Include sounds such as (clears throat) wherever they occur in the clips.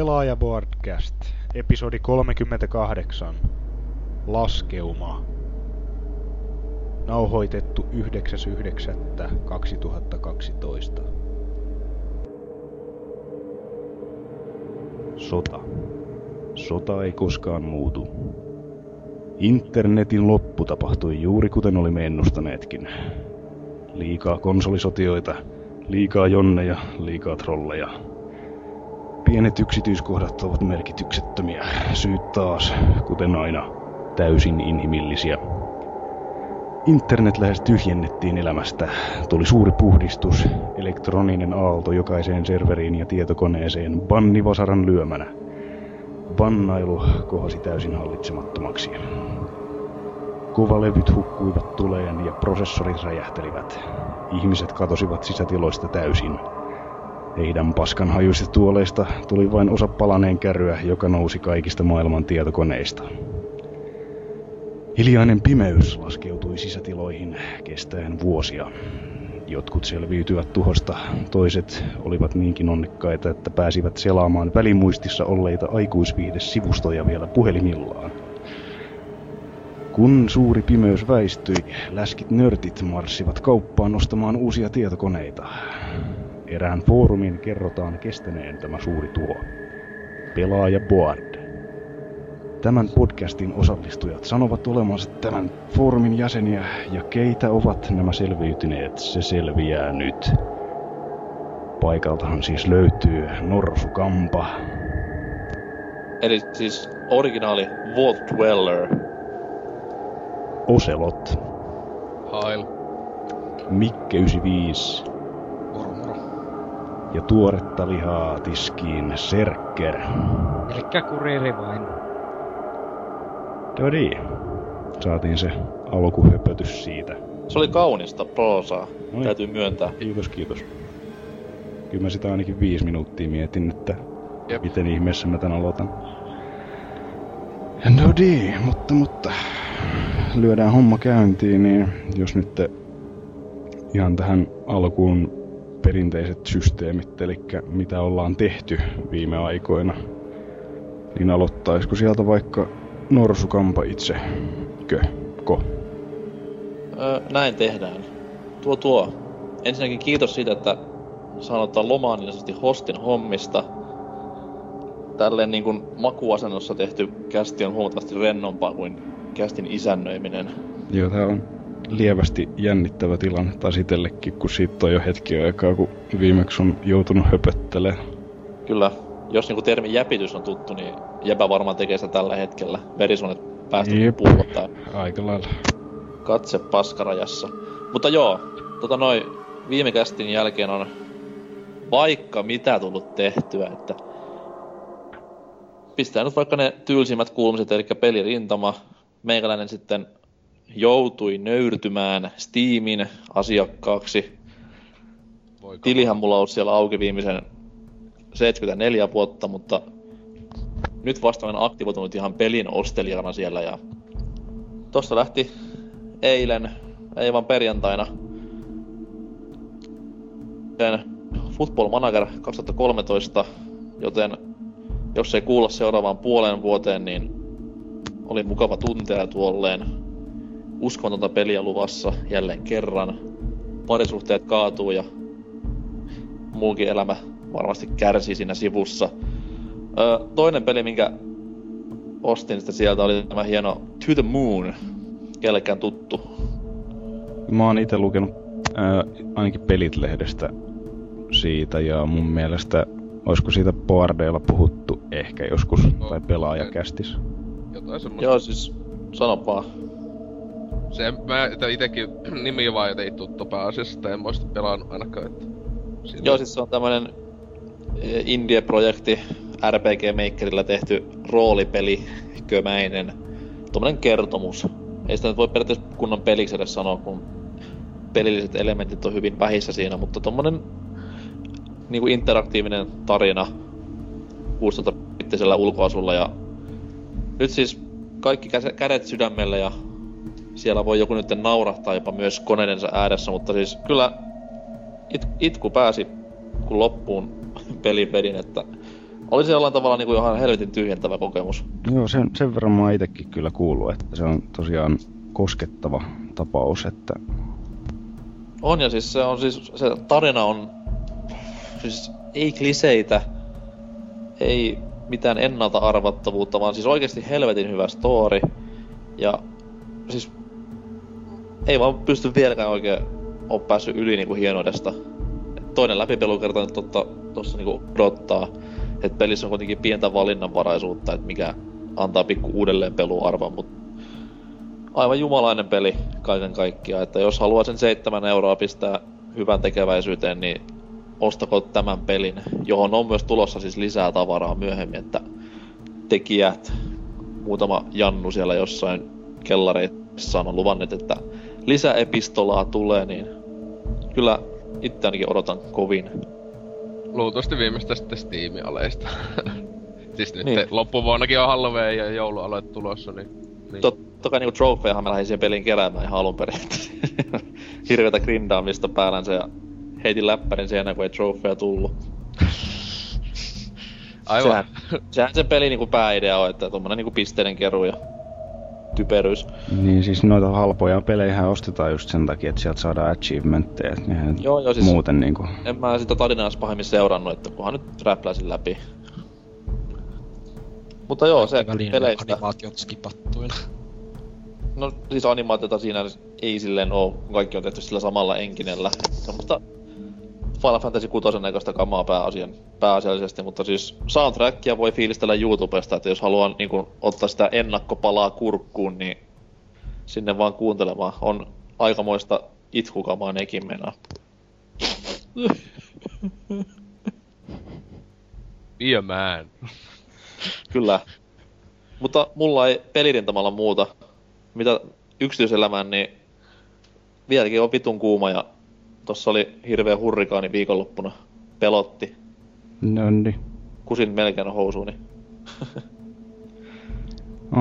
Pelaaja Boardcast, episodi 38. Laskeuma. Nauhoitettu 9.9.2012. Sota. Sota ei koskaan muutu. Internetin loppu tapahtui juuri kuten olimme ennustaneetkin. Liikaa konsolisotioita, liikaa jonneja, liikaa trolleja. Pienet yksityiskohdat ovat merkityksettömiä. Syyt taas, kuten aina, täysin inhimillisiä. Internet lähes tyhjennettiin elämästä. Tuli suuri puhdistus, elektroninen aalto jokaiseen serveriin ja tietokoneeseen bannivasaran lyömänä. Bannailu kohosi täysin hallitsemattomaksi. Kuvalevyt hukkuivat tuleen ja prosessorit räjähtelivät. Ihmiset katosivat sisätiloista täysin. Heidän paskanhajuisista tuoleista tuli vain osa palaneen kärryä, joka nousi kaikista maailman tietokoneista. Hiljainen pimeys laskeutui sisätiloihin kestäen vuosia. Jotkut selviytyivät tuhosta, toiset olivat niinkin onnekkaita, että pääsivät selaamaan välimuistissa olleita aikuisviihdesivustoja vielä puhelimillaan. Kun suuri pimeys väistyi, läskit nörtit marssivat kauppaan ostamaan uusia tietokoneita. Erään foorumin kerrotaan kestäneen tämä suuri tuo. Pelaaja Board. Tämän podcastin osallistujat sanovat olemansa tämän foorumin jäseniä ja keitä ovat nämä selviytyneet, se selviää nyt. Paikaltahan siis löytyy Norsu Kampa. Eli siis originaali Vault Dweller. Oselot. Hail. Mikke 95. Ja tuoretta lihaa tiskiin Serker. Pelkkä kuriiri vain. Dodi. Saatiin se alkuhöpötys siitä. Se oli kaunista proosaa, Noin. täytyy myöntää. Kiitos, kiitos. Kyllä mä sitä ainakin viisi minuuttia mietin, että Jep. miten ihmeessä mä tän aloitan. No niin, mutta, mutta lyödään homma käyntiin, niin jos nyt ihan tähän alkuun perinteiset systeemit, eli mitä ollaan tehty viime aikoina, niin aloittaisiko sieltä vaikka Norsukampa itse? Kö? Ko? Öö, näin tehdään. Tuo tuo. Ensinnäkin kiitos siitä, että saan ottaa lomaa niin sanotusti hostin hommista. Tälleen niin kuin makuasennossa tehty kästi on huomattavasti rennompaa kuin kästin isännöiminen. Joo, tää on lievästi jännittävä tilanne taas itsellekin, kun siitä on jo hetki aikaa, kun viimeksi on joutunut höpöttelemään. Kyllä, jos niinku termi jäpitys on tuttu, niin jäpä varmaan tekee sitä tällä hetkellä. Verisuonet päästä Jep. pullottaa. Aika lailla. katse paskarajassa. Mutta joo, tota noin, viime kästin jälkeen on vaikka mitä tullut tehtyä, että pistää nyt vaikka ne tylsimmät kuulumiset, eli pelirintama. Meikäläinen sitten joutui nöyrtymään Steamin asiakkaaksi. Voiko Tilihän mulla on ollut siellä auki viimeisen 74 vuotta, mutta nyt vasta olen aktivoitunut ihan pelin ostelijana siellä ja tosta lähti eilen, ei vaan perjantaina, Football Manager 2013, joten jos ei kuulla seuraavaan puoleen vuoteen, niin oli mukava tuntea tuolleen uskomatonta peliä luvassa jälleen kerran. Parisuhteet kaatuu ja muukin elämä varmasti kärsii siinä sivussa. Ö, toinen peli, minkä ostin sitten sieltä, oli tämä hieno To the Moon. Kellekään tuttu. Mä oon itse lukenut ää, ainakin Pelit-lehdestä siitä ja mun mielestä olisiko siitä boardeilla puhuttu ehkä joskus tai pelaajakästis. jotain semmoista. Joo, siis sano vaan. Se, mä itekin (clears throat) nimi vaan ei tuttu pääasiassa, en sitä pelannut ainakaan, että... Siinä- Joo, siis se on tämmönen eh, indie-projekti RPG Makerilla tehty roolipeli, kömäinen, tommonen kertomus. Ei sitä nyt voi periaatteessa kunnon peliksi edes sanoa, kun pelilliset elementit on hyvin vähissä siinä, mutta tommonen niinku interaktiivinen tarina 16-bittisellä ulkoasulla ja nyt siis kaikki kädet sydämellä ja siellä voi joku nyt naurahtaa jopa myös koneidensa ääressä, mutta siis kyllä it, itku pääsi kun loppuun (laughs) pelin vedin, että oli se jollain tavalla niinku ihan helvetin tyhjentävä kokemus. Joo, sen, sen verran mä oon itekin kyllä kuullut, että se on tosiaan koskettava tapaus, että On ja siis se on siis, se tarina on, siis ei kliseitä, ei mitään ennalta arvattavuutta, vaan siis oikeasti helvetin hyvä story. Ja siis ei vaan pysty vieläkään oikein ole päässyt yli niinku hienoudesta. Toinen läpipelukerta nyt totta, tossa niinku odottaa, että pelissä on kuitenkin pientä valinnanvaraisuutta, että mikä antaa pikku uudelleen peluarvon, mutta aivan jumalainen peli kaiken kaikkiaan, että jos haluaa sen 7 euroa pistää hyvän tekeväisyyteen, niin ostako tämän pelin, johon on myös tulossa siis lisää tavaraa myöhemmin, että tekijät, muutama Jannu siellä jossain kellareissa on luvanneet, että lisäepistolaa tulee, niin kyllä itse ainakin odotan kovin. Luultavasti viimeistä sitten Steam-aleista. (laughs) siis nyt Niin. loppuvuonnakin on Halloween ja joulualueet tulossa, niin... niin. Totta kai niinku trofejahan mä lähdin siihen peliin keräämään ihan alun perin. (laughs) Hirveetä grindaamista päällänsä ja heitin läppärin siihen, kun ei trofeja tullut. Aivan. Sehän, sehän se peli niinku pääidea on, että tommonen niinku pisteiden keruu ja typeryys. niin siis noita halpoja pelejä ostetaan just sen takia, että sieltä saadaan achievementteja, Joo, joo, siis muuten niinku... en mä sitä tarinaa pahemmin seurannut, että kunhan nyt räpläsin läpi. Mutta joo, se peleistä. animaatiot skipattuina. No siis animaatiota siinä ei silleen oo, kun kaikki on tehty sillä samalla enkinellä. Semmoista Final Fantasy 6 näköistä kamaa pääasian, pääasiallisesti, mutta siis soundtrackia voi fiilistellä YouTubesta, että jos haluaa niin ottaa sitä ennakkopalaa kurkkuun, niin sinne vaan kuuntelemaan. On aikamoista itkukamaa nekin a man. Kyllä. Mutta mulla ei pelirintamalla muuta. Mitä yksityiselämään, niin vieläkin on vitun kuuma ja tossa oli hirveä hurrikaani viikonloppuna. Pelotti. No niin. Kusin melkein housuuni. (laughs)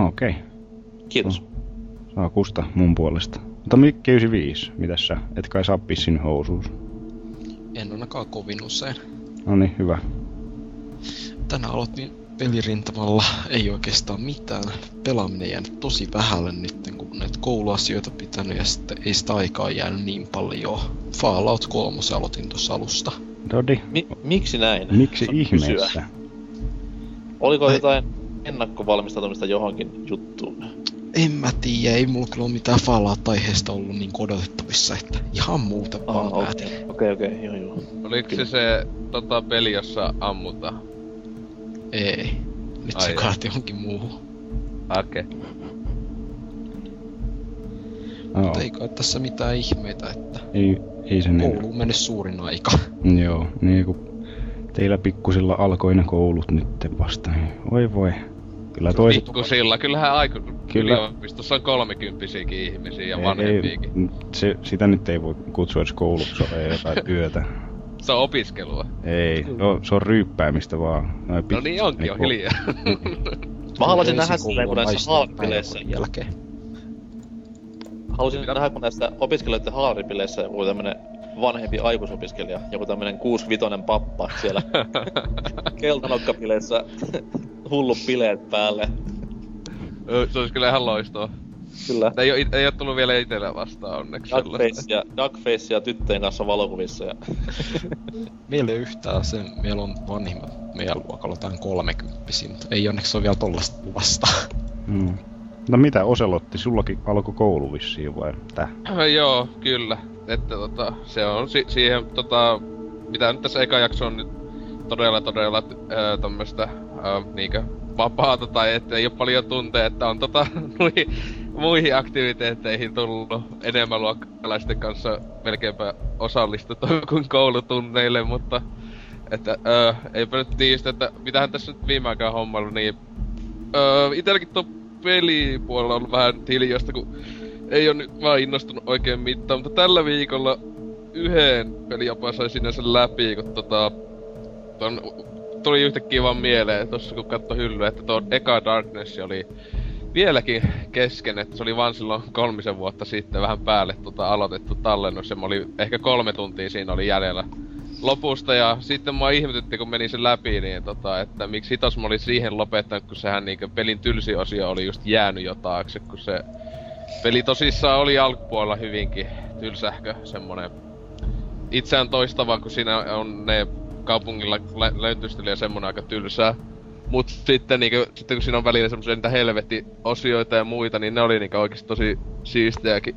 Okei. Okay. Kiitos. Saa kusta mun puolesta. Mutta Mikki 95, mitäs sä? Et kai saa pissin housuus. En ainakaan kovin usein. No niin, hyvä. Tänään aloitin pelirintamalla, ei oikeastaan mitään. Pelaaminen jäänyt tosi vähälle nyt, kun näitä kouluasioita pitänyt ja sitten ei sitä aikaa jäänyt niin paljon. Fallout 3 aloitin tuossa alusta. Dodi, Mi- miksi näin? miksi kysyä? ihmeessä? Oliko Ai- jotain ennakkovalmistautumista johonkin juttuun? En mä tiedä, ei mulla kyllä ole mitään Fallout-aiheesta ollut niin odotettavissa, että ihan muuta vaan okei, okei, okei, joo joo. Oliko Kyllä. se se tota, peli, jossa ammutaan? Ei. Nyt Ai se kaati johonkin muuhun. Okei. Okay. Joo, Mutta ei kai tässä mitään ihmeitä, että ei, ei sen enää. kouluun mennyt suurin aika. (laughs) Joo, niin kun teillä pikkusilla alkoi ne koulut nyt vasta. Niin voi voi. Kyllä toiset... Pikkusilla, kyllähän aiku... Kyllä. Yliopistossa on kolmekymppisiäkin ihmisiä ja vanhempiakin. ei, se, sitä nyt ei voi kutsua edes kouluksi, se on jotain työtä. Se on opiskelua. Ei, no, se on ryyppäämistä vaan. Noin No niin onkin jo, niinku- hiljaa. (laughs) Mä haluaisin nähdä silleen, kun näissä päiväkodin jälkeen. haluaisin nähdä, kun näissä opiskelijoiden haalaripileissä joku tämmönen vanhempi aikuisopiskelija, joku tämmönen 65 pappa siellä (laughs) keltanokkapileissä hullu bileet päälle. Se olisi kyllä ihan loistoa. Kyllä. Ei oo, ei oo tullut vielä itellä vastaan onneksi Duckface ja, Duckface ja tyttöjen kanssa valokuvissa ja (laughs) Meillä ei yhtään sen, meillä on vanhimmat meidän luokalla jotain 30 mutta ei onneksi ole vielä tollasta luvasta. Mm. No mitä, Oselotti, sullakin alkoi koulu vissiin vai tää? (laughs) Joo, kyllä. Että tota, se on si- siihen tota, mitä nyt tässä eka jakso on nyt todella todella öö, tämmöstä öö, niinkö vapaata tai että ei oo paljon tunteja, että on tota (laughs) muihin, muihin aktiviteetteihin tullut enemmän luokkalaisten kanssa melkeinpä osallistuttu kuin (laughs) koulutunneille, mutta että öö, eipä nyt tiistä, että mitähän tässä nyt viime aikaan hommailu, niin öö, itelläkin tuo pelipuolella on vähän hiljaista, kun ei ole nyt vaan innostunut oikein mitään, mutta tällä viikolla yhden pelijopa sai sinänsä läpi, kun tota... Ton, tuli yhtäkkiä vaan mieleen tossa kun katsoi hyllyä, että tuo eka Darkness oli vieläkin kesken, että se oli vaan silloin kolmisen vuotta sitten vähän päälle tota aloitettu tallennus ja mä oli ehkä kolme tuntia siinä oli jäljellä lopusta ja sitten mua ihmetytti kun meni se läpi, niin tota, että miksi hitos mä olin siihen lopettanut, kun sehän niinku pelin tylsi osio oli just jäänyt jo taakse, kun se peli tosissaan oli alkupuolella hyvinkin tylsähkö, semmonen itseään toistava, kun siinä on ne kaupungilla löytysteli ja semmonen aika tylsää. Mut sitten, niinku, sitten kun siinä on välillä semmosia niitä helvetti-osioita ja muita, niin ne oli niinku oikeesti tosi siistejäkin.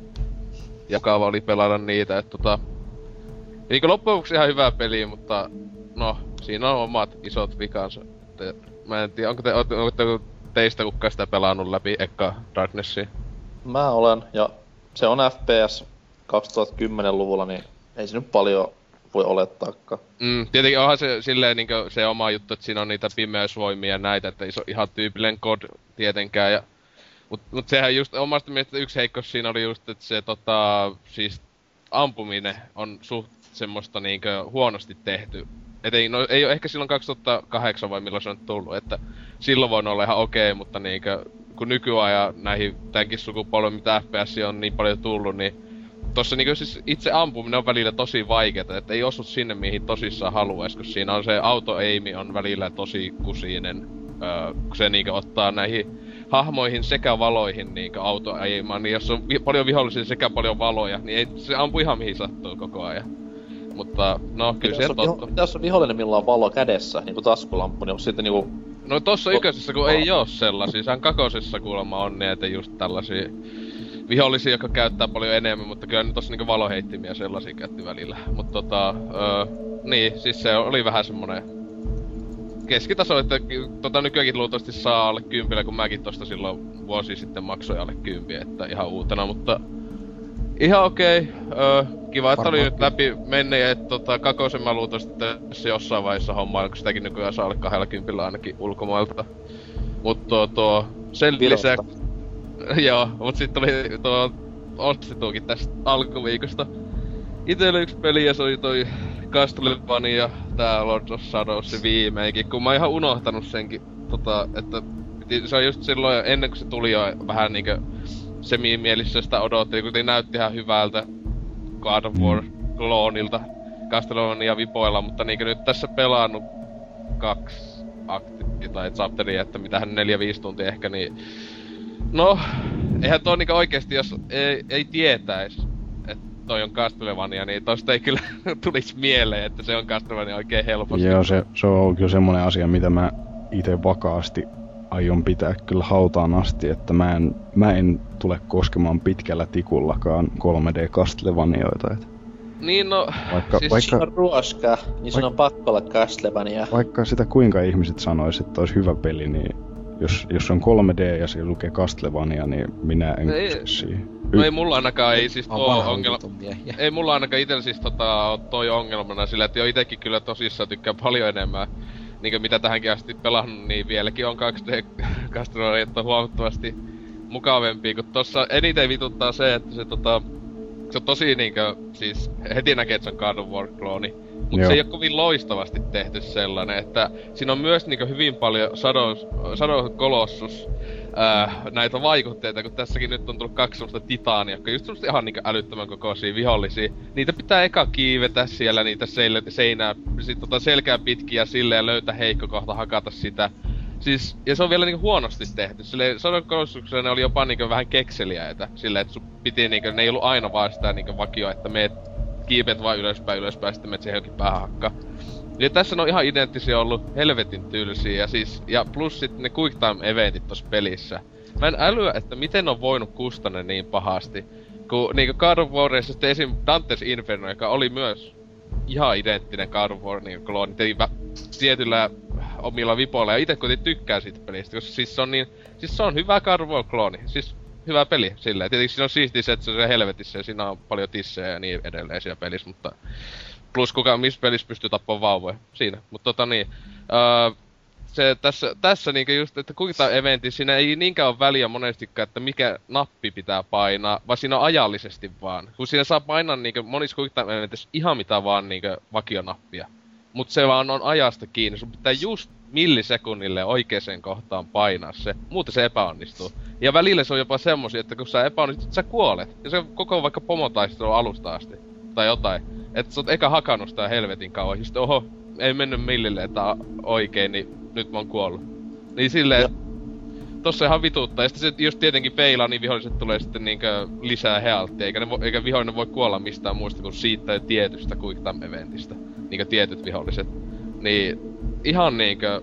Jakava oli pelata niitä, että tota... Niinku loppujen lopuksi ihan hyvä peli, mutta no, siinä on omat isot vikansa. Että, mä en tiedä, onko, te, onko, onko teistä kukaan sitä pelannut läpi Ekka Darknessia? Mä olen, ja se on FPS 2010-luvulla, niin ei se nyt paljon voi olettaakaan. Mm, tietenkin onhan se silleen niin se oma juttu, että siinä on niitä pimeysvoimia ja näitä, että ei se ole ihan tyypillinen kod tietenkään. Ja, mut, mut sehän just omasta mielestä yksi heikkous siinä oli just, että se tota, siis ampuminen on suht semmoista niinkö huonosti tehty. Et ei, no, ei ole ehkä silloin 2008 vai milloin se on tullut, että silloin voi olla ihan okei, okay, mutta niinkö, kun nykyajan näihin tämänkin sukupolven, mitä FPS on niin paljon tullut, niin tossa niinku siis itse ampuminen on välillä tosi vaikeeta, että ei osu sinne mihin tosissaan haluais, kun siinä on se auto on välillä tosi kusinen. Öö, kun se niinku ottaa näihin hahmoihin sekä valoihin niinku auto niin jos on vi- paljon vihollisia sekä paljon valoja, niin ei, se ampu ihan mihin sattuu koko ajan. Mutta no, kyllä se totta. Mitä jos on vihollinen, millä on valo kädessä, niinku taskulamppu, niin sitten niinku... No tossa ykkösessä kun ei oo sellaisia, sehän kakosessa kuulemma on niin, että just tällaisia vihollisia, jotka käyttää paljon enemmän, mutta kyllä nyt tossa niinku valoheittimiä sellaisia käytti välillä. Mutta tota, öö, niin, siis se oli vähän semmonen keskitaso, että tota nykyäänkin luultavasti saa alle kympillä, kun mäkin tosta silloin vuosi sitten maksoin alle kympiä, että ihan uutena, mutta ihan okei. Okay. Öö, kiva, että oli nyt läpi menne ja että tota, kakosen mä luultavasti tässä jossain vaiheessa hommaa, kun sitäkin nykyään saa alle kahdella kympillä ainakin ulkomailta. Mutta tuo, tuo sen lisäksi... (laughs) Joo, mut sit tuli tuo ostetuukin tästä alkuviikosta. Itelle yksi peli ja se oli toi Castlevania tää Lords of Shadows se viimeinkin, kun mä oon ihan unohtanut senkin, tota, että piti, se on just silloin ennen kuin se tuli jo vähän niinkö semimielisestä odotti, kun näytti ihan hyvältä God of War kloonilta Castlevania vipoilla, mutta niinkö nyt tässä pelaannut kaksi akti tai chapteria, että mitähän neljä viisi tuntia ehkä, niin No, eihän tuo niinku oikeesti, jos ei, ei tietäis, että toi on Castlevania, niin tosta ei kyllä (laughs) tulisi mieleen, että se on Castlevania oikein helposti. Joo, se, se on kyllä semmonen asia, mitä mä itse vakaasti aion pitää kyllä hautaan asti, että mä en, mä en tule koskemaan pitkällä tikullakaan 3D Castlevanioita. Että niin no, vaikka, siis vaikka, on ruoska, niin sun on pakko olla Castlevania. Vaikka sitä kuinka ihmiset sanois, että olisi hyvä peli, niin jos, jos on 3D ja siellä lukee Castlevania, niin minä en ei, siihen. No ei mulla ainakaan, ei siis tuo ongelma... (laughs) Ei mulla ainakaan itellä siis tota, toi ongelmana sillä, että jo itekin kyllä tosissaan tykkää paljon enemmän. Niinkö mitä tähänkin asti pelannut, niin vieläkin on 2D (laughs) Castlevania huomattavasti mukavempi, kun tossa eniten vituttaa se, että se tota... Se on tosi niinkö, siis heti näkee, että se on God of War-klooni mutta se ei ole kovin loistavasti tehty sellainen, että siinä on myös niinku hyvin paljon Shadow, Shadow Colossus ää, näitä vaikutteita, kun tässäkin nyt on tullut kaksi sellaista titaania, jotka just semmoista ihan niinku älyttömän kokoisia vihollisia. Niitä pitää eka kiivetä siellä niitä seil- seinää, sit tota selkää pitkiä silleen löytää heikko kohta hakata sitä. Siis, ja se on vielä niinku huonosti tehty. Sille Shadow Colossuksella ne oli jopa niinku vähän kekseliäitä. Silleen, että sun piti niinku, ne ei ollut aina vaan sitä niinku vakio, että meet kiipet vaan ylöspäin, ylöspäin, sitten menet siihen johonkin päähakka. Ja tässä on ihan identtisiä ollut helvetin tylsiä, ja siis, ja plus sit ne quick time eventit tossa pelissä. Mä en älyä, että miten on voinut kustanne niin pahasti. Kun niinku God of War, sitten esim. Dante's Inferno, joka oli myös ihan identtinen God of War niin klooni, tietyllä omilla vipoilla, ja itse kuitenkin tykkää siitä pelistä, koska siis se on niin, siis se on hyvä God of War klooni. Siis hyvä peli silleen. Tietysti siinä on siisti se, että se on helvetissä ja siinä on paljon tissejä ja niin edelleen siinä pelissä, mutta... Plus kuka missä pelissä pystyy tappamaan vauvoja. Siinä. Mutta tota niin... Öö, se tässä, tässä niinku just, että kuinka eventti, siinä ei niinkään ole väliä monestikaan, että mikä nappi pitää painaa, vaan siinä on ajallisesti vaan. Kun siinä saa painaa niinku monissa quick eventissä ihan mitä vaan niinku vakionappia. Mut se vaan on ajasta kiinni, sun pitää just millisekunnille oikeeseen kohtaan painaa se, muuten se epäonnistuu. Ja välillä se on jopa semmosia, että kun sä epäonnistut, sä kuolet. Ja se koko vaikka pomotaistelu alusta asti. Tai jotain. Että sä oot eka hakannut sitä helvetin kauan, ja sit oho, ei mennyt millille, että oikein, niin nyt mä oon kuollut. Niin silleen, Ja- tossa ihan vituttaa. Ja sitten se just tietenkin peilaa, niin viholliset tulee sitten niinkö lisää healttia, eikä, ne vo, eikä vihollinen voi kuolla mistään muusta kuin siitä tietystä Quick Time Eventistä. Niinkö tietyt viholliset. Niin ihan niinkö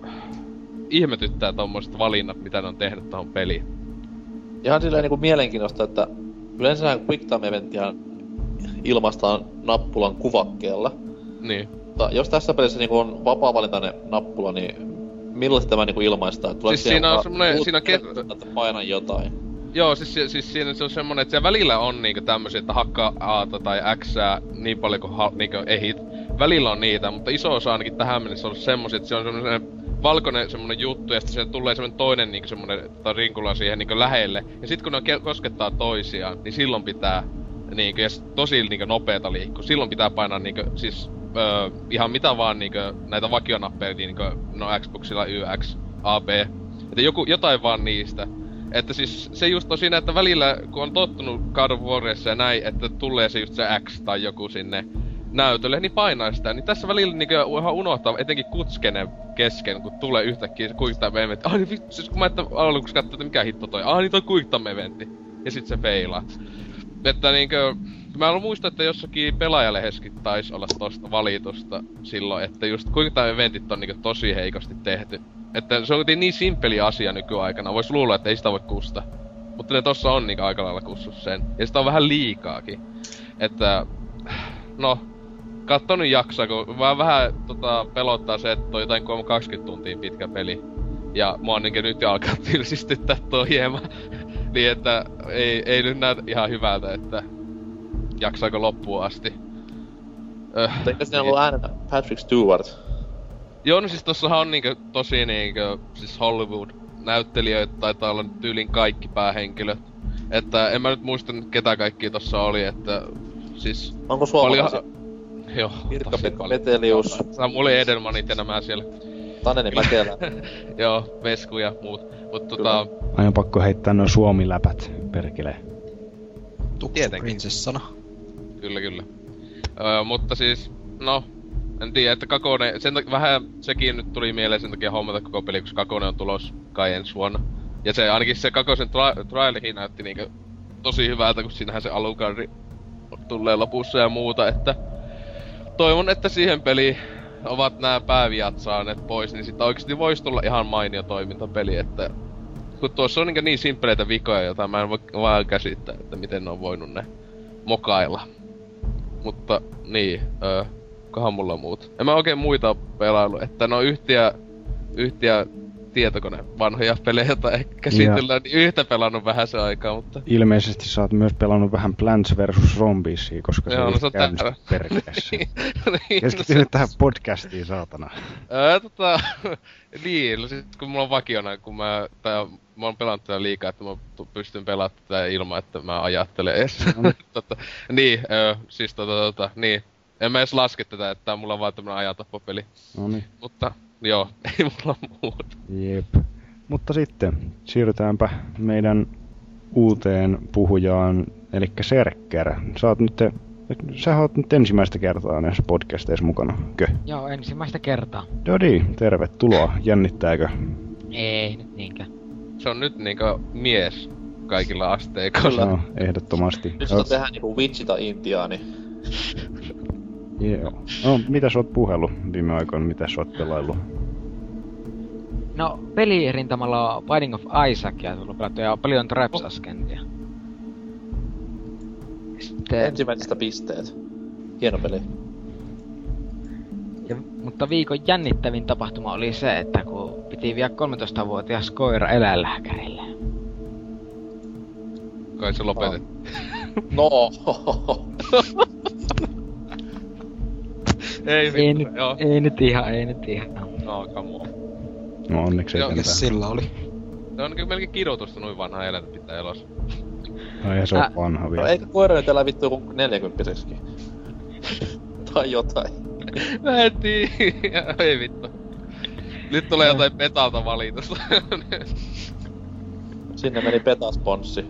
ihmetyttää tommoset valinnat, mitä ne on tehnyt tohon peliin. Ihan silleen niinku mielenkiintoista, että yleensä Quick Time Eventtiä ilmaistaan nappulan kuvakkeella. Niin. Mutta jos tässä pelissä niinku on vapaa-valintainen nappula, niin milloin tämä niinku ilmaistaan? Tuleeko Siis siinä on semmonen- siinä on ke- kertaa, että painan jotain. Joo, siis, si- siis siinä se on semmonen, että siellä välillä on niinkö tämmösiä, että hakkaa A tai X niin paljon kuin ha- niinkö ehit. Välillä on niitä, mutta iso osa ainakin tähän mennessä on semmosia, että se on semmonen valkoinen semmonen juttu, ja sitten se tulee semmonen toinen niinkö semmonen rinkula siihen niinkö lähelle. Ja sit kun ne ke- koskettaa toisiaan, niin silloin pitää niinkö, ja tosi niinkö nopeeta liikkuu. Silloin pitää painaa niinkö, siis öö, ihan mitä vaan niinkö näitä vakionappeja, niinkö, no Xboxilla Y, X, A, B. Että joku, jotain vaan niistä. Että siis se just on siinä, että välillä kun on tottunut God of Warissa ja näin, että tulee se just se X tai joku sinne näytölle, niin painaa sitä. Niin tässä välillä niinku ihan unohtaa, etenkin kutskenen kesken, kun tulee yhtäkkiä se Quick Time Event. Ah niin vittu, siis kun mä että aluksi katsoin, että mikä hitto toi. Ah niin toi Time Eventti. Ja sit se feilaa. Että niinkö, mä en muista, että jossakin pelaajaleheskin taisi olla tosta valitusta silloin, että just Quick Time Eventit on niinku tosi heikosti tehty. Että se on niin simppeli asia nykyaikana, vois luulla, että ei sitä voi kusta. Mutta ne tossa on niinku aika lailla kussus sen. Ja sitä on vähän liikaakin. Että, no, katso nyt jaksaa, kun mä vähän tota, pelottaa se, että on jotain 20 tuntia pitkä peli. Ja mua niinku nyt jo alkaa (laughs) tylsistyttää tuo hieman. niin että ei, ei nyt näytä ihan hyvältä, että jaksaako loppuun asti. Öh, Mutta eikö siinä ollut äänenä Patrick Stewart? Joo, no siis tossahan on niinkö tosi niinkö, siis Hollywood näyttelijöitä taitaa olla tyylin kaikki päähenkilöt. Että en mä nyt muista nyt ketä kaikki tossa oli, että siis Onko paljon... suomalaisia? Joo, Pirkka paljon. Petelius, Samuli Edelmanit ja nämä siellä. Taneli Mäkelä. (laughs) Joo, Vesku ja muut. Mut tota, Aina pakko heittää noin suomiläpät, perkele. Tuksu Tietenkin. prinsessana. Kyllä kyllä. Öö, mutta siis, no, en tiedä, että Kakone, sen takia vähän sekin nyt tuli mieleen sen takia hommata koko peli, koska Kakone on tulos kai ensi vuonna. Ja se ainakin se Kakosen tra- trailikin näytti niinkö tosi hyvältä, kun siinähän se alukarri tulee lopussa ja muuta, että toivon, että siihen peliin ovat nämä pääviat saaneet pois, niin sitten oikeasti voisi tulla ihan mainio toimintapeli, että kun tuossa on niin, niin simppeleitä vikoja, joita mä en voi vaan käsittää, että miten ne on voinut ne mokailla. Mutta niin, öö, kohan mulla on muut. En mä oikein muita pelailu, että no yhtiä, yhtiä tietokone vanhoja pelejä tai ehkä käsitellään, niin yhtä pelannut vähän se aikaa, mutta Ilmeisesti sä oot myös pelannut vähän Plants vs. Zombiesia, koska Joo, no se on käynyt perkeessä. (laughs) niin, Keskity nyt tähän podcastiin, saatana. Öö, tota, (laughs) niin, no sit kun mulla on vakiona, kun mä, tai mä oon pelannut tätä liikaa, että mä pystyn pelaamaan tätä ilman, että mä ajattelen edes. (laughs) tota, niin, öö, siis tota, tota, niin. En mä edes laske tätä, että tää on mulla vaan tämmönen ajatappopeli. No niin, Mutta, joo, (laughs) ei mulla muuta. jep. Mutta sitten siirrytäänpä meidän uuteen puhujaan, eli Serker. Sä oot nyt, sä oot nyt ensimmäistä kertaa näissä podcasteissa mukana, kö? Joo, ensimmäistä kertaa. Dodi, tervetuloa. Jännittääkö? Ei nyt niinkään. Se on nyt niinkö mies kaikilla asteikoilla. No, ehdottomasti. Nyt sitä tehdään niinku Witchi tai Intiaani. Joo. No, mitä sä oot puhellut viime aikoina? Mitä sä oot pelaillut? No, pelirintamalla on Binding of Isaac ja tullut pelattu ja paljon Traps Ascendia. Sitten, Ensimmäisestä pisteet. Hieno peli. ja, mutta viikon jännittävin tapahtuma oli se, että piti viedä 13-vuotias koira eläinlääkärille. Kai se lopetet. (laughs) No, (laughs) Ei, Ei vittu, nyt, joo. ei nyt ihan, ei nyt ihan. No, come on. No onneksi ei. Mikäs sillä oli? Se on melkein kidutusta noin vanhaa eläintä pitää elossa. No eihän se ole Ä- vanha no vielä. eikä koira nyt elä vittu joku 40 (laughs) Tai jotain. Mä en tiedä. Ei vittu. Nyt tulee jotain petalta valitusta. (laughs) Sinne meni petasponssi.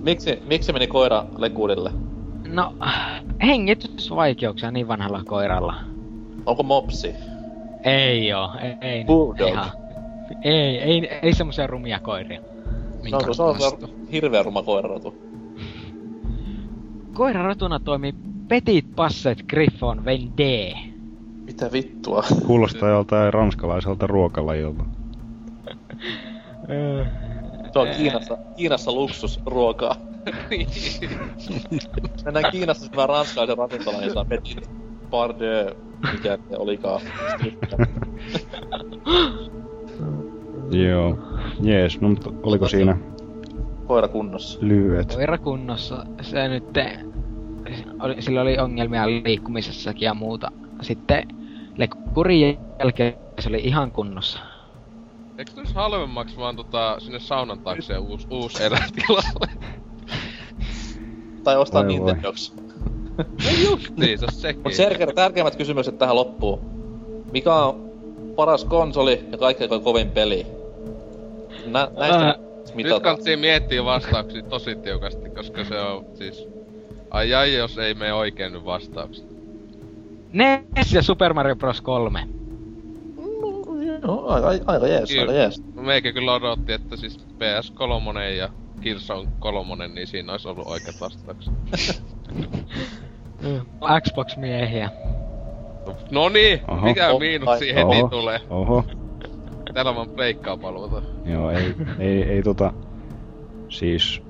miksi, miksi meni koira lekuudelle? No, hengitysvaikeuksia niin vanhalla koiralla. Onko mopsi? Ei oo, ei, ei Bulldog. ihan. Ei, ei, ei semmosia rumia koiria. No, kun se on hirveä ruma koirarotu. Koirarotuna toimii Petit Passet Griffon Vendée. Mitä vittua? Kuulostaa joltain ranskalaiselta ruokalajilta. Se on Kiinassa, Kiinassa luksusruokaa. (laughs) Mennään Kiinassa syömään ranskalaisen ravintolan, niin saa petit pardeux, mikä se olikaan. Joo. Jees, no mutta oliko siinä Koira kunnossa. lyhyet? Koira kunnossa. Se nyt... Oli, sillä oli ongelmia liikkumisessakin ja muuta. Sitten lekkurin jälkeen se oli ihan kunnossa. Eikö tulisi halvemmaksi vaan tota sinne saunan taakse uus, uus eläintilalle? Tai ostaa. Nintendoksi. niin, se on sekin. Mut Serger, tärkeimmät kysymykset tähän loppuun. Mikä on paras konsoli ja kaikkein kovin peli? Nä, näistä Nyt mitataan. kannattaa miettiä vastauksia tosi tiukasti, koska se on siis... Ai ai, jos ei mene oikein nyt vastaukset. NES ja Super Mario Bros. 3. No, aika, aika jees, aika Kyllä. jees. Meikä kyllä odotti, että siis PS3 ja Killzone 3, niin siinä olisi ollut oikeat vastaukset. (laughs) Xbox-miehiä. No niin, Oho. mikä Oh, miinus siihen Oho. heti tulee? Oho. Täällä vaan pleikkaa paluuta. Joo, ei, ei, ei tota... Siis...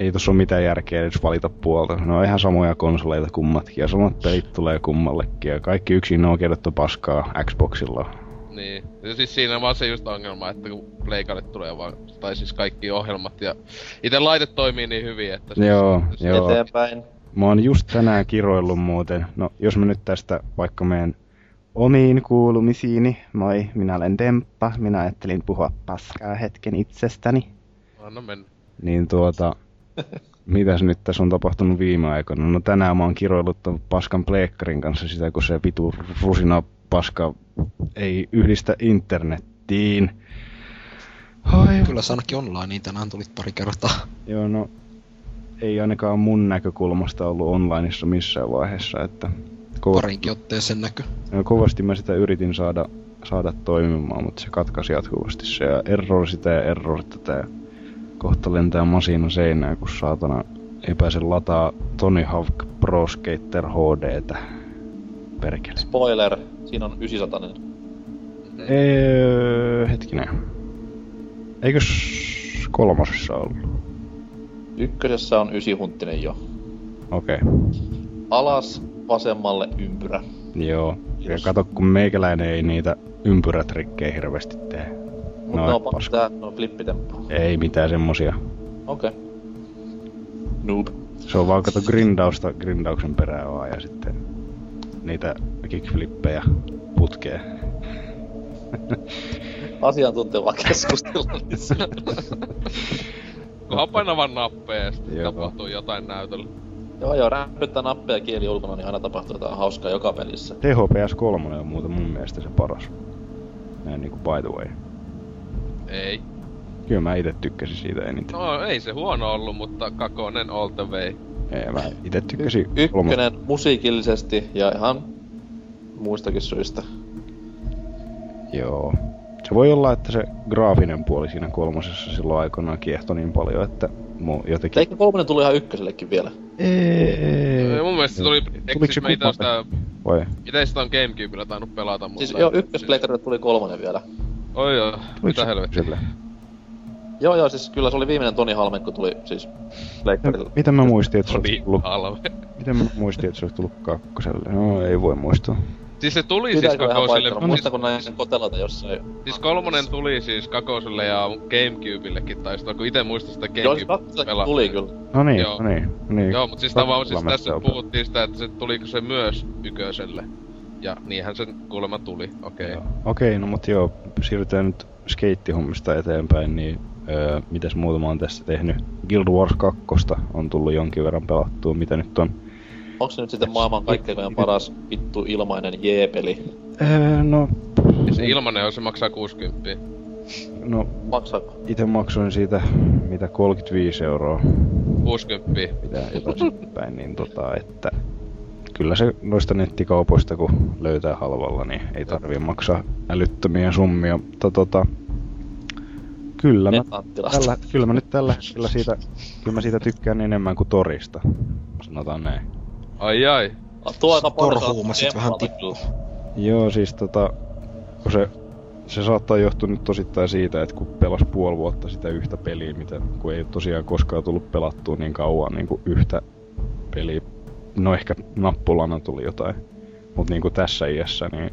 Ei tossa oo mitään järkeä edes valita puolta. Ne on ihan samoja konsoleita kummatkin ja samat pelit tulee kummallekin ja kaikki yksin on paskaa Xboxilla. Niin. Ja siis siinä vaan se just ongelma, että kun pleikalle tulee vaan, tai siis kaikki ohjelmat ja itse laite toimii niin hyvin, että siis, Joo, siis joo. Eteenpäin. Mä oon just tänään kiroillut muuten. No, jos mä nyt tästä vaikka meen omiin kuulumisiini. Moi, minä olen Demppa. Minä ajattelin puhua paskaa hetken itsestäni. Anna mennä. Niin tuota, (laughs) mitäs nyt tässä on tapahtunut viime aikoina? No tänään mä oon kiroillut ton paskan pleekkarin kanssa sitä, kun se vitu rusina paska ei yhdistä internettiin. Ai, Kyllä se ainakin online, niin tänään tulit pari kertaa. Joo, no ei ainakaan mun näkökulmasta ollut onlineissa missään vaiheessa, että kova, Parinkin otteeseen näky. no, kovasti mä sitä yritin saada, saada toimimaan, mutta se katkaisi jatkuvasti se ja error sitä ja error tätä ja kohta lentää masina seinään, kun saatana epäse lataa Tony Hawk Pro Skater HDtä. Perkele. Spoiler, siinä on 900. Eee, hetkinen. Eikös kolmosessa ollut? Ykkösessä on ysihunttinen jo. Okei. Okay. Alas, vasemmalle ympyrä. Joo. Ja Kiitos. kato, kun meikäläinen ei niitä ympyrätrikkejä hirveästi tee. Mutta No, on paska. tää, no flippitemppu. Ei mitään semmosia. Okei. Okay. Noob. Se on vaan kato grindausta grindauksen perään vaan ja sitten niitä kickflippejä putkeen. Asiantuntevaa keskustelua. (laughs) Kunhan painaa vaan nappeja ja sitten tapahtuu jotain näytöllä. joo joo, rämpyttää nappeja kieli ulkona, niin aina tapahtuu jotain hauskaa joka pelissä. THPS 3 on muuten mun mielestä se paras. Näin niinku by the way. Ei. Kyllä mä itse tykkäsin siitä eniten. No ei se huono ollut, mutta kakonen all the way. Ei, mä itse tykkäsin Y- ykkönen musiikillisesti ja ihan muistakin syistä. Joo. Se voi olla, että se graafinen puoli siinä kolmosessa silloin aikoinaan kiehtoi niin paljon, että mu jotenkin... Eikö kolmonen tuli ihan ykkösellekin vielä? Ei, Mun mielestä se tuli, Tuliko siis se mä ite kumpalle? sitä, Vai? ite sitä on Gamecubella tainnut pelata, mutta... Siis joo, ykköspleikarille tuli kolmonen vielä. Oi joo, mitä helvettiä. sille? Joo joo, siis kyllä se oli viimeinen Toni Halmen, kun tuli siis pleikkarille. Miten mä muistin, että se olisi tullut... Halme. Miten mä muistin, että se olisi tullut kakkoselle? No, ei voi muistaa. Siis se tuli Pitääkö siis kakoselle, paikalla? siis, Muista kun näin sen kotelota jossain. siis kolmonen tuli siis kakoselle ja Gamecubellekin taisi kun ite muistan sitä siis Gamecube kakkosellekin tuli kyllä. No niin, Joo. no niin, no niin. Joo, mutta siis tavallaan siis tässä mä puhuttiin sitä, että se tuliko se myös ykköselle. Ja niinhän sen kuulemma tuli, okei. Joo. Okei, no mut joo, siirrytään nyt skeittihommista eteenpäin, niin öö, mitäs muuta mä oon tässä tehnyt? Guild Wars 2 on tullut jonkin verran pelattua, mitä nyt on? Onko se nyt sitten maailman kaikkein paras vittu ilmainen J-peli? Öö, no, Ja se ilmanen on, se maksaa 60. no Maksaako? itse maksoin siitä mitä 35 euroa. 60. mitä jotain päin, niin tota, että kyllä se noista nettikaupoista kun löytää halvalla, niin ei tarvii maksaa älyttömiä summia. Mutta tota, kyllä, mä, tällä, kyllä mä nyt tällä hetkellä siitä, kyllä mä siitä tykkään enemmän kuin torista. Sanotaan näin. Ai ai. Tuo aika paljon Torhuumasit vähän tippuu. Joo, siis tota, kun se, se saattaa johtua nyt tosittain siitä, että kun pelas puoli vuotta sitä yhtä peliä, mitä, kun ei tosiaan koskaan tullut pelattua niin kauan niin kuin yhtä peliä. No ehkä nappulana tuli jotain, mutta niin kuin tässä iässä, niin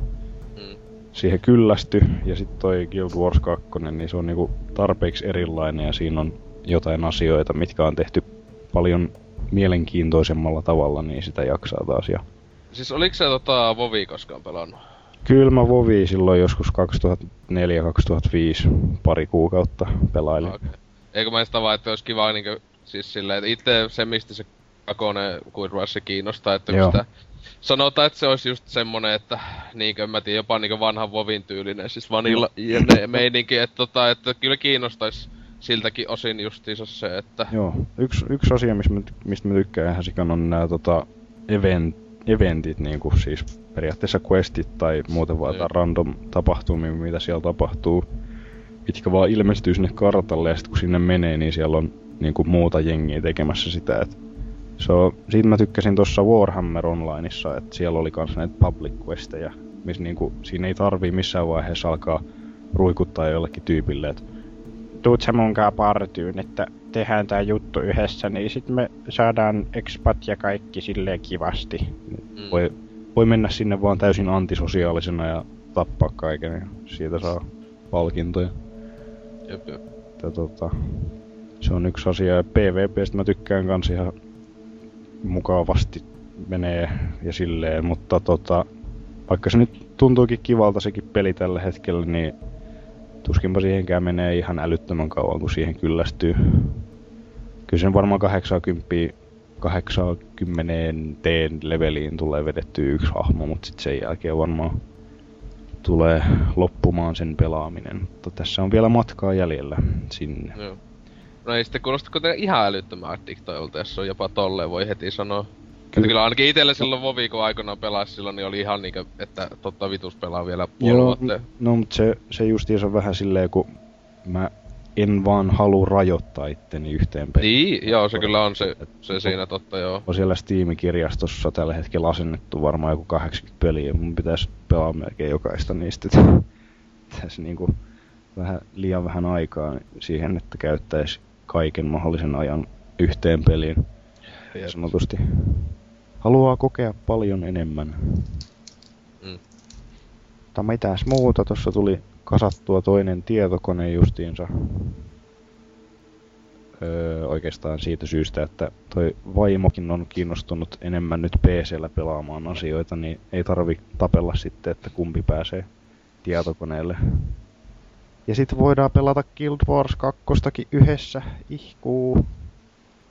Mm. siihen kyllästy. Ja sitten toi Guild Wars 2, niin se on niinku tarpeeksi erilainen ja siinä on jotain asioita, mitkä on tehty paljon mielenkiintoisemmalla tavalla, niin sitä jaksaa taas. Ja Siis oliks se tota Vovi koskaan pelannut? Kyllä mä Vovi silloin joskus 2004-2005 pari kuukautta pelailin. Okay. Eikö mä sitä vaan, että olisi kiva niinku, siis silleen, että itse se mistä se kakone Guild Wars kiinnostaa, että Joo. sitä sanotaan, että se olisi just semmonen, että niinkö mä tiedän, jopa niinku vanhan Vovin tyylinen, siis vanilla meininki, että tota, että kyllä kiinnostais siltäkin osin justiinsa se, että Joo, yksi, yksi asia, mistä mä, mistä mä tykkään ihan sikan on nämä tota, event, eventit, niin kuin siis periaatteessa questit tai muuten vaan jotain random tapahtumia, mitä siellä tapahtuu, mitkä vaan ilmestyy sinne kartalle ja sitten kun sinne menee, niin siellä on niin kuin muuta jengiä tekemässä sitä. Et se on, siitä mä tykkäsin tuossa Warhammer Onlineissa, että siellä oli kans näitä public questeja, missä niinku, siinä ei tarvii missään vaiheessa alkaa ruikuttaa jollekin tyypille, että tuut sä munkaan partyyn, että tehdään tää juttu yhdessä, niin sit me saadaan expat ja kaikki silleen kivasti. Mm. Voi, voi mennä sinne vaan täysin antisosiaalisena ja tappaa kaiken ja siitä saa palkintoja. jep, jep. Että tota, se on yksi asia. Ja PvPstä mä tykkään kans ihan mukavasti menee ja silleen, mutta tota, vaikka se nyt tuntuukin kivalta sekin peli tällä hetkellä, niin tuskinpa siihenkään menee ihan älyttömän kauan, kun siihen kyllästyy. Kyllä sen varmaan 80 80 teen leveliin tulee vedetty yksi hahmo, mutta sitten sen jälkeen varmaan tulee loppumaan sen pelaaminen. Mutta tässä on vielä matkaa jäljellä sinne. Joo. No ei sitten kuulosta kuitenkaan ihan älyttömän addiktoilta, jos se on jopa tolleen, voi heti sanoa. Kyllä, kyllä ainakin itelle silloin Vovi, kun aikoinaan pelasi silloin, niin oli ihan niinkö, että totta vitus pelaa vielä puoli Joo, vuotta. no mutta se, se justiinsa on vähän silleen, kun mä en vaan halua rajoittaa itteni yhteen peliin. Niin, joo, se kyllä on se, se siinä totta, joo. On siellä Steam-kirjastossa tällä hetkellä asennettu varmaan joku 80 peliä, mun pitäisi pelaa melkein jokaista niistä. (laughs) Tässä niinku vähän liian vähän aikaa siihen, että käyttäisi kaiken mahdollisen ajan yhteen peliin. Jep. Sanotusti. Haluaa kokea paljon enemmän. Mm. Mutta mitäs muuta, tuossa tuli kasattua toinen tietokone justiinsa. Öö, oikeastaan siitä syystä, että toi vaimokin on kiinnostunut enemmän nyt PCllä pelaamaan asioita, niin ei tarvi tapella sitten, että kumpi pääsee tietokoneelle. Ja sitten voidaan pelata Guild Wars 2 yhdessä. Ihkuu.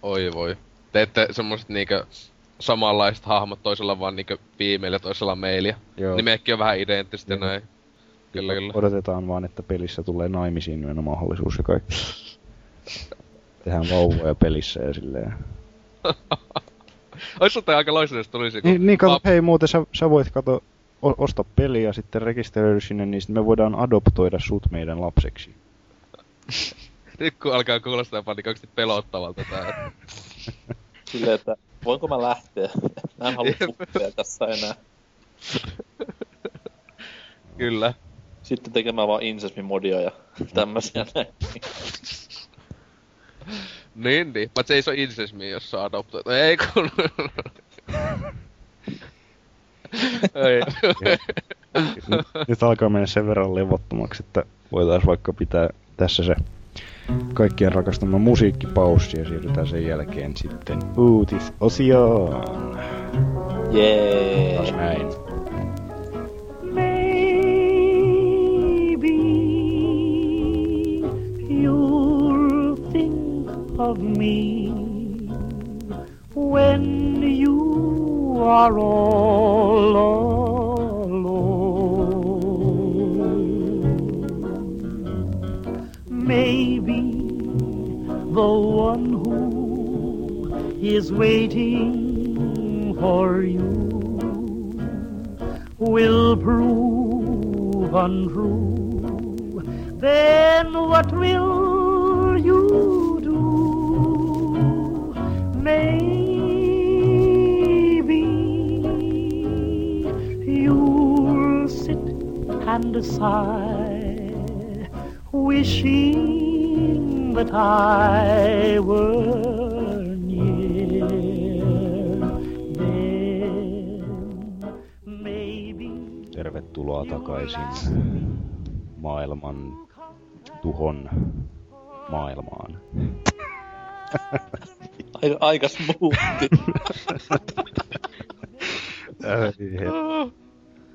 Oi voi. Teette semmoset niinkö samanlaiset hahmot, toisella vaan niinkö female ja toisella male. Joo. Nimeäkin on vähän identtiset ja näin. Kyllä, kyllä. Odotetaan vaan, että pelissä tulee naimisiin mennä mahdollisuus ja kaikki. Tehdään vauvoja pelissä ja silleen. (laughs) Ois sulta aika loistava, jos tulisi kun... Niin, niin kato, hei muuten sä, sä voit kato, osta peliä ja sitten rekisteröidy sinne, niin sitten me voidaan adoptoida sut meidän lapseksi. (laughs) Nyt kun alkaa kuulostaa jopa oikeesti pelottavalta tää. (laughs) Silleen, että voinko mä lähteä? (laughs) Mä en halua tässä enää. Kyllä. Sitten tekemään vaan insesmimodia ja tämmösiä näin. Niin, niin. Paitsi ei se ole insesmi, jos saa adoptoitu. Ei kun... ei. nyt, nyt alkaa mennä sen verran levottomaksi, että voitaisiin vaikka pitää tässä se kaikkien rakastama musiikkipaussi ja siirrytään sen jälkeen sitten uutisosioon. Jee. Taas näin. Maybe you'll think of me when you are all alone. Maybe the one who is waiting for you will prove untrue, then what will you do? Maybe and sigh, wishing that I were near. Maybe Tervetuloa takaisin maailman tuhon maailmaan. Aika, aika smoothi.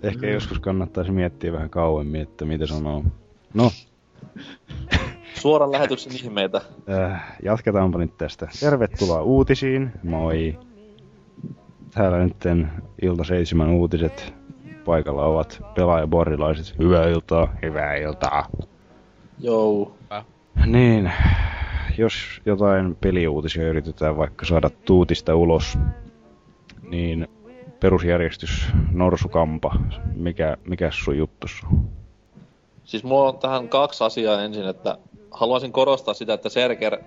Ehkä joskus kannattaisi miettiä vähän kauemmin, että mitä sanoo. No, (laughs) Suoran lähetyksen ihmeitä. äh, jatketaanpa nyt tästä. Tervetuloa uutisiin. Moi. Täällä nyt ilta seitsemän uutiset. Paikalla ovat pelaajaborilaiset. Hyvää iltaa, hyvää iltaa. Jou. Niin, jos jotain peliuutisia yritetään vaikka saada tuutista ulos, niin perusjärjestys, norsukampa, mikä, mikä sun juttus? Siis mulla on tähän kaksi asiaa ensin, että haluaisin korostaa sitä, että Serger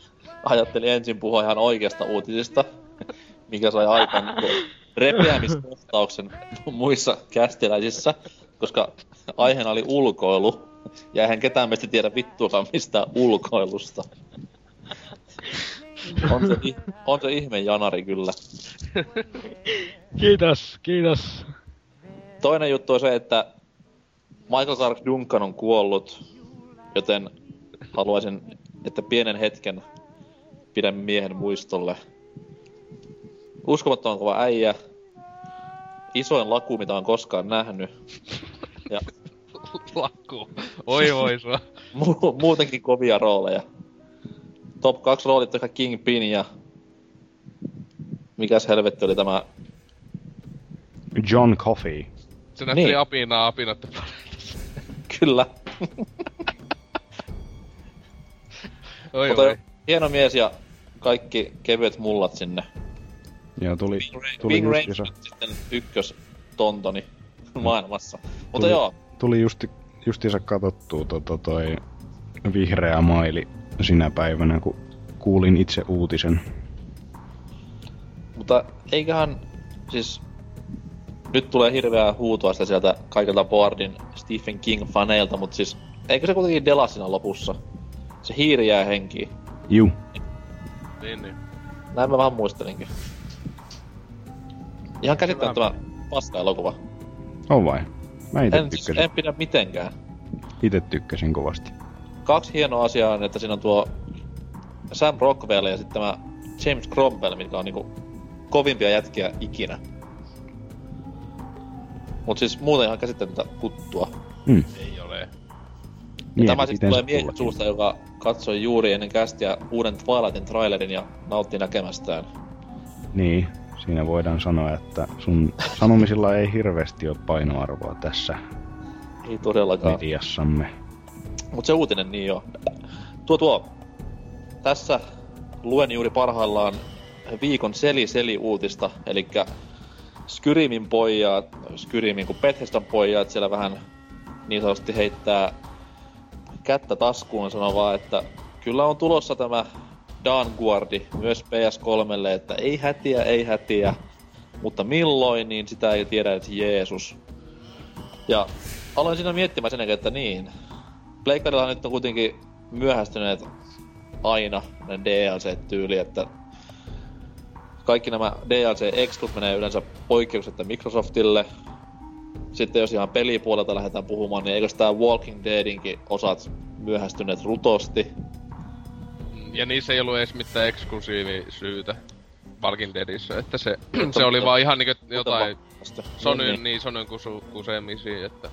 (laughs) ajatteli ensin puhua ihan oikeasta uutisista, (laughs) mikä sai aikaan niinku repeämiskohtauksen (laughs) muissa kästiläisissä, koska aiheena oli ulkoilu, ja eihän ketään meistä tiedä vittuakaan mistään ulkoilusta. On se, on se ihme janari kyllä. Kiitos, kiitos. Toinen juttu on se, että Michael Clark Duncan on kuollut, joten haluaisin, että pienen hetken pidän miehen muistolle. Uskomattoman kova äijä. Isoin laku, mitä on koskaan nähnyt. Ja (laughs) Lakku. Oi voi sua. mu- muutenkin kovia rooleja. Top 2 roolit ehkä Kingpin ja... Mikäs helvetti oli tämä... John Coffey. Se näytteli Niin. apinaa apinoiden (laughs) Kyllä. (laughs) Oi Mutta voi. hieno mies ja kaikki kevyet mullat sinne. Joo, tuli, Bing, tuli Bing justiinsa, Rames sitten ykkös tontoni (laughs) maailmassa. Mutta Tuli- joo, tuli justi, justiinsa katsottua tota toi vihreä maili sinä päivänä, kun kuulin itse uutisen. mutta eiköhän siis nyt tulee hirveää huutoa sitä sieltä kaikilta boardin Stephen King-faneilta, mutta siis eikö se kuitenkin delasina lopussa? Se hiiri jää henkiin. Juu, Niin, niin. Näin mä vähän muistelinkin. Ihan käsittämättömän paska elokuva. on vai? Mä ite En, siis, tykkäsin, en pidä mitenkään. ite tykkäsin kovasti. Kaksi hienoa asiaa on, että siinä on tuo Sam Rockwell ja sitten tämä James Cromwell, mitkä on niinku kovimpia jätkiä ikinä. Mut siis muuten ihan käsittämättä kuttua. Hmm. Ei ole. Ja tämä siis itensä tulee miehen suusta, joka katsoi juuri ennen kästiä uuden Twilightin trailerin ja nautti näkemästään. Niin, siinä voidaan sanoa, että sun sanomisilla ei hirveästi ole painoarvoa tässä Ei todellakaan. mediassamme. Mut se uutinen niin jo. Tuo tuo. Tässä luen juuri parhaillaan viikon seli-seli-uutista, eli Skyrimin pojat, Skyrimin kuin Bethesdan pojat siellä vähän niin sanotusti heittää kättä taskuun sanoo vaan, että kyllä on tulossa tämä Dawnguardi myös PS3, että ei hätiä, ei hätiä, mutta milloin, niin sitä ei tiedä edes Jeesus. Ja aloin siinä miettimään sen että niin, Pleikkarilla nyt on kuitenkin myöhästyneet aina ne DLC-tyyli, että kaikki nämä DLC-exclut menee yleensä poikkeuksetta Microsoftille. Sitten jos ihan pelipuolelta lähdetään puhumaan, niin eikös tää Walking Deadinkin osat myöhästyneet rutosti? Ja niissä ei ollut edes mitään eksklusiivisyytä Walking Deadissä, että se, se oli vaan ihan niinku jotain. Sonyn, Niin, niin, niin. Sonyn kusu, kusemisia, että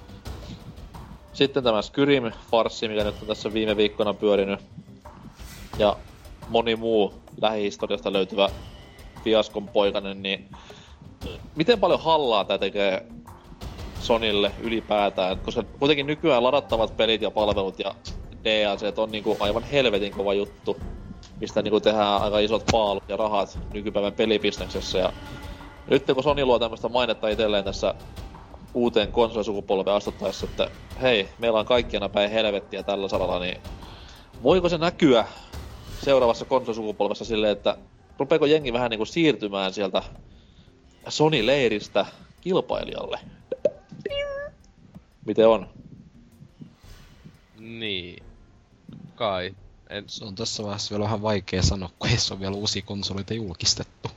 Sitten tämä Skyrim-farssi, mikä nyt on tässä viime viikkona pyörinyt. Ja moni muu lähihistoriasta löytyvä fiaskon poikainen, niin miten paljon hallaa tää tekee Sonille ylipäätään? Koska kuitenkin nykyään ladattavat pelit ja palvelut ja DLC on niinku aivan helvetin kova juttu. mistä niinku tehdään aika isot paalut ja rahat nykypäivän pelibisneksessä. Ja nyt kun Sony luo tämmöistä mainetta itselleen tässä uuteen konsolisukupolveen astuttaessa, että hei, meillä on kaikkiana päin helvettiä tällä saralla, niin voiko se näkyä seuraavassa konsolisukupolvessa silleen, että rupeeko jengi vähän niinku siirtymään sieltä Sony-leiristä kilpailijalle? Miten on? Niin. Kai. En... Se on tässä vaiheessa vielä vähän vaikea sanoa, kun ei se ole vielä uusia konsoleita julkistettu.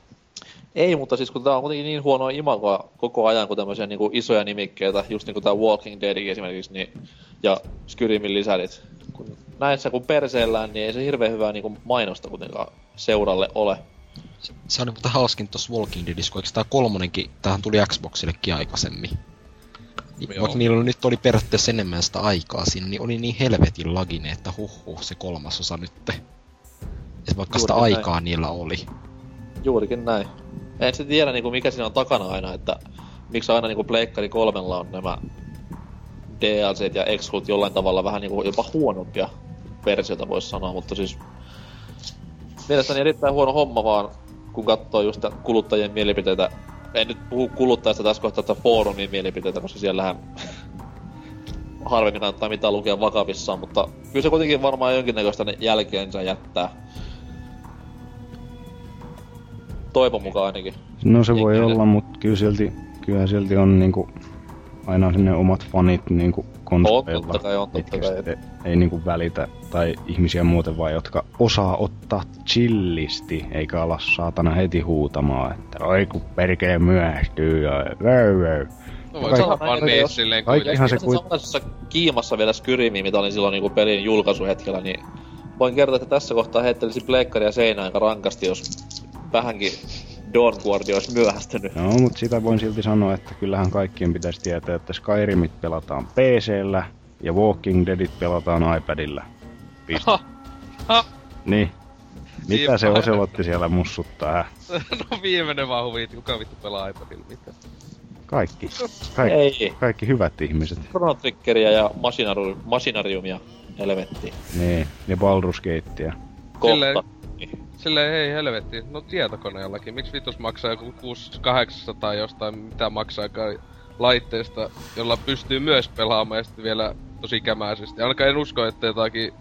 Ei, mutta siis kun tää on kuitenkin niin huonoa imagoa koko ajan, kun tämmöisiä niinku isoja nimikkeitä, just niinku tää Walking Dead esimerkiksi, niin, ja Skyrimin lisärit. Kun näissä kun perseellään, niin ei se hirveän hyvää niinku mainosta kuitenkaan seuralle ole. Se, se on muuten hauskin tossa Walking Deadissä, kun eikö tää kolmonenkin, tähän tuli Xboxillekin aikaisemmin. Niin, Joo. vaikka niillä nyt oli periaatteessa enemmän sitä aikaa siinä, niin oli niin helvetin lagine, että huhhuh, se kolmasosa nytte. Et vaikka sitä Juuri näin. aikaa niillä oli. Juurikin näin. En se tiedä niinku mikä siinä on takana aina, että miksi aina niinku Pleikkari kolmella on nämä DLCt ja Exclut jollain tavalla vähän niinku jopa huonompia versioita voisi sanoa, mutta siis mielestäni erittäin huono homma vaan, kun katsoo just kuluttajien mielipiteitä. En nyt puhu kuluttajista tässä kohtaa, että foorumin mielipiteitä, koska siellähän (laughs) harvemmin kannattaa mitään lukea vakavissaan, mutta kyllä se kuitenkin varmaan jonkinnäköistä jälkeensä jättää. Toivon mukaan ainakin. No se voi Jenkeille. olla, mutta kyllä silti, kyllähän silti on niinku aina sinne omat fanit niinku konsoleilla. totta kai on, totta kai. sitten ei niinku välitä, tai ihmisiä muuten vaan, jotka osaa ottaa chillisti, eikä ala saatana heti huutamaan, että oi kun perkele myöhästyy ja vöy vöy. No voi sanoa vaan niin silleen kaikkihan se Tässä kuit- samaisessa kiimassa vielä Skyrimi, mitä olin silloin niinku pelin julkaisuhetkellä, niin voin kertoa, että tässä kohtaa heittelisin pleikkaria seinään aika rankasti, jos vähänkin Dawn Guard olisi myöhästynyt. No, mutta sitä voin silti sanoa, että kyllähän kaikkien pitäisi tietää, että Skyrimit pelataan PCllä ja Walking Deadit pelataan iPadilla. Piste. Ha! Ha! Niin. Mitä Niin se. Oselotti siellä mussuttaa? No viimeinen vaan huvi, kuka vittu pelaa iPadilla mitä. Kaikki. Kaikki, Ei, kaikki hyvät ihmiset. Chrono Triggeria ja Machinarium, Machinariumia helvetti. Niin, ja Baldur's Gatea. Kohta. Silleen- Silleen hei helvetti, no tietokoneellakin, miksi vitus maksaa joku 600-800 jostain, mitä maksaa laitteesta, jolla pystyy myös pelaamaan ja sitten vielä tosi kämäisesti. Ainakaan en usko, että jotakin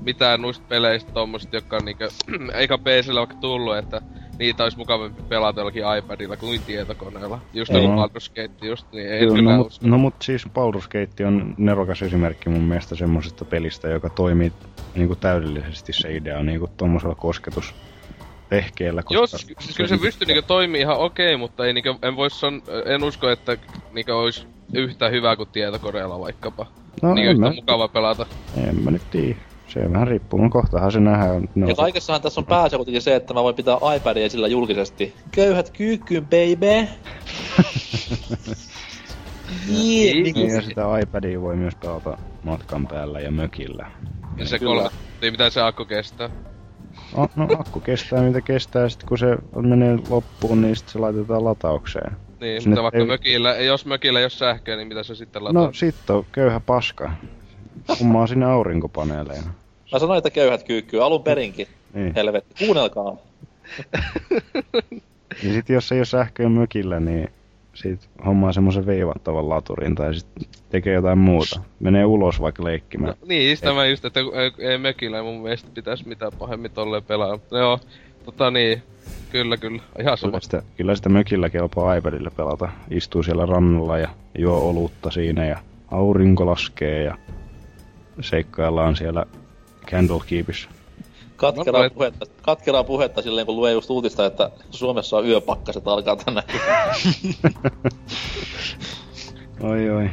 mitään noista peleistä tommoset, jotka on niinkö, (clears throat) eikä PCllä vaikka tullut, että niitä olisi mukavampi pelata jollakin iPadilla kuin tietokoneella. Just Ei. joku Baldur's Gate just, niin ei Kyllä, no, mut, no mut siis Baldur's Gate on nerokas esimerkki mun mielestä semmosesta pelistä, joka toimii niinku täydellisesti se idea niinku tommosella kosketuspehkeellä. Joo, siis, siis kyllä se pystyy niinku toimii ihan okei, mutta ei niinku, en vois son, en usko, että niinku ois yhtä hyvä kuin tietokoneella vaikkapa. No, niin yhtä mä, mukava pelata. en mä nyt tiedä. Se vähän riippuu, no kohtahan se nähdään. No, Ja kaikessahan tässä on pääsä kuitenkin se, että mä voin pitää iPadia esillä julkisesti. Köyhät kyykkyyn, baby! (laughs) Niin, niin, ja sitä iPadia voi myös pelata matkan päällä ja mökillä. Ja se kolme, niin mitä se akku kestää. No, no akku kestää mitä kestää, sit kun se menee loppuun, niin sit se laitetaan lataukseen. Niin, Sinne mutta vaikka ei- mökillä, jos mökillä ei oo sähköä, niin mitä se sitten lataa? No sit on köyhä paska. Kummaa sinne aurinkopaneeleina. Mä sanoin, että köyhät kyykkyy alun perinkin. Niin. Helvetti, kuunnelkaa. Ja (laughs) sit jos ei oo sähköä mökillä, niin sit hommaa semmosen veivattavan laturin tai sit tekee jotain muuta. Menee ulos vaikka leikkimään. No, niin, sitä mä just, että ei, ei mökillä mun mielestä pitäis mitään pahemmin tolleen pelaa. No Joo, tota niin, kyllä kyllä, ihan sama. Kyllä sitä, kyllä sitä mökillä kelpaa iPadilla pelata. Istuu siellä rannalla ja juo olutta siinä ja aurinko laskee ja seikkaillaan siellä Candlekeepissä. Katkeraa, No, puhetta, katkeraa puhetta silleen, kun lue just uutista, että Suomessa on yöpakkaset alkaa tänään. (laughs) Oi oi.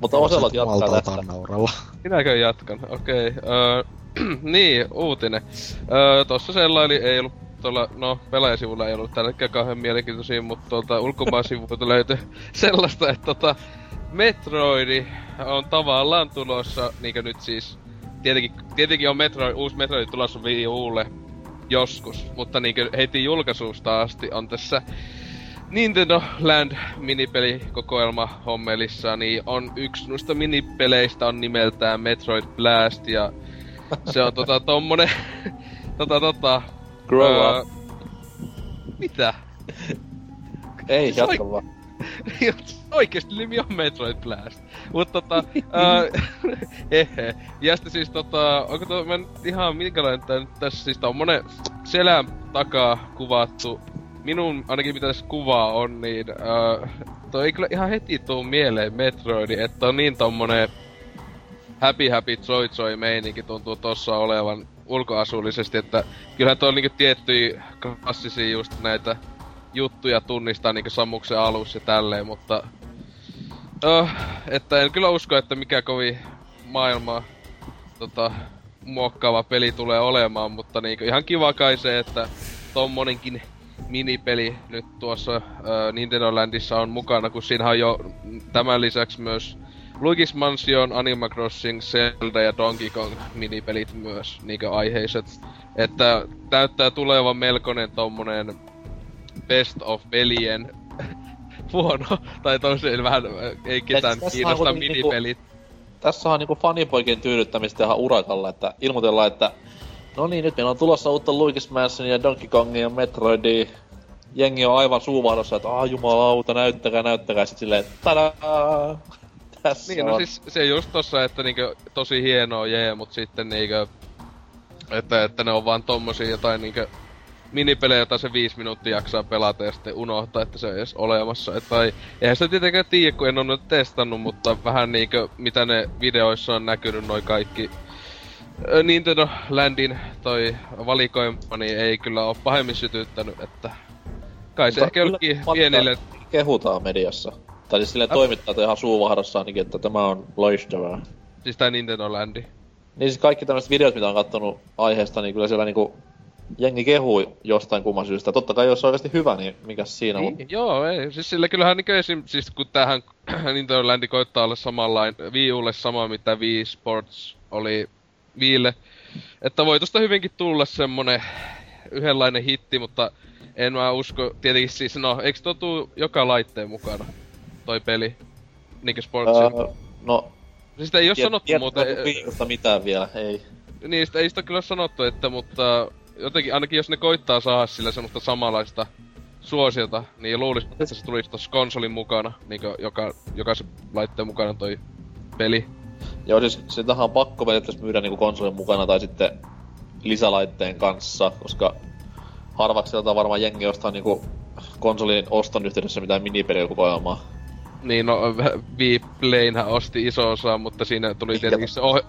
Mutta Oselot jatkaa tästä. nauralla. Minäkö jatkan? Okei. Okay. Öö, (clears throat) niin, uutinen. Öö, tossa sellaili ei ollut tuolla, no pelaajasivulla ei ollut tälläkään kauhean mielenkiintoisia, mutta tuolta ulkomaan sivuilta löytyi (laughs) sellaista, että tota, Metroidi on tavallaan tulossa, niinkö nyt siis, tietenkin, tietenkin on Metroid, uusi Metroid tulossa Wii Ulle joskus, mutta niinkö heti julkaisusta asti on tässä Nintendo Land minipelikokoelma hommelissa, niin on yksi noista minipeleistä on nimeltään Metroid Blast ja se on tota (laughs) tommonen tota, tota... Grow öö, up. Mitä? Ei, jatka oi- vaan. Oikeesti nimi on Metroid Blast. Mut tota, (laughs) hehe. Ja sitten siis tota, onko tuo mä nyt ihan minkälainen tää nyt tässä siis tommonen selän takaa kuvattu. Minun ainakin mitä tässä kuvaa on, niin ää, toi ei kyllä ihan heti tuu mieleen Metroidi, että on niin tommonen happy happy joy joy meininki tuntuu tossa olevan ulkoasullisesti, että kyllähän tuo on niinku tiettyjä klassisia just näitä juttuja tunnistaa niinku Sammuksen alus ja tälleen, mutta... Uh, että en kyllä usko, että mikä kovin maailmaa tota, muokkaava peli tulee olemaan, mutta niinku ihan kiva kai se, että tommonenkin minipeli nyt tuossa uh, Nintendo Landissa on mukana, kun siinä on jo tämän lisäksi myös Luigi's Mansion, Animal Crossing, Zelda ja Donkey Kong minipelit myös niinkö aiheiset. Että näyttää tulevan melkoinen tommonen best of pelien huono, tai tosiaan vähän äh, ei ketään on kiinnosta niinku- minipelit. Tässä on niinku fanipoikien tyydyttämistä ihan urakalla, että ilmoitellaan, että no niin, nyt meillä on tulossa uutta Luigi's Mansion ja Donkey Kongia ja Metroidia. Jengi on aivan suuvahdossa, että aah jumalauta, näyttäkää, näyttäkää. Sitten silleen, tadaa! Tässä Niin, on. no siis se just tossa, että niinkö tosi hienoa jee, mut sitten niinkö... Että, että ne on vaan tommosia jotain niinkö minipelejä, joita se viisi minuuttia jaksaa pelata ja sitten unohtaa, että se on edes olemassa. Et, tai eihän sitä tietenkään tiedä, kun en ole nyt testannut, mutta vähän niinkö mitä ne videoissa on näkynyt noi kaikki Nintendo Landin toi valikoima, niin ei kyllä ole pahemmin sytyttänyt, että kai se Mutta ehkä jollekin pienille Kehutaan mediassa. Tai siis silleen Ä- toimittajat ihan suuvahdossa ainakin, että tämä on loistavaa. Siis tää Nintendo Landi. Niin siis kaikki tämmöiset videot, mitä on kattonut aiheesta, niin kyllä siellä niinku jengi kehuu jostain kumman syystä. Totta kai jos se on oikeasti hyvä, niin mikä siinä on. Niin, joo, ei. Siis sillä kyllähän niinku esim, siis kun tähän (clears throat) Nintendo Landi koittaa olla samanlain Wii Ulle sama mitä Wii Sports oli Wiille. Että voi tosta hyvinkin tulla semmonen yhdenlainen hitti, mutta en mä usko, tietenkin siis no, eikö tuo tuu joka laitteen mukana, toi peli? Niinkö Sportsin? Öö, no, siis sitä ei oo tiet- sanottu tiedätkö muuten, Wiiusta mitään vielä, ei. niin sitä ei sitä kyllä sanottu, että mutta jotenkin ainakin jos ne koittaa saada sillä semmoista samanlaista suosiota, niin luulis, että se tulisi tossa konsolin mukana, niinkö joka, jokaisen laitteen mukana toi peli. Joo, siis sitähän on pakko periaatteessa myydä niinku konsolin mukana tai sitten lisälaitteen kanssa, koska harvakselta varmaan jengi ostaa niinku konsolin oston yhteydessä mitään minipelikokoelmaa. Niin no, (laughs) Wii osti iso osa, mutta siinä tuli tietenkin se oh...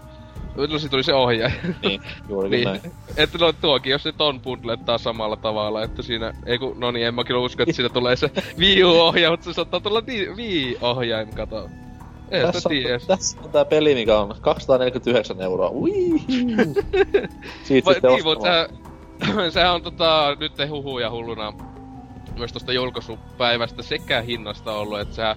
No siinä tuli se ohjaaja. Niin, juurikin niin. näin. Että no tuokin, jos nyt on bundlettaa samalla tavalla, että siinä, ei kun, no niin, en mä kyllä usko, että siitä tulee se Wii U-ohjaaja, mutta se saattaa tulla di- Wii-ohjain, kato. Ei sitä Tässä on, tässä on tää peli, mikä on 249 euroa. Ui. (laughs) Siitä Vai, sitten niin, mut ostamaan. sehän, sehän on tota, nyt huhuja hulluna myös tosta julkaisupäivästä sekä hinnasta ollut, että sehän,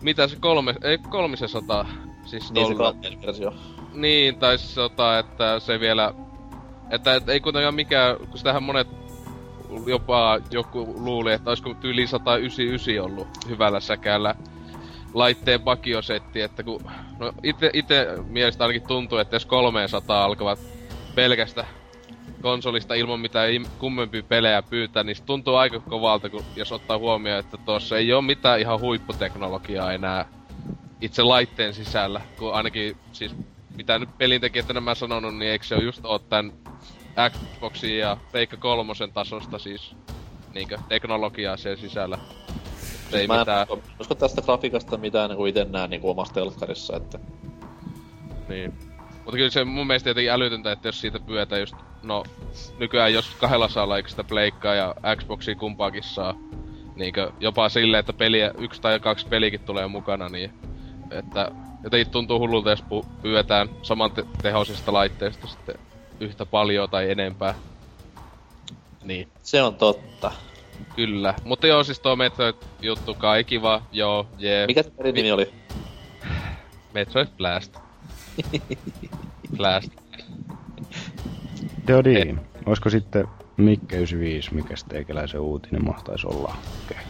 mitä se kolme, ei kolmisesata, siis Niin se dollar- kanteen versio. Niin, tai siis tota, että se vielä... Että et, ei kuitenkaan mikään, kun sitähän monet jopa joku luuli, että olisiko tyyli 199 ollut hyvällä säkällä laitteen pakiosetti, että kun... No ite, ite mielestä ainakin tuntuu, että jos 300 alkavat pelkästä konsolista ilman mitään kummempia pelejä pyytää, niin se tuntuu aika kovalta, kun, jos ottaa huomioon, että tuossa ei ole mitään ihan huipputeknologiaa enää itse laitteen sisällä, kun ainakin siis mitä nyt pelintekijät nämä sanonut, niin eikö se ole just oo tän Xboxin ja Pleikka kolmosen tasosta siis niinkö teknologiaa siellä sisällä. Se ei Mä en mitään, usko, usko tästä grafiikasta mitään niinku ite näen niinku omassa telkkarissa, että... niin. Mutta kyllä se mun mielestä jotenkin älytöntä, että jos siitä pyötään just, no nykyään jos kahdella saa eikö sitä Pleikkaa ja Xboxia kumpaakin saa, niinkö jopa silleen, että peliä, yksi tai kaksi pelikin tulee mukana, niin että jotenkin tuntuu hullulta, jos pyydetään saman te- tehoisesta laitteesta sitten yhtä paljon tai enempää. Niin, Se on totta. kyllä. Mutta joo, siis tuo Metroid-juttu kai kiva, joo, jee. Mikä se pelin nimi oli? Metroid Blast. (laughs) Blast. Teodin, olisiko sitten Mikke 95, mikä teikäläisen uutinen mahtaisi olla? Okay.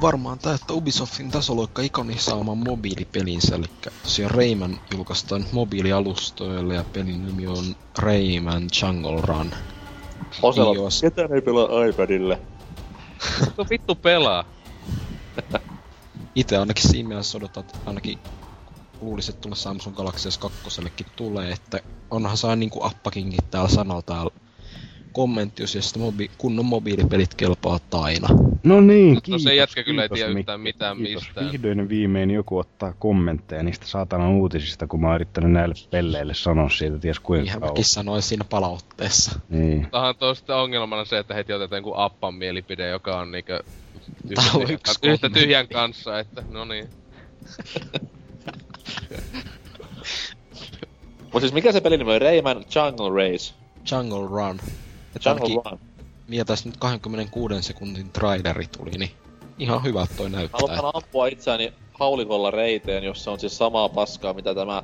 Varmaan tää, että Ubisoftin tasoloikka ikonisaaman mobiilipelinsä, eli tosiaan Rayman julkaistaan mobiilialustoille ja pelin nimi on Rayman Jungle Run. Osella, iOS. ketään ei pelaa iPadille. Mitä vittu pelaa? Itse ainakin siinä mielessä odotan, että ainakin luulisin, että tulla Samsung Galaxy S2 tulee, että onhan saa niinku appakinkin täällä sanoo täällä kommentti, jos mobi- kunnon mobiilipelit kelpaa aina. No niin, No kiitos. se jätkä kyllä ei kiitos, tiedä Mikko, yhtään mitään kiitos. mistään. Vihdoin viimein joku ottaa kommentteja niistä saatanan uutisista, kun mä oon yrittänyt näille pelleille sanoa siitä, ties kuinka Niinhän kauan. mäkin sanoin siinä palautteessa. Niin. Tähän on sitten ongelmana se, että heti otetaan joku appan mielipide, joka on niinkö Tää on tyhjän, yksi yhtä kommentti. tyhjän kanssa, että no niin. Mut siis mikä se pelin nimi oli? Rayman Jungle Race. Jungle Run. Että ainakin Run. mietäis nyt 26 sekuntin traileri tuli, niin ihan hyvältä toi näyttää. haluan ampua itseäni haulikolla reiteen, jossa on siis samaa paskaa, mitä tämä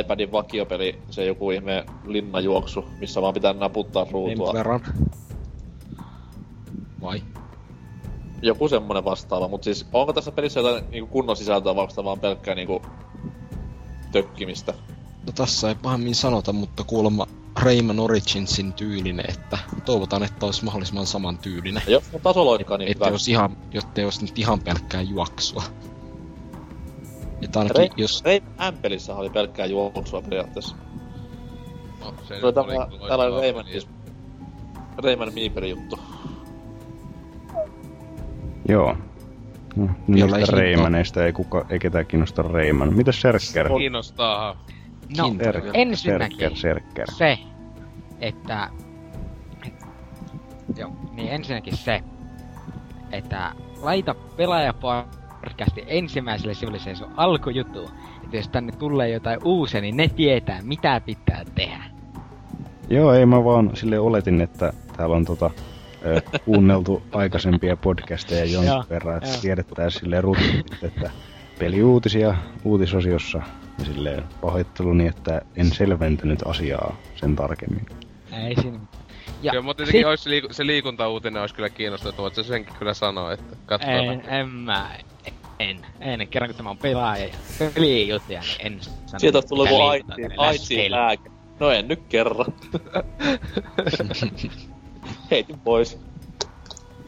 iPadin vakiopeli, se joku ihme linnajuoksu, missä vaan pitää naputtaa ruutua. verran. Vai? Joku semmonen vastaava, mut siis onko tässä pelissä jotain niinku kunnon sisältöä, vai onko vaan pelkkää niinku tökkimistä? No tässä ei pahemmin sanota, mutta kuulemma Rayman Originsin tyylinen, että toivotaan, että olisi mahdollisimman saman tyylinen. Jos on tasoloikka, niin Että hyvä. jos ihan, jotta ei olisi nyt ihan pelkkää juoksua. Että ainakin Re- jos... Rayman M-pelissä oli pelkkää juoksua periaatteessa. No, se Se oli tämä, loistava Rayman, peli. siis Rayman Miipeli juttu. Joo. No, niistä. Reimaneista ei, kuka, ei ketään kiinnosta Reiman. Mitäs Serkker? Kiinnostaa. No, ensinnäkin Serkker. se, että... Joo, niin ensinnäkin se, että laita pelaajapodcasti ensimmäiselle sivulle se sun alkujutu. Että jos tänne tulee jotain uusia, niin ne tietää, mitä pitää tehdä. Joo, ei mä vaan sille oletin, että täällä on tota, ö, kuunneltu aikaisempia podcasteja jonkin verran, että tiedettäisiin silleen rutiinit, että peliuutisia uutisosiossa ja silleen pahoitteluni, että en selventänyt asiaa sen tarkemmin. Ei siinä ja Kyllä, mutta tietenkin sit- olisi liiku- se liikuntauutinen olisi kyllä kiinnostava, voit sä senkin kyllä sanoa, että katsotaan. En, en mä, en, en, kerran kun tämä on pelaaja ja pelijuttuja, niin en sano. Sieltä olisi tullut mitä joku liikutaan aitsi, tänne aitsi läskeille. lääke. No en nyt kerran. (laughs) Heitin pois.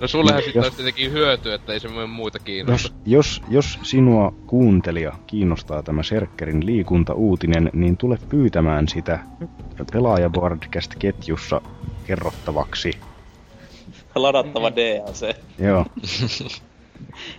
No sullehan Jos- sitten olisi tietenkin hyöty, että ei se muita kiinnosta. Jos, jos, jos sinua kuuntelija kiinnostaa tämä Serkkerin liikuntauutinen, niin tule pyytämään sitä pelaajabordcast-ketjussa kerrottavaksi. Ladattava DLC. Joo. (laughs)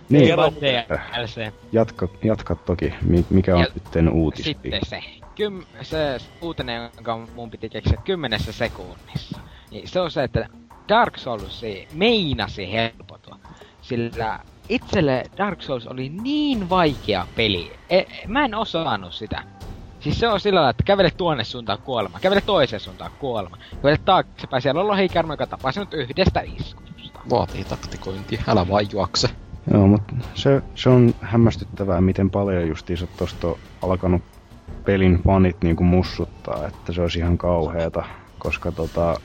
Niin, Kerro. DLC. jatka, jatka toki, mi- mikä on Ja sitten uutispiikki. Sitten se. Kym, se uutinen, jonka mun piti keksiä kymmenessä sekunnissa. Niin se on se, että Dark Souls meinasi helpotua. Sillä itselle Dark Souls oli niin vaikea peli. E, mä en osannut sitä. Siis se on sillä lailla, että kävele tuonne suuntaan kuolema, kävele toiseen suuntaan kuolema, kävele taaksepäin, siellä on lohikärme, joka tapaa sinut yhdestä iskusta. Vaatii taktikointia, älä vaan juokse. Joo, mutta se, se on hämmästyttävää, miten paljon justiinsa tosta alkanut pelin fanit niinku mussuttaa, että se olisi ihan kauheeta, koska tota,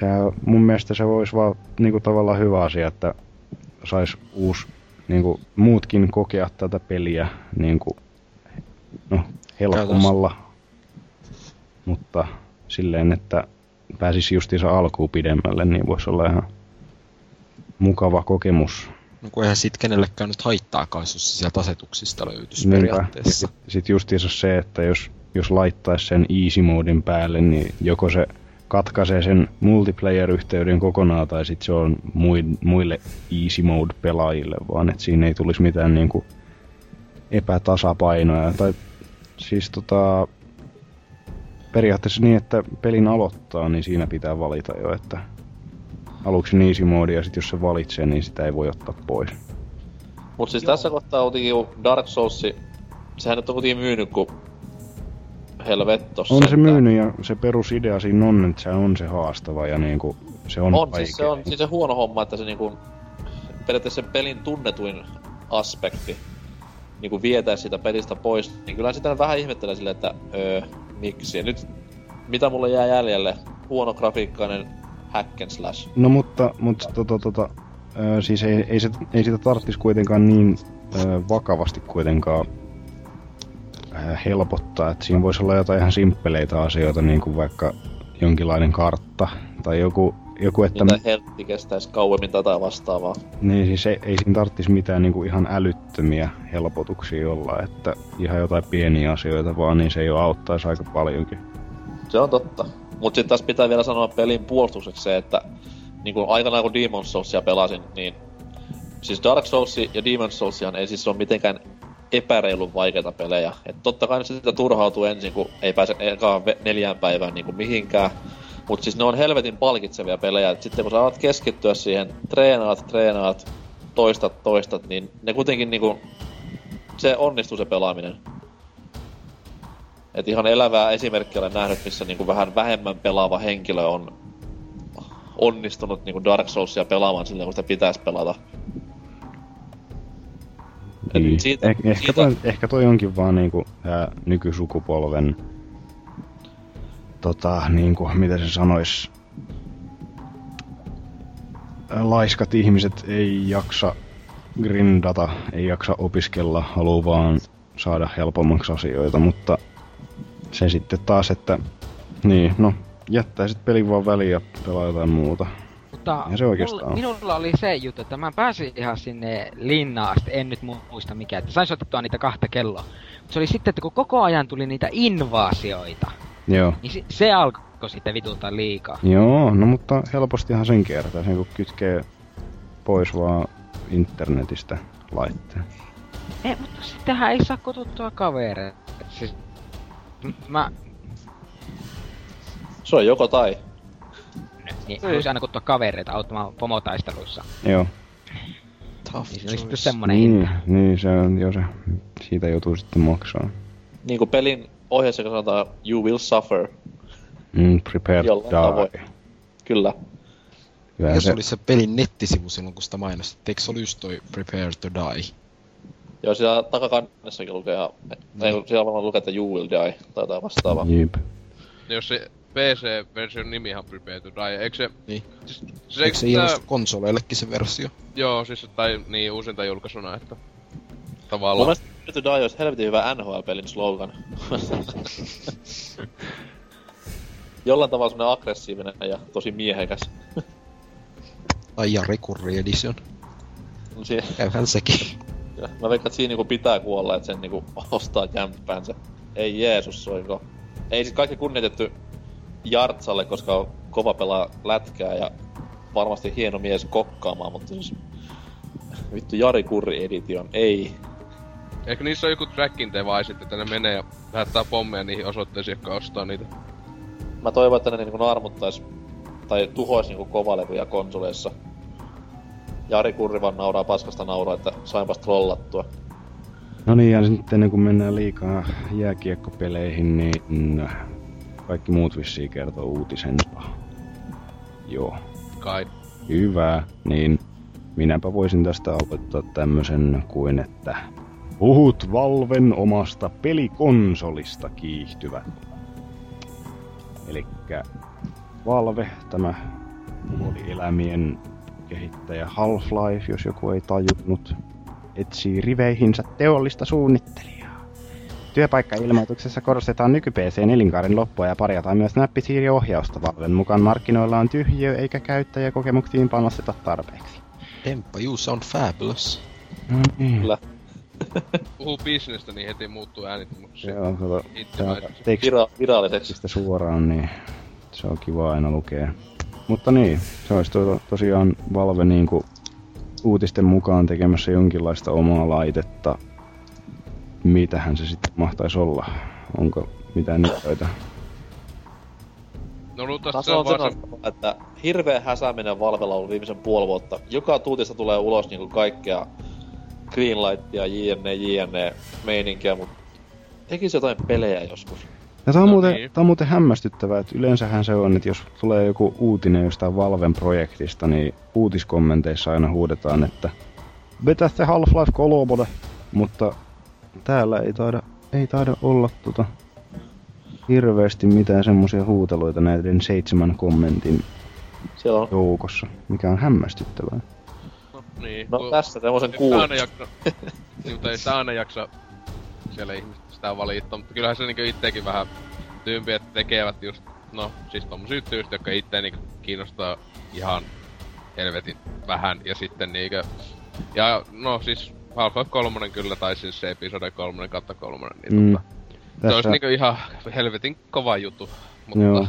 sehän, mun mielestä se voisi vaan niinku tavallaan hyvä asia, että sais uusi, niinku, muutkin kokea tätä peliä niinku, no, helpommalla, mutta silleen, että pääsisi justiinsa alkuun pidemmälle, niin voisi olla ihan mukava kokemus. No kun eihän sit kenellekään nyt haittaakaan, jos se sieltä asetuksista löytyisi Niinpä. periaatteessa. Sitten sit justiinsa se, että jos, jos laittaisi sen easy modin päälle, niin joko se katkaisee sen multiplayer-yhteyden kokonaan, tai sitten se on mui- muille easy mode-pelaajille, vaan että siinä ei tulisi mitään niinku epätasapainoja. Tai siis tota, periaatteessa niin, että pelin aloittaa, niin siinä pitää valita jo, että aluksi on easy mode, ja sitten jos se valitsee, niin sitä ei voi ottaa pois. Mut siis tässä kohtaa kuitenkin Dark Souls, sehän nyt on kuitenkin myynyt ku helvettos. On se myynyt ja se perusidea siinä on, että se on se haastava ja niinku se on, On, vaikea. siis se on siis se huono homma, että se niinku, periaatteessa sen pelin tunnetuin aspekti niinku vietäisi sitä pelistä pois, niin kyllä sitä vähän ihmettelee silleen, että öö, miksi. Ja nyt, mitä mulle jää jäljelle? Huono grafiikkainen hack and slash. No mutta, mutta tota, tota, Ö, siis ei, ei, se, ei sitä tarvitsisi kuitenkaan niin ö, vakavasti kuitenkaan helpottaa. Että siinä voisi olla jotain ihan simppeleitä asioita, niin kuin vaikka jonkinlainen kartta tai joku, joku että... Mitä heltti kestäisi kauemmin tätä vastaavaa. Niin siis ei, ei siinä tarvitsisi mitään niin kuin ihan älyttömiä helpotuksia olla, että ihan jotain pieniä asioita vaan, niin se jo auttaisi aika paljonkin. Se on totta. Mut sit tässä pitää vielä sanoa pelin puolustukseksi se, että niin kuin aikanaan kun Demon's Soulsia pelasin, niin siis Dark Souls ja Demon's Soulsihan ei siis ole mitenkään epäreilun vaikeita pelejä. Et totta kai sitä turhautuu ensin, kun ei pääse ekaan neljään päivään niin kuin mihinkään. Mutta siis ne on helvetin palkitsevia pelejä. Et sitten kun sä alat keskittyä siihen, treenaat, treenaat, toistat, toistat, niin ne kuitenkin niinku, se onnistuu se pelaaminen. Et ihan elävää esimerkkiä olen nähnyt, missä niinku vähän vähemmän pelaava henkilö on onnistunut niinku Dark Soulsia pelaamaan silleen, kun sitä pitäisi pelata. Niin. siitä- eh, ehkä, siitä- toi, ehkä toi onkin vaan niinku tää nykysukupolven tota niinku, mitä se sanois laiskat ihmiset ei jaksa grindata, ei jaksa opiskella, haluaa vaan saada helpommaksi asioita, mutta se sitten taas, että niin, no, jättäisit pelin vaan väliin ja pelaa jotain muuta. Mutta Ja se oikeastaan mulla, on. minulla oli se juttu, että mä pääsin ihan sinne linnaan asti, en nyt mu- muista mikä, että sain soitettua niitä kahta kelloa. Mutta se oli sitten, että kun koko ajan tuli niitä invaasioita, Joo. niin se, se alkoi sitten vitulta liikaa. Joo, no mutta helpostihan sen kertaa, sen kun kytkee pois vaan internetistä laitteen. Ei, mutta sittenhän ei saa kotuttua kavereita. Siis, mä, Se on joko tai. Niin, haluaisin aina kuttua kavereita auttamaan pomotaisteluissa. Joo. Tough Niin se oli sitten choice. semmonen Niin, hinta. niin, se on jo se. Siitä joutuu sitten maksaa. Niin kuin pelin ohjeessa sanotaan, you will suffer. Mm, prepare to Jollain tavoin. die. Kyllä. Jos se, oli se pelin nettisivu silloin, kun sitä mainostettiin, eikö se oli just toi Prepare to Die? Joo, siellä takakannessakin lukee, ja, ei, siellä varmaan lukee, että you will die, tai jotain vastaavaa. Niin Jos se PC-version nimihan Prepare to Die, eikö se... Niin. Siis, se, Eikö se tää- ilmestu konsoleillekin se versio? Joo, siis tai niin uusinta julkaisuna, että... Mun Tavallaan. mielestä Prepare to Die olisi helvetin hyvä NHL-pelin slogan. (laughs) Jollain tavalla semmonen aggressiivinen ja tosi miehekäs. Tai Jari Kurri Edition. Si- Käyhän sekin. ja mä veikkaan, että siinä niinku pitää kuolla, että sen niinku ostaa jämppäänsä. Ei Jeesus soiko. Ei siis kaikki kunnioitettu Jartsalle, koska on kova pelaa lätkää ja varmasti hieno mies kokkaamaan, mutta siis... Vittu Jari Kurri Edition, ei. Eikö niissä ole joku tracking device, että ne menee ja lähettää pommeja niihin osoitteisiin, jotka ostaa niitä? Mä toivon, että ne niinku naarmuttais tai tuhois niinku kovalevyjä konsoleissa. Jari Kurri vaan nauraa paskasta nauraa, että sainpas trollattua. No niin, ja sitten ennen kuin mennään liikaa jääkiekkopeleihin, niin kaikki muut vissiin kertoo uutisensa. Joo. Kai. Hyvä, niin minäpä voisin tästä aloittaa tämmösen kuin, että puhut Valven omasta pelikonsolista kiihtyvät. Elikkä Valve, tämä elämien kehittäjä Half-Life, jos joku ei tajunnut, etsii riveihinsä teollista suunnittelijaa. Työpaikkailmoituksessa korostetaan nyky-PCn elinkaaren loppua ja parjataan myös näppisiiriohjausta. Valven mukaan markkinoilla on tyhjiö eikä käyttäjäkokemuksiin panosteta tarpeeksi. Demppa, you sound fabulous. Niin. Kyllä. (laughs) Puhuu bisnestä, niin heti muuttuu äänittömäksi. Se on kato. Vira- viralliseksi. suoraan, niin se on kiva aina lukea. Mutta niin, se olisi to- tosiaan Valve niinku uutisten mukaan tekemässä jonkinlaista omaa laitetta. Mitähän se sitten mahtaisi olla? Onko mitään niitä? No luultavasti se on on vaan se... sanottava, että hirveä häsääminen Valvella on ollut viimeisen puoli vuotta. Joka tuutista tulee ulos niinku kaikkea Greenlightia, JNE, JNE meininkiä, mut tekisi jotain pelejä joskus. Ja tää on, No muuten, niin. tää on muuten hämmästyttävää, että yleensähän se on, että jos tulee joku uutinen jostain Valven projektista, niin uutiskommenteissa aina huudetaan, että vetä se Half-Life 3, mutta täällä ei taida, ei taida olla tota hirveästi mitään semmoisia huuteluita näiden seitsemän kommentin Siellä on, joukossa, mikä on hämmästyttävää. Niin. No kun- tässä kuulin. sitä aina jaksa, (laughs) niin, mutta ei sitä aina jaksa siellä ihmiset sitä valittaa, mutta kyllähän se niinku ittekin vähän tyympi, että tekevät just, no siis tommosia tyystä, jotka itse niinku kiinnostaa ihan helvetin vähän ja sitten niinkö, ja no siis Half-Life 3 kyllä, tai siis se episode 3 kautta 3, niin Mm. tota, se olisi niinku ihan helvetin kova juttu, mutta Joo.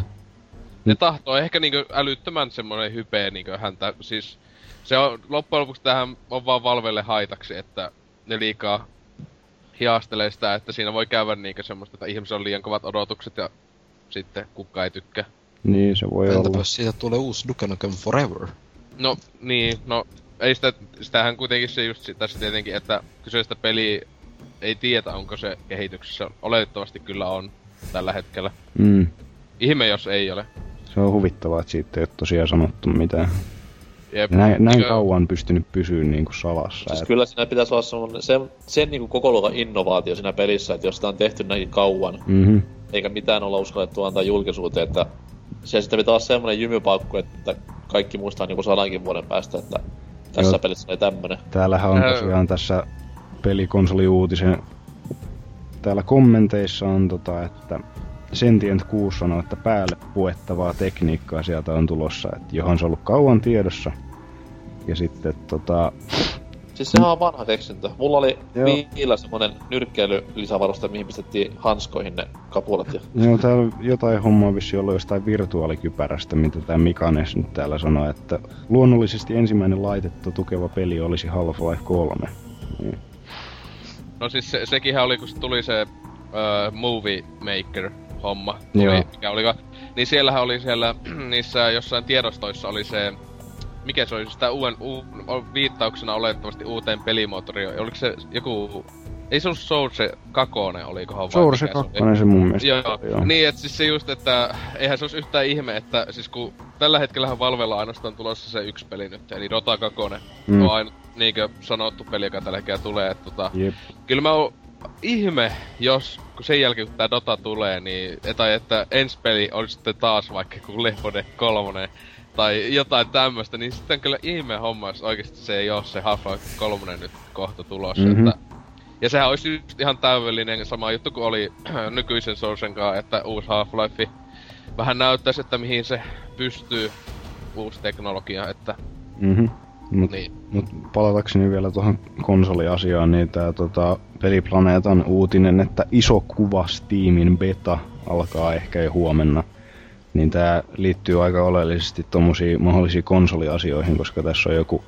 ne tahtoo ehkä niinku älyttömän semmonen hype niinku häntä, siis se on loppujen lopuksi tähän on vaan Valvelle haitaksi, että ne liikaa hiastelee sitä, että siinä voi käydä niinkö semmoista, että ihmisillä on liian kovat odotukset ja sitten kukaan ei tykkää. Niin, se voi Entäpä olla. jos siitä tulee uusi Duke Nukem Forever? No niin, no ei sitä, sitähän kuitenkin se just tässä tietenkin, että kyseistä peliä ei tiedä onko se kehityksessä. Oletettavasti kyllä on tällä hetkellä. Mm. Ihme jos ei ole. Se on huvittavaa, että siitä ei ole tosiaan sanottu mitään. Jep. Näin, näin kauan pystynyt pysyä niinku salassa. Siis et- kyllä siinä pitäisi olla sen, sen niinku koko luokan innovaatio siinä pelissä, että jos sitä on tehty näinkin kauan, Mhm. eikä mitään olla uskallettu antaa julkisuuteen, että se sitten pitää olla semmonen jymypaukku, että kaikki muistaa niinku sadankin vuoden päästä, että tässä Joo. pelissä oli tämmönen. Täällähän on tosiaan tässä pelikonsoliuutisen... Täällä kommenteissa on tota, että Sentient 6 sanoo, että päälle puettavaa tekniikkaa sieltä on tulossa, että johon se on ollut kauan tiedossa. Ja sitten tota, Siis sehän on vanha keksintö. Mulla oli Joo. viillä semmonen nyrkkeily lisävaruste, mihin pistettiin hanskoihin ne kapulat. Ja... joo, täällä on jotain hommaa vissi ollut jostain virtuaalikypärästä, mitä tämä Mikanes nyt täällä sanoo, että luonnollisesti ensimmäinen laitetta tukeva peli olisi Half-Life 3. Niin. No siis se, sekinhän oli, kun se tuli se uh, Movie Maker homma. Tuli, Joo. Mikä oli, niin siellähän oli siellä (clears throat) niissä jossain tiedostoissa oli se mikä se oli sitä uuden, u, viittauksena oletettavasti uuteen pelimoottoriin. Oliko se joku... Ei se ollut Source 2, olikohan vai Source mikä se oli? 2 se mun mielestä Joo, joo. niin et siis se just, että eihän se olisi yhtään ihme, että siis kun tällä hetkellähän Valvella ainoastaan tulossa se yksi peli nyt, eli Dota 2 Mm. mm. on ainut niinkö sanottu peli, joka tällä hetkellä tulee, että tota, Jep. kyllä mä oon ihme, jos kun sen jälkeen kun tää Dota tulee, niin, tai että ensi peli olisi sitten taas vaikka kuin Left 4 Dead 3 tai jotain tämmöstä, niin sitten kyllä ihme homma, jos oikeesti se ei oo se Half-Life 3 nyt kohta tulossa, Mhm. mm-hmm. että ja sehän olisi just ihan täydellinen sama juttu kuin oli (clears throat) nykyisen Sourcen kanssa, että uusi Half-Life vähän näyttäisi, että mihin se pystyy uusi teknologia, että Mhm. Mut, niin. mut palatakseni vielä tuohon konsoliasiaan, niin tää tota, Peliplaneetan uutinen, että iso kuva Steamin beta alkaa ehkä jo huomenna. Niin tää liittyy aika oleellisesti tommosiin mahdollisiin konsoliasioihin, koska tässä on joku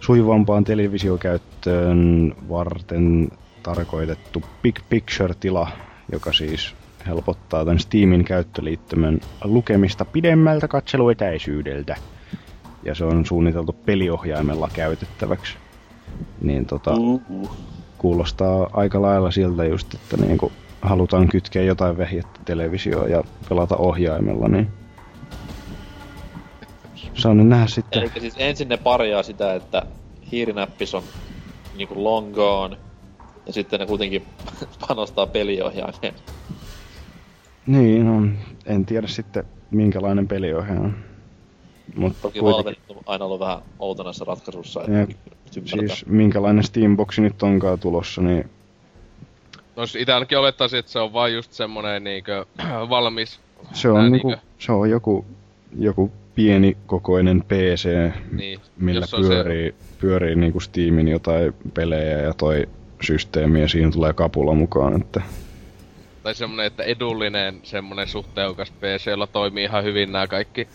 sujuvampaan televisiokäyttöön varten tarkoitettu Big Picture-tila, joka siis helpottaa tämän Steamin käyttöliittymän lukemista pidemmältä katseluetäisyydeltä. Ja se on suunniteltu peliohjaimella käytettäväksi. Niin tota, Uh-uh. kuulostaa aika lailla siltä just, että niinku halutaan kytkeä jotain vehjettä televisioon ja pelata ohjaimella, niin saa nyt nähdä sitten. Eli siis ensin ne parjaa sitä, että hiirinäppis on niinku long gone, ja sitten ne kuitenkin (laughs) panostaa peliohjaimeen. Niin, no, en tiedä sitten minkälainen peliohjaaja on. Mutta Toki Valve on aina ollut vähän outo näissä ratkaisuissa, että siis minkälainen Steamboxi nyt onkaan tulossa, niin No siis ite ainakin olettaisin, että se on vaan just semmonen niinkö (clears throat) valmis. se on, Nää niinku, niinkö- se on joku, joku pieni kokoinen PC, Niin, millä jos on pyörii, pyörii niinku Steamin jotain pelejä ja toi systeemi ja siinä tulee kapula mukaan, että Se, tai semmonen, että edullinen semmonen suhteukas PC, jolla toimii ihan hyvin nämä kaikki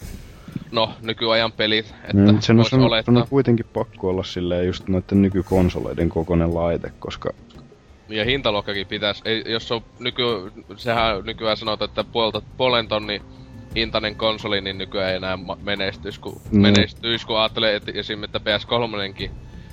no, nykyajan pelit, että mm, sen on, sen, on, sen on kuitenkin pakko olla silleen just noiden nykykonsoleiden kokoinen laite, koska Ja hintaluokkakin pitäisi, ei, jos on nyky, sehän nykyään sanotaan, että puolta, puolen tonni hintainen konsoli, niin nykyään ei enää menestyisi, kun, Mm. menestyisi, kun ajattelee, että esim. että PS3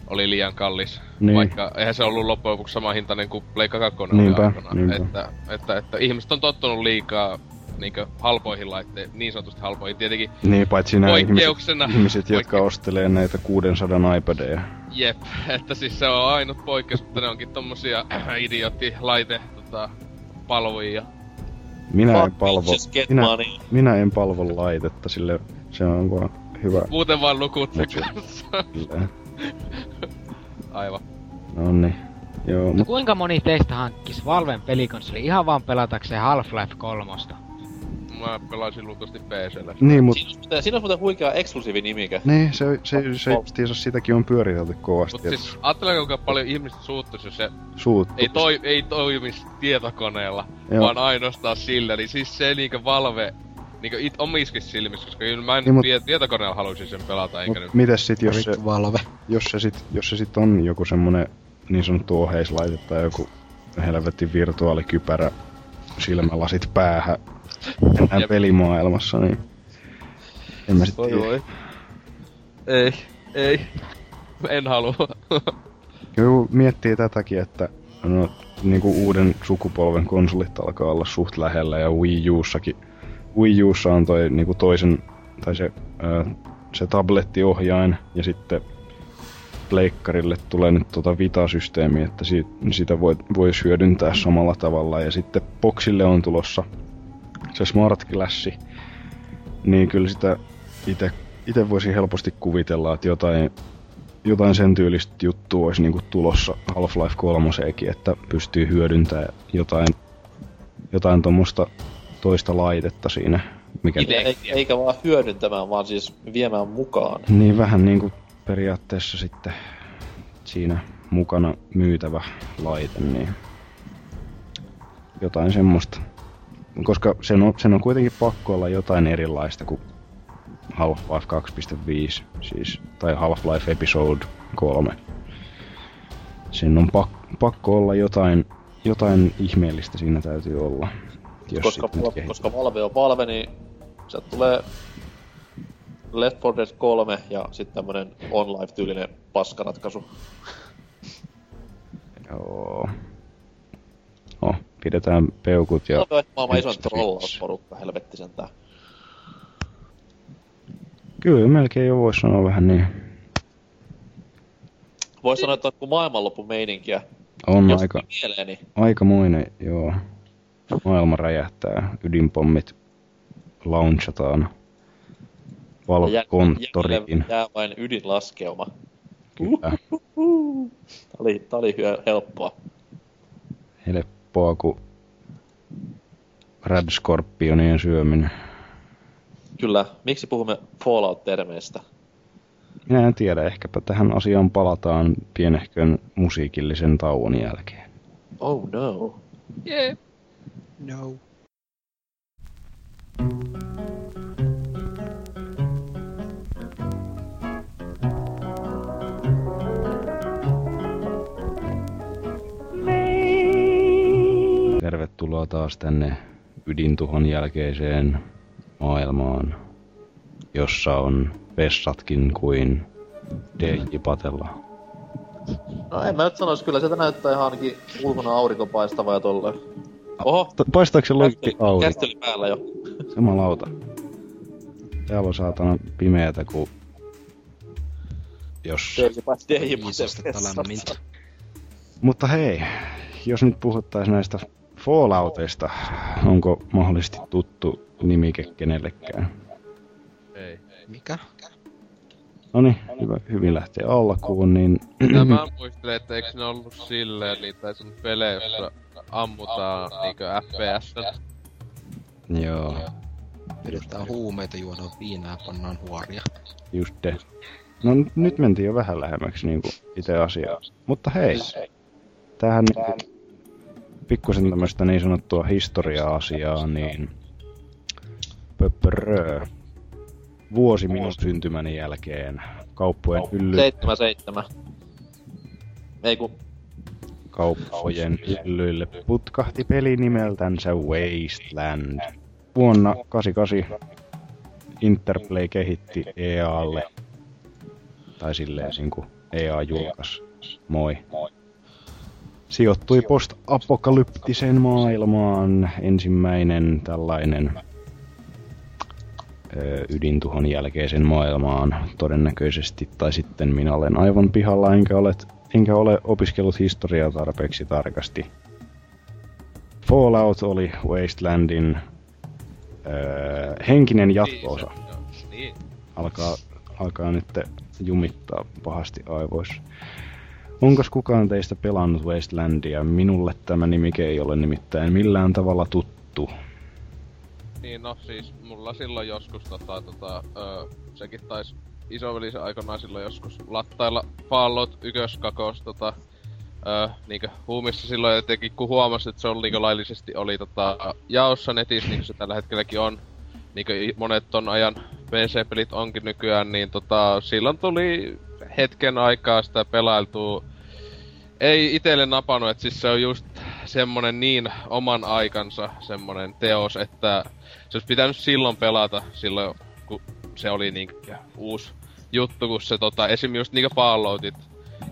oli liian kallis. Niin. Vaikka eihän se ollut loppujen lopuksi sama hintainen kuin Pleikka 2 oli Niinpä, aikanaan. niinpä. Että, että, että, ihmiset on tottunut liikaa niinkö halpoihin laitteen, niin sanotusti halpoihin. Tietenkin niin paitsi nämä ihmiset, ihmiset jotka ostelee näitä 600 iPadeja. Jep, (laughs) että siis se on ainut poikkeus, mutta ne onkin tommosia (clears throat) idioottilaite tota, palvojia. Minä en palvo, minä, money. minä en palvo laitetta, sille se on vaan hyvä. Muuten vaan lukut Mut- kanssa. (laughs) Aivan. No niin. Joo, No mut, kuinka moni teistä hankkis Valven pelikonsoli ihan vaan pelatakseen Half-Life 3? Mä pelasin luultavasti PCllä. niin, mut, Siinä siinä olisi muuten huikea eksklusiivi nimike. niin, se, se, se, se sitäkin on pyöritelty kovasti. Mut siis ajattelen kuinka paljon ihmiset suuttuis, jos se suuttu. ei, toi, ei toimis tietokoneella, Joo. vaan ainoastaan sillä. Niin siis se niinkö Valve niinkö it omiskin silmissä, koska kyllä mä en Niin, mut- tietokoneella haluaisin sen pelata, eikä nyt... Mites sit, jos se, Valve. jos se sit, jos se sit on joku semmonen niin sanottu oheislaite tai joku helvetin virtuaalikypärä silmälasit päähän enää Jep. pelimaailmassa, niin en mä sit Oi voi. Ei, ei. En halua. Joku miettii tätäkin, että no, niinku uuden sukupolven konsolit alkaa olla suht lähellä ja Wii Ussakin. Wii Ussa on toi niinku toisen, tai se, ää, se tablettiohjain ja sitten pleikkarille tulee nyt tota Vita-systeemi, että si- sitä voi, voisi hyödyntää samalla tavalla. Ja sitten Boxille on tulossa se Smart Glass, niin kyllä sitä itse itse voisin helposti kuvitella, että jotain, jotain sen tyylistä juttua olisi niinku tulossa Half-Life 3 että pystyy hyödyntämään jotain, jotain tuommoista toista laitetta siinä. Mikä, Ei, eikä vaan hyödyntämään, vaan siis viemään mukaan. niin vähän niinku periaatteessa sitten siinä mukana myytävä laite, niin jotain semmoista. Koska sen on, sen on kuitenkin pakko olla jotain erilaista kuin Half-Life 2.5, siis, tai Half-Life Episode 3. Sen on pak, pakko olla jotain, jotain ihmeellistä siinä täytyy olla. Jos Koska, kehittää. koska Valve on Valve, niin sieltä tulee Left 4 Dead 3 ja sitten tämmönen on-life-tyylinen paskaratkaisu. Joo. No, pidetään peukut ja... On maailman isoin trollausporukka, helvetti sentään. Kyllä, melkein jo voisi sanoa vähän niin. Voisi sanoa, että on kuin maailmanloppu meininkiä. On Jos aika, mieleeni. aikamoinen, joo. Maailma räjähtää, ydinpommit launchataan. Valkonttoriin. jäljelle jää vain ydinlaskeuma. Kyllä. Tää oli, tää oli hyö- helppoa. Helppoa kuin Red Scorpionien syöminen. Kyllä, miksi puhumme Fallout-termeistä? Minä en tiedä, ehkäpä tähän asiaan palataan pienehkön musiikillisen tauon jälkeen. Oh no. Jee. No. Tervetuloa taas tänne ydintuhon jälkeiseen maailmaan, jossa on vessatkin kuin DJ Patella. No en mä nyt sanois, kyllä sieltä näyttää ihan ainakin ulkona aurinko paistava ja tolleen. Oho, Ta- Paistaako se loikki aurinko? kästeli päällä jo. Jumalauta. Täällä on saatana pimeätä kuin... Jos... DJ lämmintä. Mutta hei, jos nyt puhuttais näistä Fallouteista, onko mahdollisesti tuttu nimike kenellekään? Ei. Mikä? No niin, hyvä, hyvin lähtee alkuun, niin Mitä mä muistelen, että eikö ne ollut silleen niitä sun pelejä, jossa ammutaan niinkö FPS. joo, Vedetään huumeita, juodaan viinaa ja pannaan huoria. just te. No nyt mentiin jo vähän lähemmäksi niinku itse asiaa. Mutta hei, tähän niinku pikkusen tämmöistä niin sanottua historia-asiaa, niin pöppörö. Vuosi minun syntymäni jälkeen kauppojen hylly, Seitsemän, seitsemän. Ei kun, kauppojen hyllyille putkahti peli nimeltänsä Wasteland. Vuonna 88 Interplay kehitti EAlle, tai silleen niin kuin EA julkaisi. Moi. Sijoittui post-apokalyptiseen maailmaan ensimmäinen tällainen ö, ydintuhon jälkeisen maailmaan todennäköisesti, tai sitten minä olen aivan pihalla, enkä ole, enkä ole opiskellut historiaa tarpeeksi tarkasti. Fallout oli Wastelandin ö, henkinen jatko-osa. Niin. Alkaa, alkaa nyt jumittaa pahasti aivoissa. Onko kukaan teistä pelannut Wastelandia? Minulle tämä nimike ei ole nimittäin millään tavalla tuttu. Niin no siis mulla silloin joskus tota, tota, öö, sekin taisi isoveli aikanaan silloin joskus lattailla Fallout 1 kakos tota, öö, niinkö huumissa silloin etenkin kun huomasi, että se oli niinkö laillisesti oli tota, jaossa netissä, niin se tällä hetkelläkin on. Niinkö monet ton ajan PC-pelit onkin nykyään, niin tota, silloin tuli hetken aikaa sitä pelailtua. Ei itelle napannut, että siis se on just semmonen niin oman aikansa semmonen teos, että se olisi pitänyt silloin pelata, silloin kun se oli niin uusi juttu, kun se tota, esim. just niinku Falloutit,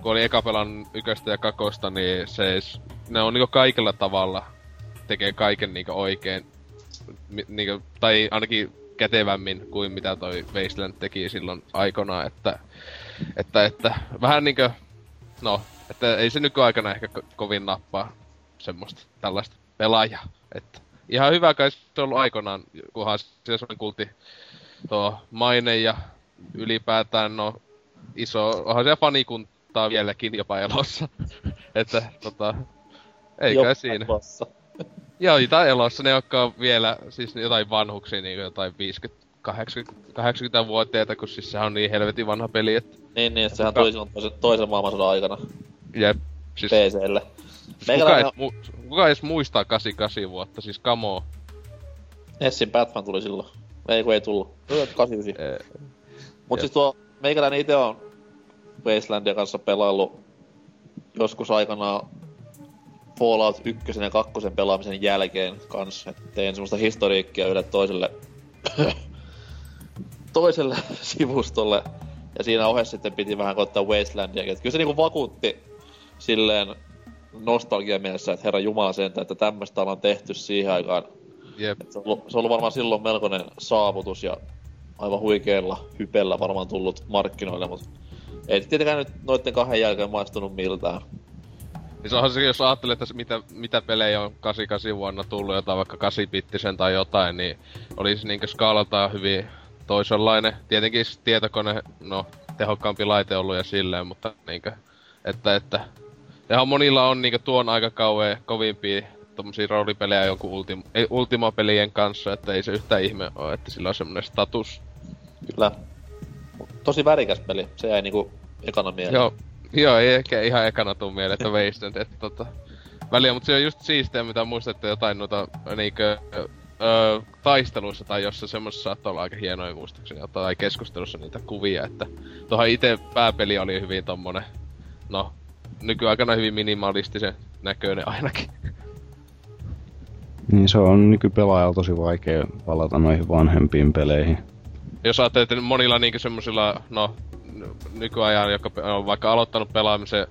kun oli eka pelan yköstä ja kakosta, niin se, ne on niinku kaikella tavalla tekee kaiken niinku oikein. Niinku, tai ainakin kätevämmin kuin mitä toi Wasteland teki silloin aikana, että, että, että vähän niinkö, no, että ei se nykyaikana ehkä ko- kovin nappaa semmoista tällaista pelaajaa, että ihan hyvä kai se ollut aikanaan, kunhan se semmoinen kulti tuo maine ja ylipäätään no iso, onhan siellä fanikuntaa vieläkin jopa elossa. (laughs) että tota, ei kai siinä. Elossa. (laughs) Joo, jotain elossa, ne jotka on vielä, siis jotain vanhuksia, niin jotain 50, 80, 80-vuotiaita, kun siis sehän on niin helvetin vanha peli, että... Niin, niin, että sehän tuli silloin toisen, toisen maailmansodan aikana Jep, siis PClle. kuka Meikäläinen edes, mu- kuka edes muistaa 88 vuotta, siis kamo. Nessin Batman tuli silloin. Ei kun ei tullut. Tuli 89. Ee, Mut Jep. siis tuo, meikäläinen ite on Wastelandia kanssa pelaillut joskus aikanaan Fallout 1 ja 2 pelaamisen jälkeen kanssa. Et tein semmoista historiikkia yhdelle toiselle, (laughs) toiselle sivustolle. Ja siinä ohessa sitten piti vähän koittaa Wastelandia. Et kyllä se niinku vakuutti silleen nostalgia mielessä, että herra Jumala sentään, että tämmöistä ollaan tehty siihen aikaan. jep. Se, on ollut, se on ollut varmaan silloin melkoinen saavutus ja aivan huikealla hypellä varmaan tullut markkinoille, mutta ei tietenkään nyt noitten kahden jälkeen maistunut miltään. Siis onhan se, jos ajattelee, että se mitä, mitä pelejä on 88 vuonna tullut, jotain vaikka 8-bittisen tai jotain, niin olisi niinkö skaalaltaan hyvin toisenlainen. Tietenkin tietokone, no, tehokkaampi laite ollut ja silleen, mutta niinkö, että, että ihan monilla on niinkö tuon aika kauan kovimpia tommosia roolipelejä ei, Ultima-pelien kanssa, että ei se yhtään ihme ole, että sillä on semmonen status. Kyllä. Tosi värikäs peli. Se jäi niinku ekana mieleen. Joo, joo, ei ehkä ihan ekana tuu mieleen, että Wasteland, että tota... Väliä, mutta se on just siistiä, mitä muistatte jotain noita niinkö... Öö, taisteluissa tai jossain semmosessa saattaa olla aika hienoja muistuksia tai keskustelussa niitä kuvia, että tuohon itse pääpeli oli hyvin tommonen, no, nykyaikana hyvin minimalistisen näköinen ainakin. Niin se on nykypelaajalla tosi vaikea palata noihin vanhempiin peleihin. Jos ajattelee, että monilla niinku semmosilla, no, nykyajan, joka pe- on vaikka aloittanut pelaamisen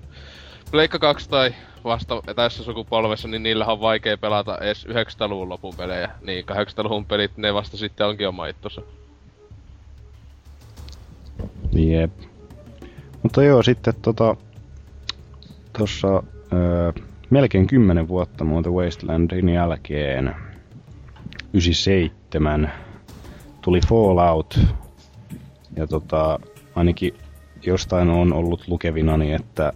Pleikka 2 tai vasta tässä sukupolvessa, niin niillä on vaikea pelata edes 900-luvun lopun pelejä. Niin 800-luvun pelit, ne vasta sitten onkin oma ittossa. Jep. Mutta joo, sitten tota... Tossa öö, melkein 10 vuotta muuten Wastelandin jälkeen 97 tuli Fallout. Ja tota, ainakin jostain on ollut lukevinani, että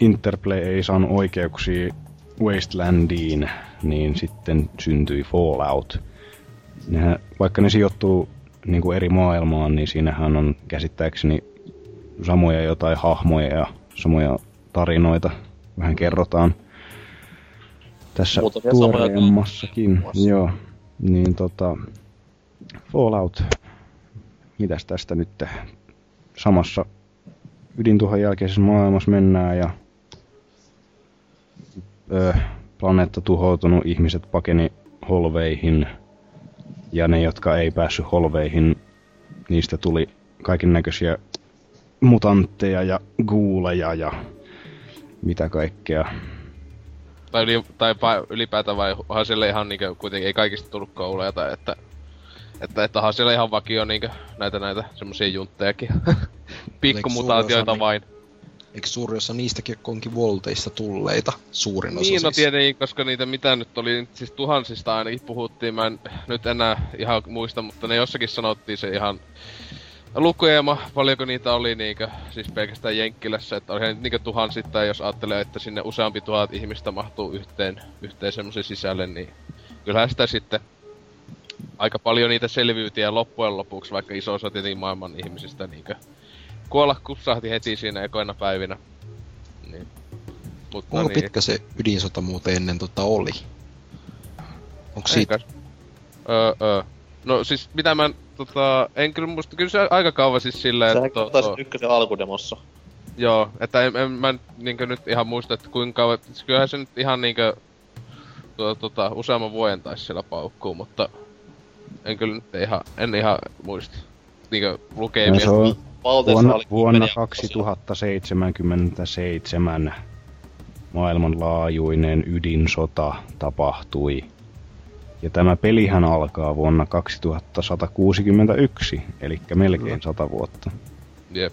Interplay ei saanut oikeuksia Wastelandiin, niin sitten syntyi Fallout. Nehän, vaikka ne sijoittuu niin kuin eri maailmaan, niin siinähän on käsittääkseni samoja jotain hahmoja ja samoja tarinoita vähän kerrotaan. Tässä Muutamia tuoreemmassakin, joo. Niin tota, Fallout, mitäs tästä nyt samassa ydintuhon jälkeisessä maailmassa mennään ja ö, planeetta tuhoutunut, ihmiset pakeni holveihin ja ne, jotka ei päässyt holveihin, niistä tuli kaiken näköisiä mutantteja ja guuleja ja mitä kaikkea. Tai, yli, tai ylipäätään vai onhan siellä ihan niinkö kuitenkin ei kaikista tullut kouluja tai että että, että onhan siellä ihan vakio niinkö näitä näitä semmosia junttejakin. (laughs) Pikkumutaatioita vain. Eikö suuri osa niistäkin onkin volteista tulleita? Suurin osa Niin, no siis. tietenkin, koska niitä mitä nyt oli, siis tuhansista ainakin puhuttiin, mä en nyt enää ihan muista, mutta ne jossakin sanottiin se ihan lukuema, paljonko niitä oli niinkö, siis pelkästään Jenkkilässä, että olihan niinkö tuhansittain, jos ajattelee, että sinne useampi tuhat ihmistä mahtuu yhteen, yhteen semmoisen sisälle, niin kyllähän sitä sitten aika paljon niitä selviytiä loppujen lopuksi, vaikka iso osa tietenkin maailman ihmisistä niinkö kuolla kupsahti heti siinä ekoina päivinä. Niin. Mutta Kuinka niin, pitkä se ydinsota muuten ennen tota oli? Onko siitä... Öö, öö. No siis mitä mä tota, en kyllä muista, kyllä se aika kauan siis silleen, Sehän että... taisi ykkösen alkudemossa. Joo, että en, en mä niinkö nyt ihan muista, että kuinka kauan, siis kyllähän se nyt ihan niinkö tuo, tota, useamman vuoden taisi siellä paukkuu, mutta en kyllä nyt ihan, en ihan muista niinkö No, lukemia. se on Valteessa vuonna, oli vuonna kymmeniä vuosia. 2077 maailmanlaajuinen ydinsota tapahtui. Ja tämä pelihän alkaa vuonna 2161, eli melkein 100 vuotta. Jep.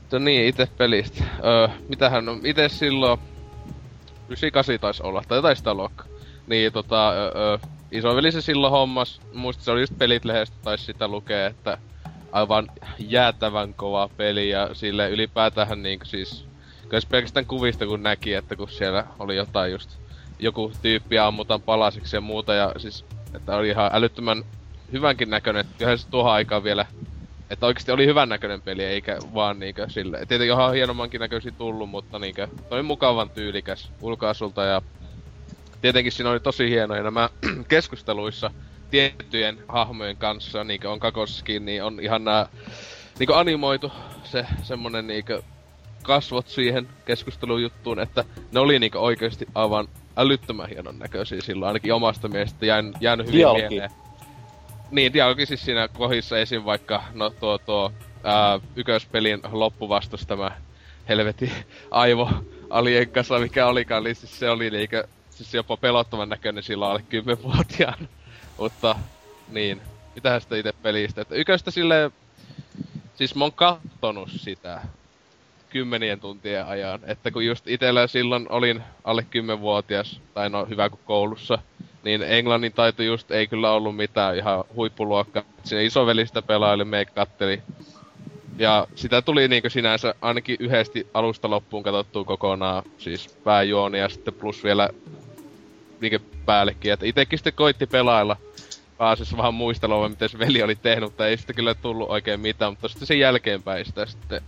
Mutta niin, itse pelistä. Öö, mitähän on, itse silloin... 98 taisi olla, tai jotain sitä luokkaa. Niin tota, öö, isoveli se silloin hommas, muista se oli just pelit lehdestä taisi sitä lukea, että aivan jäätävän kova peli ja sille ylipäätään niinku siis Kyllä pelkästään kuvista kun näki, että kun siellä oli jotain just joku tyyppi ammutaan palasiksi ja muuta ja siis että oli ihan älyttömän hyvänkin näköinen, kyllähän se tuohon aikaan vielä että oikeasti oli hyvän näköinen peli, eikä vaan niinkö sille. Tietenkin onhan hienommankin näköisiä tullut, mutta niinkö, toi mukavan tyylikäs ulkoasulta ja tietenkin siinä oli tosi hienoja nämä (clears throat) keskusteluissa tiettyjen hahmojen kanssa, niinkö on kakossakin, niin on ihan nää niinkö animoitu se semmonen niinkö kasvot siihen keskustelujuttuun, että ne oli niinkö oikeesti aivan älyttömän hienon näköisiä silloin, ainakin omasta mielestä jään, jäänyt hyvin Dialogi. mieleen. Niin, dialogi siis siinä kohdissa esim. vaikka, no tuo tuo ää, yköspelin loppuvastus tämä helvetin aivo alien kasa, mikä olikaan, niin siis se oli niinkö, siis jopa pelottavan näköinen silloin alle 10-vuotiaana. Mutta, niin, mitähän sitä itse pelistä, että yköstä silleen, siis mä oon kattonut sitä kymmenien tuntien ajan, että kun just itellä silloin olin alle 10-vuotias, tai no hyvä kuin koulussa, niin englannin taito just ei kyllä ollut mitään ihan huippuluokka. Sinne isovelistä pelaili, me katteli. Ja sitä tuli niinku sinänsä ainakin yhdesti alusta loppuun katsottua kokonaan, siis pääjuoni ja sitten plus vielä niinku päällekin. Että itekin sitten koitti pelailla. Pääsis vähän muistelemaan, miten se veli oli tehnyt, mutta ei sitten kyllä tullut oikein mitään, mutta sitten sen jälkeenpäin sitä sitten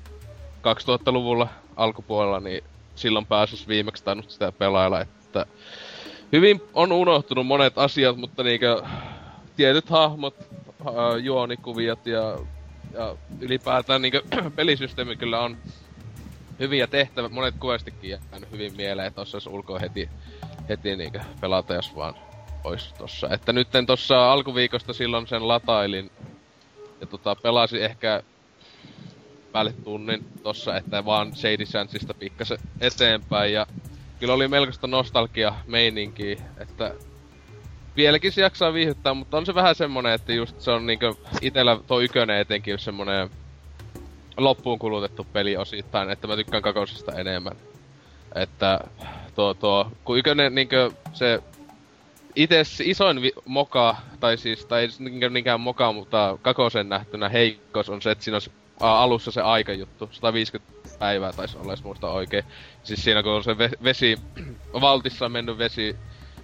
2000-luvulla alkupuolella, niin silloin pääsis viimeksi tainnut sitä pelailla, että hyvin on unohtunut monet asiat, mutta niinkö tietyt hahmot, juonikuviot ja, ja ylipäätään niinkö (clears throat) pelisysteemi kyllä on hyviä tehtävät, monet kuvastikin jäänyt hyvin mieleen, että osaisi ulkoa heti, heti niinkö pelata, jos vaan ois tossa. Että nytten tossa alkuviikosta silloin sen latailin ja tota, pelasin ehkä päälle tunnin tossa, että vaan Shady Sandsista pikkasen eteenpäin ja kyllä oli melkoista nostalgia meininkiä, että vieläkin se jaksaa viihdyttää, mutta on se vähän semmonen, että just se on niinkö itellä tuo ykönen etenkin semmonen loppuun kulutettu peli osittain, että mä tykkään kakosesta enemmän. Että tuo, tuo, kun ykönen niinkö se itse se isoin vi- moka, tai siis, tai niinkään moka, mutta kakosen nähtynä heikkous on se, että siinä on alussa se aikajuttu, 150 päivää taisi olla, jos muista oikein. Siis siinä kun on se ve- vesi, (clears throat) valtissa on mennyt vesi,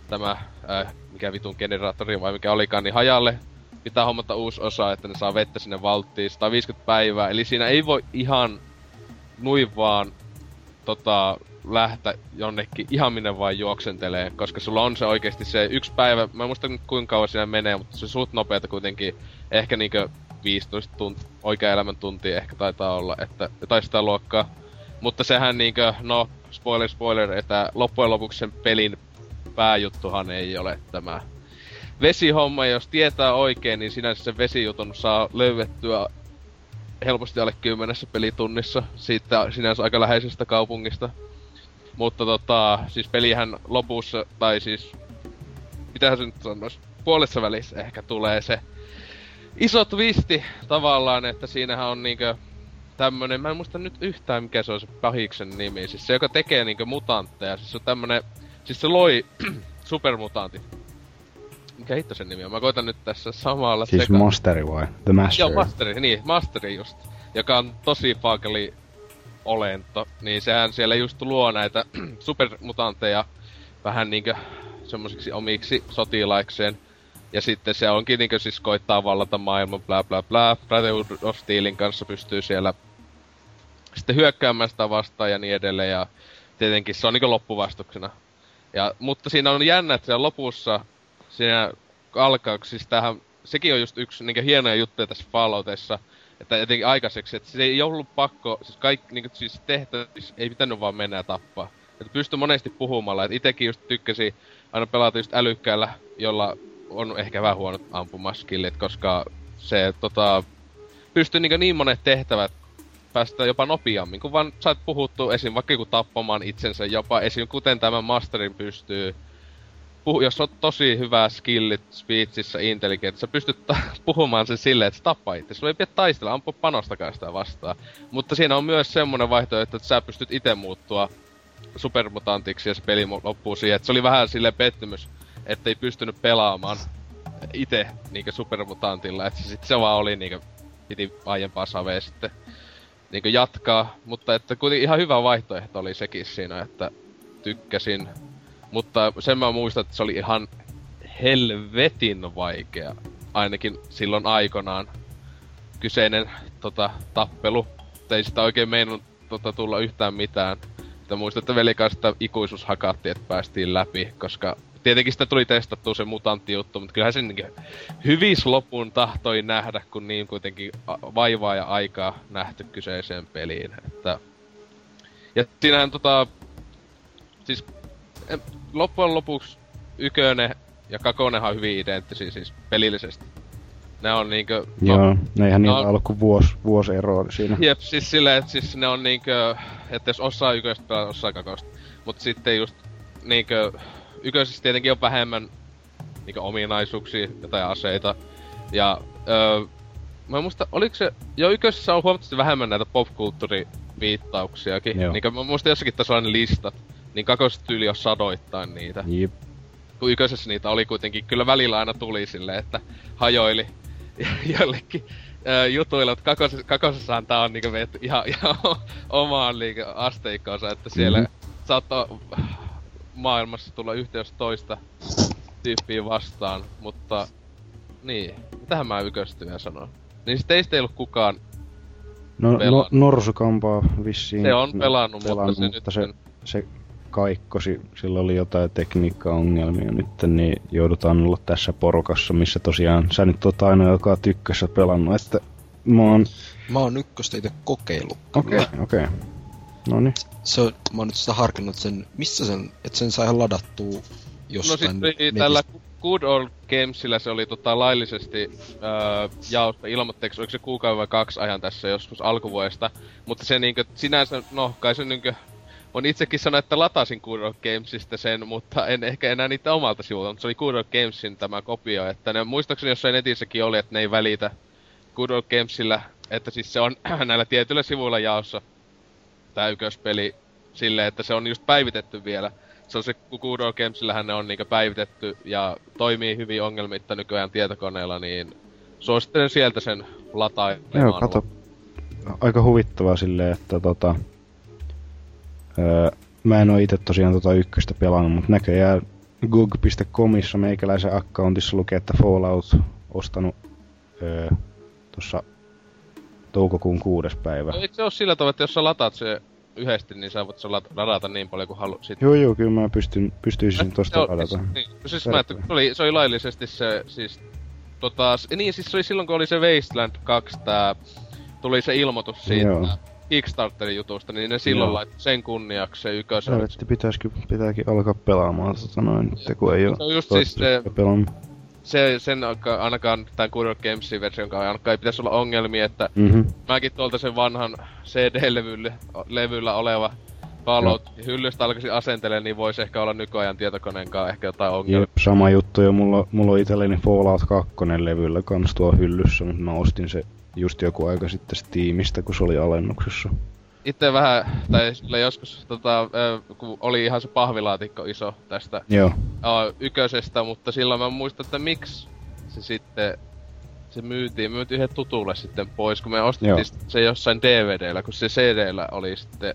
tämä, äh, mikä vitun generaattori vai mikä olikaan, niin hajalle. Pitää hommata uusi osa, että ne saa vettä sinne valttiin, 150 päivää. Eli siinä ei voi ihan nuin vaan tota, lähteä jonnekin ihan minne vaan juoksentelee, koska sulla on se oikeasti se yksi päivä, mä en muista kuinka kauan siinä menee, mutta se suht nopeeta kuitenkin, ehkä niinkö 15 tuntia, oikea elämän tuntia ehkä taitaa olla, että jotain sitä luokkaa. Mutta sehän niinkö, no, spoiler spoiler, että loppujen lopuksi sen pelin pääjuttuhan ei ole tämä vesihomma, jos tietää oikein, niin sinänsä sen vesijutun saa löydettyä helposti alle kymmenessä pelitunnissa siitä sinänsä aika läheisestä kaupungista. Mutta tota, siis pelihän lopussa, tai siis, mitähän se nyt sanois, puolessa välissä ehkä tulee se iso twisti tavallaan, että siinähän on niinkö tämmönen, mä en muista nyt yhtään mikä se on se pahiksen nimi, siis se joka tekee niinkö mutantteja, siis se on tämmönen, siis se loi (clears throat) supermutantit. mikä hitto sen nimi on? Mä koitan nyt tässä samalla Siis seka- Masteri vai? The Master. Joo, Masteri, niin, Masteri just. Joka on tosi faakeli olento. Niin sehän siellä just luo näitä (clears throat) supermutantteja vähän niinkö semmosiksi omiksi sotilaikseen. Ja sitten se onkin niinkö siis koittaa vallata maailman bla bla bla. Brotherhood of Steelin kanssa pystyy siellä sitten hyökkäämään sitä vastaan ja niin edelleen. Ja tietenkin se on niinkö loppuvastuksena. Ja, mutta siinä on jännä, että siellä lopussa, siinä alkaa, siis tämähän, sekin on just yksi niinkö hienoja juttuja tässä Falloutissa, että etenkin aikaiseksi, että se ei ollut pakko, siis kaikki niinku, siis tehtävissä ei pitänyt vaan mennä ja tappaa. Että pystyi monesti puhumalla, että itekin just tykkäsi aina pelata just älykkäällä, jolla on ehkä vähän huonot ampumaskillit, koska se tota, pystyy niin, niin monet tehtävät päästä jopa nopeammin, kun vaan saat puhuttu esim. vaikka joku tappamaan itsensä jopa esim. kuten tämä masterin pystyy puhu, jos on tosi hyvä skillit speechissä intelligent, sä pystyt ta- (laughs) puhumaan sen silleen, että sä tappaa itse. Sulla ei pidä taistella, ampua panostakaan sitä vastaan. Mutta siinä on myös semmonen vaihtoehto, että sä pystyt itse muuttua supermutantiksi ja se peli loppuu siihen. Et se oli vähän sille pettymys, että ei pystynyt pelaamaan itse niinkö supermutantilla. Että sit se vaan oli niinkö, piti aiempaa savea sitten niinkö jatkaa. Mutta että kuitenkin ihan hyvä vaihtoehto oli sekin siinä, että tykkäsin. Mutta sen mä muistan, että se oli ihan helvetin vaikea. Ainakin silloin aikanaan kyseinen tota, tappelu. Ei sitä oikein meinannut tota, tulla yhtään mitään. Että muistan, että veli kanssa ikuisuus hakattiin, että päästiin läpi, koska tietenkin sitä tuli testattua se mutantti juttu, mutta kyllähän sen niin hyvis lopun tahtoi nähdä, kun niin kuitenkin vaivaa ja aikaa nähty kyseiseen peliin. Että... Ja siinähän tota... Siis loppujen lopuksi ykönen ja kakonenhan on hyvin identtisiä siis pelillisesti. Ne on niinkö... Joo, no eihän niillä no- ollut kuin vuosi, vuosi eroa siinä. Jep, siis silleen, että siis ne on niinkö, että jos osaa yköistä pelaa, osaa kakosta. Mut sitten just niinkö, yköisessä tietenkin on vähemmän niinkö ominaisuuksia, jotain aseita. Ja öö, mä en muista, oliko se, jo yköisessä on huomattavasti vähemmän näitä popkulttuuriviittauksiakin. Joo. Niinkö mä muistan jossakin tasolla listat. Niin kakosessa tyyli on sadoittain niitä Jep. kun yköisessä niitä oli kuitenkin, kyllä välillä aina tuli silleen, että hajoili (laughs) jollekin jutuilla, mutta kakosessa, kakosessahan tää on niinku vetty ihan, ihan (laughs) omaan niinku asteikkoonsa, että siellä Mhm. mm-hmm. saattaa maailmassa tulla yhteys toista tyyppiä vastaan, mutta niin, mitähän mä yköstä vielä sanoin. Niin sit teistä ei ollut kukaan, No, no Pelannut. Norsukampaa vissiin. se on pelannut, mutta se nyt mutta se, se kaikkosi, sillä oli jotain tekniikkaongelmia nyt, niin joudutaan olla tässä porukassa, missä tosiaan sä nyt oot ainoa, joka on tykkässä pelannut, että mä oon... Mä oon ykköstä itse kokeillut. Okei, kyllä. okei. Okay. No niin. Se on, mä oon nyt sitä harkinnut sen, missä sen, että sen sai ladattua No jostain siis oli netistä. tällä Good Old Gamesillä se oli tota laillisesti öö, jaosta ilmoitteeksi, oliko se kuukauden vai kaksi ajan tässä joskus alkuvuodesta. Mutta se niinkö, sinänsä, no kai se niinkö, on itsekin sanonut, että latasin Good Old Gamesista sen, mutta en ehkä enää niitä omalta sivulta, mutta se oli Good Old Gamesin tämä kopio, että ne muistaakseni jossain netissäkin oli, että ne ei välitä Good Old Gamesillä, että siis se on (clears throat) näillä tietyillä sivuilla jaossa tää ykköspeli silleen, että se on just päivitetty vielä. Se on se Good Old Gamesillähän ne on niinku päivitetty ja toimii hyvin ongelmitta nykyään tietokoneella, niin suosittelen sieltä sen latailemaan. Joo, kato. Aika huvittavaa silleen, että tota... Öö, mä en oo itse tosiaan tota ykköstä pelannut, mutta näköjään GOG.comissa meikäläisen accountissa lukee, että Fallout ostanut öö, tossa toukokuun kuudes päivä. No, eikö se ole sillä tavalla, että jos sä lataat se yhdesti, niin sä voit se lat- ladata niin paljon kuin haluat sit. Joo, joo, kyllä mä pystyn, pystyisin tosta Joo, ladata. Siis, niin, siis mä, että se oli, se oli laillisesti se, siis, tota, niin siis se oli silloin kun oli se Wasteland 2 tää, tuli se ilmoitus siitä Joo. Kickstarterin jutusta, niin ne silloin laittoi sen kunniaksi se ykösen. Helvetti, pitäisikö, pitääkin alkaa pelaamaan tota noin, nyt kun ei oo Se on just siis se-. Se, sen ainakaan tämän Good Old Gamesin version kanssa ainakaan ei pitäisi olla ongelmia, että Mhm. mäkin tuolta sen vanhan CD-levyllä levyllä oleva Fallout hyllystä alkaisin asentelemaan, niin voisi ehkä olla nykyajan tietokoneen kanssa ehkä jotain ongelmia. Jep, sama juttu jo. Mulla, mulla on itselleni Fallout 2 levyllä kans tuo hyllyssä, mutta mä ostin se just joku aika sitten Steamista, kun se oli alennuksessa. Itse vähän, tai joskus tota, kun oli ihan se pahvilaatikko iso tästä Joo. ö, yköisestä, mutta silloin mä muistan, että miksi se sitten se myytiin, myytiin yhden tutulle sitten pois, kun me ostettiin Joo. se jossain DVDllä, kun se CDllä oli sitten,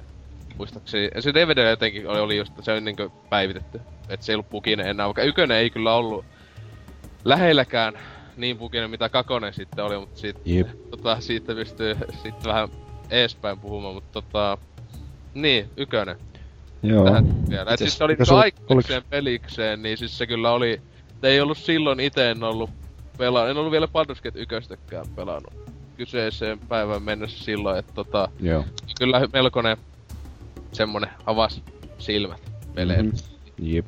muistaakseni, se DVD jotenkin oli, oli just, se oli niinkö päivitetty, että se ei ollut pukinen enää, vaikka ykönen ei kyllä ollut lähelläkään niin pukinen, mitä kakonen sitten oli, mutta siitä, Jep. tota, siitä pystyy sitten vähän eespäin puhumaan, mutta tota, niin, ykönen Joo. tähän vielä. Et siis se oli aikuikseen pelikseen, niin siis se kyllä oli... Et ei ollut silloin ite en ollut pelannut, en ollut vielä Baldur's Gate 1 pelannut kyseiseen päivään mennessä silloin, että tota, Joo. kyllä melkoinen semmonen avas silmät peleen. Mhm. Jep.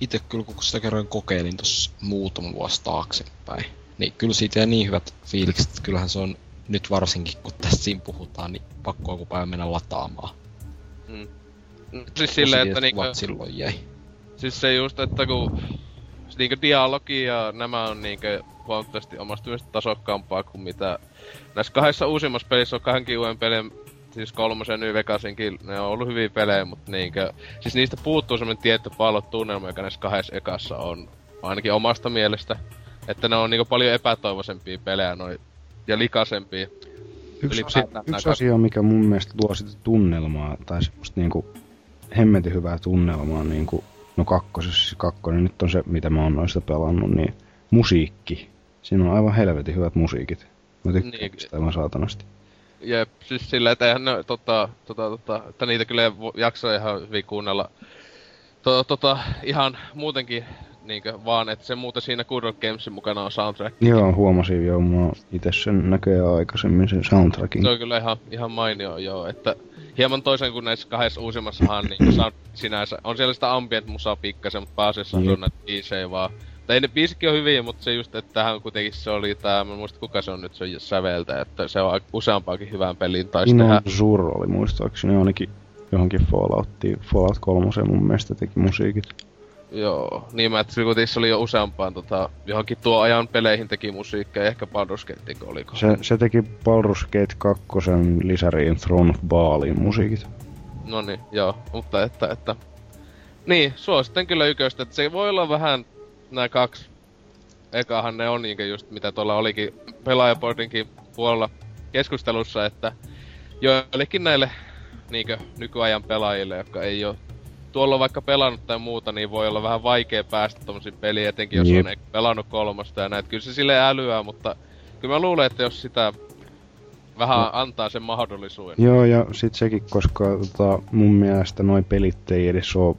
Itse kyllä kun sitä kerran kokeilin tuossa muutama vuosi taaksepäin, niin kyllä siitä jäi niin hyvät fiilikset, että kyllähän se on nyt varsinkin, kun tässä siinä puhutaan, niin pakko joku päivä mennä lataamaan. Mm. Mm, Siis silleen, että niinku, silloin jäi. siis se just, että kun niinku dialogi ja nämä on niinku huomattavasti omasta mielestä tasokkaampaa kuin mitä näissä kahdessa uusimmassa pelissä on kahdenkin uuden pelin siis kolmosen New Vegasinkin, ne on ollut hyviä pelejä, mutta niinkö, siis niistä puuttuu semmonen tietty tunnelma, joka näissä kahdessa ekassa on, ainakin omasta mielestä. Että ne on niinku paljon epätoivoisempia pelejä noin, ja likaisempia. Yksi, Ylipäätään yksi asia, mikä mun mielestä luo sitä tunnelmaa, tai semmoista niinku hemmetin hyvää tunnelmaa, niinku, no kakkosessa, siis kakkonen nyt on se, mitä mä oon noista pelannut, niin musiikki. Siinä on aivan helvetin hyvät musiikit. Mä tykkään Niin. sitä aivan saatanasti. Jep, siis silleen, että eihän ne, tota, tota, tota, että niitä kyllä ei vo- jaksa ihan hyvin kuunnella. To, tota, ihan muutenkin, niinkö, vaan että se muuten siinä Good Old Gamesin mukana on soundtrack. Joo, huomasin jo, mä itse sen näköjään aikaisemmin sen soundtrackin. Se on kyllä ihan, ihan mainio, joo, että hieman toisen kuin näissä kahdessa uusimmassahan, niin sound sinänsä, on siellä sitä ambient musaa pikkasen, mutta pääasiassa Jep. on näitä biisejä vaan. Tai ne biisikin on hyviä, mutta se just, että tähän kuitenkin se oli tää, mä en muista kuka se on nyt, se on säveltä, että se on useampaakin hyvään peliin taisi tehdä. Inon Zur oli muistaakseni ainakin johonkin Falloutiin, Fallout 3 mun mielestä teki musiikit. Joo, niin mä kuitenkin se oli jo useampaan tota, johonkin tuo ajan peleihin teki musiikkia, ehkä Baldur's Gatein oliko. Se, se teki Baldur's Gate 2 lisäriin Throne of Baalin musiikit. No niin, joo, mutta että, että... Niin, suosittelen kyllä yköstä, että se voi olla vähän nämä kaksi. Ekahan ne on niinkö just mitä tuolla olikin pelaajaportinkin puolella keskustelussa, että joillekin näille niinkö nykyajan pelaajille, jotka ei ole tuolla vaikka pelannut tai muuta, niin voi olla vähän vaikea päästä tommosiin peliin, etenkin jos Jep. on pelannut kolmosta ja näet. Kyllä se sille älyää, mutta kyllä mä luulen, että jos sitä vähän No. antaa sen mahdollisuuden. Joo, ja sit sekin, koska tota, mun mielestä noi pelit ei edes oo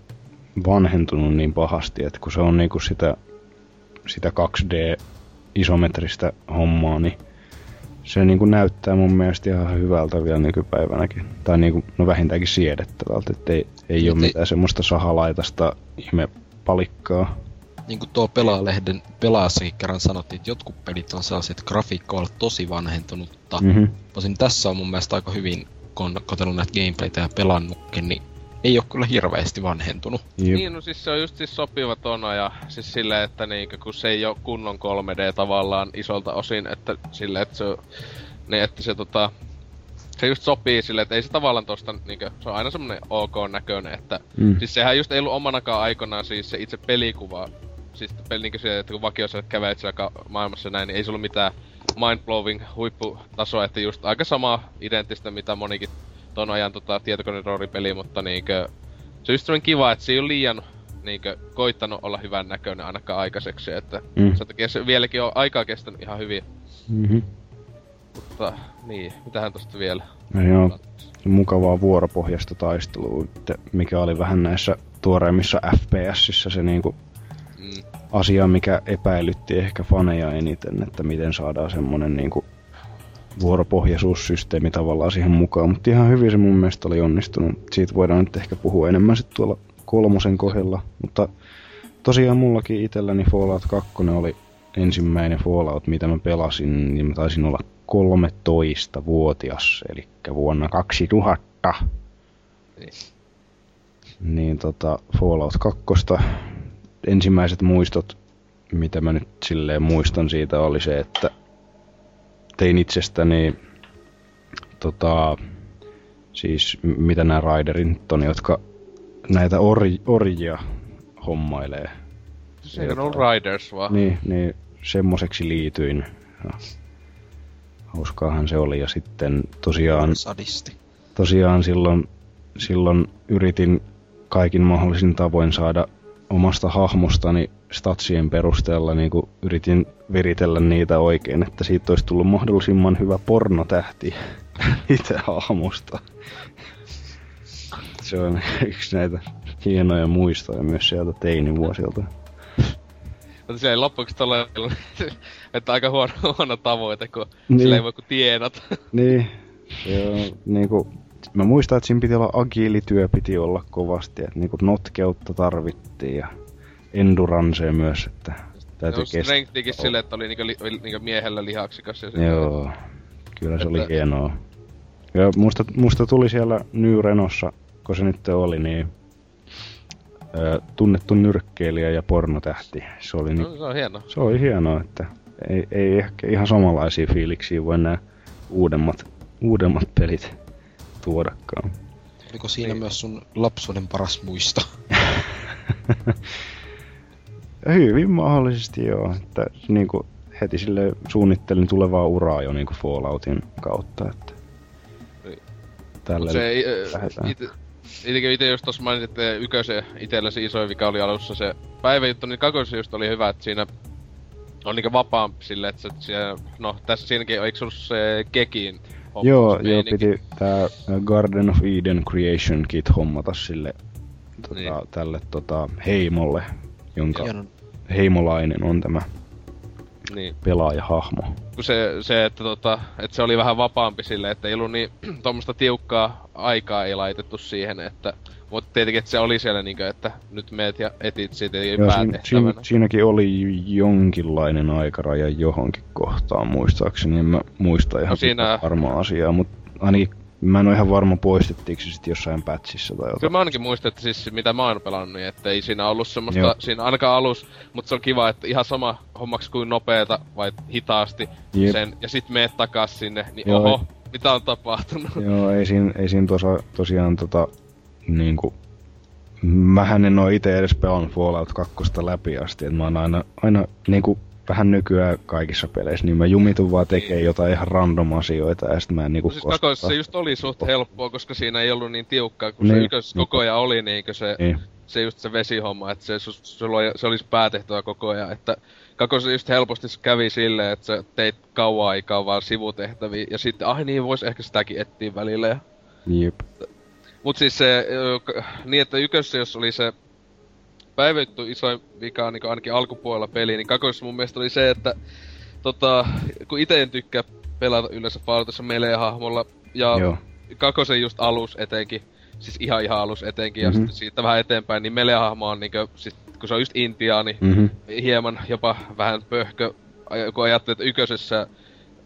vanhentunut niin pahasti, että kun se on niinku sitä, sitä 2D isometristä hommaa, niin se niinku näyttää mun mielestä ihan hyvältä vielä nykypäivänäkin. Tai niinku, no vähintäänkin siedettävältä, että ei, Nyt ei- mitään semmoista sahalaitasta ihme palikkaa. Niin kuin tuo pelaalehden pelaajassakin kerran sanottiin, että jotkut pelit on sellaiset, että grafiikka on tosi vanhentunutta. Mm. Mhm. Tosin tässä on mun mielestä aika hyvin, kun on katsellut näitä gameplaytä ja pelannutkin, niin ei ole kyllä hirveästi vanhentunut. Jep. Niin, no siis se on just siis sopiva tona ja siis silleen, että niinkö, kun se ei oo kunnon 3D tavallaan isolta osin, että silleen, että se on, niin että se tota, se just sopii silleen, että ei se tavallaan tosta niinkö, se on aina semmonen ok näköinen, että Mm. siis sehän just ei ollut omanakaan aikanaan siis se itse pelikuva, siis peli niinkö se, että kun vakiossa kävelet siellä ka- maailmassa näin, niin ei se ollut mitään mindblowing huipputasoa, että just aika sama identtistä, mitä monikin ton ajan tota, tietokoneroolipeli, mutta niinkö, se on just kiva, että se ei ole liian niinkö, koittanut olla hyvän näköinen ainakaan aikaiseksi, että Mm. sen takia se vieläkin on aikaa kestänyt ihan hyvin, Mm-hmm. Mutta niin, mitähän tosta vielä? Ja joo, mukavaa vuoropohjasta taistelua, mikä oli vähän näissä tuoreimmissa FPSissä se niinku Mm, asia, mikä epäilytti ehkä faneja eniten, että miten saadaan semmonen niinku vuoropohjaisuussysteemi tavallaan siihen mukaan, mutta ihan hyvin se mun mielestä oli onnistunut. Siitä voidaan nyt ehkä puhua enemmän sitten tuolla kolmosen kohdalla, mutta tosiaan mullakin itselläni Fallout 2 oli ensimmäinen Fallout, mitä mä pelasin, niin mä taisin olla 13-vuotias, eli vuonna 2000. Niin. Niin tota, Fallout 2. Ensimmäiset muistot, mitä mä nyt silleen muistan siitä, oli se, että tein itsestäni tota, Siis mitä nämä Raiderin nyt on, jotka näitä orj- orjia hommailee. Se on Riders vaan. Niin, niin semmoseksi liityin. Ja hauskaahan se oli. Ja sitten tosiaan, Sadisti. tosiaan silloin, silloin yritin kaikin mahdollisin tavoin saada omasta hahmostani statsien perusteella niin kuin yritin viritellä niitä oikein, että siitä olisi tullut mahdollisimman hyvä pornotähti (laughs) itse hahmosta. Se on (laughs) yksi näitä hienoja muistoja myös sieltä teinivuosilta. Mutta siellä ei loppuksi tolle, (laughs) että aika huono, huono tavoite, kun Niin. sillä ei voi kuin tienata. (laughs) Niin, on niinku... Mä muistan, että siinä piti olla agiilityö piti olla kovasti, että niinku notkeutta tarvittiin ja endurancea myös, että täytyy kestää. strengthikin silleen, että oli niinku, li, niinku miehellä lihaksikas. Ja. Joo, kyllä se oli Että- hienoa. Ja musta, musta tuli siellä New Renossa, kun se nyt oli, niin ö, tunnettu nyrkkeilijä ja pornotähti. Se oli, niin, No, se on hieno. se oli hienoa, että ei, ei ehkä ihan samanlaisia fiiliksiä voi nämä uudemmat, uudemmat pelit tuodakaan. Oliko siinä myös sun lapsuuden paras muisto? (laughs) Hyvin mahdollisesti joo, että niinku heti sille suunnittelin tulevaa uraa jo niinku Falloutin kautta, että Niin. tällä Mut se, ite, ite, ite just tossa mainitsit, että ykösen itellä se isoin vika oli alussa se päiväjuttu, niin kakossa just oli hyvä, että siinä on niinku vapaampi sille, että se, siellä, no tässä siinäkin, eikö se ollut se Kekin homma, Joo, se joo, piti tää Garden of Eden Creation Kit hommata sille tota, Niin. tälle tota, heimolle, jonka Hienon. heimolainen on tämä Niin. pelaajahahmo. kun se, se että, tota, että se oli vähän vapaampi sille, että ei ollut niin (clears throat) tuommoista tiukkaa aikaa ei laitettu siihen, että mutta tietenkin, että se oli siellä niinkö, että nyt meet ja etit siitä ei siinä, siinä, siinäkin oli jonkinlainen aikaraja johonkin kohtaan muistaakseni, en mä muista ihan No siinä- varmaa asiaa, mutta ainakin mä en ole ihan varma poistettiinko se sitten jossain patchissa tai Kyllä jotain. mä ainakin muistan, että siis mitä mä oon pelannut, niin että ei siinä ollut semmoista, Joo. Joo. siinä ainakaan alus, mutta se on kiva, että ihan sama hommaksi kuin nopeeta vai hitaasti Jep. sen, ja sit meet takas sinne, niin Joo. oho, mitä on tapahtunut? Joo, ei siinä, ei siinä tosa, tosiaan tota, niinku, mähän en oo itse edes pelannut Fallout 2 läpi asti, että mä oon aina, aina niinku, vähän nykyään kaikissa peleissä, niin mä jumitun vaan tekee jotain ihan random asioita ja sit mä en niinku No siis kakoissa se just oli suht helppoa, koska siinä ei ollut niin tiukkaa, kun Niin. se ykkös koko ajan oli niinkö se, Niin. se just se vesihomma, että se, sulla oli, se olisi päätehtävä koko ajan, että kakossa just helposti se kävi silleen, että sä teit kauan aikaa vaan sivutehtäviä, ja sitten, ai niin, vois ehkä sitäkin etsiä välillä, ja Jep. Mut siis se, niin että ykössä jos oli se päivitty isoin vika niin ainakin alkupuolella peli, niin kakoissa mun mielestä oli se, että tota, kun itse en tykkää pelata yleensä Falloutissa melee-hahmolla, ja Joo. kakosen just alus etenkin, siis ihan ihan alus etenkin, Mhm. ja sitten siitä vähän eteenpäin, niin melee-hahmo on niinkö, sit, kun se on just intiaani, Mhm. hieman jopa vähän pöhkö, kun ajattelee, että yköisessä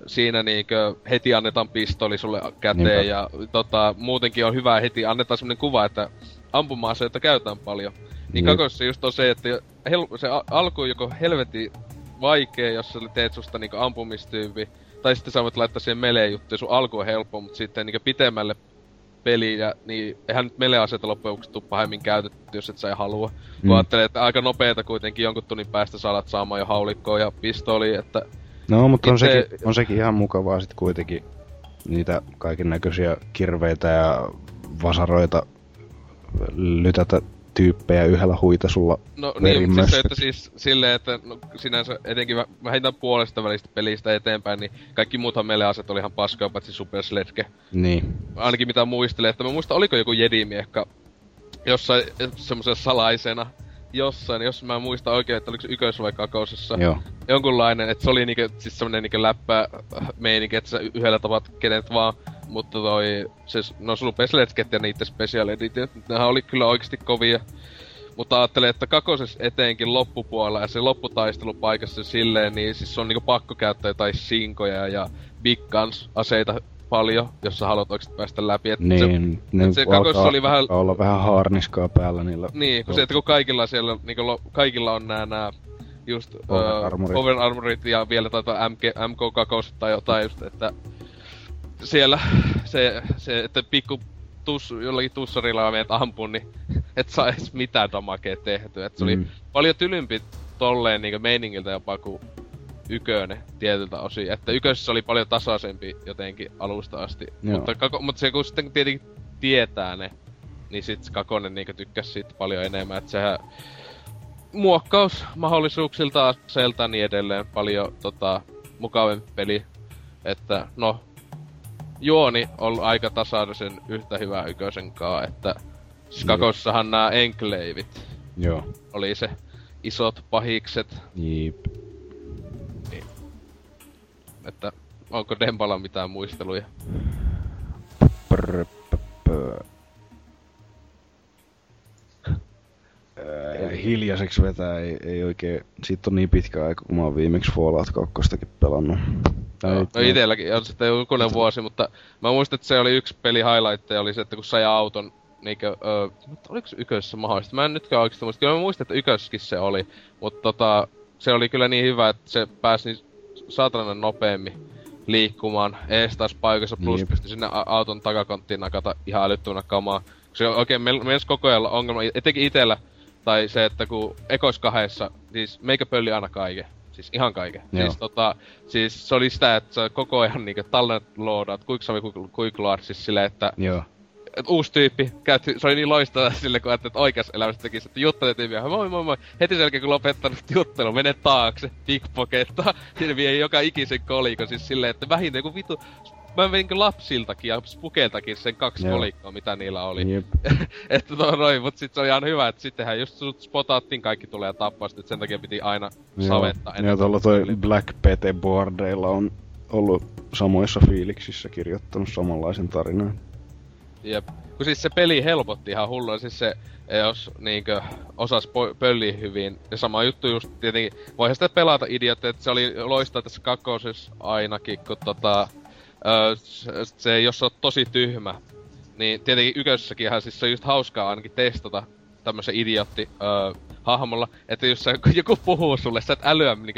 siinä niinkö heti annetaan pistoli sulle käteen Niinpä. ja tota, muutenkin on hyvä heti annetaan semmonen kuva, että ampuma-aseita käytetään paljon. Niin Jep. kakossa just on se, että hel- se alku on joko helvetin vaikea, jos sä teet susta niinku ampumistyyppi, tai sitten sä voit laittaa siihen melee juttuja, sun alku on helppo, mutta sitten niinku pitemmälle peliä, niin eihän nyt melee-aseita loppujen lopuksi tuu pahemmin käytetty, jos et sä ei halua. Kun Mm. ajattelee, että aika nopeeta kuitenkin jonkun tunnin päästä sä alat saamaan jo haulikkoa ja pistoli, että No, mutta on, Itse- sekin, on sekin ihan mukavaa sit kuitenkin niitä kaiken näköisiä kirveitä ja vasaroita lytätä tyyppejä yhdellä huitasulla No niin, siis se, verimössöksi. että siis silleen, että no, sinänsä etenkin vä- vähintään puolesta välistä pelistä eteenpäin, niin kaikki muuthan meille aset oli ihan paskaa, paitsi Super Sledge. Niin. Ainakin mitä muistelee, että mä muistan, oliko joku jedimiekka jossain semmoisena salaisena, jossain, jos mä muistan oikein, että oliko se ykkös vai kakosessa. Joo. jonkunlainen, että se oli niinku, siis semmonen niinku läppä meininki, että sä yhdellä tapat kenet vaan, mutta toi, se, no sulla Pesletket ja niitten special editiot, nehän oli kyllä oikeasti kovia. Mutta ajattelin, että kakosessa etenkin loppupuolella ja se lopputaistelupaikassa silleen, niin siis se on niinku pakko käyttää jotain sinkoja ja big guns aseita paljon, jos sä haluat oikeesti päästä läpi. Et se, Niin, ne se alkaa, oli vähän- olla vähän haarniskaa päällä niillä. niin, kun se, että kun kaikilla siellä, niinku, lo- kaikilla on nää, nää just Over öö, armorit. armorit ja vielä taitaa MK, MK2 tai jotain just, että siellä se, se että pikku tus, jollakin tussarilla menet ampun, niin et saa edes mitään damakea tehtyä. Et se oli Mm. paljon tylympi tolleen niinku meiningiltä jopa kuin ykönen tietyltä osin. Että yköisessä oli paljon tasaisempi jotenkin alusta asti. Joo. Mutta, kako, mutta se kun sitten tietenkin tietää ne, niin sit Kakonen niinku tykkäs siitä paljon enemmän. Että sehän muokkausmahdollisuuksilta aseelta ja niin edelleen paljon tota, mukavempi peli. Että no, juoni on aika tasaisen yhtä hyvä ykösen kaa, että siis Joo. kakossahan nämä enkleivit Joo. oli se isot pahikset, Jip. että onko Dempalla mitään muisteluja? Prr, pö, pö. Ää, Hiljaiseksi vetää ei, ei oikein, siitä on niin pitkä aika, kun mä oon viimeksi Fallout 2 pelannut. Tai, No, no itelläkin on sitten jokunen vuosi, mutta mä muistan, että se oli yksi peli highlight, oli se, että kun sai auton, niinkö, öö, mutta oliko se ykössä mahdollista? Mä en nytkään oikeesti muista. Kyllä mä muistan, että ykössäkin se oli, mutta tota, se oli kyllä niin hyvä, että se pääsi niin saatanan nopeammin liikkumaan ees taas paikassa, plus Jep. pystyi sinne auton takakonttiin nakata ihan älyttömänä kamaa. Se on oikein men- mens koko ajan ongelma, etenkin itellä, tai se, että kun ekos kahdessa, siis meikä pölli aina kaiken. Siis ihan kaiken. Joo. Siis tota, siis se oli sitä, että sä koko ajan niinku tallennet loodaat, kuinka kuinka siis silleen, että Joo. et uusi tyyppi, käytti, se oli niin loistava (laughs) sille, kun ajattelin, että oikeassa elämässä tekisi, että juttelee tyyppiä, moi moi moi, heti sen jälkeen kun lopettanut (laughs) juttelu, mene taakse, pickpockettaa, (laughs) ja vie joka ikisen kolikon, siis silleen, että vähintään joku vitu, mä vein niinku lapsiltakin ja spukeiltakin sen kaksi Joo. kolikkoa, mitä niillä oli. Jep. (laughs) että no noin, mut sit se oli ihan hyvä, että sittenhän just sut spotattiin kaikki tulee ja tappaa, sit sen takia piti aina savettaa Joo, tuolla toi Black Pete Boardeilla on ollut samoissa fiiliksissä kirjoittanut samanlaisen tarinan. Jep. Kun siis se peli helpotti ihan hullua, siis se, jos niinkö osas pölliä hyvin. Ja sama juttu just tietenkin, voihan sitä pelata idiot, että se oli loistaa tässä kakosessa ainakin, kun tota, ö, se, jos oot tosi tyhmä, niin tietenkin ykössäkin ihan siis se on just hauskaa ainakin testata tämmösen idiotti ö, hahmolla, että jos sä, joku puhuu sulle, sä et älyä, niin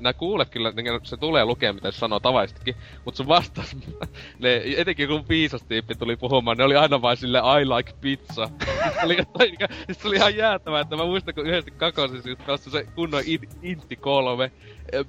nää kuulet kyllä, niin se tulee lukea, mitä se sanoo tavallisestikin, mutta sun vastaus, (laughs) ne, etenkin kun viisas tyyppi tuli puhumaan, ne oli aina vain sille I like pizza. (laughs) Oli, niin se oli ihan jäätävää, että mä muistan, kun kakosessa just pelasi se kunnon in, Intti 3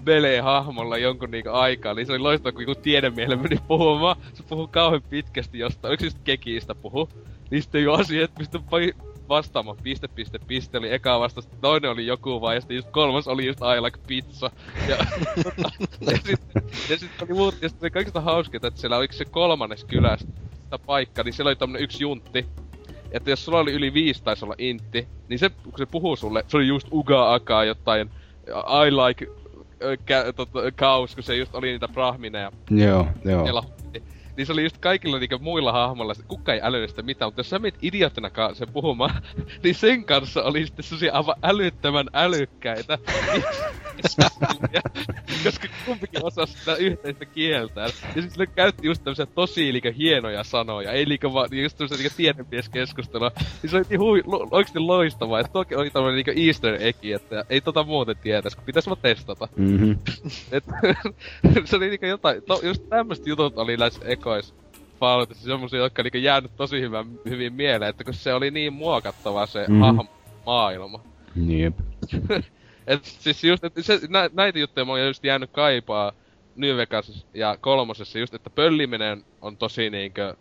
Melee-hahmolla jonkun niinku aikaa, niin se oli loistava, kun joku tiedemiehelle meni puhumaan. Se puhuu kauhean pitkästi jostain, just Kekiistä puhu? Niin sitten jo asia, että pystyi pai- vastaamaan piste, piste, piste, oli eka vastaus, toinen oli joku vai, ja sitten just kolmas oli just I like pizza. Ja, (laughs) ja sitten ja sit oli muut, ja sitten kaikista hauskinta, että siellä oliko se kolmannes kylästä paikka, niin siellä oli tämmönen yksi juntti, että jos sulla oli yli viisi taisi olla intti, niin se, kun se puhuu sulle, se oli just uga akaa jotain, I like kä, tota, cows, kun se just oli niitä brahmineja Joo, joo. Niin se oli just kaikilla niinku muilla hahmolla, että kuka ei älynyt sitä mitään, mutta jos sä menet idioottina sen puhumaan, (laughs) niin sen kanssa oli sitten sellaisia aivan älyttömän älykkäitä. (laughs) Koska kumpikin osasi sitä yhteistä kieltä. Ja sitten ne käytti just tämmöisiä tosi liikä hienoja sanoja, ei liikä vaan just tämmöisiä liikä tiedemies-keskustelua. Niin se oli niin hui, lo, oikeesti loistavaa, että toki oli tämmönen niinku easter egg, että ei tota muuten tietäisi, kun pitäis vaan testata. Mhm. Et, (laughs) se oli niinku jotain, to, just tämmöset jutut oli näissä ekois Falloutissa semmosia, jotka niinku jäänyt tosi hyvän, hyvin mieleen, että kun se oli niin muokattava se mm. hahmo maailma. Jep. (laughs) Et siis just, et se, nä, näitä juttuja mä oon just jäänyt kaipaa New Vegas ja kolmosessa just, että pölliminen on tosi niinkö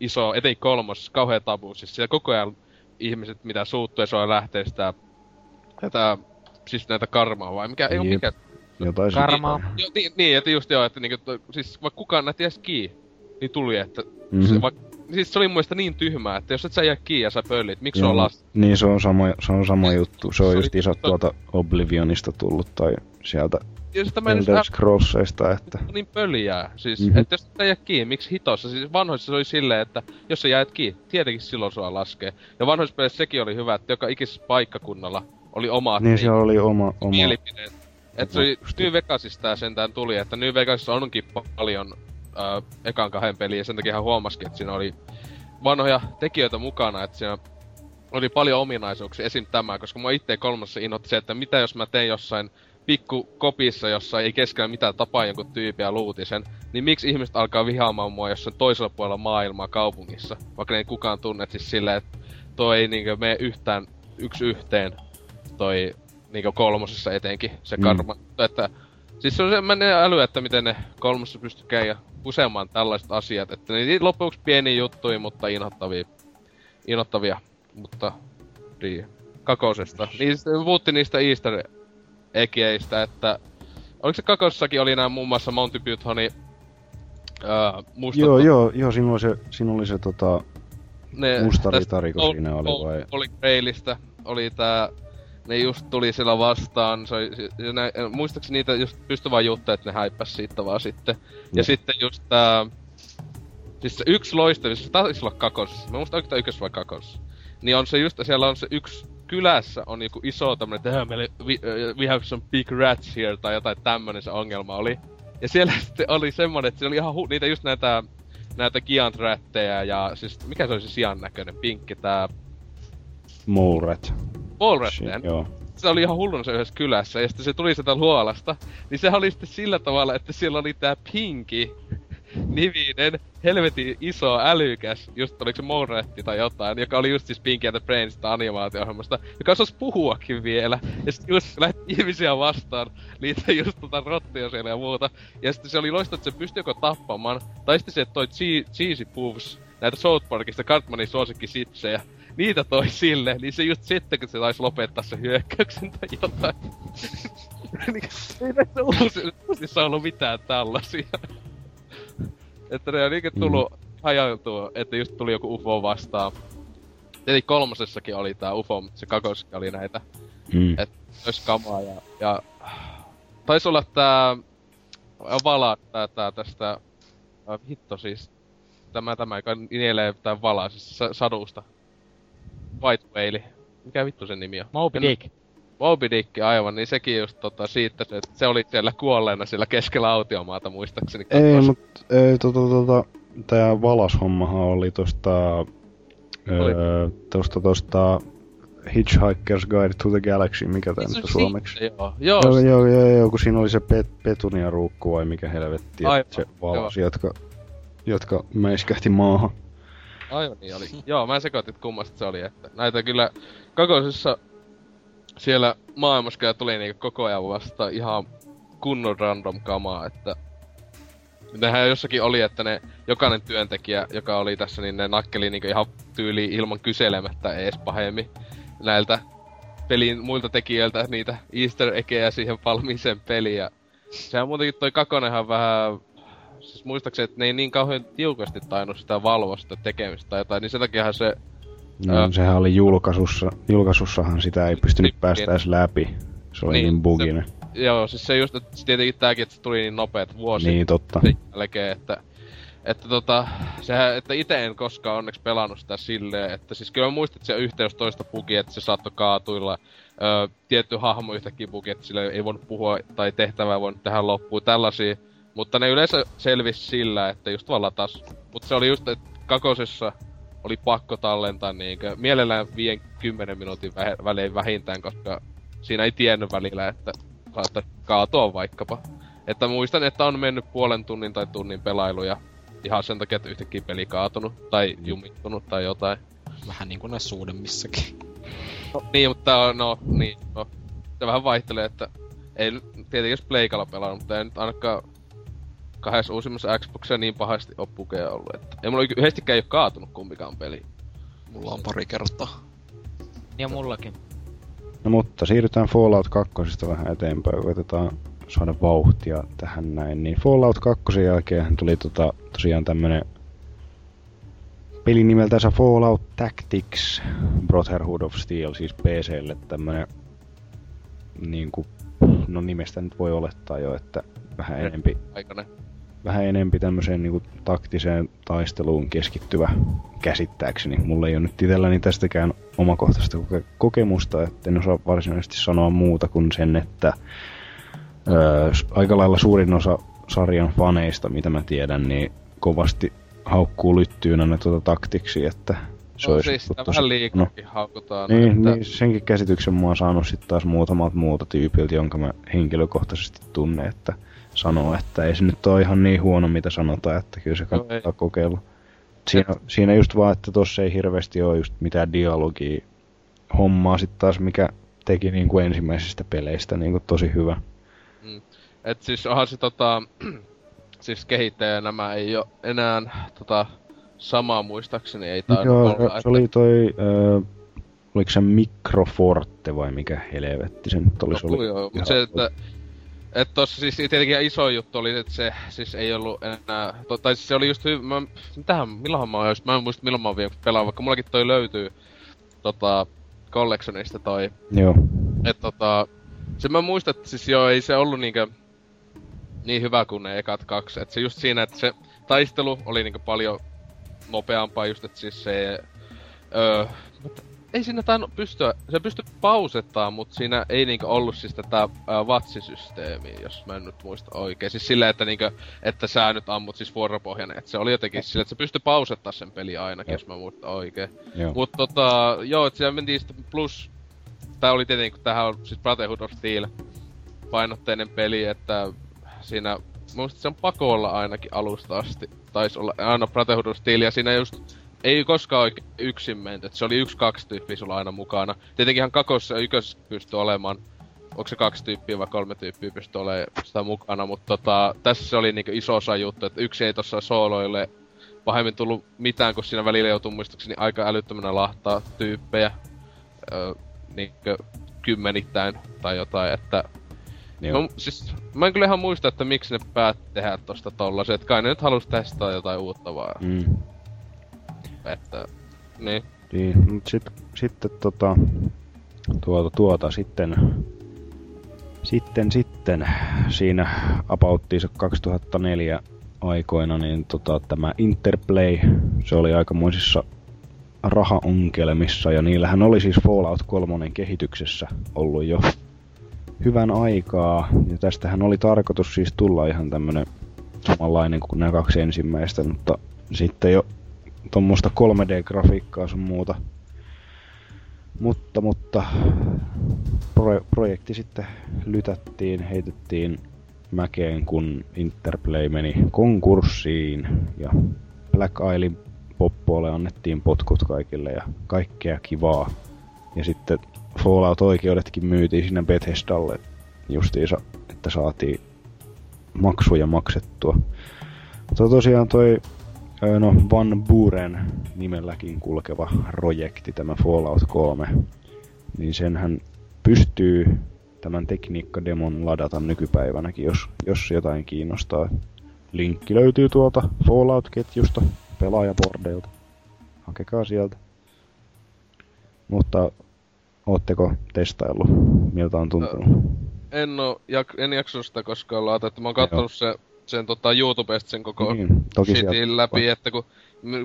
iso, etenkin kolmos, kauhea tabu. Siis siellä koko ajan ihmiset, mitä suuttuu ja se on lähtee sitä, tätä, siis näitä karmaa vai mikä, ei oo Jep. mikä, Jotain Karmaa. Niin, niin, että just joo, että niinku, to, siis vaikka kukaan näet edes kiinni, niin tuli, että Mhm. mm-hmm. se, vaikka, siis se oli mun mielestä niin tyhmää, että jos et sä jää kiinni ja sä pöllit, miksi se on Joo, lasta? Niin, se on sama, se on sama juttu. Se on Se just isot to- tuolta Oblivionista tullut tai sieltä Ja Elder Scrollsista, että... niin pöljää. Siis, Mhm. mm-hmm. että jos et sä jää kiinni, miksi hitossa? Siis vanhoissa se oli silleen, että jos sä jäät kiinni, tietenkin silloin sua laskee. Ja vanhoissa peleissä sekin oli hyvä, että joka ikisessä paikkakunnalla oli omat Niin, siellä oli oma... oma... mielipideet. Et se oli. New Vegasista tää sentään tuli, että New Vegasissa onkin paljon äh, ekan kahden peliä, ja sen takia hän huomasikin, että siinä oli vanhoja tekijöitä mukana, että siinä oli paljon ominaisuuksia, esim. tämä, koska mua itse kolmassa innoitti se, että mitä jos mä teen jossain pikku kopissa, jossa ei keskellä mitään tapaa jonkun tyypin ja luutin sen, niin miksi ihmiset alkaa vihaamaan mua jossain toisella puolella maailmaa kaupungissa, vaikka ne ei kukaan tunne siis silleen, että toi ei niinkö mene yhtään yksi yhteen toi niinkö kolmosessa etenkin se Mm. karma. Että siis se on semmoinen äly, että miten ne kolmosessa pystyy käydä useamman tällaiset asiat, että niitä loppuksi pieniä juttuja, mutta inhottavia, inhottavia, mutta niin, kakosesta. Niin sitten me puhuttiin niistä Easter eggistä, että oliko se kakossakin oli nämä muun muassa Monty Pythonin öö, mustat Joo, joo, joo, siinä oli se, siinä oli se tota, ne, musta tästä ritariko Ol- siinä oli Ol- vai? Oli Grailista, oli tää, ne just tuli siellä vastaan, se se, se, nä, muistaakseni niitä just pystyi vaan että ne häippäs siitä vaan sitten. Ja Joo. sitten just tää, siis se yksi loistavin, se taisi olla kakosessa, mä muistan oikeastaan ykkös vai kakosessa. Niin on se just, siellä on se yksi kylässä on joku iso tämmönen, että "Hää, meillä we, uh, we have some big rats here, tai jotain tämmönen se ongelma oli. Ja siellä (laughs) sitten oli semmonen, että siellä oli ihan hu- niitä just näitä näitä giant ja siis mikä se oli se sian näköinen, pinkki tää Mouret. Rättejä. Joo. Se oli ihan hullun se yhdessä kylässä ja sitten se tuli sieltä luolasta. Niin se oli sitten sillä tavalla, että siellä oli tää Pinki niminen, helvetin iso, älykäs, just oliko se Moretti tai jotain, joka oli just siis Pinky and the Brain sitä animaatio-ohjelmasta, joka osasi puhuakin vielä. Ja sitten just lähti ihmisiä vastaan, niitä just tota rottia siellä ja muuta. Ja sitten se oli loistava, että se pystyi joko tappamaan, tai sitten se toi Chee- Cheesy Puffs, näitä South Parkista Cartmanin suosikki sitsejä, niitä toi sille, niin se just sitten, kun se taisi lopettaa se hyökkäyksen tai jotain. niin, ei näissä uusi, uusissa ollut mitään tällaisia. että ne on niinkö tullut mm. hajautua, että just tuli joku UFO vastaan. Eli kolmosessakin oli tää UFO, mutta se kakosessakin oli näitä Mm. Et- ois kamaa ja, ja taisi olla tää vala tää, tää tästä äh, hitto siis tämä tämä joka nielee tää valaa siis sa- sadusta White Whale mikä vittu sen nimi on Moby Dick. Moby Dick aivan niin sekin just tota siitä se, että se oli siellä kuolleena siellä keskellä autiomaata muistaakseni Ei, katos. mut ei, tota, tota, tää valashommahan oli tosta, öö, tosta, tosta Hitchhiker's Guide to the Galaxy, mikä tää Se nyt suomeksi. siitä, Joo, joo, Joo, joo, joo, joo, kun siinä oli se pet, Petunia ruukku vai mikä helvetti, Aivan, se valasi, jotka, jotka mäiskähti maahan. Aivan niin oli. (laughs) Joo, mä sekoitin, kummasta se oli, että näitä kyllä kakosessa siellä maailmassa tuli niinku koko ajan vasta ihan kunnon random kamaa, että Nehän jossakin oli, että ne jokainen työntekijä, joka oli tässä, niin ne nakkeli niinku ihan tyyliin ilman kyselemättä ees pahemmin näiltä pelin muilta tekijöiltä niitä easter eggejä siihen valmiiseen peliin. Ja sehän muutenkin toi kakonenhan vähän siis muistaakseni, että ne ei niin kauhean tiukasti tainnut sitä valvoa sitä tekemistä tai jotain, niin sen takiahan se... No, Ää. sehän oli julkaisussa, julkaisussahan sitä ei pystynyt Niin, päästä edes läpi. Se oli Niin, niin, buginen. Joo, siis se just, että tietenkin tääkin, että se tuli niin nopeet vuosi Niin, totta. sen jälkeen, että... Että tota, sehän, että itse en koskaan onneksi pelannut sitä silleen, että siis kyllä mä muistin, että se yhteys toista bugi, että se saattoi kaatuilla. Öö, tietty hahmo yhtäkkiä bugi, että sille ei voinut puhua tai tehtävää voinut tehdä loppuun, tällaisia. Mutta ne yleensä selvisi sillä, että just vaan latas. Mutta se oli just, että kakosessa oli pakko tallentaa niinkö, mielellään 5-10 minuutin vä- välein vähintään, koska siinä ei tiennyt välillä, että saattaa kaatua vaikkapa. Että muistan, että on mennyt puolen tunnin tai tunnin pelailuja ihan sen takia, että yhtäkkiä peli kaatunut tai jumittunut tai jotain. Vähän niinku näissä suuremmissakin. No, niin, mutta no, niin, no, se vähän vaihtelee, että ei tietenkin jos Pleikalla pelannut, mutta ei nyt ainakaan kahdessa uusimmassa Xboxissa niin pahasti ole pukeja ollut, että ei mulla yhdestikään ei oo kaatunut kumpikaan peli. Mulla on pari kertaa. Ja mullakin. No mutta siirrytään Fallout 2 vähän eteenpäin, koitetaan saada vauhtia tähän näin. Niin Fallout 2 jälkeen tuli tota, tosiaan tämmönen peli nimeltänsä Fallout Tactics Brotherhood of Steel, siis PClle tämmönen niinku, no nimestä nyt voi olettaa jo, että vähän enempi, Aikainen. Vähän enempi tämmöiseen niinku taktiseen taisteluun keskittyvä käsittääkseni. Mulla ei ole nyt itselläni tästäkään omakohtaista koke- kokemusta, että en osaa varsinaisesti sanoa muuta kuin sen, että öö, aika lailla suurin osa sarjan faneista, mitä mä tiedän, niin kovasti haukkuu lyttyynä ne tuota taktiksi, että se No olisi siis sitä vähän liikaakin haukutaan. niin, että... niin, senkin käsityksen mä oon saanut sitten taas muutamalta muuta tyypiltä, jonka mä henkilökohtaisesti tunnen, että sanoa, että ei se nyt ole ihan niin huono, mitä sanotaan, että kyllä se kannattaa kokeilla. Siinä, siinä just vaan, että tossa ei hirveästi ole just mitään dialogia hommaa sitten taas, mikä teki niin kuin ensimmäisistä peleistä niin kuin tosi hyvä. Et siis onhan se tota... (clears throat) siis kehittäjä nämä ei oo enää tota... Samaa muistaakseni ei tainnut Joo, olla. se että- oli toi, ö, oliko se Microforte vai mikä helvetti se nyt olisi Joku oli. joo, mut ihan- se, että... Et tossa siis tietenkin iso juttu oli, että se siis ei ollut enää... To, tai siis se oli just hy... Mä, mitähän, milloinhan mä oon just... Mä en muista milloin mä oon vielä pelaa, vaikka mullakin toi löytyy tota... Collectionista toi Joo, Et tota, se mä muistan, että siis joo, ei se ollut niinkö niin hyvä kuin ne ekat kaksi. Et se just siinä, että se taistelu oli niinkö paljon nopeampaa just, että siis se... Öö, ei siinä tainnut pystyä, se pystyi pausettaa, mutta siinä ei niinkö ollut siis tätä ää, vatsisysteemiä, jos mä en nyt muista oikein. Siis silleen, että niinkö, että sä nyt ammut siis vuoropohjainen, että se oli jotenkin silleen, että se pystyi pausettaa sen peli ainakin, jos mä muistan oikein. joo. Mut tota, joo, et siellä mentiin sitten plus... Tää oli tietenkin, kun tämähän on siis Brotherhood of Steel painotteinen peli, että siinä... Muista se on pakolla ainakin alusta asti. Taisi olla aina Brotherhood of Steel, ja siinä just ei koskaan oikein yksin menty. Se oli yksi kaksi tyyppiä sulla aina mukana. Tietenkinhan kakossa ja ykkösessä pystyy olemaan onko se kaksi tyyppiä vai kolme tyyppiä pystyy olemaan sitä mukana, mutta tota, tässä se oli niinku iso osa juttu, että yksi ei tossa sooloille pahemmin tullut mitään, kun siinä välillä joutuu muistaakseni aika älyttömänä lahtaa tyyppejä. Öö, niinkö kymmenittäin tai jotain, että... Joo. No, siis, mä en kyllä ihan muista, että miksi ne päät tehdä tosta tollasen, että kai ne nyt halus testaa jotain uutta vaan, Mm. Että... Niin. Niin, mut sit, sitten tota, tuota, tuota, sitten, sitten, sitten, siinä apauttiinsa 2004 aikoina, niin tota, tämä Interplay, se oli aikamoisissa rahaonkelmissa, ja niillähän oli siis Fallout 3 kehityksessä ollut jo hyvän aikaa, ja tästähän oli tarkoitus siis tulla ihan tämmönen samanlainen kuin nämä kaksi ensimmäistä, mutta sitten jo tuommoista 3D-grafiikkaa sun muuta. Mutta, mutta pro- projekti sitten lytättiin, heitettiin mäkeen, kun Interplay meni konkurssiin ja Black Islein poppoille annettiin potkut kaikille ja kaikkea kivaa. Ja sitten Fallout-oikeudetkin myytiin sinne Bethesdalle justiinsa, että saatiin maksuja maksettua. Mutta tosiaan toi no, Van Buren nimelläkin kulkeva projekti, tämä Fallout 3, niin senhän pystyy tämän tekniikkademon ladata nykypäivänäkin, jos, jos jotain kiinnostaa. Linkki löytyy tuolta Fallout-ketjusta, pelaajabordeilta. Hakekaa sieltä. Mutta ootteko testaillut? Miltä on tuntunut? En oo, jak, en jakso sitä koskaan laata, että mä oon kattonut se, sen tota YouTubesta sen koko Niin, toki shitin sieltä- läpi, että kun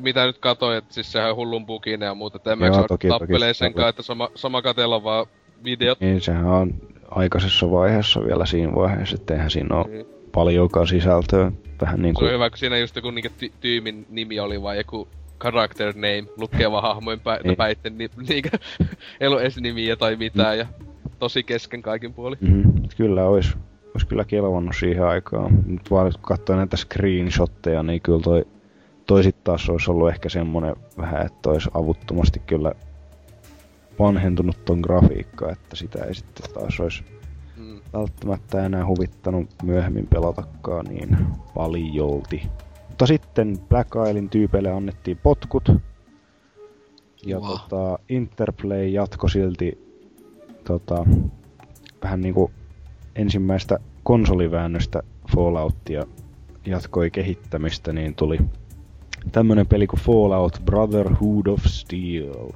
mitä nyt katsoin, että siis sehän on hullun buginen ja muuta, että en mä toki. senkaan, että sama, sama katella vaan videot. Niin, sehän on aikaisessa vaiheessa vielä siinä vaiheessa, että eihän siinä ole Niin. paljonkaan sisältöä. Vähän niin Se on kuin... hyvä, kun siinä just joku niinku ty- tyymin nimi oli vaan joku character name, lukeva hahmojen pä- Niin. päitten, ni- niinkö, (laughs) ei ollut edes nimiä tai mitään, ja tosi kesken kaikin puoli. Mm-hmm. Kyllä olisi kyllä kelvannut siihen aikaan. Nyt vaan kun katsoo näitä screenshotteja, niin kyllä toi, toi sit taas olisi ollut ehkä semmonen vähän, että olisi avuttomasti kyllä vanhentunut ton grafiikka, että sitä ei sitten taas olisi Mm. välttämättä enää huvittanut myöhemmin pelatakaan niin paljolti. Mutta sitten Black Islein tyypeille annettiin potkut. Ja Wow. tota, Interplay jatko silti tota, vähän niinku ensimmäistä konsoliväännöstä Falloutia jatkoi kehittämistä, niin tuli tämmönen peli kuin Fallout Brotherhood of Steel.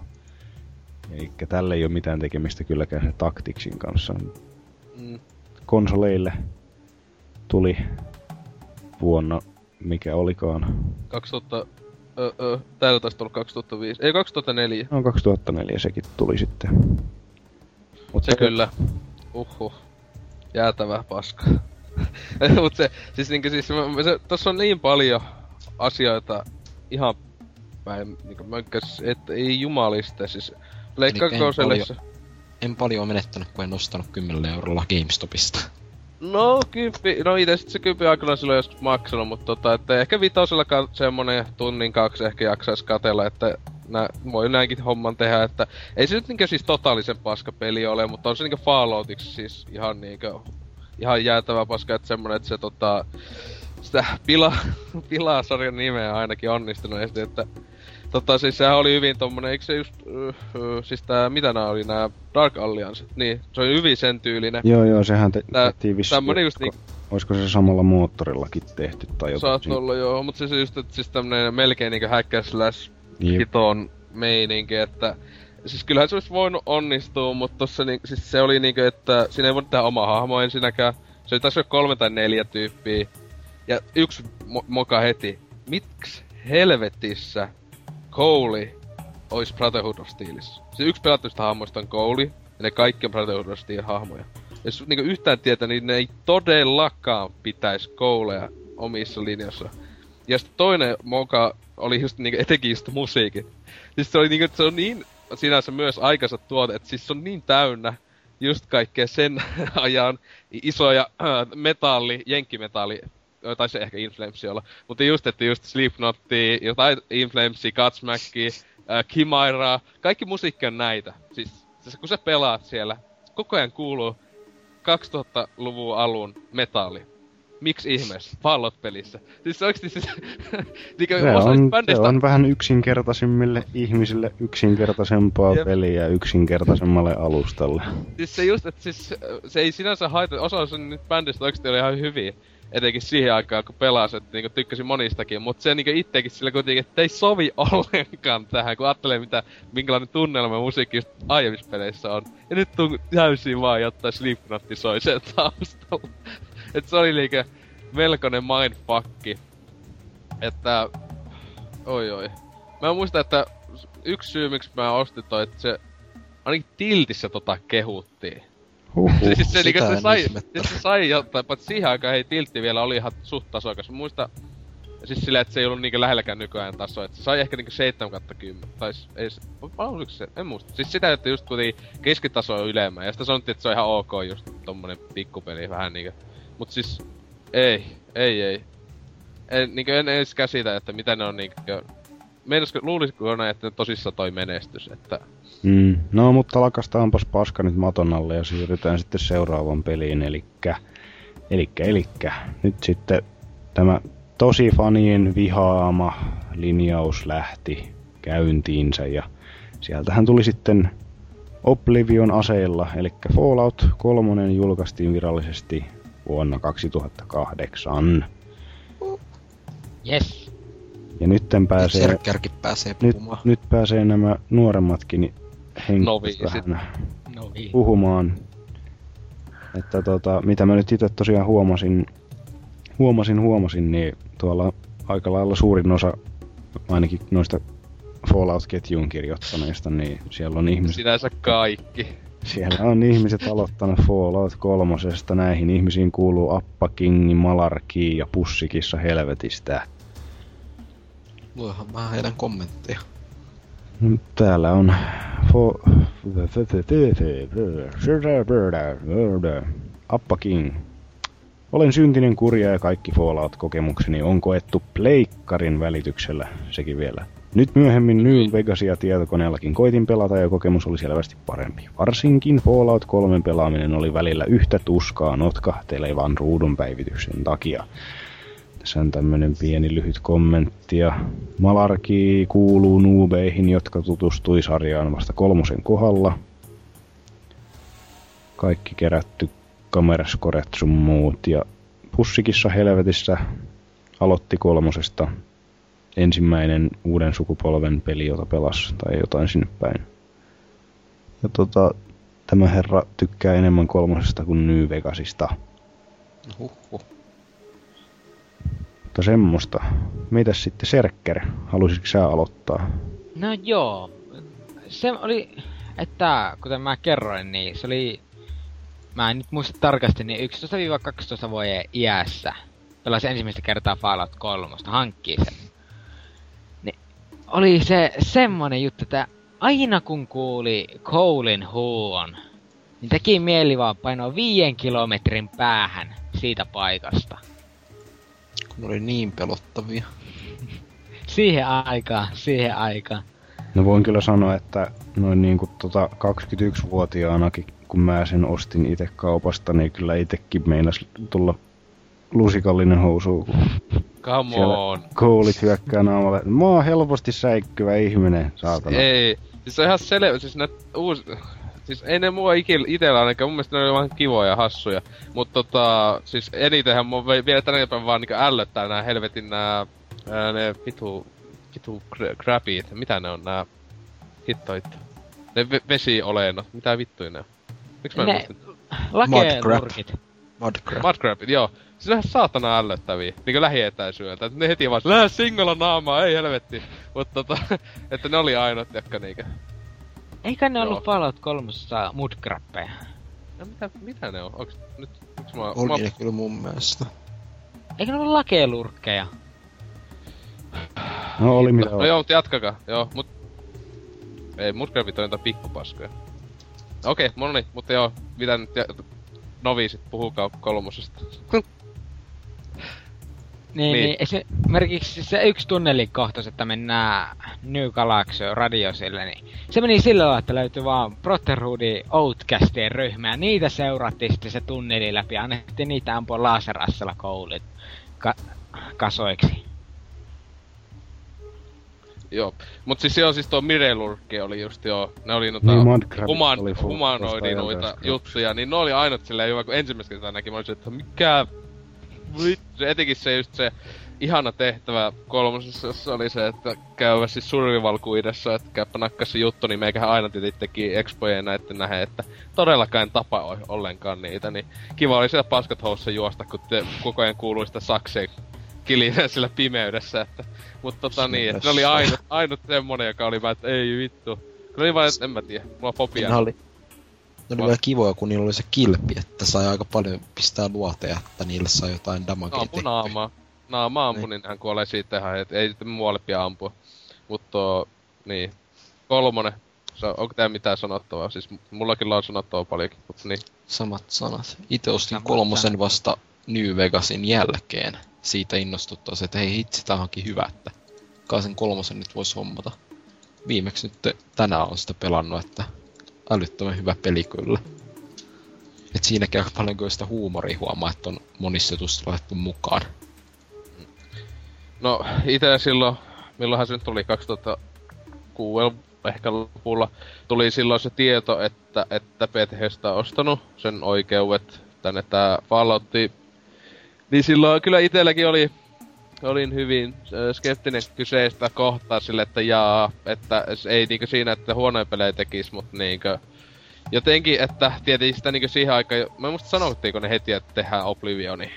Eli tällä ei ole mitään tekemistä kylläkään se Tacticsin kanssa Mm. konsoleille tuli vuonna, mikä olikaan. 2000... Ö, ö, täällä taisi olla 2005. Ei, 2004. No 2004 sekin tuli sitten. Mut Se kyllä. Uhuh. Jäätävä paska. (laughs) Mut se, siis niinkö siis, mä- se, tossa on niin paljon asioita ihan mä en, niinkö mä enkäs, että ei jumalista, siis en Pleikka paljon- konsolissa. En paljon menettänyt, kun en ostanut 10 eurolla GameStopista. No, kymppi, no itse sit se kymppi aikana silloin joskus maksanut, mutta tota, että ehkä vitosellakaan semmonen tunnin kaksi ehkä jaksais katella, että nä, voi näinkin homman tehdä, että ei se nyt niinkö siis totaalisen paska peli ole, mutta on se niinkö Falloutiksi siis ihan niinkö, ihan jäätävä paska, että semmonen, että se tota, sitä pila, (laughs) pilaa sarjan nimeä ainakin onnistuneesti, että Tota siis sehän oli hyvin tommonen, eikö se just, uh, uh, siis tää, mitä nää oli nää Dark Alliance, niin, se oli hyvin sen tyylinen. Joo, joo, sehän te- Tää- tehtiin vissiin. tämmönen just niin- Olisiko se samalla moottorillakin tehty tai jotain? Saat olla joo, mut siis just, että siis tämmönen melkein niinku hack slash Jep. hiton meininki, että Siis kyllähän se olisi voinut onnistua, mutta tossa niin, siis se oli niinku, että siinä ei voinut tehdä oma hahmo ensinnäkään. Se oli taisi kolme tai neljä tyyppiä. Ja yksi mo- moka heti. Miksi helvetissä Cole olisi Brotherhood of Steelissä? Se yksi pelattuista hahmoista on Cole, ja ne kaikki on Brotherhood of Steel hahmoja. Jos niinku yhtään tietää, niin ne ei todellakaan pitäisi Colea omissa linjassa. Ja sitten toinen moka oli just niinku etenkin just musiikit. Siis se oli niinku, se on niin sinänsä myös aikansa tuote, että siis se on niin täynnä just kaikkea sen (laughs) ajan isoja äh, metalli, jenkkimetalli, ö, tai se ehkä Inflamesia olla, mutta just, että just Slipknotti, jotain Inflamesia, Godsmackia, äh, Kimairaa, kaikki musiikki on näitä. Siis, siis kun sä pelaat siellä, koko ajan kuuluu 2000-luvun alun metalli. Miksi ihmeessä? Fallout-pelissä. Siis oikeesti siis... (laughs) niinku Se osa on, se on vähän yksinkertaisimmille ihmisille yksinkertaisempaa Jep. peliä yksinkertaisemmalle alustalle. Siis se just, että siis se ei sinänsä haita, osa sen nyt bändistä oikeesti oli ihan hyviä. Etenkin siihen aikaan, kun pelasin, että niinku tykkäsin monistakin, mutta se niinku ittekin sillä kuitenkin, että ei sovi (laughs) ollenkaan tähän, kun ajattelee mitä, minkälainen tunnelma musiikki just aiemmissa peleissä on. Ja nyt on täysin vaan jotta Slipknotti soi sen taustalla. Et se oli liike melkoinen mindfucki. Että... Oi oi. Mä muistan, että yksi syy miksi mä ostin toi, että se ainakin tiltissä tota kehuttiin. Huhhuh. (laughs) Siis se, niinku, sitä se sai, siis se sai jotain, paitsi siihen aikaan ei tiltti vielä oli ihan suht tasokas. Mä muistan, siis silleen, että se ei ollut niinku lähelläkään nykyään tasoa, että se sai ehkä niinku 7 kautta 10, tai ei se, oliko se, en muista. Siis sitä, että just kuitenkin keskitaso on ylemmän, ja sitten sanottiin, että se on ihan ok just tommonen pikkupeli, vähän niinku. Mut siis, ei, ei, ei. En, niinku en edes käsitä, että mitä ne on niinku, Meinasko, luulisiko ne, että ne toi menestys, että Mm. No, mutta lakastaanpas paska nyt maton alle ja siirrytään sitten seuraavan peliin, elikkä, elikkä, elikkä. Nyt sitten tämä tosi fanien vihaama linjaus lähti käyntiinsä ja sieltähän tuli sitten Oblivion aseilla, eli Fallout 3 julkaistiin virallisesti vuonna 2008. Yes. Ja nytten pääsee, Serkkärkin pääsee nyt, puhumaan. nyt pääsee nämä nuoremmatkin henkilöt vähän No niin. puhumaan. Että tota, mitä mä nyt itse tosiaan huomasin, huomasin, huomasin, niin tuolla aika lailla suurin osa ainakin noista Fallout-ketjuun kirjoittaneista, niin siellä on ihmiset, sinänsä kaikki. Siellä on ihmiset aloittanut Fallout kolmosesta. Näihin ihmisiin kuuluu Appa King, Malarki ja Pussikissa helvetistä. Luehan mä heidän kommentteja. No, Täällä on fo... Appa King. Olen syntinen kurja ja kaikki Fallout-kokemukseni on koettu pleikkarin välityksellä, sekin vielä. Nyt myöhemmin New Vegasia tietokoneellakin koitin pelata ja kokemus oli selvästi parempi. Varsinkin Fallout 3 pelaaminen oli välillä yhtä tuskaa notkahtelevan ruudun päivityksen takia. Tässä on tämmönen pieni lyhyt kommentti ja Malarki kuuluu nuubeihin, jotka tutustui sarjaan vasta kolmosen kohdalla. Kaikki kerätty kameraskoret sun muut ja Pussikissa helvetissä aloitti kolmosesta ensimmäinen uuden sukupolven peli, jota pelas tai jotain sinne päin. Ja tota, tämä herra tykkää enemmän kolmosesta kuin New Vegasista. Huhhuh. Mutta semmoista. Mitäs sitten Serkker? Haluaisitko sä aloittaa? No joo. Se oli, että kuten mä kerroin, niin se oli... Mä en nyt muista tarkasti, niin 11-12 vuoden iässä pelasin ensimmäistä kertaa Fallout 3, hankkii sen. Niin oli se semmonen juttu, että aina kun kuuli Colein huon, niin teki mieli vaan painoa viien kilometrin päähän siitä paikasta. Kun oli niin pelottavia. (laughs) Siihen aikaan, siihen aikaan. No voin kyllä sanoa, että noin niinku tota 21-vuotiaanakin, kun mä sen ostin itse kaupasta, niin kyllä itekin meinas tulla lusikallinen housu, Come siellä on. koulit hyökkää naamalle. Mä oon helposti säikkyvä ihminen, saatana. Ei. Siis se on ihan selvä, siis ne uus... Siis ei ne mua ikil, itellä ainakaan, mun mielestä ne oli vaan kivoja ja hassuja. Mut tota, siis enitenhän vi- vielä tänä päivänä vaan niinku ällöttää nää helvetin nää, ää, ne vitu, vitu grabit, mitä ne on nää, hittoit. Ne ve- vesiolennot, mitä vittuja ne on? Miks mä en Ne- muista? Mudcrab. Mudcrabit, joo. Ne on saatana ällöttäviä, niinku lähietäisyydeltä. Et ne heti vaan, lähde singolla naamaa, ei helvetti. Mut tota, (laughs) että ne oli ainut, jotka niinkö. Eikä ne Joo. ollut Fallout 3 mudkrappeja. No mitä, mitä ne on? Onks nyt, onks mä... Oli mä ne kyllä mun mielestä. Eikö ne ollut lakelurkkeja? No oli mitä no, no oli. joo, mut jatkakaa, joo, mut... Ei, mutkrabit on jotain pikkupaskoja. Okei, okay, no niin, mutta joo, mitä nyt noviisit, puhukaa kolmosesta. Niin, Niin. niin. esimerkiksi se yksi tunnelin kohtaus, että mennään New Galaxy radiosille, niin se meni sillä lailla, että löytyi vaan Brotherhoodin Outcastien ryhmä, ja niitä seurattiin sitten se tunneli läpi, ja annettiin niitä ampua laaserassella koulit ka- kasoiksi. Joo, mut siis joo, siis tuo Mirelurkki oli just joo, ne oli noita Niin, human, humanoidi noita juttuja, niin ne oli ainut silleen hyvä, kun ensimmäistä kertaa näki, mä olisin, että mikä vittu, se etenkin se just se ihana tehtävä kolmosessa, jossa oli se, että käyvä siis survival kuidessa, että käypä nakkas se juttu, niin meikähän aina tietenkin teki expojen näitten nähe, että todellakaan en tapa ollenkaan niitä, niin kiva oli siellä paskat housussa juosta, kun te koko ajan kuului sitä sakseen kilinää sillä pimeydessä, että, mutta tota niin, että ne oli ainut, ainut semmonen, joka oli vaan, että ei vittu. Kyllä oli vaan, että en mä tiedä, mulla on fobia. Ne oli, ne oli vielä kivoja, kun niillä oli se kilpi, että sai aika paljon pistää luoteja, että niille sai jotain damagea Ampu naamaa. Naama ampu, niin hän kuolee siitä ihan, et ei sitten muualle pidä ampua. Mutta niin. Kolmonen. Se, onko tää mitään sanottavaa? Siis mullakin on sanottavaa paljonkin, mutta niin. Samat sanat. Itse ostin kolmosen vasta New Vegasin jälkeen. Siitä innostuttaa se, että hei hitsi, tää onkin hyvä, että kai sen kolmosen nyt vois hommata. Viimeksi nyt tänään on sitä pelannut, että älyttömän hyvä peli kyllä. Et siinäkin aika paljon kyllä sitä huumoria huomaa, että on monissa jutuissa laitettu mukaan. No, itse silloin, milloinhan se nyt tuli, 2006 ehkä lopulla, tuli silloin se tieto, että, että Bethesda on ostanut sen oikeudet tänne tää Falloutti. Niin silloin kyllä itselläkin oli, olin hyvin skeptinen kyseistä kohtaa sille, että jaa, että ei niinkö siinä, että huonoja pelejä tekis, mutta niinkö jotenkin, että tietenkin sitä niinkö siihen aikaan, mä muista sanottiinko ne heti, että tehdään Oblivioni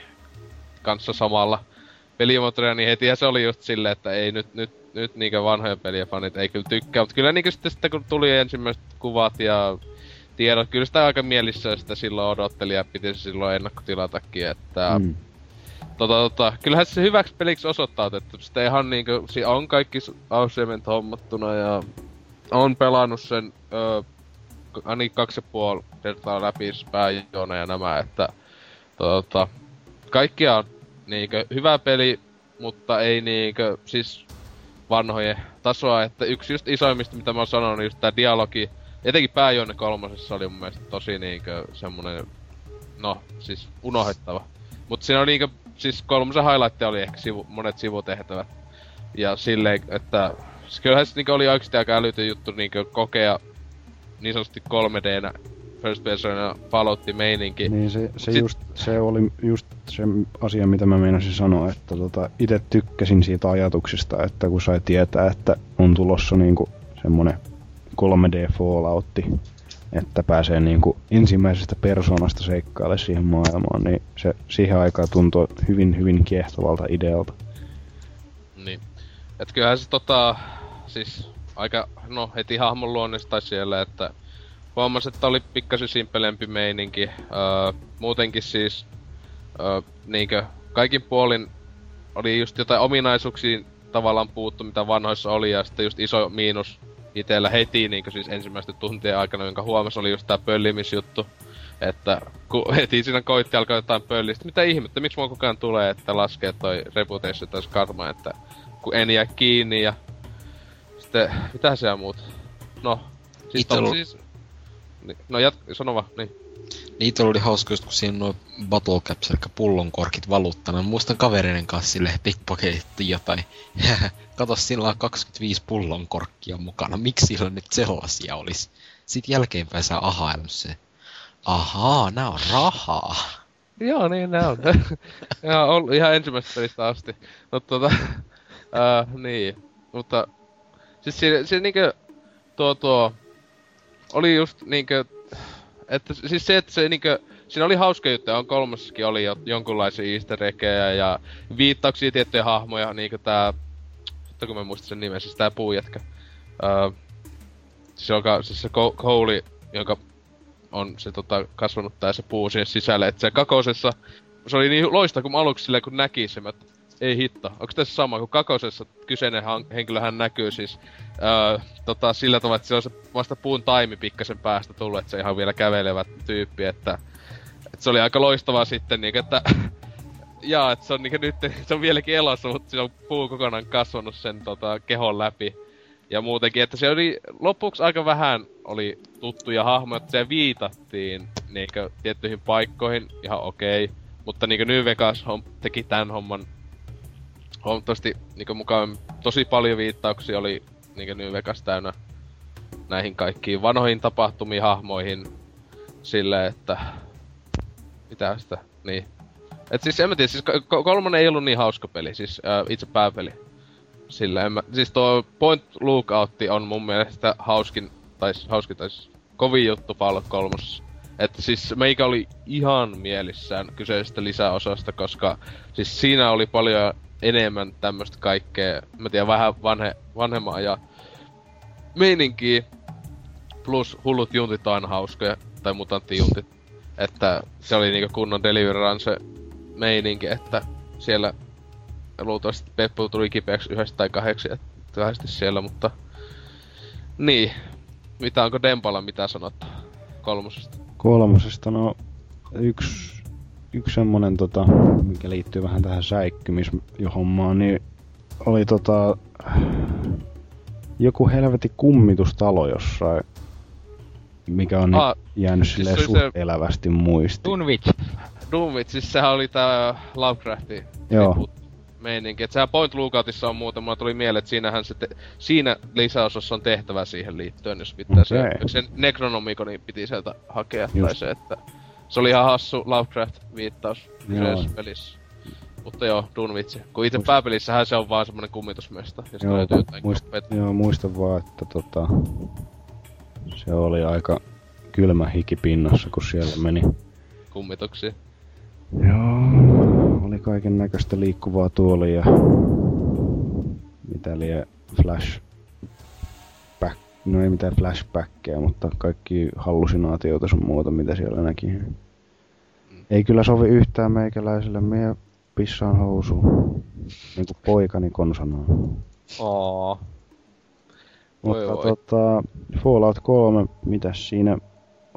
kanssa samalla pelimoottoria, niin heti se oli just silleen, että ei nyt, nyt, nyt niinkö vanhoja pelien fanit ei kyllä tykkää, mutta kyllä niinkö sitten, sitten kun tuli ensimmäiset kuvat ja tiedot, kyllä sitä aika mielissä sitä silloin odotteli ja piti se silloin ennakkotilatakin, että mm. Tota, tota, kyllähän se hyväksi peliksi osoittaa, että sitä ihan niinkö, si on kaikki Ausement hommattuna ja on pelannut sen öö, ainakin kaksi ja puoli kertaa läpi pääjoona ja nämä, että tota, kaikkia on niinkö hyvä peli, mutta ei niinkö siis vanhojen tasoa, että yksi just isoimmista, mitä mä oon sanonut, just tää dialogi, etenkin pääjuonne kolmosessa oli mun mielestä tosi niinkö semmonen, no siis unohdettava. Mut siinä oli niinkö, siis kolmosen highlight oli ehkä sivu, monet sivutehtävät. Ja silleen, että siis kyllähän se niinkö oli oikeesti aika älytön juttu niinkö kokea niin sanotusti 3Dnä first personina Falloutti meininki. Niin se, se, sit- just, se oli just se asia, mitä mä meinasin sanoa, että tota, itse tykkäsin siitä ajatuksesta, että kun sai tietää, että on tulossa niinku semmonen 3D Falloutti, että pääsee niinku ensimmäisestä persoonasta seikkaille siihen maailmaan, niin se siihen aikaan tuntui hyvin, hyvin kiehtovalta idealta. Niin. Et kyllähän se tota, siis aika, no heti hahmon luonnesta tai siellä, että huomasin, että oli pikkasen simpelempi meininki. Öö, muutenkin siis, öö, niinkö, kaikin puolin oli just jotain ominaisuuksia tavallaan puuttu, mitä vanhoissa oli, ja sitten just iso miinus itellä heti niinku siis ensimmäisten tuntien aikana, jonka huomasi oli just tää pöllimisjuttu. Että kun (laughs) heti siinä koitti alkaa jotain pöllistä, mitä ihmettä, miksi mua koko ajan tulee, että laskee toi reputation tai karma, että kun en jää kiinni ja sitten, mitä se on muut? No, siis, tom, siis niin, no jat, sano vaan, niin. Niitä oli hauska just kun siinä noin battle caps, eli pullonkorkit valuuttana. Mä Muistan kavereiden kanssa sille pickpocketti jotain. (laughs) Kato, sillä on 25 pullonkorkkia mukana. Miksi sillä nyt sellaisia olisi? Sitten jälkeenpäin sä ahaillut se. Ahaa, nää on rahaa. (laughs) Joo, niin ne on. (laughs) ja ollut ihan ensimmäisestä pelistä asti. Mutta tota, ää, niin. Mutta, siis siinä, siinä niinkö, tuo tuo, oli just niinkö, että siis se, että se niinkö, siinä oli hauska juttu, on kolmossakin oli jo, jonkunlaisia easter ja viittauksia tiettyjä hahmoja, niinkö tää, sitten kun mä muistan sen nimen, siis tää puujätkä. Ää, siis, joka, siis se Ko- Cole, jonka on se tota, kasvanut tää se puu sinne sisälle, että se kakosessa, se oli niin loista kun aluksi silleen, kun näki sen, että ei hitto, onko tässä sama, kun kakosessa kyseinen han- henkilöhän näkyy siis öö, tota, sillä tavalla, että se on se vasta puun taimi pikkasen päästä tullut, että se ihan vielä kävelevä tyyppi, että, että se oli aika loistavaa sitten, niin että (laughs) jaa, että se on niinku nyt, se on vieläkin elossa, mutta se on puu kokonaan kasvanut sen tota, kehon läpi. Ja muutenkin, että se oli lopuksi aika vähän oli tuttuja hahmoja, että se viitattiin niinkö tiettyihin paikkoihin, ihan okei. Okay. Mutta niinkö New Vegas teki tämän homman huomattavasti niinkö mukaan tosi paljon viittauksia oli niinkö New Vegas täynnä näihin kaikkiin vanhoihin tapahtumiin, hahmoihin, silleen, että mitä sitä, niin. Et siis en mä tiedä, siis ko- kolmonen ei ollut niin hauska peli, siis ää, itse pääpeli. Sillä en mä, siis tuo Point Lookout on mun mielestä hauskin, tai hauskin, tai kovin juttu Fallout 3. Että siis meikä oli ihan mielissään kyseisestä lisäosasta, koska siis siinä oli paljon enemmän tämmöstä kaikkea, mä tiedän, vähän vanhe, vanhemman ja meininkiä, plus hullut juntit on aina hauskoja, tai mutanttijuntit. Että se oli niinku kunnon se meininki, että siellä luultavasti Peppu tuli kipeäksi yhdestä tai kahdeksi, että siellä, mutta... Niin. Mitä onko Dempalla mitä sanottu kolmosesta? Kolmosesta, no yksi, yksi semmonen tota, mikä liittyy vähän tähän säikkymisjohommaan, niin oli tota joku helvetin kummitustalo jossain, mikä on Ah, jäänyt siis silleen se suht se- elävästi muistiin. Dunwich. Doomit, siis sehän oli tää Lovecraftin Joo. reboot meininki. Et sehän Point Lookoutissa on muuta, mulla tuli mieleen, että siinähän se te- siinä lisäosassa on tehtävä siihen liittyen, jos pitää se, okay. se Necronomiconi piti sieltä hakea, tai Just. se, että se oli ihan hassu Lovecraft-viittaus Joo. kyseisessä pelissä. Mutta joo, Dunwich. Kun itse Muist- pääpelissähän se on vaan semmonen kummitusmesta, josta Joo, löytyy jotain muist, joo, muistan vaan, että tota, se oli aika kylmä hiki pinnassa, kun siellä meni. kummituksia. Joo, oli kaiken näköistä liikkuvaa tuolia ja mitä lie flash no ei mitään flashbackkejä, mutta kaikki hallusinaatioita sun muuta, mitä siellä näki. Ei kyllä sovi yhtään meikäläiselle, mie pissaan housuun. Niinku poikani konsanaan. Voi Mutta voi. tota, Fallout 3, mitäs siinä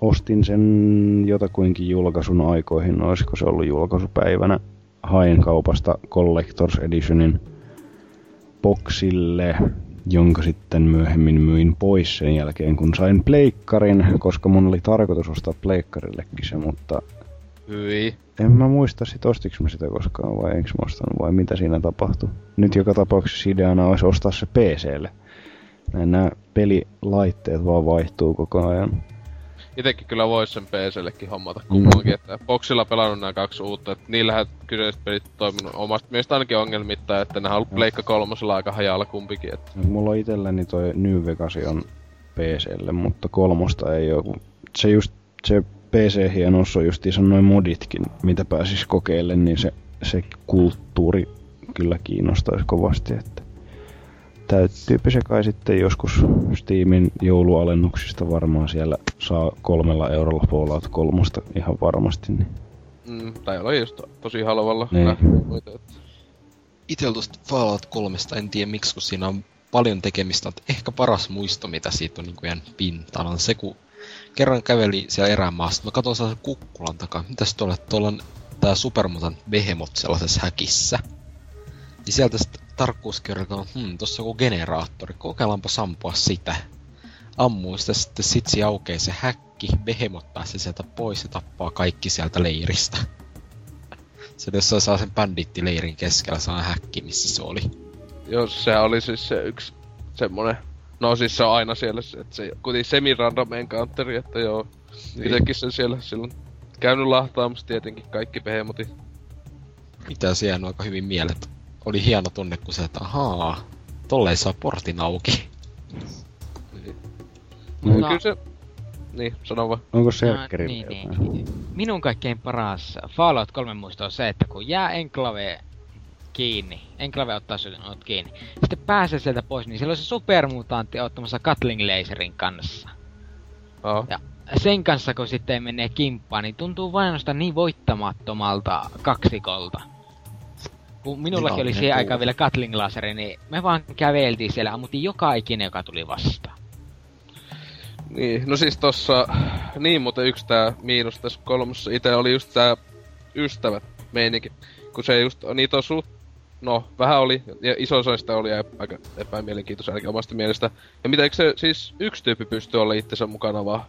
ostin sen jotakuinkin julkaisun aikoihin, olisiko se ollut julkaisupäivänä. Hain kaupasta Collectors Editionin boxille, jonka sitten myöhemmin myin pois sen jälkeen, kun sain pleikkarin, koska mun oli tarkoitus ostaa pleikkarillekin se, mutta Hyi. en mä muista sit ostiks mä sitä koskaan vai enkö mä ostanut vai mitä siinä tapahtui. Nyt joka tapauksessa ideana olisi ostaa se PClle. Näin nämä pelilaitteet vaan vaihtuu koko ajan. Itekin kyllä vois sen PCllekin hommata kummankin, että Boxilla pelannut nämä kaksi uutta, että niillähän kyseiset pelit toiminut omasta mielestä ainakin ongelmitta, että nehän on ollut Pleikka kolmosella aika hajalla kumpikin, että Mulla on itselläni toi New Vegas on PClle, mutta kolmosta ei oo. kun Se just, se PC-hienous on justiinsa noin moditkin, mitä pääsis kokeille, niin se, se kulttuuri kyllä kiinnostaisi kovasti, että täyttyypä se kai sitten joskus Steamin joulualennuksista varmaan siellä saa kolmella eurolla Fallout kolmosta ihan varmasti. Niin. mm, tai olla just tosi halvalla. Niin. Itel tosta Fallout 3, en tiedä miksi, kun siinä on paljon tekemistä, mutta ehkä paras muisto, mitä siitä on niin kuin pintaan, on se, kun kerran käveli siellä erämaassa, mä katson sellaisen kukkulan takaa, mitäs tuolla, tuolla on tää Supermutant Behemoth sellaisessa häkissä. Niin sieltä sitten tarkkuus kertoo, hmm, tossa on joku generaattori, kokeillaanpa sampua sitä. Ammuu sitä sitten sitsi aukeaa se häkki, Behemoth pääsee sieltä pois ja tappaa kaikki sieltä leiristä. Se jossain saa sen bandittileirin keskellä saa häkki, missä se oli. Joo, se oli siis se yksi semmonen... No siis se on aina siellä, että se kuitenkin semi-random encounteri, että joo. Niin. Itekin sen siellä silloin käynyt lahtaamassa tietenkin kaikki behemotit. Mitä siellä on aika hyvin mielet. Oli hieno tunne, kun se, että ahaa, tolleen saa portin auki. Niin. No. Kyllä se... Niin, sano vaan. Onko No, Serkkeri niin, jotain? niin. Minun kaikkein paras Fallout 3 muisto on se, että kun jää Enclave kiinni, Enclave ottaa sinut kiinni, sitten pääsee sieltä pois, niin siellä on se supermutantti ottamassa Cutling Laserin kanssa. Joo. Ja sen kanssa kun sitten menee kimppaan, niin tuntuu vain niin voittamattomalta kaksikolta. Kun minullakin Niin oli on, siihen aikaan vielä Cutling Laseri, niin me vaan käveltiin siellä, ammuttiin joka ikinen, joka tuli vastaan. Niin, no siis tossa... Niin, mutta yksi tää miinus tässä kolmossa ite oli just tää ystävät meininki. Kun se just, niitä on suht... No, vähän oli, ja iso osa sitä oli epä- aika epämielenkiintoista ainakin omasta mielestä. Ja mitä, eikö se siis yksi tyyppi pystyy olla itsensä mukana vaan?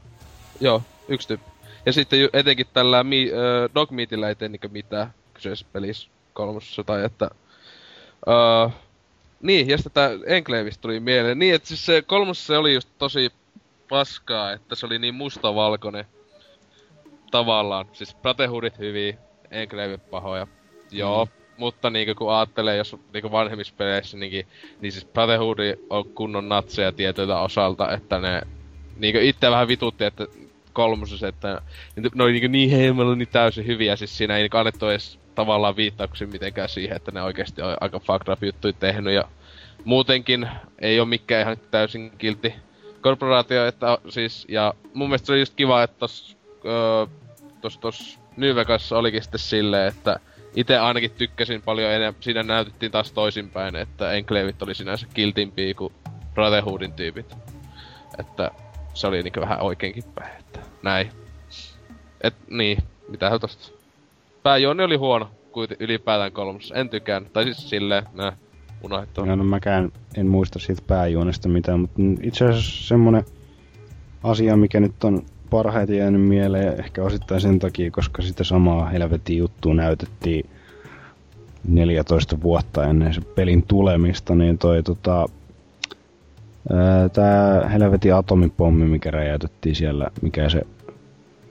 Joo, yksi tyyppi. Ja sitten etenkin tällä mi, äh, Dogmeatillä ei tee niinkö mitään kyseisessä pelissä kolmosessa, tai että... Uh, niin, ja sitten tää Enclavista tuli mieleen. Niin, että siis se kolmosessa se oli just tosi paskaa, että se oli niin mustavalkoinen tavallaan. Siis Brotherhoodit hyviä, Enclave pahoja. Joo, mm. mutta niinku kun ajattelee, jos niinku vanhemmissa peleissä, niin, niin siis Brotherhood on kunnon natseja tietyiltä osalta, että ne niinku itse vähän vitutti, että kolmosessa, että ne oli niinku niin heimellä niin täysin hyviä, siis siinä ei niinku annettu edes tavallaan viittauksia mitenkään siihen, että ne oikeasti on aika fucked up juttuja tehnyt ja muutenkin ei ole mikään ihan täysin kiltti korporaatio, että siis, ja mun mielestä se oli just kiva, että tos, öö, tos, tos New Vegas olikin sitten silleen, että itse ainakin tykkäsin paljon enemmän, siinä näytettiin taas toisinpäin, että Enclaveit oli sinänsä kiltimpiä kuin Brotherhoodin tyypit. Että se oli niinku vähän oikeinkin päin, että näin. Et niin, mitähän tosta. Pääjuoni oli huono, kuiten ylipäätään kolmossa. En tykään, tai siis silleen, nää, unohdettu. No, no mäkään en muista siitä pääjuonesta mitään, mutta itse asiassa semmonen asia, mikä nyt on parhaiten jäänyt mieleen, ehkä osittain sen takia, koska sitä samaa helvetin juttua näytettiin 14 vuotta ennen se pelin tulemista, niin toi tota, ää, tää helvetin atomipommi, mikä räjäytettiin siellä, mikä se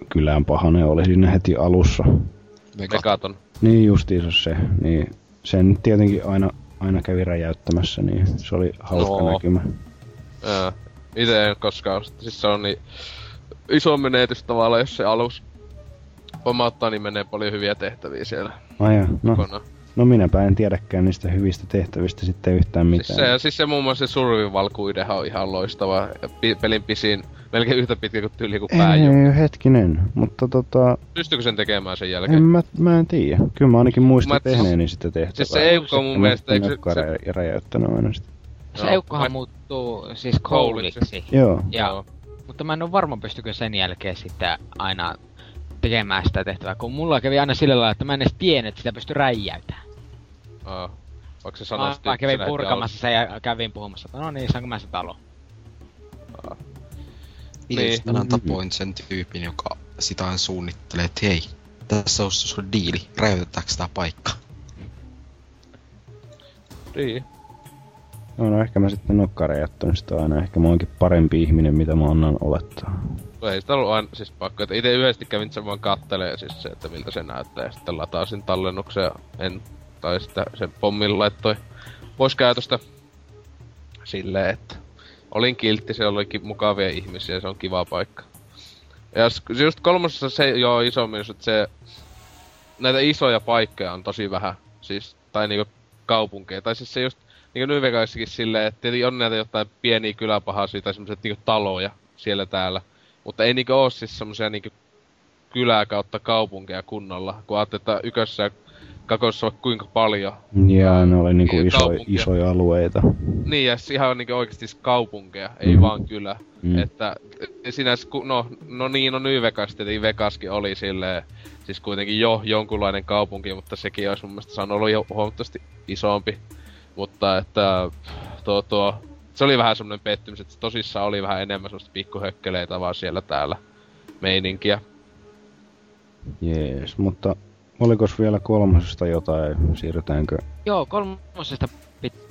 kylään pahanen oli siinä heti alussa. Megaton. Niin justiinsa se, niin sen tietenkin aina, aina kävi räjäyttämässä, niin se oli hauska No. näkymä. Ite en koskaan, siis se on niin iso menetys tavallaan, jos se alus pomauttaa, niin menee paljon hyviä tehtäviä siellä Ai ja, no, kokonaan. No minäpä en tiedäkään niistä hyvistä tehtävistä sitten yhtään mitään. Siis se, siis se muun muassa se survival kuidehan on ihan loistava. Ja pi- pelin pisin melkein yhtä pitkä kuin tyyli kuin pääju. ei, hetkinen, mutta tota, Pystyykö sen tekemään sen jälkeen? en mä, mä en tiedä. Kyllä mä ainakin muistan Mä- tehneeni sitä tehtävää. Siis se Eukko on mun Sitten mielestä, mä eikö se- rä- räjäyttänyt aina sitä. Se Joo, eukkohan mä- muuttuu siis Kouliksi. Joo. Joo. mutta mä en ole varma, pystykö sen jälkeen sitten aina tekemään sitä tehtävää, kun mulla kävi aina sillä lailla, että mä en edes tiennyt, että sitä pystyi räjäytämään. Aa. Vaikka se Mä, sanoi mä kävin purkamassa sen ja kävin puhumassa, että no niin, saanko mä se talo. Niin. Niin. Tänään tapoin sen tyypin, joka sitä aina suunnittelee, että hei, tässä on sulle diili, räjäytetäänkö tää paikka? Niin. No, no ehkä mä sitten nokkaa räjäyttänyt sitä aina. Ehkä mä oonkin parempi ihminen, mitä mä annan olettaa. Ei sitä ollut aina siis pakko, että ite yhdesti kävin sen vaan kattelee siis se, että miltä se näyttää. Ja sitten latasin tallennuksen ja en, tai sitten sen pommin laittoi pois käytöstä. Silleen, että olin kiltti, siellä olikin mukavia ihmisiä, se on kiva paikka. Ja just kolmosessa se joo iso myös, että se, näitä isoja paikkoja on tosi vähän, siis, tai niinku kaupunkeja, tai siis se just, niinku New silleen, että on näitä jotain pieniä kyläpahasia tai semmoset niinku taloja siellä täällä, mutta ei niinku oo siis semmosia niinku kylää kautta kaupunkeja kunnolla, kun ajattelee, että ykössä kakossa vaikka kuinka paljon. Ja ne oli niinku Niin, iso, isoja alueita. Niin, ja s- ihan niinku oikeesti s- kaupunkeja, ei Mhm. vaan kylä. Mm. Mm. Että sinänsä, no, no niin, no New Vegas, tietenkin Vegaskin oli silleen, siis kuitenkin jo jonkunlainen kaupunki, mutta sekin olisi mun mielestä saanut olla jo huomattavasti isompi. Mutta että tuo, tuo, se oli vähän semmonen pettymys, että tosissaan oli vähän enemmän semmoista pikkuhökkeleitä vaan siellä täällä meininkiä. Jees, mutta olikos vielä kolmosesta jotain? Siirrytäänkö? Joo, kolmosesta pitää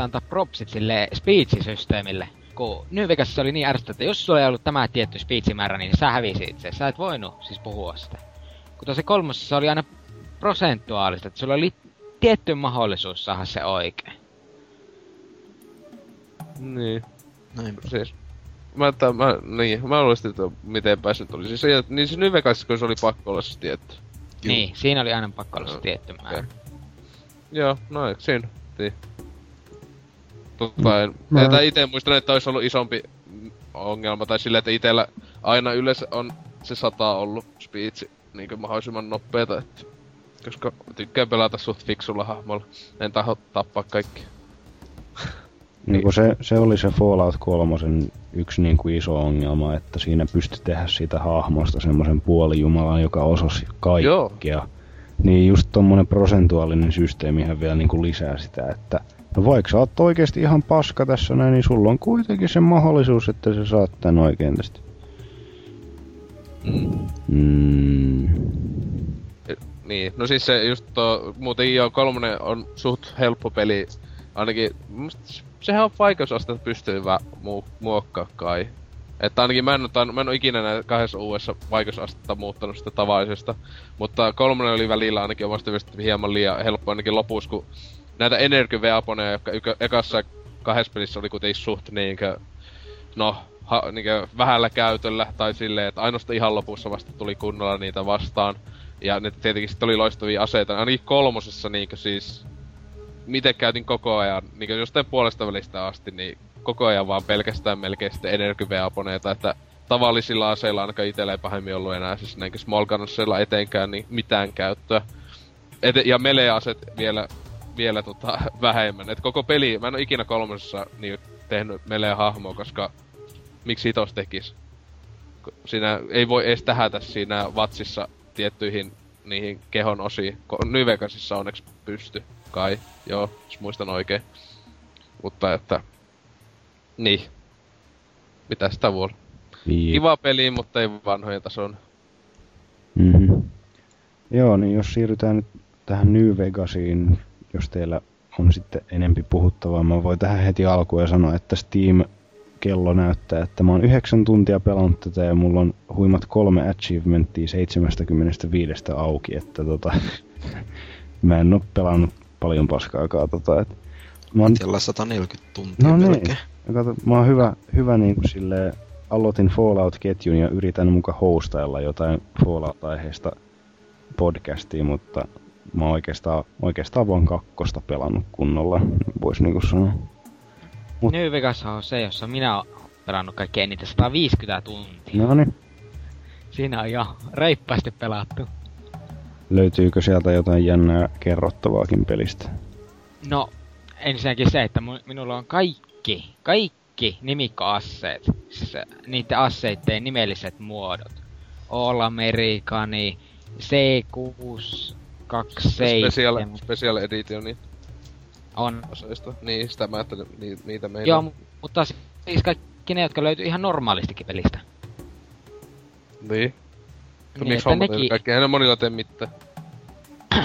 antaa propsit sille speech-systeemille. Kun New Vegasissa oli niin ärsyttävää, että jos sulla ei ollut tämä tietty speechimäärä, niin sä hävisit se. Sä et voinut siis puhua sitä. Kun tosi kolmosessa oli aina prosentuaalista, että sulla oli tietty mahdollisuus saada se oikein. Niin. Näin. Siis, mä, että, mä, niin, mä luulisin, että miten pääs nyt oli. Siis, se, niin siis New Vegasissa, kun se oli pakko olla se tietty. Juu. Niin, siinä oli aina pakko olla se Joo, tietty määrä. Joo, no eikö siinä? Niin. Tota, en, Mä- mä... ite muistan, että olisi ollut isompi mm, ongelma, tai silleen, että itellä aina yleensä on se sata ollut speech niin mahdollisimman nopeeta, että koska tykkään pelata suht fiksulla hahmolla. En taho tappaa kaikki. (laughs) Niin kun se, se oli se Fallout 3 yksi niin kuin iso ongelma, että siinä pystyi tehdä siitä hahmosta semmoisen puolijumalan, joka osasi kaikkea. Niin just tommonen prosentuaalinen systeemihän vielä niin kuin lisää sitä, että no vaikka sä oot oikeesti ihan paska tässä näin, niin sulla on kuitenkin se mahdollisuus, että sä saat tän oikein tästä. Mm. Mm. Niin, no siis se just tuo, muutenkin jo kolmonen on suht helppo peli. Ainakin, sehän on vaikeusastetta pystyy vä, mu, muokkaa kai. Että ainakin mä en, ole, mä en ole ikinä näitä kahdessa uudessa vaikeusastetta muuttanut sitä tavallisesta. Mutta kolmonen oli välillä ainakin omasta mielestä hieman liian helppo ainakin lopussa, kun näitä Energy-veaponeja, jotka ykä, ekassa kahdessa pelissä oli kuitenkin suht niinkö, no, ha, niinkö vähällä käytöllä, tai silleen, että ainoastaan ihan lopussa vasta tuli kunnolla niitä vastaan. Ja ne tietenkin sitten oli loistavia aseita. Ainakin kolmosessa niinkö siis... Miten käytin koko ajan, niinkö jostain puolesta välistä asti, niin koko ajan vaan pelkästään melkein sitten energiveaponeita, että tavallisilla aseilla ainakaan itsellä ei pahemmin ollut enää siis näinkö small gunnersilla etenkään niin mitään käyttöä. Ete- ja melee-aset vielä, vielä tota, (laughs) vähemmän. Et koko peli, mä en oo ikinä kolmosessa niin tehnyt melee-hahmoa, koska miksi hitos tekis? Siinä ei voi edes tähätä siinä vatsissa tiettyihin niihin kehon osiin. Vegasissa onneksi pysty, kai. Joo, jos muistan oikein. Mutta että... Niin. Mitä sitä voi olla? Niin. Kiva peli, mutta ei vanhojen tason. Mm-hmm. Joo, niin jos siirrytään nyt tähän New Vegasiin, jos teillä on sitten enempi puhuttavaa, mä voin tähän heti alkuun sanoa, että Steam kello näyttää, että mä oon yhdeksän tuntia pelannut tätä ja mulla on huimat kolme achievementtia 75 auki, että tota, (laughs) mä en oo pelannut paljon paskaakaan tota, et mä oon, Siellä 140 tuntia No niin. ja kato, mä oon hyvä, hyvä niin kuin silleen, aloitin Fallout-ketjun ja yritän muka hostailla jotain Fallout-aiheista podcastia, mutta mä oon oikeastaan, oikeastaan vaan kakkosta pelannut kunnolla, vois niinku sanoa. Mut- New Vegas on se, jossa minä oon pelannut kaikkein eniten 150 tuntia. No niin, Siinä on jo reippaasti pelattu. Löytyykö sieltä jotain jännää kerrottavaakin pelistä? No, ensinnäkin se, että minulla on kaikki, kaikki nimikkoasseet. Siis niiden asseitteen nimelliset muodot. All Americani, C6, 27. Special, special editioni On. aseista. Niin, sitä mä ajattelin, ni, niitä meillä. Joo, mu- mutta siis kaikki ne, jotka löytyy ihan normaalistikin pelistä. Niin. Niin, Miksi että hommat nekin- kaikki? Eihän ne monilla tee mitään.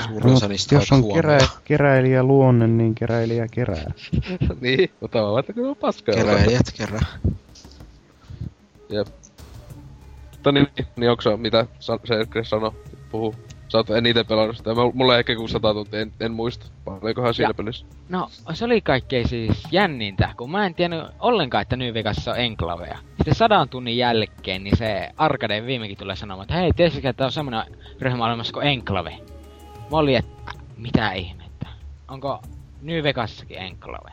Suurin osa niistä jos on on kerä, keräilijä luonne, niin keräilijä kerää. (laughs) niin, mutta että kyllä on paskaa. Keräilijät kerää. Jep. Mutta niin, niin onko se, mitä san- se sano, puhu? Sä oot eniten pelannut sitä. Mulla ei ehkä kuin 100 tuntia, en, en muista. Paljonkohan siinä Ja- pelissä? No, se oli kaikkein siis jännintä, kun mä en tiennyt ollenkaan, että New Vegasissa on enklaveja. Sitten sadan tunnin jälkeen, niin se Arcade viimekin tulee sanomaan, että hei, tiesitkö, että on semmonen ryhmä olemassa kuin Enklave? Mä olin, että mitä ihmettä? Onko New Vegasissakin Enklave?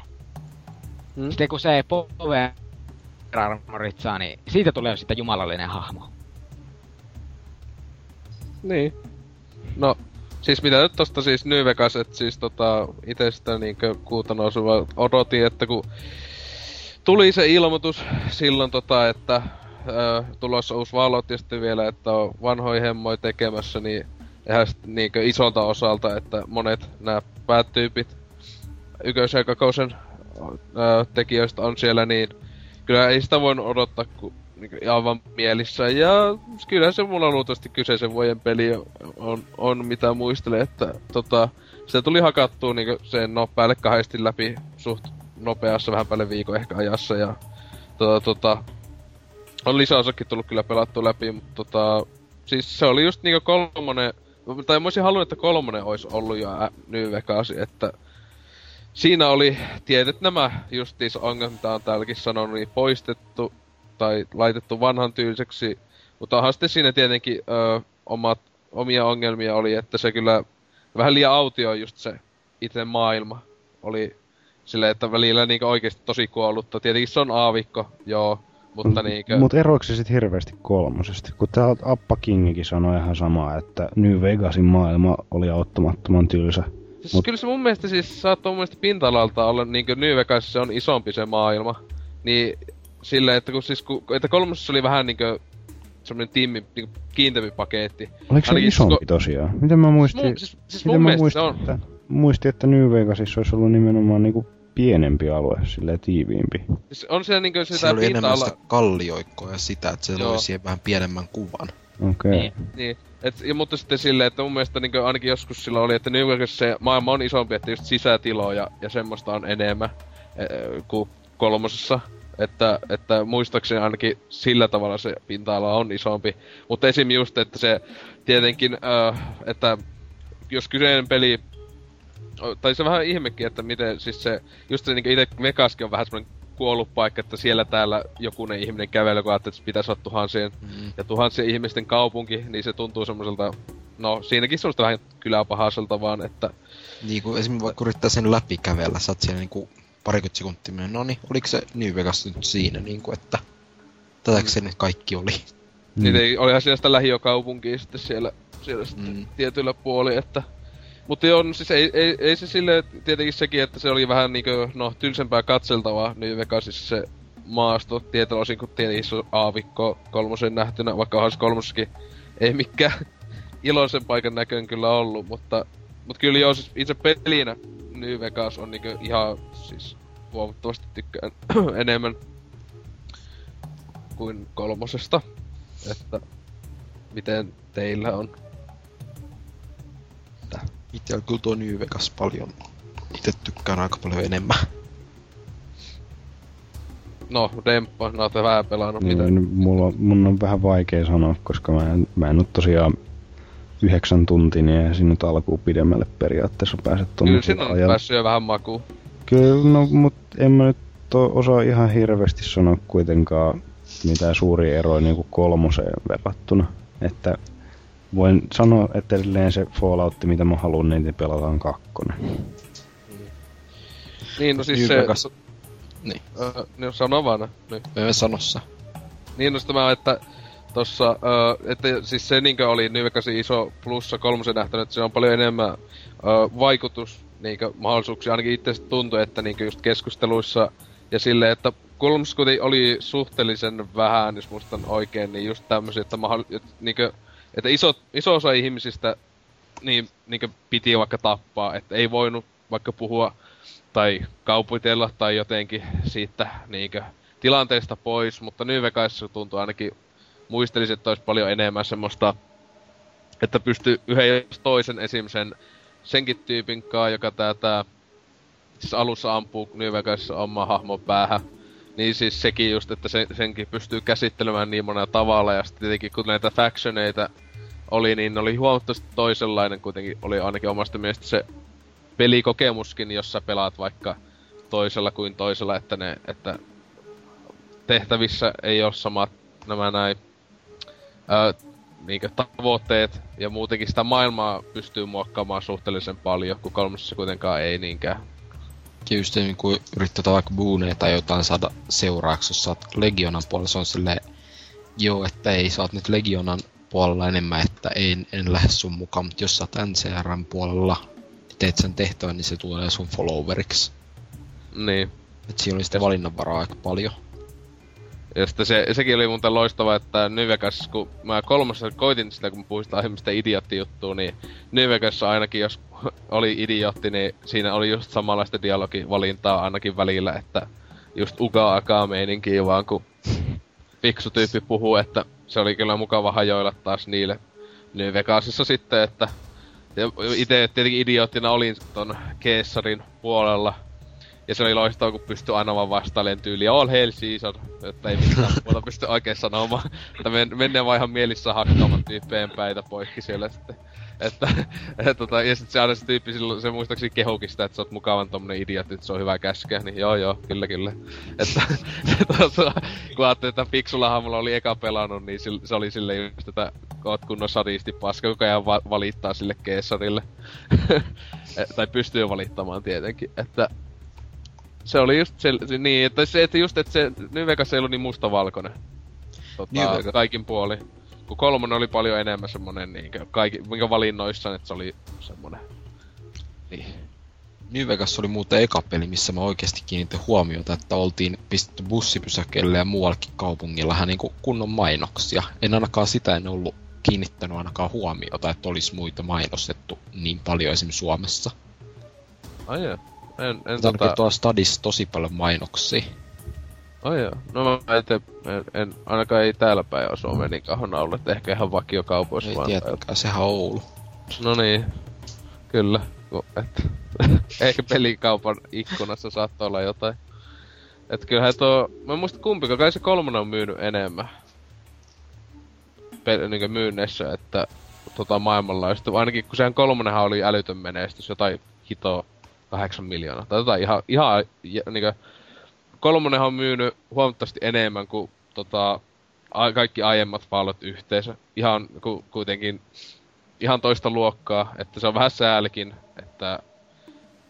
Hmm? Sitten kun se Power Armorit saa, niin siitä tulee sitten jumalallinen hahmo. Niin. No, Siis mitä nyt tosta siis New Vegas, et siis tota, ite sitä niinkö kuuta nousua odotin, että kun tuli se ilmoitus silloin tota, että ö, tulossa uusi valot ja sitten vielä, että on vanhoja hemmoja tekemässä, niin eihän sit niinkö isolta osalta, että monet nämä päätyypit ykkösen ja kakosen tekijöistä on siellä, niin kyllä ei sitä voinut odottaa kun aivan mielissä. Ja kyllä se mulla luultavasti kyseisen vuoden peli on, on mitä muistelen, että tota, se tuli hakattua niinku sen no päälle kahdesti läpi suht nopeassa, vähän päälle viikon ehkä ajassa ja tota, tota, on lisäosakin tullut kyllä pelattu läpi, mutta tota, siis se oli just niinku kolmonen, tai mä olisin halunnut, että kolmonen olisi ollut jo ä- New että siinä oli tietyt nämä justiis ongelmat, mitä on täälläkin sanonut, niin poistettu tai laitettu vanhan tyyliseksi, mutta onhan sitten siinä tietenkin ö, omat, omia ongelmia oli, että se kyllä vähän liian autio just se itse maailma oli sille, että välillä niinku oikeesti tosi kuollutta. Tietenkin se on aavikko, joo, mutta niinkö... Mut eroiko se sit hirveästi kolmosesta? Kun tää Appa Kingikin sanoi ihan samaa, että New Vegasin maailma oli auttamattoman tylsä. Siis Mut- kyllä se mun mielestä siis saattoi mun mielestä pinta-alalta olla niinkö New Vegas se on isompi se maailma. Niin silleen, että kun siis kun, että kolmosessa oli vähän niinkö semmonen tiimi, niinku kiinteämpi paketti. Oliko se Ainakin isompi ko- tosiaan? Miten mä muistin, siis, siis miten mä muistin, on. että, muistin, että New Vegasissa olisi ollut nimenomaan niinku pienempi alue, silleen tiiviimpi. Siis on siellä niinkö sitä Siellä oli enemmän sitä kallioikkoa ja sitä, että se Joo. loi siihen vähän pienemmän kuvan. Okei. Okay. Niin. Niin, et, ja, mutta sitten silleen, että mun mielestä niin ainakin joskus sillä oli, että New Vegas se maailma on isompi, että just sisätiloja ja semmoista on enemmän e, kuin kolmosessa. Että, että muistaakseni ainakin sillä tavalla se pinta-ala on isompi. Mutta esim. just, että se tietenkin, äh, että jos kyseinen peli o- tai se on vähän ihmekin, että miten siis se, just se niinku itse Vegaskin on vähän semmoinen kuollut paikka, että siellä täällä jokunen ihminen kävelee, kun ajattelee, että pitäisi olla tuhansien Mm. ja tuhansien ihmisten kaupunki, niin se tuntuu semmoiselta, no siinäkin semmoista vähän kyläpahaselta vaan, että Niin kuin esimerkiksi vaikka yrittää sen läpi kävellä, sä oot siellä niinku parikymmentä sekuntia mennyt, no niin, oliko se New Vegas nyt siinä niinku, että tätäkö se nyt kaikki oli? mm. niin ei, olihan siellä sitä lähiökaupunkia sitten siellä, siellä sitten Mm. tietyllä puoli, että mutta joo, no siis ei, ei, ei se sille tietenkin sekin, että se oli vähän niinkö, no, tylsempää katseltavaa New Vegasissa se maasto tietyllä osin, kun tietenkin se on aavikko kolmosen nähtynä, vaikka onhan se kolmossakin ei mikään (laughs) iloisen paikan näköön kyllä ollut, mutta, mutta kyllä joo, siis itse pelinä New Vegas on niinkö ihan siis huomattavasti tykkään (clears throat) enemmän kuin kolmosesta, että miten teillä on? Itse kyllä tuo New Vegas paljon. Itse tykkään aika paljon enemmän. No, Demppa, no oot vähän pelannut, mitä? Niin, mulla, mun on vähän vaikea sanoa, koska mä en, mä en nyt tosiaan yhdeksän tuntia, niin eihän siinä nyt alkuun pidemmälle periaatteessa pääse Kyllä tuommoisella siinä on ajalla. päässyt jo vähän makuun. Kyllä, no, mut en mä nyt osaa ihan hirveästi sanoa kuitenkaan mitään suuria eroja niinku kolmoseen verrattuna. Että voin sanoa, että edelleen se Fallout, mitä mä haluan, niin pelataan kakkonen. Niin, no siis se... Vegas, niin, Öö, no sano vaan. Niin. me sanossa. Niin, no sitä mä, että tossa, öö, että siis se niinkö oli Vegasin iso plussa kolmosen nähtänyt, että se on paljon enemmän öö, vaikutus niinkö mahdollisuuksia, ainakin itse tuntui, että niinkö just keskusteluissa ja silleen, että kuitenkin oli suhteellisen vähän, jos muistan oikein, niin just tämmösiä, että, mahdoll- että, niinkö, että iso, iso osa ihmisistä niin, niinkö piti vaikka tappaa, että ei voinut vaikka puhua tai kaupitella tai jotenkin siitä niinkö tilanteesta pois, mutta New Vegasissa tuntuu ainakin muistelisin, että olisi paljon enemmän semmoista, että pystyy yhden toisen esim. sen senkin tyypin kaa, joka tää, tää siis alussa ampuu Vegasissa oma hahmon päähän. Niin siis sekin just, että se, senkin pystyy käsittelemään niin monella tavalla, ja sitten tietenkin kun näitä factioneita oli, niin ne oli huomattavasti toisenlainen kuitenkin, oli ainakin omasta mielestä se pelikokemuskin, jossa pelaat vaikka toisella kuin toisella, että ne, että tehtävissä ei ole samat nämä näin ää, niinkö tavoitteet ja muutenkin sitä maailmaa pystyy muokkaamaan suhteellisen paljon, kun kolmosessa kuitenkaan ei niinkään. Ja just niin kuin yrittää vaikka booneja tai jotain saada seuraaksi, jos oot Legionan puolella, se on silleen, joo, että ei, sä oot nyt Legionan puolella enemmän, että en, en lähde sun mukaan, mutta jos sä oot NCRn puolella, teet sen tehtävän, niin se tulee sun followeriksi. Niin. Et siinä oli sitä valinnanvaraa aika paljon. Ja sitten se, sekin oli muuten loistava, että New Vegas, kun mä kolmassa koitin sitä, kun puhuin sitä aiemmista idioottijuttua, niin Vegas ainakin, jos (laughs) oli idiootti, niin siinä oli just samanlaista dialogivalintaa ainakin välillä, että just uga akaa meininkiä vaan, kun fiksu tyyppi puhuu, että se oli kyllä mukava hajoilla taas niille New Vegasissa sitten, että itse tietenkin idioottina olin ton Keessarin puolella, ja se oli loistava, kun pystyi aina vaan vastailemaan tyyliin All Hail Caesar, että ei mitään muuta pysty oikein sanomaan. Että men, mennään vaan ihan mielissä hakkaamaan tyyppeen päitä poikki siellä sitten. Että, et, tota, ja sit se aina se tyyppi silloin, se muistaakseni kehukin sitä, että sä oot mukavan tommonen idiootti, että se on hyvä käskeä, niin joo joo, kyllä kyllä. Että, tota, kun ajattelin, että fiksulla hahmolla oli eka pelannut, niin se oli sille just, että oot kunnon sadisti paska, koko ajan va- valittaa sille keessarille. (laughs) tai pystyy valittamaan tietenkin, että se oli just se, niin, että se, että just, että se New Vegas ei ollut niin mustavalkoinen. Tota, Vegas. kaikin puoli. Kun kolmonen oli paljon enemmän semmonen niinkö, kaikki, minkä valinnoissaan, että se oli semmonen. Niin. New Vegas oli muuten eka peli, missä mä oikeasti kiinnitin huomiota, että oltiin pistetty bussipysäkkeelle ja muuallakin kaupungilla vähän niinku kunnon mainoksia. En ainakaan sitä en ollut kiinnittänyt ainakaan huomiota, että olisi muita mainostettu niin paljon esimerkiksi Suomessa. Ai joo. En, en Mutta ainakin tota... tuolla Stadissa tosi paljon mainoksia. Ai joo. No mä en, en, en, ainakaan ei täällä päin ole Suomeen niin kahona ollut, että ehkä ihan vakiokaupoissa Ei vaan. tietenkään, sehän on Oulu. No niin. Kyllä. Et, (laughs) ehkä pelikaupan ikkunassa saattaa olla jotain. Et kyllähän tuo, mä en muista kumpikaan, kai se kolmonen on myynyt enemmän. Pe- niinkö myynneissä, että tota maailmanlaajuisesti. Ainakin kun sehän kolmonenhan oli älytön menestys, jotain hitoa kahdeksan miljoonaa. Tai jotain ihan, ihan ja, niinkö, kolmonenhan on myynyt huomattavasti enemmän kuin tota, kaikki aiemmat Fallout yhteensä. Ihan ku, kuitenkin ihan toista luokkaa, että se on vähän säälikin, että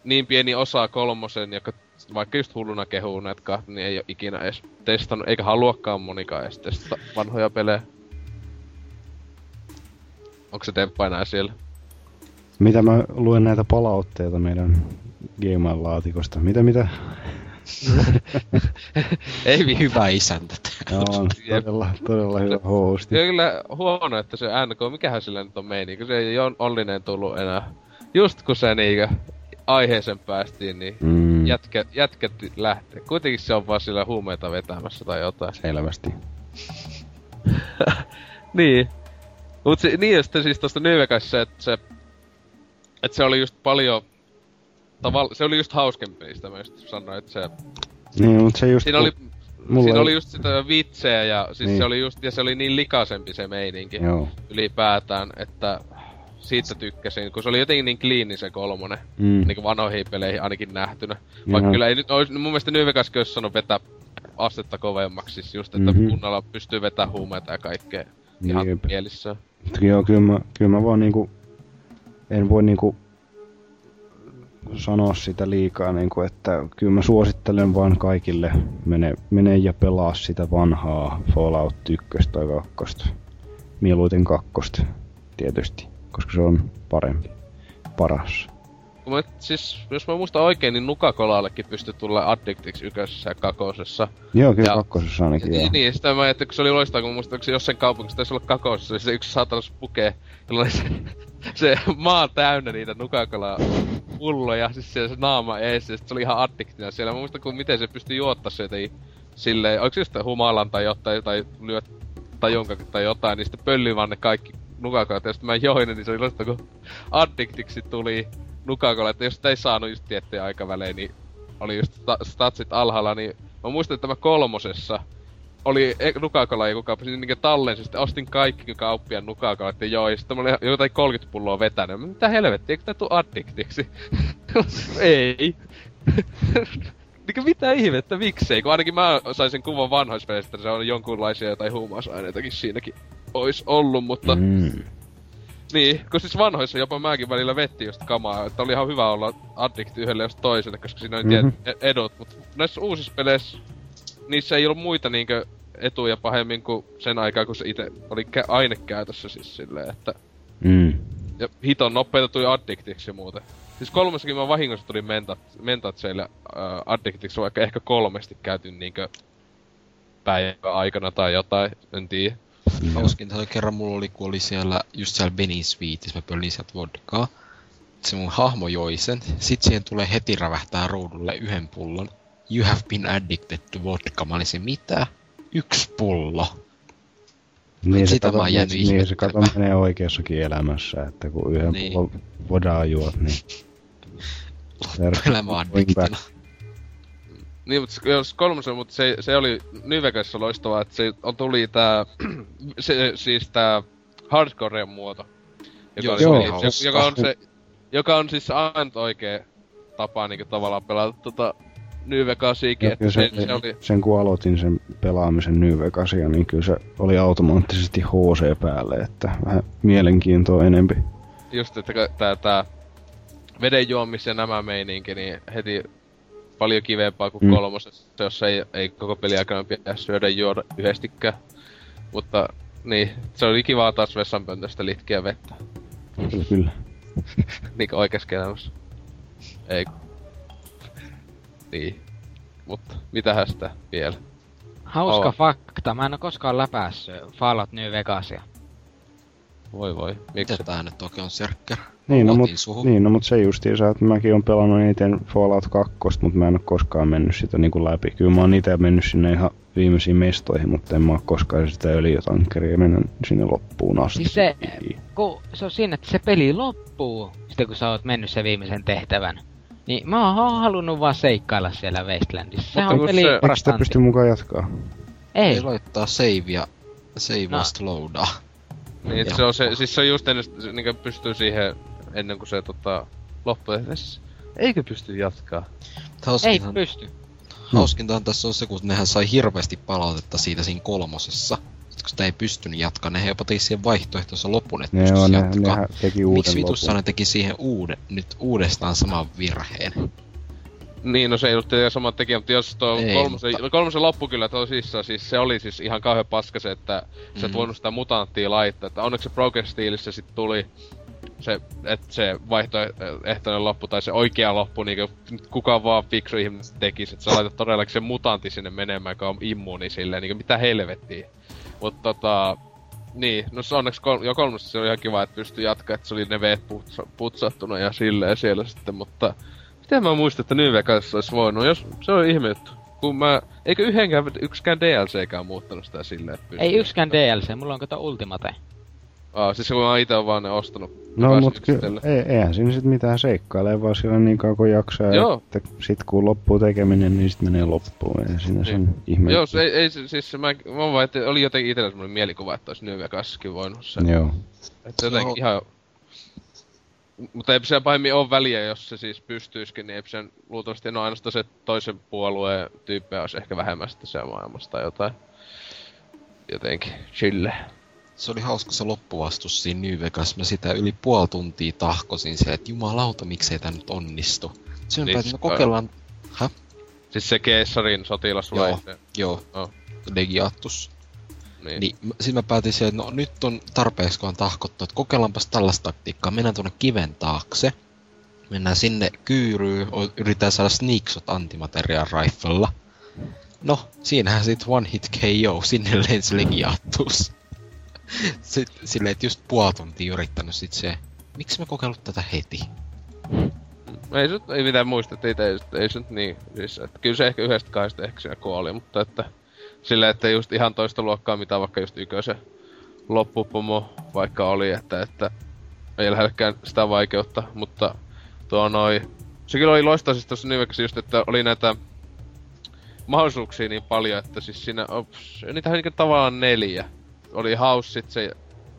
niin pieni osa kolmosen, joka vaikka just hulluna kehuu näitä niin ei ole ikinä edes testannut, eikä haluakaan monikaan edes testata vanhoja pelejä. Onko se Demppa enää siellä? Mitä mä luen näitä palautteita meidän Gmail-laatikosta? Mitä, mitä? (laughs) Ei vi- hyvä isäntä. Joo, on todella, todella hyvä hosti. Se on kyllä huono, että se NK, mikähän sillä nyt on meini, kun se ei ole Ollinen tullut enää. Just kun se niinkö aiheeseen päästiin, niin Mm, jätkä, jätkät lähtee. Kuitenkin se on vaan sillä huumeita vetämässä tai jotain. selvästi. (laughs) Niin. Mut se, niin ja sitten siis tosta se, että se, että se oli just paljon, tavall, se oli just hauskempi niistä mä just sanoin, että se, Niin, mutta se just... siinä oli, mulla siinä ei- oli just sitä vitsejä ja siis Niin. se oli just, ja se oli niin likaisempi se meininki Joo. ylipäätään, että siitä tykkäsin, kun se oli jotenkin niin kliini se kolmonen, Mm. niinku vanhoihin peleihin ainakin nähtynä. Vaikka Joo. kyllä ei nyt ois, mun mielestä New Vegaskin olisi sanonut vetää astetta kovemmaksi, siis just, että Mhm. mm-hmm. kunnolla pystyy vetämään huumeita ja kaikkea ihan Jep. mielissään. Joo, kyllä mä, kyllä mä vaan niinku... En voi niinku sanoa sitä liikaa, niinku, että kyllä mä suosittelen vaan kaikille mene, mene ja pelaa sitä vanhaa Fallout 1 tai 2. Mieluiten kakkosta, tietysti, koska se on parempi, paras. Mä, siis, jos mä muistan oikein, niin Nukakolallekin pystyi tulla Addictiksi ykkösessä ja kakosessa. Joo, kyllä Ja- kakkosessa ainakin, joo. Niin, niin, sitä mä ajattelin, kun se oli loistavaa, kun muistan, onko se jossain kaupungissa taisi olla kakosessa, se yksi saatanas pukee, jolla oli se, se maa täynnä niitä Nukakolaa pulloja, siis siellä se naama ees, se oli ihan addiktina siellä. Mä muistan, kun miten se pystyi juottaa se jotenkin silleen, oliko se just humalan tai jotain, tai lyöt tai jonka tai jotain, niin sitten pöllyi vaan ne kaikki nukakolat, ja sitten mä join, niin se oli loistavaa, kun addiktiksi tuli nukakola, että jos sitä ei saanut just tiettyjä aikavälein, niin oli just sta- statsit alhaalla, niin mä muistan, että tämä kolmosessa oli e- nukakola joku kauppa, siis niinkö tallensi, sitten ostin kaikki kauppiaan nukakolat ja joo, ja sitten mä olin jotain 30 pulloa vetänyt. Mä, Mitä helvettiä, eikö tää tuu addiktiksi? (laughs) ei. (laughs) Niinkö mitä ihmettä, miksei? Kun ainakin mä sain sen kuvan vanhoispeleistä, että se on jonkunlaisia jotain huumausaineitakin siinäkin ois ollut, mutta Mm. niin, kun siis vanhoissa jopa mäkin välillä vetti just kamaa, että oli ihan hyvä olla addikti yhdelle jos toiselle, koska siinä oli Mhm. mm-hmm. edut, mutta näissä uusissa peleissä, niissä ei ollut muita niinkö etuja pahemmin kuin sen aikaa, kun se itse oli kä- ainekäytössä siis silleen, että... Mm. Ja hiton nopeita tuli addiktiksi muuten. Siis kolmessakin mä vahingossa tuli mentat, mentatseille äh, addiktiksi, vaikka ehkä kolmesti käytin niinkö päivän aikana tai jotain, en tiedä. Hauskinta oli kerran mulla oli, kun oli siellä, just siellä Benin Sweetissä, mä pölin sieltä vodkaa. Se mun hahmo joi sen. Sit siihen tulee heti rävähtää ruudulle yhden pullon. You have been addicted to vodka. Mä olisin, mitä? Yksi pullo. Niin se, Sitä kato, mä oon jäänyt niin se kato menee oikeassakin elämässä, että kun yhden Niin. pullon vodaa juot, niin... Elämä addiktina. Niin, mutta se- jos kolmosen, mutta se, se oli Vegasissa loistavaa, että se on, tuli tää, (clears throat) se, siis tää hardcoren muoto. Joka, Joo, oli, se joka on se, joka on siis ainut oikee tapa niinku tavallaan pelata tota New Vegasiakin, että se, se, se, oli, sen kun aloitin sen pelaamisen New Vegasia, niin kyllä se oli automaattisesti HC päälle, että vähän mielenkiintoa enempi. just, että tää, tää veden juomis ja nämä meininki, niin heti paljon kivempaa kuin Mm. kolmosessa, jossa ei, ei koko peli aikana pidä syödä juoda yhdestikään. Mutta niin, se oli kivaa taas vessanpöntöstä litkiä vettä. Kyllä, kyllä. Niinku oikeassa elämässä. Ei. Niin. Mutta mitähän sitä vielä? Hauska Oo. fakta, mä en oo koskaan läpässyt Fallout New Vegasia. Voi voi. Miksi? Tää nyt oikein on, Serkker? Niin, no, mut, suhu. niin, no, mut se justiinsa, että mäkin oon pelannut eniten Fallout 2, mutta mä en oo koskaan mennyt sitä niinku läpi. Kyllä mä oon itse mennyt sinne ihan viimeisiin mestoihin, mutta en mä oo koskaan sitä öljytankkeria mennyt sinne loppuun asti. Siis se, kun se on siinä, että se peli loppuu, sitten kun sä oot mennyt sen viimeisen tehtävän. Niin mä oon halunnut vaan seikkailla siellä Wastelandissa. Sehän Mutta on peli se- Eikö sitä pysty mukaan jatkaa? Ei, Ei laittaa savea, savea No. slowdaa. Niin, Joo. se on se, siis se on just ennen, se niinku pystyy siihen, ennen kuin se tota, loppuu. eikö pysty jatkaa? ei Hauskintahan, pysty. hauskintahan tässä on se, kun nehän sai hirveästi palautetta siitä siinä kolmosessa. Sitten kun sitä ei pystynyt jatkaa, ne jopa teki siihen vaihtoehtoisen lopun, että Ne pystyisi on, ne, nehän teki uuden Miksi vitussa ne teki siihen uuden, nyt uudestaan saman virheen? Niin, no se ei ollut tietenkään sama tekijä, mutta jos tuo Ei, kolmosen, mutta- kolmosen loppu kyllä tosissaan, siis se oli siis ihan kauhean paska se, että sä et Mhm. voinut sitä mutanttia laittaa, että onneksi se Broken Steelissä sit tuli se, että se vaihtoehtoinen loppu tai se oikea loppu, niin kuka vaan fiksu ihminen tekisi, että sä laitat todellakin sen mutantti sinne menemään, joka on immuuni silleen, niin mitä helvettiä. Mutta tota, niin, no se onneksi kol- jo kolmesta se oli ihan kiva, että pystyi jatkaa, että se oli ne veet putsa- putsattuna ja silleen siellä sitten, mutta Miten mä muistan, että New Vegas olisi voinut, jos se on ihme juttu. Kun mä, eikö yhdenkään, yksikään DLCkään muuttanut sitä silleen, että Ei yksikään DLC, mulla on kato Ultimate. Aa, siis kun mä itse oon vaan ne ostanut. No mut kyllä, ei, eihän siinä sit mitään seikkailee, vaan siellä niin kauan kun jaksaa. Joo. Että sit kun loppuu tekeminen, niin sit menee loppuun. Ei siinä sen ihme. Joo, se ei, ei se- siis se, mä, mä vaan, että oli jotenkin itsellä semmonen mielikuva, että olisi New Vegaskin voinut se. Joo. Että jotenkin Joo. ihan... Mutta eipä se pahemmin ole väliä, jos se siis pystyisikin, niin eipä sen luultavasti no ainoastaan se toisen puolueen tyyppejä olisi ehkä vähemmän sitten siellä maailmassa tai jotain. Jotenkin chille. Se oli hauska se loppuvastus siinä New Vegas. Mä sitä yli puoli tuntia tahkosin se, että jumalauta, miksei tää nyt onnistu. Sen Niin, päätin, no kokeillaan... Häh? Siis se Keessarin sotilas vai Joo. se? Joo. Oh. Legiatus. Niin. Niin, mä- sit mä päätin siihen, että no nyt on tarpeeksi kun on tahkottu, että kokeillaanpas tällaista taktiikkaa. Mennään tuonne kiven taakse. Mennään sinne kyyryyn, yritetään saada sneakshot antimaterial riflella. No, siinähän sit one hit KO, sinne lensi legiatus. Silleen, että just puoli tuntia yrittänyt sit se, miksi mä kokeillut tätä heti? Ei se ei mitään muista, että ei, ei, se nyt niin, siis, että kyllä se ehkä yhdestä kahdesta ehkä siinä kuoli, mutta että sillä, että just ihan toista luokkaa, mitä vaikka just ykösen loppupomo vaikka oli, että, että ei lähellekään sitä vaikeutta, mutta tuo noi, se kyllä oli loistava siis tuossa New just, että oli näitä mahdollisuuksia niin paljon, että siis siinä, ops, niitähän niinku tavallaan neljä. Oli House, sit se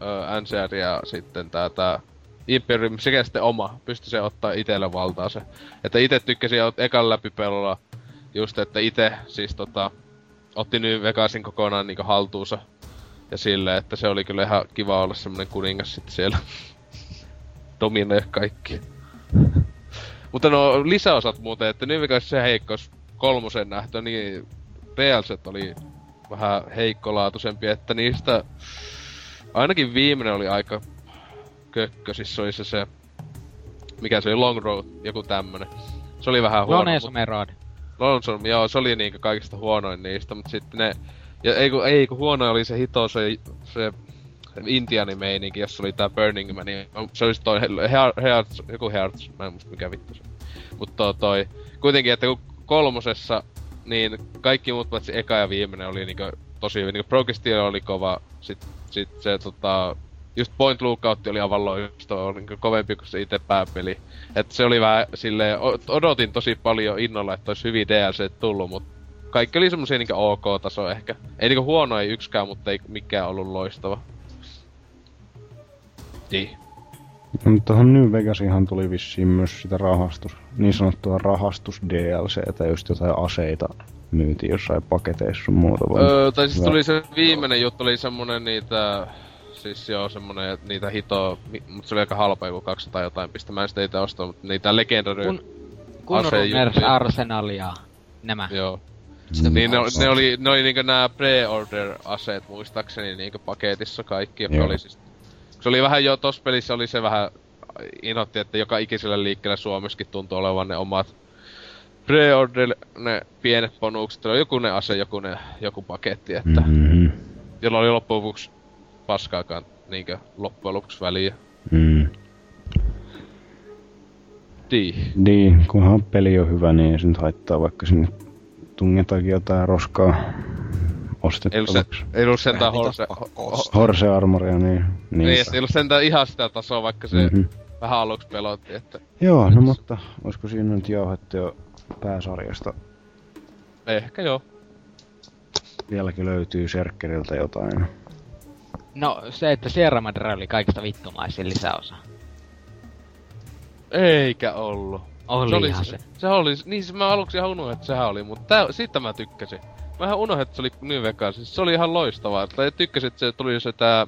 ö, NCR ja sitten tää, tää Imperium sekä sitten oma, pystyi se ottaa itelle valtaa se. Että itse tykkäsin jo ekan läpipelulla just, että itse siis tota, otti New Vegasin kokonaan niinku haltuunsa. Ja silleen, että se oli kyllä ihan kiva olla semmonen kuningas sitten siellä. (laughs) Dominoi kaikki. (laughs) Mutta no lisäosat muuten, että New Vegas se heikkous kolmosen nähtö, niin DLCt oli vähän heikkolaatuisempi, että niistä ainakin viimeinen oli aika kökkösissä oli se se, mikä se oli, Long Road, joku tämmönen. Se oli vähän huono. Lone mut- Somerod. Lonson, joo, se oli niinku kaikista huonoin niistä, mutta sitten ne... Ja ei kun, ei kun huono oli se hito, se, se Intiani-meininki, jossa oli tää Burning Man, niin se olisi toi Hearts, joku Hearts, mä en muista mikä vittu se. Mutta toi, toi, kuitenkin, että kun kolmosessa, niin kaikki muut paitsi eka ja viimeinen oli niinku tosi hyvin. Niinku Steel oli kova, sit, sit se tota, just Point Lookout oli aivan loistava, oli niinku kovempi kuin se itse pääpeli. Et se oli vähän silleen, odotin tosi paljon innolla, että olisi hyvin DLC tullut, mutta kaikki oli semmosia niinku ok-taso ehkä. Ei niinku huono ei yksikään, mutta ei mikään ollut loistava. Niin. No, mutta tuohon New Vegasihan tuli vissiin myös sitä rahastus, niin sanottua rahastus DLCtä, just jotain aseita myytiin jossain paketeissa sun muuta. Öö, tai siis tuli se viimeinen juttu, oli semmonen niitä... Siis joo, semmonen niitä hito, mutta se oli aika halpa, joku 200 jotain pistä. Mä en sitä itse ostanut, mutta niitä legendary... Kun- Kun Asejuttuja. Runners, Arsenal ja nämä. Joo. Se Niin ne, ne oli, ne oli niinku nää pre-order-aseet muistaakseni niinku paketissa kaikki, jotka Joo. oli siis... Se oli vähän jo, tossa pelissä oli se vähän inhotti, että joka ikisellä liikkeellä Suomessakin tuntuu olevan ne omat pre-order, ne pienet bonukset, oli joku ne ase, joku ne, joku paketti, että Mm-hmm. jolla oli loppujen lopuksi paskaakaan niinkö loppujen lopuksi väliä. Mm. Niin. Niin, kunhan peli on hyvä, niin ei se nyt haittaa, vaikka sinne tungetaankin jotain roskaa ostettavaksi. ei ollut sentään horse... Horse Armoria, niin... Niin, niin. ei ollut sentään ihan sitä tasoa, vaikka se Mhm. vähän aluksi pelotti, että Joo, no mutta olisiko siinä nyt jauhettu jo pääsarjasta? ehkä joo. Vieläkin löytyy Serkkeriltä jotain. No se, että Sierra Madre oli kaikista vittumaisin lisäosa. Eikä ollut. Olihan se. se. Oli, se oli, niin se mä aluksi ihan unohdin, että sehän oli, mutta tää, siitä mä tykkäsin. Mä ihan unohdin, että se oli New Vegas, siis se oli ihan loistavaa. Tai tykkäsin, että se tuli se tää,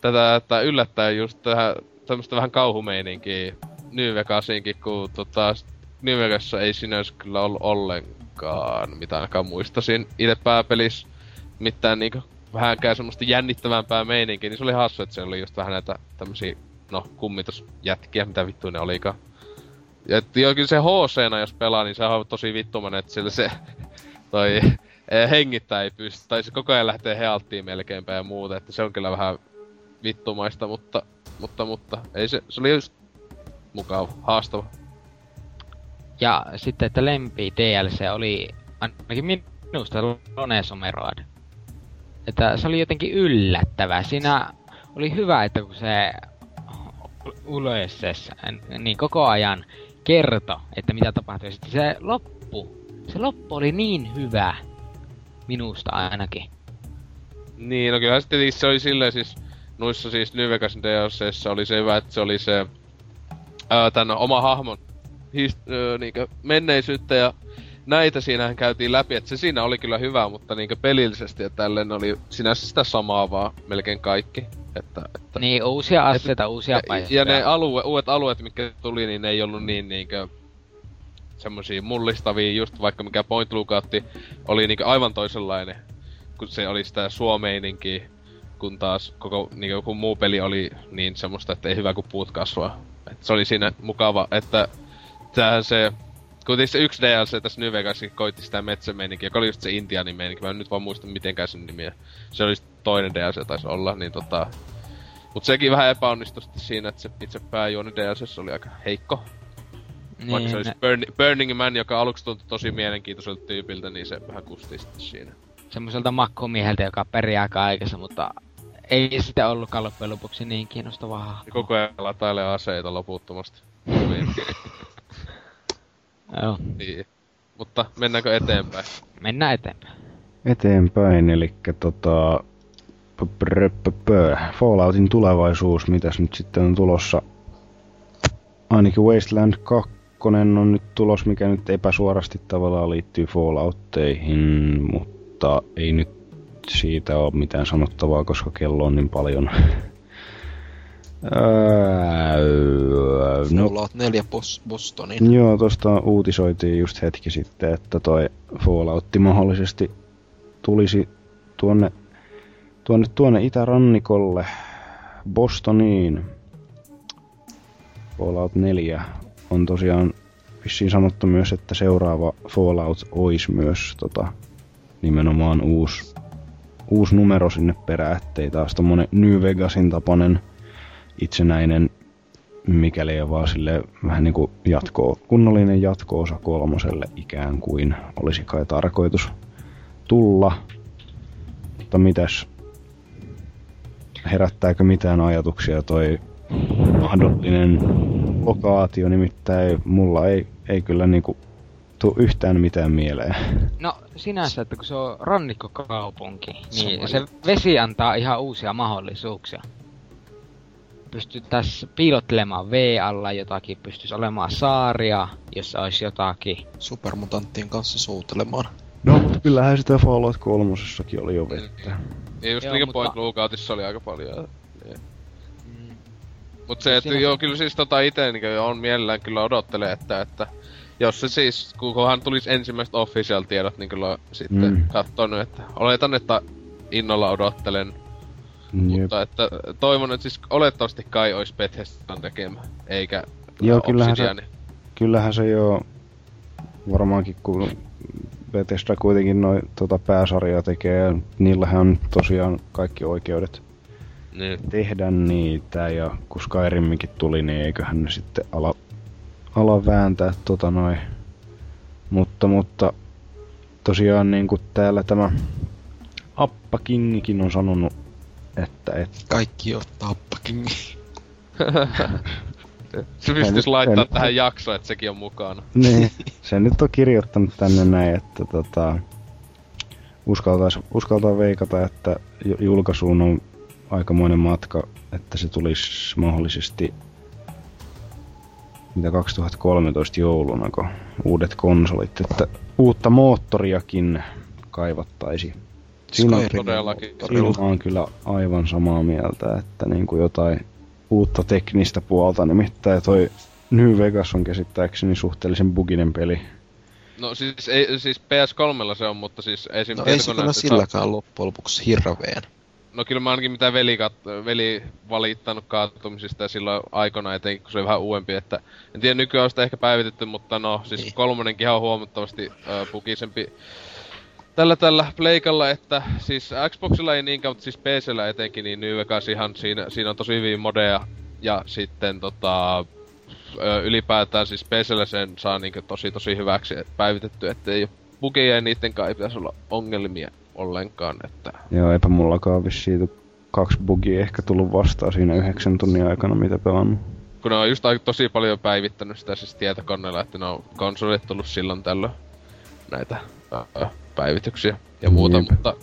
tätä, että yllättäen just tähän tämmöstä vähän kauhumeininkiä New Vegasiinkin, kun tota, New Vegasissa ei sinänsä kyllä ollut ollenkaan, mitä ainakaan muistasin itse pääpelissä mitään niinku vähänkään semmoista jännittävämpää meininkiä, niin se oli hassu, että se oli just vähän näitä tämmösiä, no kummitusjätkiä, mitä vittu ne olikaan. Ja kyllä se hc jos pelaa, niin se on tosi vittumainen, että sillä se (laughs) toi hengittää ei pysty, tai se koko ajan lähtee healttiin melkeinpä ja muuta, että se on kyllä vähän vittumaista, mutta, mutta, mutta, ei se, se oli just mukava, haastava. Ja sitten, että lempi DLC oli ainakin minusta Lone Somerod. Että se oli jotenkin yllättävä. Siinä oli hyvä, että kun se Ulysses niin koko ajan kerto, että mitä tapahtui. Sitten se loppu, se loppu oli niin hyvä. Minusta ainakin. Niin, no kyllä sitten tietysti se oli silleen siis, noissa siis New DLCssä oli se hyvä, että se oli se, ää, tän oma hahmon hist, öö, niinkö menneisyyttä ja näitä siinähän käytiin läpi, että se siinä oli kyllä hyvä, mutta niinkö pelillisesti ja tälleen oli sinänsä sitä samaa vaan melkein kaikki. Että, että Niin, uusia aseita, uusia ja, paikkoja. ja ne alue, uudet alueet, mitkä tuli, niin ne ei ollut niin niinkö semmosia mullistavia, just vaikka mikä Point Lookoutti oli niinkö aivan toisenlainen, kun se oli sitä suomeininkiä, kun taas koko niinkö joku muu peli oli niin semmoista, että ei hyvä kuin puut kasvaa. Et se oli siinä mukava, että tämähän se Kuitenkin se yksi DLC tässä New Vegaskin koitti sitä metsämeininkiä, joka oli just se Intianin meininki. Mä en nyt vaan muista mitenkään sen nimiä. Se oli toinen DLC taisi olla, niin tota... Mut sekin vähän epäonnistui siinä, että se itse pääjuoni DLC oli aika heikko. Niin, Vaikka se olisi ne- Burn, Burning Man, joka aluksi tuntui tosi mielenkiintoiselta tyypiltä, niin se vähän kusti sitten siinä. semmoiselta makkumieheltä, joka periää kaikessa, mutta ei sitä ollutkaan loppujen lopuksi niin kiinnostavaa. Ja koko ajan latailee aseita loputtomasti. Niin, (laughs) Joo, niin. Mutta mennäänkö eteenpäin? mennään eteenpäin. Eteenpäin, eli tota... Falloutin tulevaisuus, mitäs nyt sitten on tulossa? Ainakin Wasteland 2 on nyt tulos, mikä nyt epäsuorasti tavallaan liittyy Falloutteihin, mutta ei nyt siitä ole mitään sanottavaa, koska kello on niin paljon. Öö, no, Fallout 4 Bos- Bostonin. Joo, tuosta uutisoitiin just hetki sitten, että toi Fallout mahdollisesti tulisi tuonne, tuonne, tuonne itärannikolle, Bostoniin. Fallout 4 on tosiaan vissiin sanottu myös, että seuraava Fallout olisi myös tota, nimenomaan uusi, uusi numero sinne perään, ettei taas tommonen New Vegasin tapainen itsenäinen mikäli ei vaan sille vähän niinku jatko, kunnollinen jatko-osa kolmoselle ikään kuin olisi kai tarkoitus tulla. Mutta mitäs, herättääkö mitään ajatuksia toi mahdollinen lokaatio, nimittäin mulla ei, ei kyllä niinku tuu yhtään mitään mieleen. No sinänsä, että kun se on rannikkokaupunki, niin Sama se vesi antaa ihan uusia mahdollisuuksia. Pystyttäis piilottelemaan V-alla jotakin, pystyisi olemaan saaria, jossa olisi jotakin. Supermutanttien kanssa soutelemaan. No, kyllähän sitä Fallout kolmosessakin oli jo vettä. Ja just Joo, niinku mutta- Point Lookoutissa oli aika paljon. Niin. Mm, Mut se, että Siinä- joo, kyllä siis tota ite niinku on mielellään kyllä odottelee, että, että jos se siis, kun- kunhan tulisi ensimmäiset official tiedot, niin kyllä sitten Mm. mm. katsonut, että oletan, että innolla odottelen. Jep. Mutta että toivon, että siis olettavasti kai olisi Bethesdan tekemä, eikä Joo, kyllähän se-. Kyllähän se jo varmaankin kun Bethesda kuitenkin noin tota pääsarjaa tekee, niillähän on tosiaan kaikki oikeudet Niin. tehdä niitä ja kun Skyrimminkin tuli, niin eiköhän ne sitten ala, ala vääntää tota noin. Mutta, mutta tosiaan niin kuin täällä tämä Appa Kingikin on sanonut, että, että Kaikki ottaa appakin. (laughs) Se pystyis laittaa se- tähän jaksoon, että sekin on mukana. niin, (laughs) se nyt on kirjoittanut tänne näin, että tota, uskaltais, uskaltaa veikata, että ju- julkaisuun on aikamoinen matka, että se tulisi mahdollisesti mitä 2013 jouluna, kun uudet konsolit, että uutta moottoriakin kaivattaisi. Siinä on, todellakin. siinä mä oon kyllä aivan samaa mieltä, että niin kuin jotain uutta teknistä puolta, nimittäin toi New Vegas on käsittääkseni suhteellisen buginen peli. No siis, ei, siis PS3 se on, mutta siis esim. No ei se kyllä silläkään loppujen lopuksi hirveen. No kyllä mä ainakin mitä veli, kat- veli valittanut kaatumisista ja silloin aikana etenkin, kun se oli vähän uudempi, että en tiedä nykyään on sitä ehkä päivitetty, mutta no siis Niin. kolmonenkin on huomattavasti ö, bugisempi tällä tällä pleikalla, että siis Xboxilla ei niinkään, mutta siis PCllä etenkin, niin New Vegas ihan siinä, siinä on tosi hyvin modeja ja sitten tota ö, ylipäätään siis PCllä sen saa niinkö tosi tosi hyväksi päivitetty, että ei ole bugeja ja niitten kai ei pitäisi olla ongelmia ollenkaan, että Joo, eipä mullakaan vissiin kaksi bugia ehkä tullut vastaan siinä yhdeksän tunnin aikana, mitä pelannut. kun ne on just tosi paljon päivittänyt sitä siis tietokoneella, että ne on konsolit tullut silloin tällöin näitä päivityksiä ja muuta, Jep. mutta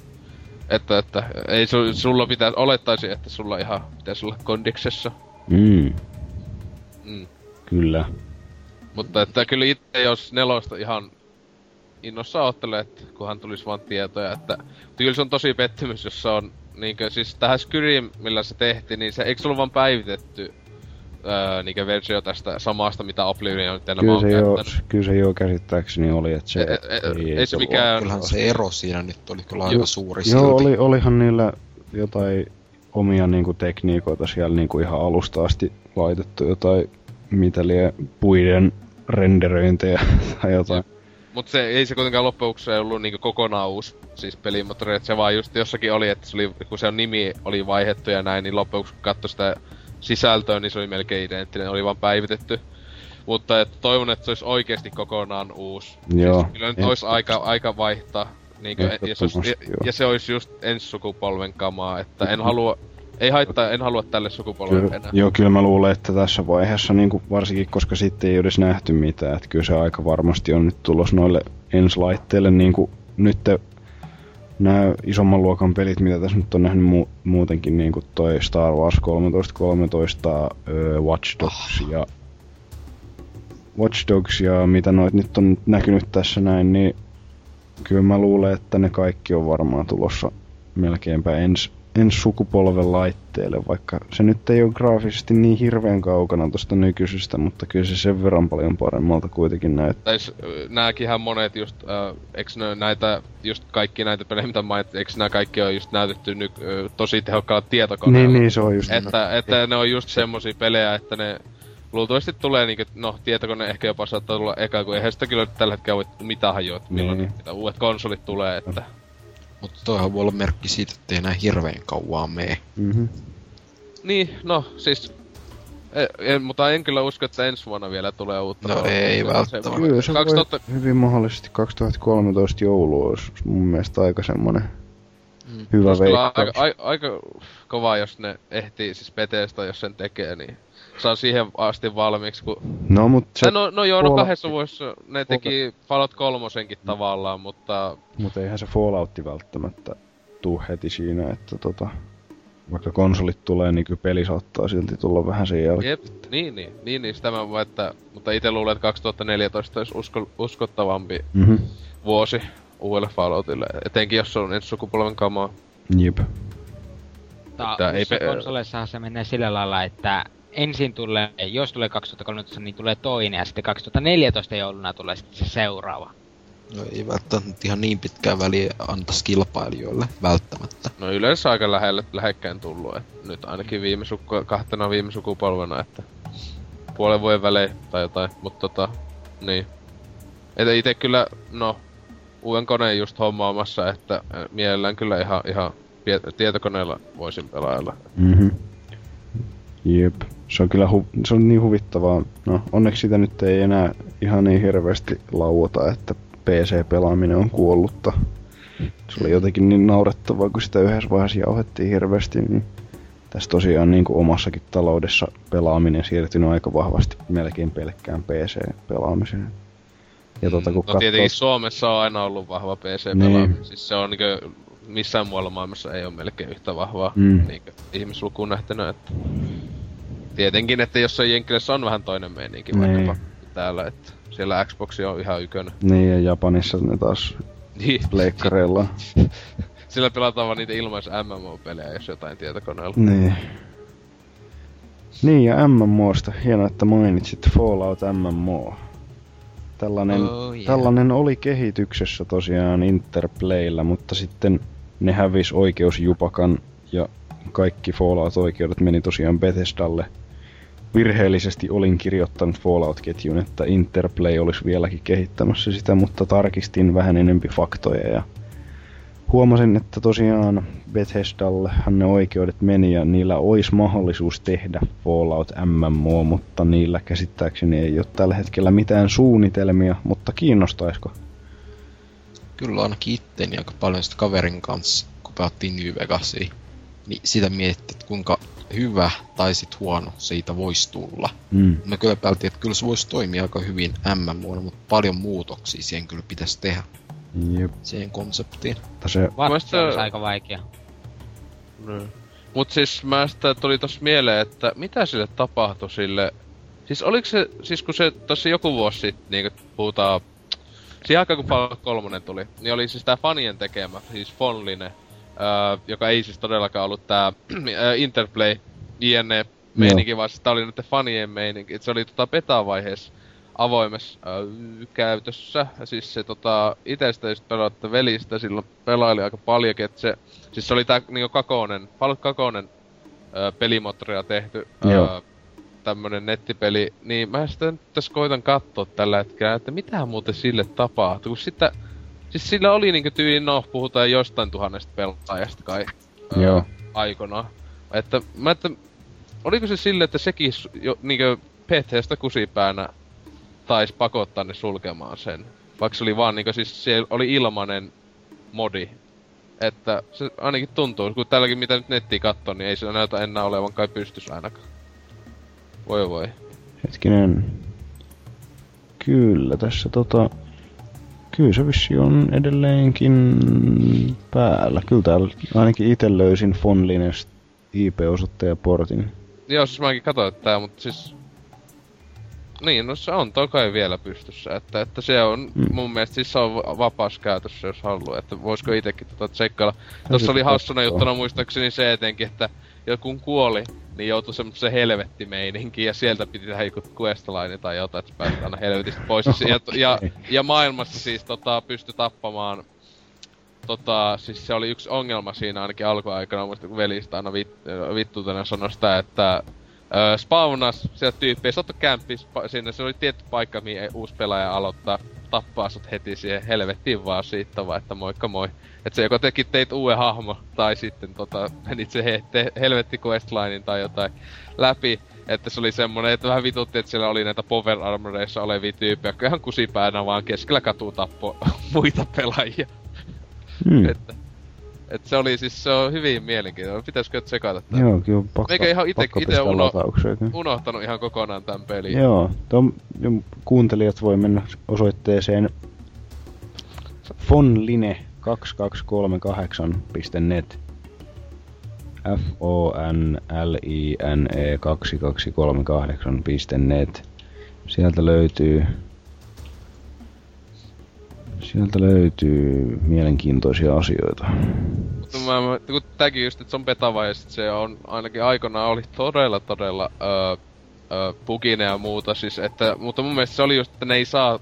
että, että ei su, sulla pitäisi, olettaisi, että sulla ihan pitäisi olla kondiksessa. Mm, Mm. kyllä. Mutta että kyllä itse jos nelosta ihan innossa ottelee, että kunhan tulisi vaan tietoja, että mutta kyllä se on tosi pettymys, jos se on niinkö, siis tähän Skyrim, millä se tehtiin, niin se, eikö se ollut vaan päivitetty öö, niinkö versio tästä samasta, mitä Oblivion nyt enemmän Kyllä se, jo, käyttänyt? kyllä se jo käsittääkseni oli, että se E- e- ei se ollut- mikään- Kyllähän se ero siinä nyt oli kyllä Joo, aika suuri Joo, silti. oli, olihan niillä jotain omia niinku tekniikoita siellä niinku ihan alusta asti laitettu jotain, mitä lie puiden renderöintejä tai jotain. Mut se ei se kuitenkaan loppujen lopuksi ollut niinku kokonaan uusi siis pelimoottori, että se vaan just jossakin oli, että se oli, kun se nimi oli vaihettu ja näin, niin loppujen lopuksi kun katsoi sitä sisältöä, niin se oli melkein identtinen, oli vaan päivitetty. Mutta et toivon, että se olisi oikeasti kokonaan uusi. Joo, Siis kyllä nyt olisi aika, aika vaihtaa. Niinkö, ja, se olisi, ja, ja, se olisi just ensi sukupolven kamaa, että en halua, ei haittaa, en halua tälle sukupolvelle Kyllä, enää. joo, kyllä mä luulen, että tässä vaiheessa, niin varsinkin koska sitten ei edes nähty mitään, että kyllä se aika varmasti on nyt tulos noille enslaitteille, niin kuin nyt nämä isomman luokan pelit, mitä tässä nyt on nähnyt mu- muutenkin, niin kuin toi Star Wars 1313, öö, Watch Dogs ja Watch Dogs ja mitä noit nyt on näkynyt tässä näin, niin kyllä mä luulen, että ne kaikki on varmaan tulossa melkeinpä ens, ensi sukupolven laitteelle, vaikka se nyt ei ole graafisesti niin hirveän kaukana tuosta nykyisestä, mutta kyllä se sen verran paljon paremmalta kuitenkin näyttää. Nääkinhän monet just, äh, eks ne näitä, just kaikki näitä pelejä, mitä mainit, eks nää kaikki on just näytetty nyt äh, tosi tehokkaalla tietokoneella. Niin, niin, se on just Että, että ne on just semmosia pelejä, että ne luultavasti tulee niinku, no tietokone ehkä jopa saattaa tulla eka, kun eihän sitä kyllä tällä hetkellä voi mitään hajoa, milloin Niin. mitä uudet konsolit tulee, että... Mutta toihan voi olla merkki siitä, että ei enää hirveän kauaa mee. Mm-hmm. Niin, no siis... En, en, mutta en kyllä usko, että ensi vuonna vielä tulee uutta. No Falloutia. ei Se- välttämättä. Kyllä se 2000... voi hyvin mahdollisesti 2013 joulu olisi mun mielestä aika semmonen hyvä Olisi kyllä veikkaus. aika, aika, aika kova, jos ne ehtii, siis Bethesda, jos sen tekee, niin saa siihen asti valmiiksi, kun... No mut se, no, no joo, no Fallout- kahdessa vuodessa ne teki Fallout kolmosenkin tavallaan, mutta... mut eihän se Falloutti välttämättä tuu heti siinä, että tota, vaikka konsolit tulee, niin kyllä peli saattaa silti tulla vähän sen jälkeen. Jep, niin, niin, niin, niin sitä mä voin, että... Mutta itse luulen, että 2014 olisi usko, uskottavampi Mhm. vuosi uudelle Falloutille. Etenkin jos se on ensi sukupolven kamaa. Jep. Mutta ei ei pe- konsoleissahan se menee sillä lailla, että ensin tulee, jos tulee 2013, niin tulee toinen, ja sitten 2014 jouluna tulee sitten se seuraava. No ei välttämättä ihan niin pitkää väliä antaisi kilpailijoille, välttämättä. No yleensä aika lähelle, lähekkäin tullut, et nyt ainakin viime suku, kahtena viime sukupolvena, että puolen vuoden välein tai jotain, mutta tota, niin. Että itse kyllä, no, uuden koneen just hommaamassa, että äh, mielellään kyllä ihan, ihan tietokoneella voisin pelailla. Mhm. Jep. Se on kyllä hu- se on niin huvittavaa. No, onneksi sitä nyt ei enää ihan niin hirveästi lauota, että PC-pelaaminen on kuollutta. Se oli jotenkin niin naurettavaa, kun sitä yhdessä vaiheessa jauhettiin hirveästi, niin tässä tosiaan niin kuin omassakin taloudessa pelaaminen siirtynyt aika vahvasti melkein pelkkään PC-pelaamiseen. Ja tota, kun no tietenkin Suomessa on aina ollut vahva PC-pelaaminen. Niin. Siis se on niinkö, missään muualla maailmassa ei ole melkein yhtä vahvaa Mm. niinkö, ihmislukuun nähtynä, että... Tietenkin, että jos se Jenkkilässä on vähän toinen meininki Niin. vaikkapa täällä, että siellä Xbox on ihan ykönä. Niin, ja Japanissa ne taas Niin, pleikkareilla. (laughs) sillä pelataan vaan niitä ilmais MMO-pelejä, jos jotain tietokoneella. Niin. Niin, ja MMOsta. Hienoa, että mainitsit Fallout MMO. Tällainen, Oh, yeah. tällainen oli kehityksessä tosiaan Interplayllä, mutta sitten ne hävis oikeusjupakan ja kaikki Fallout-oikeudet meni tosiaan Bethesdalle. Virheellisesti olin kirjoittanut Fallout-ketjun, että Interplay olisi vieläkin kehittämässä sitä, mutta tarkistin vähän enempi faktoja ja huomasin, että tosiaan Bethesdallehan ne oikeudet meni ja niillä olisi mahdollisuus tehdä Fallout MMO, mutta niillä käsittääkseni ei ole tällä hetkellä mitään suunnitelmia, mutta kiinnostaisiko? Kyllä ainakin itteni aika paljon sitä kaverin kanssa, kun pelattiin New Vegasia. Niin sitä miettii, että kuinka hyvä tai sit huono siitä voisi tulla. Mm. Me kyllä päätettiin, että kyllä se voisi toimia aika hyvin MMO, mutta paljon muutoksia siihen kyllä pitäisi tehdä, Jep. siihen konseptiin. Mutta se, Mielestä- olisi aika vaikea. Niin. Mut siis mä sitä tuli tossa mieleen, että mitä sille tapahtui sille... Siis oliko se, siis kun se tossa joku vuosi sitten, niin puhutaan... Siihen aikaan kun Fallout 3 tuli, niin oli siis tää fanien tekemä, siis Fonline, öö, joka ei siis todellakaan ollut tää (clears throat) Interplay, INE meininki, vaan siis tää oli näiden fanien meininki. Et se oli tota beta-vaiheessa avoimessa öö, käytössä. Ja siis se tota, ite sitä just pelaatte velistä silloin pelaili aika paljon, että se Siis se oli tää niinku kakonen, Fallout 2 öö, pelimoottoria tehty Joo. öö, tämmönen nettipeli, niin mä sitä nyt tässä koitan katsoa tällä hetkellä, että mitä muuten sille tapahtuu, kun sitä, siis sillä oli niinku tyyli, no puhutaan jostain tuhannesta pelaajasta kai Joo. aikanaan. Että mä että, oliko se sille, että sekin jo, niinkö Bethesda kusipäänä taisi pakottaa ne sulkemaan sen. Vaikka se oli vaan niinkö siis siellä oli ilmanen modi. Että se ainakin tuntuu, kun tälläkin mitä nyt nettiin katsoo, niin ei se näytä enää olevan kai pystys ainakaan. Voi voi. hetkinen. Kyllä, tässä tota... Kyllä se vissi on edelleenkin päällä. Kyllä täällä ainakin itse löysin Fonlinesta IP-osoitteen ja portin. Joo, siis mäkin katsoin että tää, mutta siis... Niin, no se on tokai vielä pystyssä, että, että se on mm. mun mielestä siis se on va- vapaassa käytössä, jos haluaa, että voisiko itekin tota tsekkailla. Tuossa oli hassuna juttuna muistaakseni se etenkin, että joku kuoli, niin joutui semmoiseen helvettimeininkiin ja sieltä piti tehdä joku questline tai jotain, että päästä aina helvetistä pois. ja, ja, ja, maailmassa siis tota, pystyi tappamaan tota, siis se oli yksi ongelma siinä ainakin alkuaikana, muista kun velistä aina vit, vittuutena sanoi sitä, että Öö, spawnas sieltä tyyppiä, sä kämppi sinne, se oli tietty paikka, mihin uusi pelaaja aloittaa, tappaa sut heti siihen helvettiin vaan siitä vaan, että moikka moi. Et se joko teki teit uuden hahmo, tai sitten tota, menit se he, te, helvetti questlinein tai jotain läpi. Että se oli semmonen, että vähän vitutti, että siellä oli näitä power armoreissa olevia tyyppejä, jotka ihan kusipäänä vaan keskellä katua tappo (laughs) muita pelaajia. Hmm. että, et se oli siis, se on hyvin mielenkiintoinen. Pitäisikö tsekata tää? Joo, kyllä pakko, Meikä ihan ite, pakko ite uno, unohtanut ihan kokonaan tän pelin. Joo, tom, kuuntelijat voi mennä osoitteeseen fonline2238.net f o n l i n e 2238.net Sieltä löytyy Sieltä löytyy mielenkiintoisia asioita. Mutta mä, kun tämäkin just, että se on betava ja sit se on ainakin aikana oli todella todella öö, öö, bugine ja muuta siis, että, mutta mun mielestä se oli just, että ne ei saa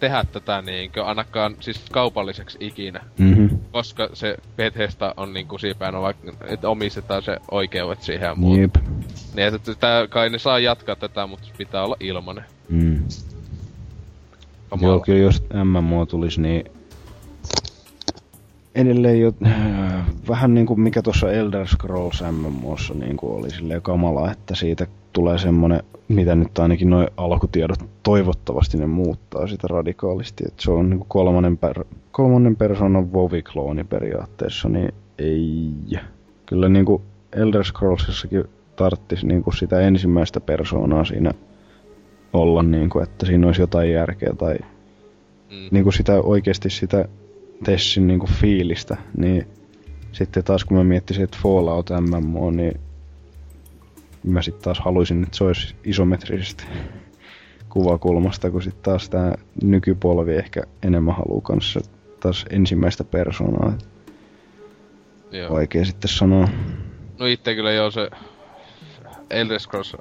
tehdä tätä niinkö ainakaan siis kaupalliseksi ikinä. Mm-hmm. Koska se Bethesda on niinku on vaikka, että omistetaan se oikeudet siihen ja muuta. Jep. Niin, että tää, kai ne saa jatkaa tätä, mutta pitää olla ilmanen. Mm. Kamala. Joo, kyllä jos MMO tulisi, niin edelleen jo vähän niin kuin mikä tuossa Elder Scrolls MMOssa niin kuin oli silleen kamala, että siitä tulee semmonen, mitä nyt ainakin noin alkutiedot toivottavasti ne muuttaa sitä radikaalisti, että se on niin kuin kolmannen, per, kolmannen persoonan WoW-klooni periaatteessa, niin ei. Kyllä niin kuin Elder Scrollsissakin tarttisi niin kuin sitä ensimmäistä persoonaa siinä olla, niin kuin, että siinä olisi jotain järkeä tai mm. niin kuin sitä oikeasti sitä Tessin niin kuin fiilistä, niin sitten taas kun mä miettisin, että Fallout MMO, niin mä sitten taas haluaisin, että se olisi isometrisesti kuvakulmasta, kun sitten taas tämä nykypolvi ehkä enemmän haluaa kanssa taas ensimmäistä persoonaa. Joo. Vaikea sitten sanoa. No itse kyllä joo se Elder Scrolls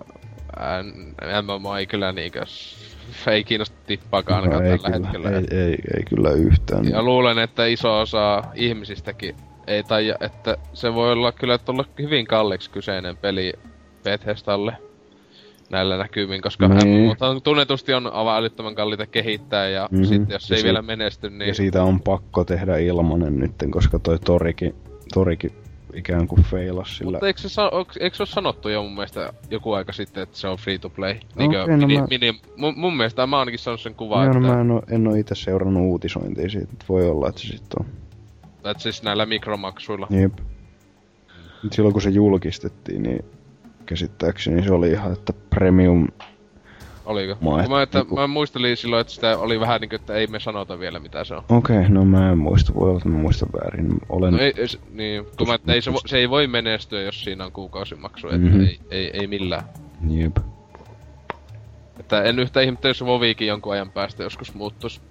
MMO ei kyllä niinkö ei kiinnosta tippaakaan No ei, tällä kyllä, hetkellä. ei, ei, ei, kyllä yhtään. Ja luulen, että iso osa ihmisistäkin ei taja, että se voi olla kyllä tulla hyvin kalliiksi kyseinen peli Bethesdalle näillä näkymin, koska Niin. mutta tunnetusti on aivan älyttömän kalliita kehittää ja Mhm. mm-hmm. sitten jos se Ja ei si- vielä menesty, niin Ja siitä on pakko tehdä ilmanen nytten, koska toi Torikin, Torikin ikään kuin feilas sillä. Mutta eikö se, sa- eikö se ole sanottu jo mun mielestä joku aika sitten, että se on free to play? Niinkö Okei, no mini, mä- mini, mun, mun mielestä mä ainakin saanut sen kuvan, no että, mä en oo, en oo ite seurannut uutisointia siitä, että voi olla, että se sit on. että siis näillä mikromaksuilla. Jep. Silloin kun se julkistettiin, niin käsittääkseni se oli ihan, että premium... Oliko? Mä Mä, että, niinku- mä muistelin silloin, että sitä oli vähän niinku, että ei me sanota vielä mitä se on. Okei, okay, no mä en muista, voi olla, että mä muistan väärin. Olen... No ei, ei, se- niin, kun mä, että ei se, se ei voi menestyä, jos siinä on kuukausimaksu, että Mhm. ei, ei, ei millään. Jep. Että en yhtä ihmettä, jos Voviikin jonkun ajan päästä joskus muuttus.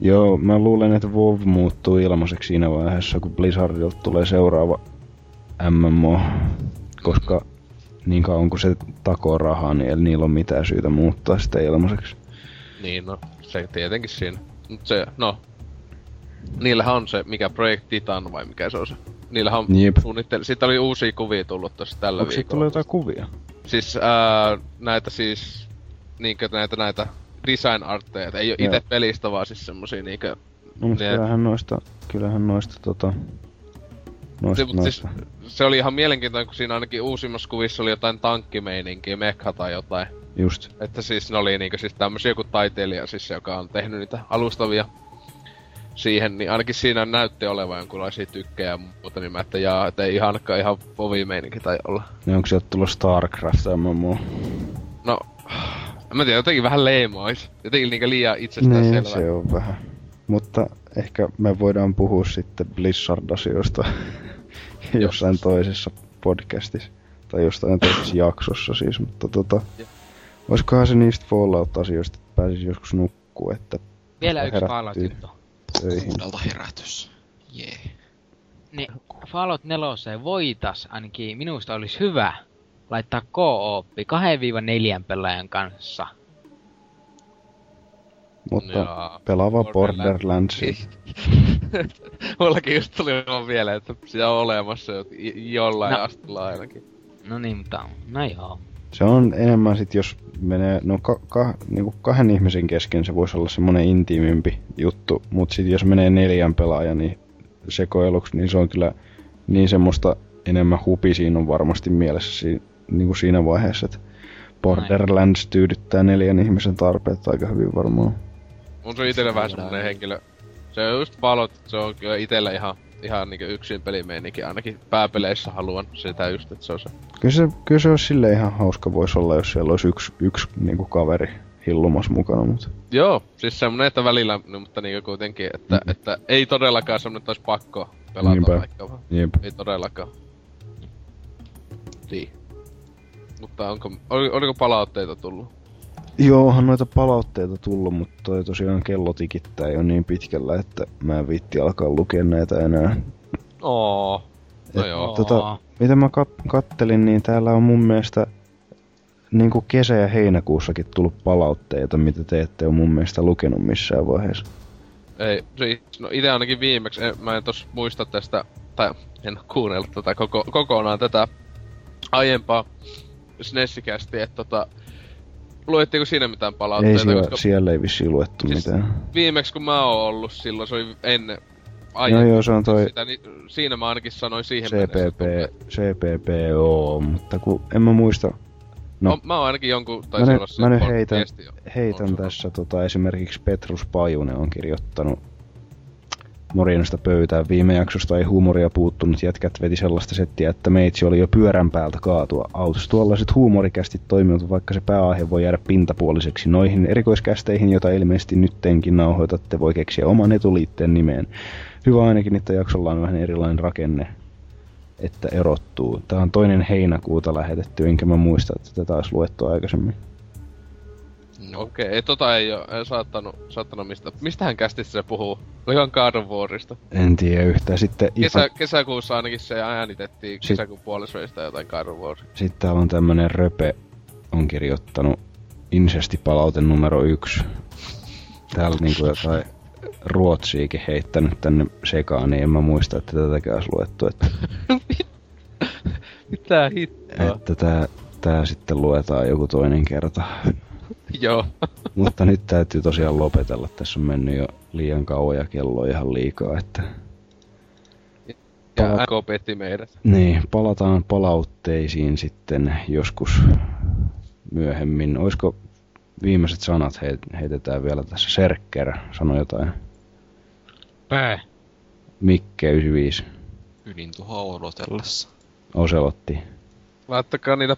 Joo, mä luulen, että WoW muuttuu ilmaiseksi siinä vaiheessa, kun Blizzardilta tulee seuraava MMO. Koska niin kauan kun se takoo rahaa, niin ei niillä on mitään syytä muuttaa sitä ilmaiseksi. Niin, no, se tietenkin siinä. Mut se, no. Niillähän on se, mikä Project Titan vai mikä se on se. Niillähän on Jep. suunnittelu. Siitä oli uusia kuvia tullut tossa tällä Onko viikolla. tullut jotain kuvia? Siis ää, näitä siis, niinkö näitä näitä design artteja, ei ite Joo. pelistä vaan siis semmosia niinkö... No, mutta Ne- kyllähän noista, kyllähän noista tota... Noista, mut siis, noista. Se oli ihan mielenkiintoinen, kun siinä ainakin uusimmassa kuvissa oli jotain tankkimeininkiä, mekha tai jotain. Just. Että siis ne oli niinkö siis tämmösiä joku taiteilija siis, joka on tehnyt niitä alustavia siihen, niin ainakin siinä näytti olevan jonkunlaisia tykkejä ja muuta, niin mä että jaa, että ei ihankaan ihan povimeininki tai olla. Ne onko sieltä tullut Starcraft MMO? No, en mä tiedä, jotenkin vähän leimois. Jotenkin niinkö liian itsestään Niin, selvä. se on vähän. Mutta ehkä me voidaan puhua sitten Blizzard-asioista jossain toisessa podcastissa. Tai jostain toisessa jaksossa siis, mutta tota... Olisikohan se niistä Fallout-asioista, että pääsisi joskus nukkuu, että Vielä yksi Herättyy. Fallout juttu. töihin. Kuudelta herätys. Jee. Niin Fallout 4 voitas ainakin minusta olisi hyvä laittaa co-oppi 2-4 pelaajan kanssa. Mutta Jaa. pelaava Borderlands. Borderlands. (laughs) Mullakin just tuli vaan vielä, että sitä on olemassa jollain No. asteella ainakin. No niin, mutta no joo. Se on enemmän sit, jos menee, no ka, ka, niinku kahden ihmisen kesken se voisi olla semmonen intiimimpi juttu, mutta sitten jos menee neljän pelaajan niin sekoiluksi, niin se on kyllä niin semmoista enemmän hupi siinä on varmasti mielessä si, niinku siinä vaiheessa, että Borderlands tyydyttää neljän ihmisen tarpeet aika hyvin varmaan. Mun se on itellä vähän semmonen henkilö. Se on just Fallout, se on kyllä itellä ihan, ihan niinku yksin pelimeininki, ainakin pääpeleissä haluan sitä just, että se on se. Kyllä se, kyllä se olisi sille ihan hauska voisi olla, jos siellä olisi yksi, yksi niinku kaveri hillumas mukana, mutta Joo, siis semmonen, että välillä, no, mutta niinku kuitenkin, että, Mm. että ei todellakaan semmonen, että olisi pakko pelata Niinpä. vaikka vaan. jep. Ei todellakaan. Niin. Mutta onko, oli, oliko palautteita tullut? Joo, onhan noita palautteita tullut, mutta toi tosiaan kello tikittää jo niin pitkällä, että mä en viitti alkaa lukea näitä enää. Oo. No Et joo. Tota, mitä mä kat- kattelin, niin täällä on mun mielestä niin kuin kesä- ja heinäkuussakin tullut palautteita, mitä te ette ole mun mielestä lukenut missään vaiheessa. Ei, siis, no ite ainakin viimeksi, en, mä en tos muista tästä, tai en kuunnellut tätä koko, kokonaan tätä aiempaa SNESikästi, että tota, luettiinko siinä mitään Ei palautteita, siellä, koska siellä ei vissiin luettu Siis- mitään. viimeksi kun mä oon ollut silloin, se oli ennen aiemmin joo, se on toi sitä, niin siinä mä ainakin sanoin siihen mennessä, CPP, CPPO, mutta kun en mä muista, No. No. Mä oon ainakin jonkun, Mä nyt- olla se mä nyt heitän- heitän tässä tota, esimerkiksi Petrus Pajunen on kirjoittanut Morjenosta pöytään. Viime jaksosta ei huumoria puuttunut, jätkät veti sellaista settiä, että meitsi oli jo pyörän päältä kaatua autossa. Tuollaiset huumorikästi toimivat, vaikka se pääaihe voi jäädä pintapuoliseksi. Noihin erikoiskästeihin, joita ilmeisesti nyttenkin nauhoitatte, voi keksiä oman etuliitteen nimeen. Hyvä ainakin, että jaksolla on vähän erilainen rakenne, että erottuu. Tämä on toinen heinäkuuta lähetetty, enkä mä muista, että tätä olisi luettu aikaisemmin. No, Okei, okay, tota ei oo en saattanut, saattanut mistä. Mistähän kästissä se puhuu? Olihan God of Warista. En tiedä yhtään. Sitten Kesä, Ifa, kesäkuussa ainakin se äänitettiin Sit- kesäkuun puolesväistä jotain God of War. sitten täällä on tämmönen röpe, on kirjoittanut insestipalaute numero yksi. Täällä niinku jotain ruotsiikin heittänyt tänne sekaan, niin en mä muista, että tätäkään olisi luettu. Että, (laughs) Mitä hittoa? että tää, tää sitten luetaan joku toinen kerta. (laughs) Joo. Mutta nyt täytyy tosiaan lopetella. Tässä on mennyt jo liian kauan ja kello on ihan liikaa, että Ja Pala- petti meidät. Niin, palataan palautteisiin sitten joskus myöhemmin. Olisiko viimeiset sanat heit- heitetään vielä tässä? Serkker sanoi jotain. Pää. Mikke 95. ydintuhoa odotellessa. Oselotti. Laittakaa niitä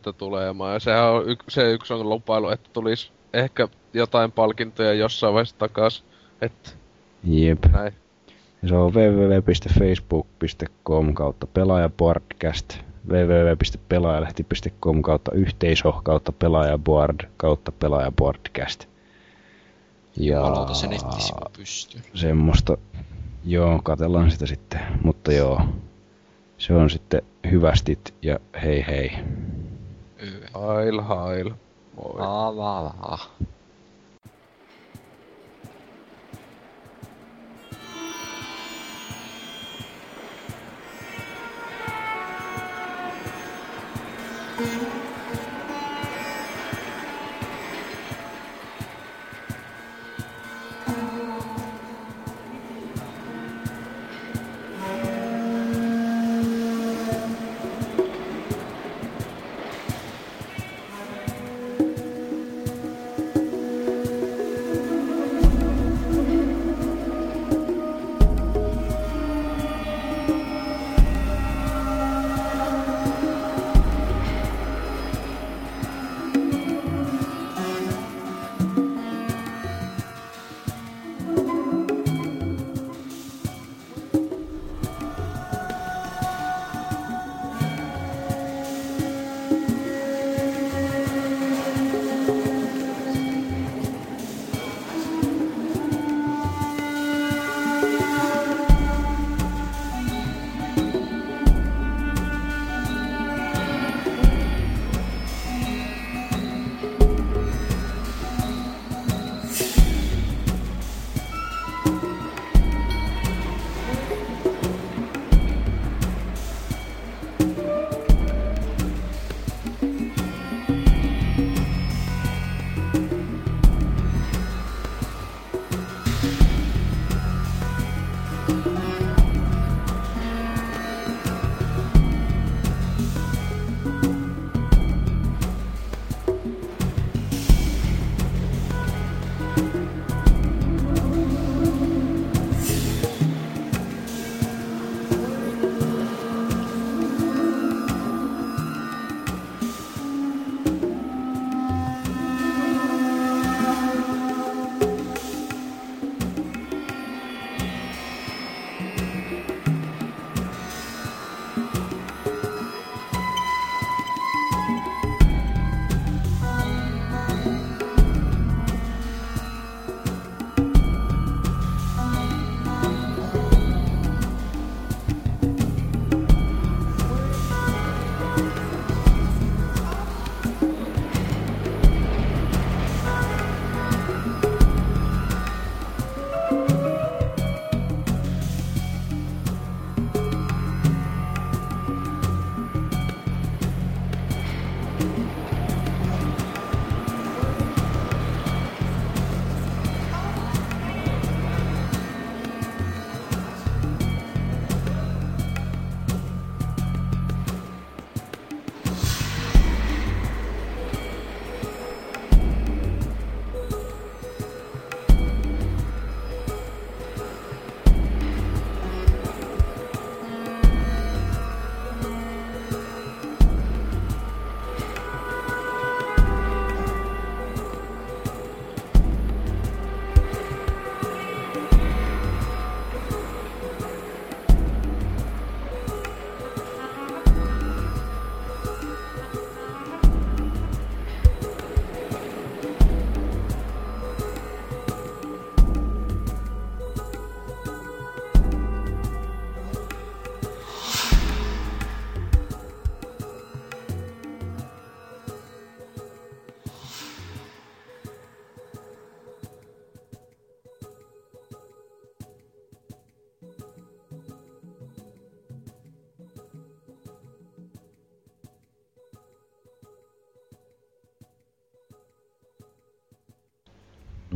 palautteita tulemaan. Ja sehän on y- se yksi on lupailu, että tulisi ehkä jotain palkintoja jossain vaiheessa takas. Että Jep. näin. Se on www.facebook.com kautta pelaajapodcast www.pelaajalehti.com kautta yhteisö kautta pelaajaboard kautta pelaajapodcast. Ja Palauta se nettisivu semmoista, joo, katellaan sitä sitten, mutta joo, se on sitten hyvästit ja hei hei. Hail, hail. Moi. Ah, ava, ava.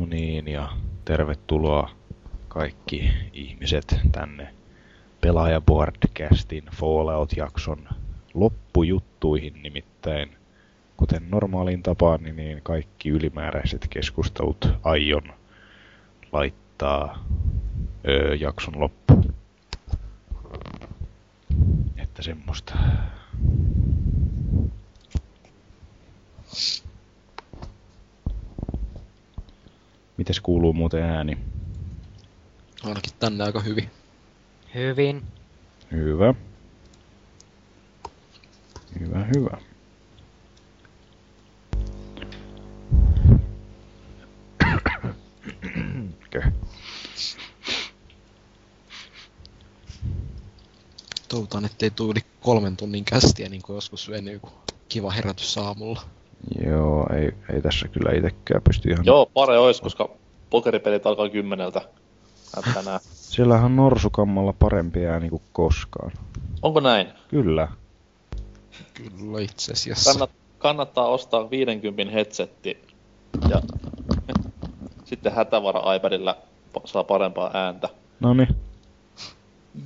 Niin, ja tervetuloa kaikki ihmiset tänne Pelaajaboardcastin Fallout-jakson loppujuttuihin nimittäin. Kuten normaaliin tapaan, niin kaikki ylimääräiset keskustelut aion laittaa öö, jakson loppuun. Että semmoista. Mites kuuluu muuten ääni? Ainakin tänne aika hyvin. Hyvin. Hyvä. Hyvä, hyvä. Toivotaan, ettei tuu yli kolmen tunnin kästiä niin kuin joskus ennen joku kiva herätys aamulla. Joo, ei, ei tässä kyllä itekään pysty ihan... Joo, pare ois, koska pokeripelit alkaa kymmeneltä. (laughs) Nää Tänään. Siellähän on norsukammalla parempi ääni kuin koskaan. Onko näin? Kyllä. Kyllä itse asiassa. Kannat, kannattaa ostaa 50 headsetti ja (laughs) sitten hätävara iPadilla pa- saa parempaa ääntä. Noni.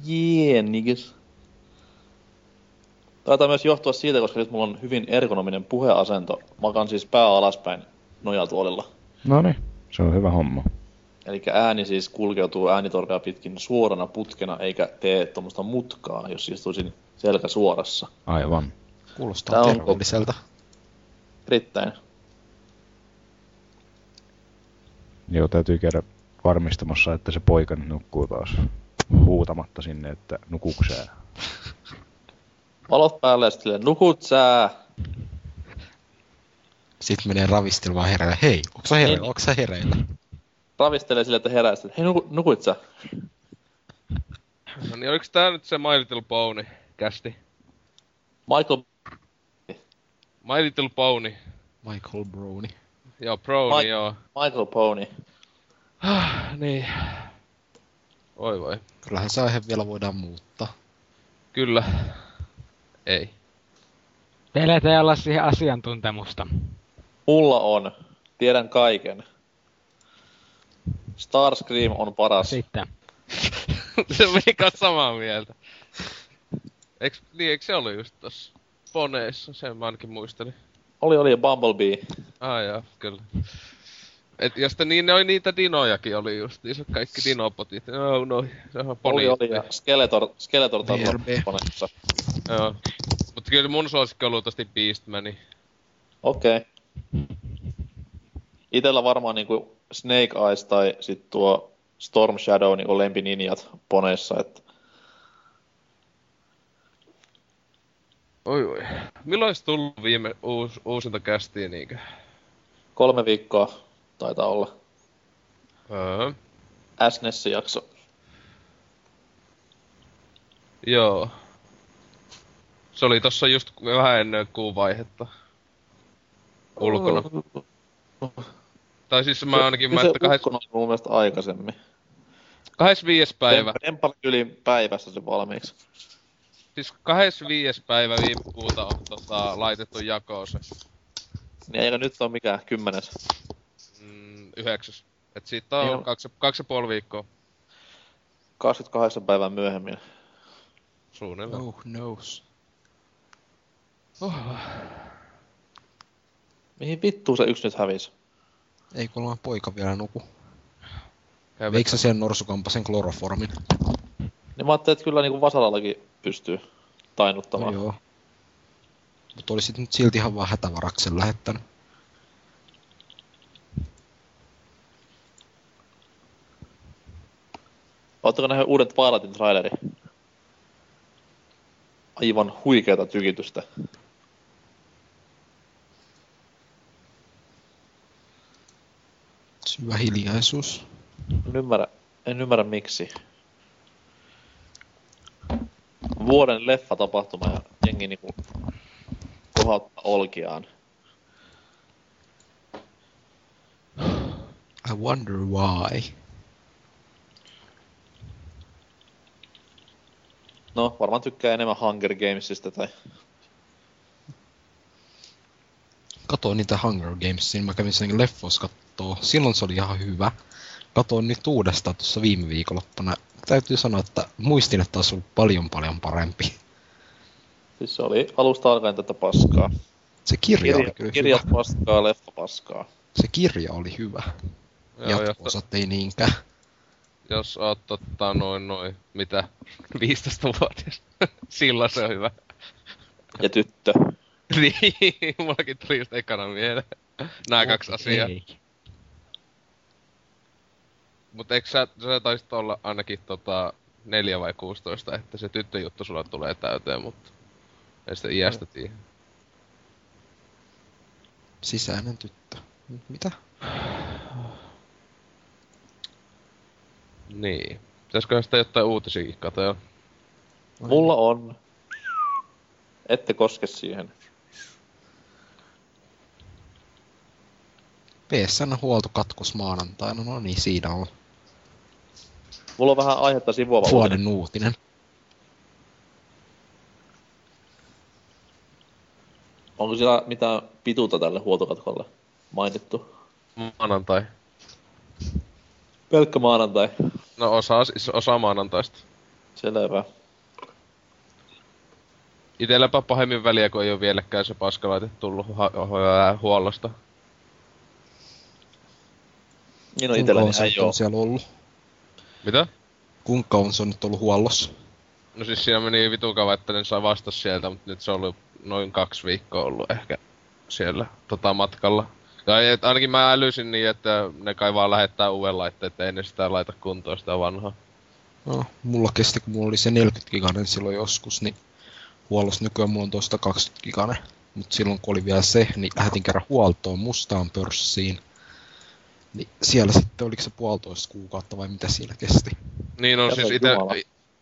Jee, niggas. Taitaa myös johtua siitä, koska nyt mulla on hyvin ergonominen puheasento. Makan siis pää alaspäin nojatuolilla. Noni. Se on hyvä homma. Eli ääni siis kulkeutuu äänitorvea pitkin suorana putkena, eikä tee tuommoista mutkaa, jos istuisin selkä suorassa. Aivan. Kuulostaa on- terveelliseltä. Erittäin. Joo, täytyy käydä varmistamassa, että se poika nukkuu taas huutamatta sinne, että nukuksää. Valot päälle ja sitten nukut sää. Sitten menee ravistelemaan hereillä. Hei, onko sä hereillä? Niin. Onko sä hereillä? Ravistelee sille, että herää sitten, hei nuku, nukuit sä? No niin, oliks tää nyt se My Little Pony kästi? Michael, My Little Pony. Michael Browni. Joo, Brony, Mike- joo. Michael Pony. niin. Oi voi. Kyllähän se aihe vielä voidaan muuttaa. Kyllä. Ei. Teillä ei olla siihen asiantuntemusta. Mulla on. Tiedän kaiken. Starscream on paras. Sitten. (laughs) se meni samaa mieltä. Eiks, niin, eiks se ollut just tossa Poneissa? Sen mä ainakin muistelin. Oli, oli Bumblebee. Ah joo, kyllä. Et, ja sitten niin, ne oli niitä dinojakin oli just, niissä kaikki dinopotit. No, no, se on poni. Oli, oli ja Skeletor, Skeletor. Joo. Mutta kyllä mun suosikki on luultavasti Beastmani. Okei. Okay. Itellä varmaan niinku Snake Eyes tai sit tuo Storm Shadow niinku lempininjat Poneissa, että Oi oi. Milloin olisi tullut viime uus, uusinta kästiä niinkö? kolme viikkoa taitaa olla. Öö. SNES jakso. Joo. Se oli tossa just vähän ennen kuun vaihetta. Ulkona. Tai siis mä ainakin, mä, se että kahdessa, ulkona mun mielestä aikaisemmin. 25. päivä. Dempali yli päivässä se valmiiksi. Siis 25. päivä viime kuuta on tota, laitettu jakoon se. Niin eikö nyt ole mikään kymmenes? Mm, yhdeksäs. Et siitä on Joo. kaksi, kaksi ja puoli viikkoa 28 päivää myöhemmin. suunnilleen. Oh knows. Oh. Mihin vittuun se yksi nyt hävisi? Ei kun poika vielä nuku. Veikö sen norsukampasen kloroformin? Niin mä ajattelin, että kyllä niinku Vasalallakin pystyy tainnuttamaan. No joo. Mutta olisit nyt silti ihan vaan hätävaraksen lähettänyt. Oletteko nähnyt uuden Twilightin traileri? Aivan huikeata tykitystä. Syvä hiljaisuus. En ymmärrä, en ymmärrä miksi. Vuoden leffatapahtuma ja jengi niinku kohauttaa olkiaan. I wonder why. No, varmaan tykkää enemmän Hunger Gamesista tai... katoin niitä Hunger Gamesin, mä kävin sen leffos kattoo. Silloin se oli ihan hyvä. Katoin nyt uudestaan tuossa viime viikonloppuna. Täytyy sanoa, että muistin, että olisi ollut paljon paljon parempi. Siis se oli alusta alkaen tätä paskaa. Se kirja, oli Kirja, kyllä kirjat hyvä. paskaa, leffa paskaa. Se kirja oli hyvä. Jatko-osat ei niinkään. jos oot tota noin noin, mitä, 15-vuotias. (laughs) Silloin se on hyvä. Ja tyttö. (laughs) Niin, mullakin tuli just ekana mieleen. Nää kaksi asiaa. Ei. Mut eikö sä, sä taisit olla ainakin tota 4 vai 16, että se tyttöjuttu sulla tulee täyteen, mutta ei sitä iästä tiedä. Sisäinen tyttö. Mitä? (sighs) Niin. Pitäisiköhän sitä jotain uutisiakin katsoa? Mulla on. Ette koske siihen. PSN huoltokatkos maanantaina, no niin, siinä on Mulla on vähän aihetta sivuava uutinen. vuoden uutinen. Onko siellä mitään pituutta tälle huoltokatkolle mainittu? Maanantai. Pelkkä maanantai. No osa, siis osa maanantaista. Selvä. Itelläpä pahemmin väliä, kun ei ole vieläkään se paskalaite tullut ha- hu- huollosta. Niin on Kuinka itselläni kauan se ei on oo. siellä ollut? Mitä? Kuinka kauan se on nyt ollut huollossa? No siis siinä meni vitun kauan, että ne sai vastas sieltä, mutta nyt se on ollut noin kaksi viikkoa ollut ehkä siellä tota matkalla. Tai et ainakin mä älysin niin, että ne kai vaan lähettää uuden laitteen, että ei ne sitä laita kuntoon sitä vanhaa. No, mulla kesti, kun mulla oli se 40 giganen silloin joskus, niin huollossa nykyään mulla on tuosta 20 giganen. Mutta silloin kun oli vielä se, niin lähetin kerran huoltoon mustaan pörssiin. Niin siellä sitten oliko se puolitoista kuukautta vai mitä siellä kesti? Niin on Ja siis ite,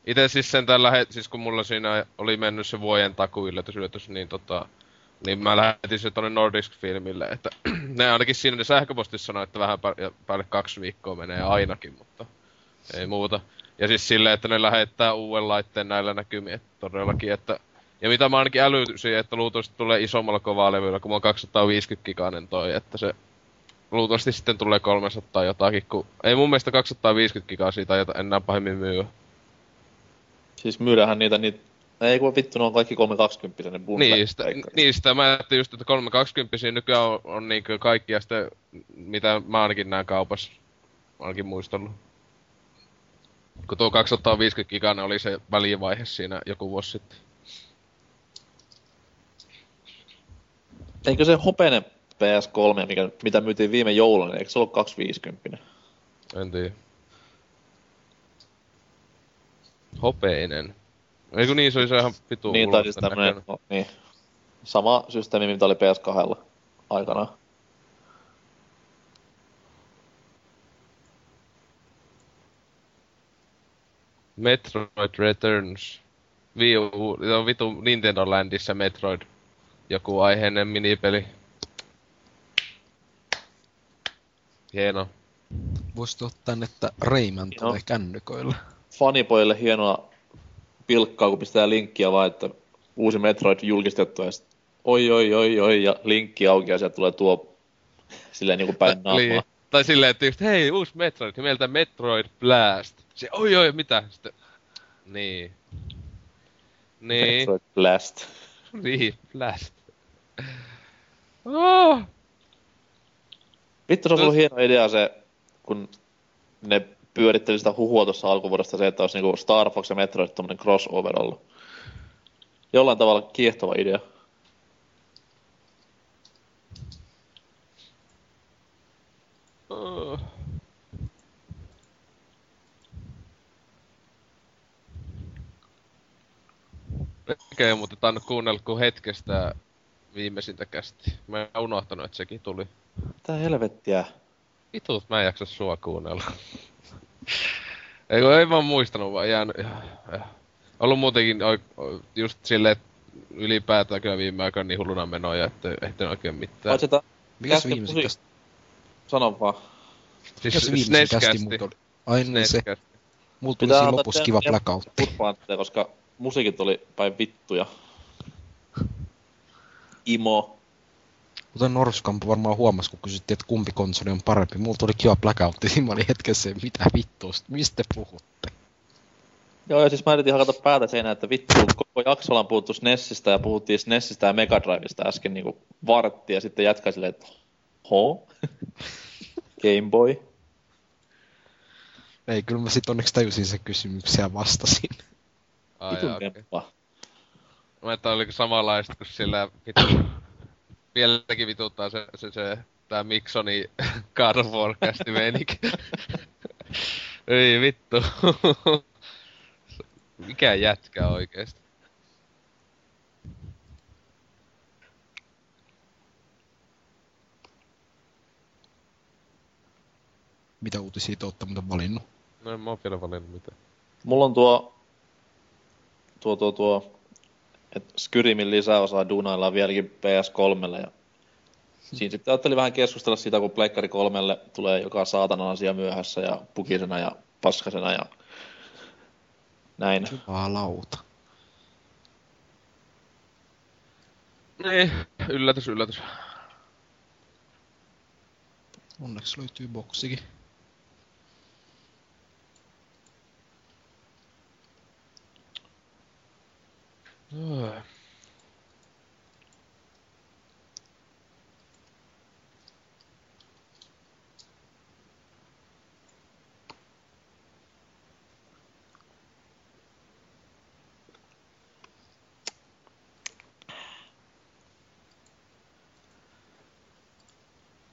ite siis sen tällä het- siis kun mulla siinä oli mennyt se vuoden takuyllätysyllätys, niin tota, niin mä lähetin se tonne Nordisk Filmille, että (clears throat) ne ainakin siinä ne sähköpostissa sanoi, että vähän pä- päälle kaksi viikkoa menee ainakin, mutta ei muuta. Ja siis silleen, että ne lähettää uuden laitteen näillä näkymin, että todellakin, että ja mitä mä ainakin älysin, että luultavasti tulee isommalla kovaa levyllä, kun mulla on 250 giganen toi, että se luultavasti sitten tulee 300 jotakin, kun ei mun mielestä 250 gigaa siitä ajata enää pahemmin myyä. Siis myydäänhän niitä niitä... Ei kun vittu, ne on kaikki 320 ne bundle. Niin sitä, niin sitä mä ajattelin just, että 320 nykyään on, on niin kaikki ja sitten, mitä mä ainakin näen kaupassa, ainakin muistellut. Kun tuo 250 giganen oli se välivaihe siinä joku vuosi sitten. Eikö se hopeinen PS3, mikä, mitä myytiin viime jouluna, niin eikö se ollut 250? En tiedä. Hopeinen. Eikö niin, se oli se ihan vitu Niin, tai siis tämmönen, no, niin. Sama systeemi, mitä oli PS2 aikanaan. Metroid Returns. Wii U, on vitu Nintendo Landissa Metroid. Joku aiheinen minipeli. Hieno. Voisi ottaa, että Rayman Joo. tulee kännyköillä. Fanipojille hienoa pilkkaa, kun pistää linkkiä vaan, että uusi Metroid julkistettu ja sit, oi oi oi oi ja linkki auki ja sieltä tulee tuo silleen niinku päin Niin. naamaa. Tai silleen, että just, hei, uusi Metroid, nimeltä Metroid Blast. Se, oi oi, mitä? Sitten, niin. Niin, Metroid Blast. niin, Blast. Oh. Vittu, se on ollut hieno idea se, kun ne pyöritteli sitä huhua tuossa alkuvuodesta se, että olisi niinku Star Fox ja Metroid tommonen crossover ollut. Jollain tavalla kiehtova idea. Oh. Eikä muuten tainnut kuunnella kuin hetkestä viimeisintä kästi. Mä en unohtanut, että sekin tuli. Mitä helvettiä? Vitut, mä en jaksa sua kuunnella. (laughs) ei kun ei vaan muistanut, vaan jäänyt... Ja, ollut muutenkin just silleen, että ylipäätään kyllä viime aikoina niin hulluna menoja, että ei ehtinyt oikein mitään. Mikäs viimeisin tosi- kästi? sano vaan. Mikäs siis viimeisin kästi oli? Ai niin se. Mulla tuli Pitää siinä lopussa kiva. Purppaantteja, koska musiikit oli päin vittuja. Imo. Kuten Norskamp varmaan huomasi, kun kysyttiin, että kumpi konsoli on parempi. Mulla tuli kiva blackoutti, niin mä olin hetkessä, mitä vittua, mistä te puhutte? Joo, ja siis mä yritin hakata päätä seinään, että vittu, koko jaksolla on puhuttu SNESistä ja puhuttiin SNESistä ja Mega Drivesta äsken niinku vartti ja sitten jatkaa silleen, että ho? (laughs) Game Boy? Ei, kyllä mä sit onneksi tajusin sen kysymyksen ja vastasin. Ai, Vitun okei. demppa. Mä että oliko samanlaista kuin sillä vittu... Vieläkin vituttaa se, se, se tää Miksoni (laughs) God of Warcasti meininki. (laughs) Ei vittu. Mikä jätkä oikeesti? Mitä uutisia te ootte muuten valinnut? No en mä oo vielä valinnut mitään. Mulla on tuo, tuo, tuo, tuo että Skyrimin lisäosaa duunaillaan vieläkin PS3 ja siinä sitten ajattelin vähän keskustella siitä, kun Pleikkari 3 tulee joka saatanan asia myöhässä ja pukisena ja paskasena ja näin. Vaan lauta. Niin, yllätys, yllätys. Onneksi löytyy boksikin.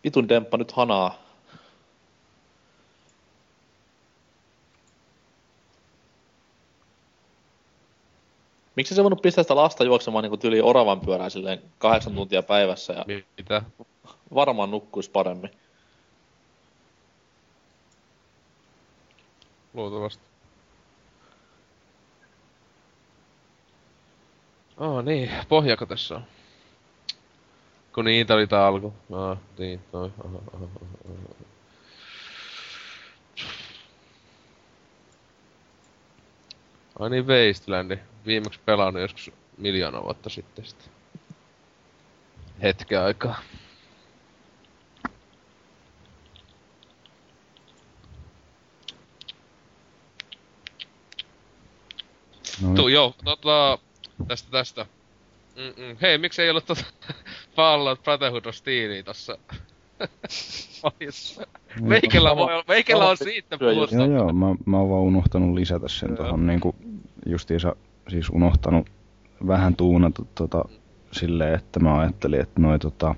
Vitun demppa nyt hanaa. Miksi se voinut pistää sitä lasta juoksemaan niin tyli oravan pyörää silleen kahdeksan tuntia päivässä ja Mitä? varmaan nukkuisi paremmin. Luultavasti. Oh niin, pohjako tässä on? Kun niitä oli tää alku. Ah, niin, toi. Aha, aha, aha, aha. Ai niin, Wastelandi. Viimeksi pelannut joskus miljoona vuotta sitten sitä. Hetken aikaa. No, Tuu, joo, tota, tästä tästä. Mm-mm. Hei, miksi ei ollut tota (laughs) Fallout Brotherhood of Steelia tossa? Ohjeessa? Meikällä, voi olla, meikällä on siitä puhuta. Joo, joo, mä, mä oon vaan unohtanut lisätä sen Joo. tohon niinku, justiinsa, siis unohtanut vähän tuunata tota, silleen, että mä ajattelin, että noi tota,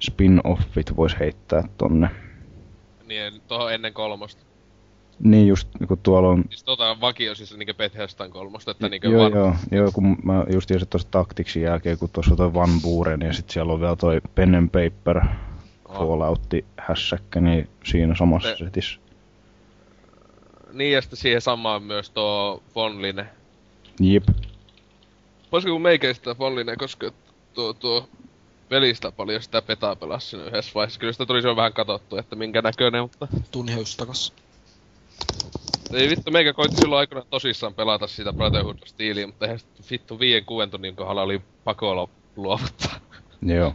spin-offit vois heittää tonne. Niin, tohon ennen kolmosta. Niin just, kun tuolla on Siis tota vakio siis niinkö Bethesdan kolmosta, että niinkö joo, var... joo, joo, kun mä justiinsa tuosta taktiksin jälkeen, kun tuossa on toi Van Buren ja sit siellä on vielä toi Pen and Paper Oh. Falloutti hässäkkä, niin siinä samassa Se- setissä. Niin, ja sitten siihen samaan myös tuo Fonline. Jip. Voisiko kun meikäistä Fonline, koska tuo, tuo pelistä paljon sitä petaa pelasi siinä yhdessä vaiheessa. Kyllä sitä tuli jo vähän katsottu, että minkä näköinen, mutta... Tunni höystakas. Ei vittu, meikä koitti silloin aikana tosissaan pelata sitä Brotherhood Steelia, mutta eihän vittu viien kuuden tunnin kohdalla oli pakolla luovuttaa. Joo.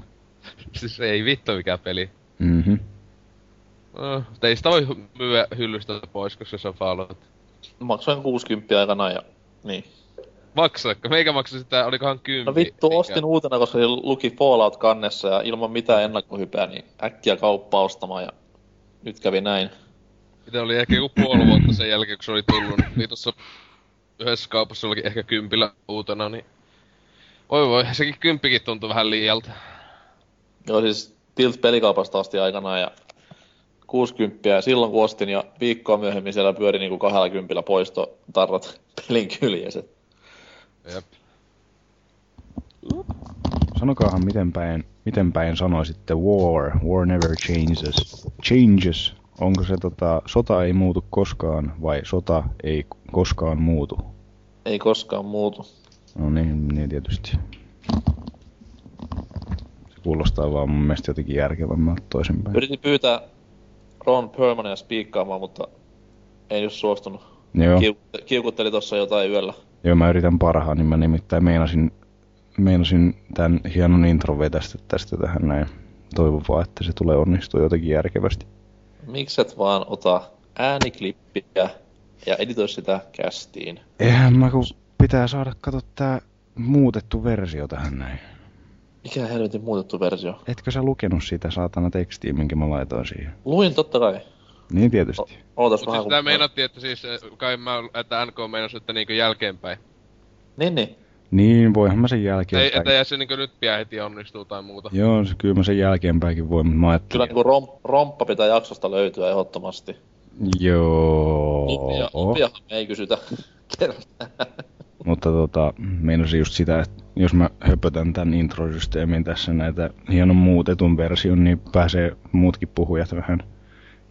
(laughs) siis ei vittu mikä peli. Mhm. No, ei sitä voi myyä hyllystä pois, koska se on Fallout. Maksoin 60 aikana ja niin. Maksaako? Meikä maksoi sitä, olikohan kymppi. No vittu, mikä- ostin uutena, koska se luki Fallout kannessa ja ilman mitään ennakkohypää, niin äkkiä kauppaa ostamaan ja nyt kävi näin. Itse oli ehkä joku puoli vuotta sen jälkeen, kun se oli tullut, niin tuossa yhdessä kaupassa olikin ehkä kympillä uutena, niin... Oi voi, sekin kymppikin tuntui vähän liialta. Joo, siis Tilt pelikaupasta asti aikanaan ja 60 ja silloin kun ostin ja viikkoa myöhemmin siellä pyöri niinku 20 poistotarrat (laughs) pelin kyljessä. Jep. Sanokaahan, miten päin, miten päin sanoisitte war, war never changes. Changes. Onko se tota, sota ei muutu koskaan vai sota ei koskaan muutu? Ei koskaan muutu. No niin, niin tietysti. Kuulostaa vaan mun mielestä jotenkin järkevämmältä toisinpäin. Yritin pyytää Ron Perlmania spiikkaamaan, mutta ei just suostunut. Joo, Kiuk- kiukutteli tossa jotain yöllä. joo, mä yritän parhaani. Mä nimittäin meinasin, meinasin tämän hienon intron vetästä tästä tähän näin. toivon vaan, että se tulee onnistua jotenkin järkevästi. Mikset vaan ota ääniklippiä ja editoi sitä kästiin. Eihän mä kun pitää saada kato tää muutettu versio tähän näin. Mikä helvetin muutettu versio? Etkö sä lukenut sitä saatana tekstiä, minkä mä laitoin siihen? Luin totta kai. Niin tietysti. Ootas Mut vähän siis kun... tää meinattiin, että siis eh, kai mä, että NK meinasi, että niinku jälkeenpäin. Niin, niin. Niin, voihan mä sen jälkeen. Ei, että se niinku nyt pian heti onnistuu tai muuta. Joo, se, kyllä mä sen jälkeenpäinkin voin, mutta mä Kyllä ajattelin... niinku rom, romppa pitää jaksosta löytyä ehdottomasti. Joo. Lupia, lupiahan me ei kysytä. (laughs) Mutta tota, meinasin just sitä, että jos mä höpötän tämän introsysteemin tässä näitä hienon muutetun version, niin pääsee muutkin puhujat vähän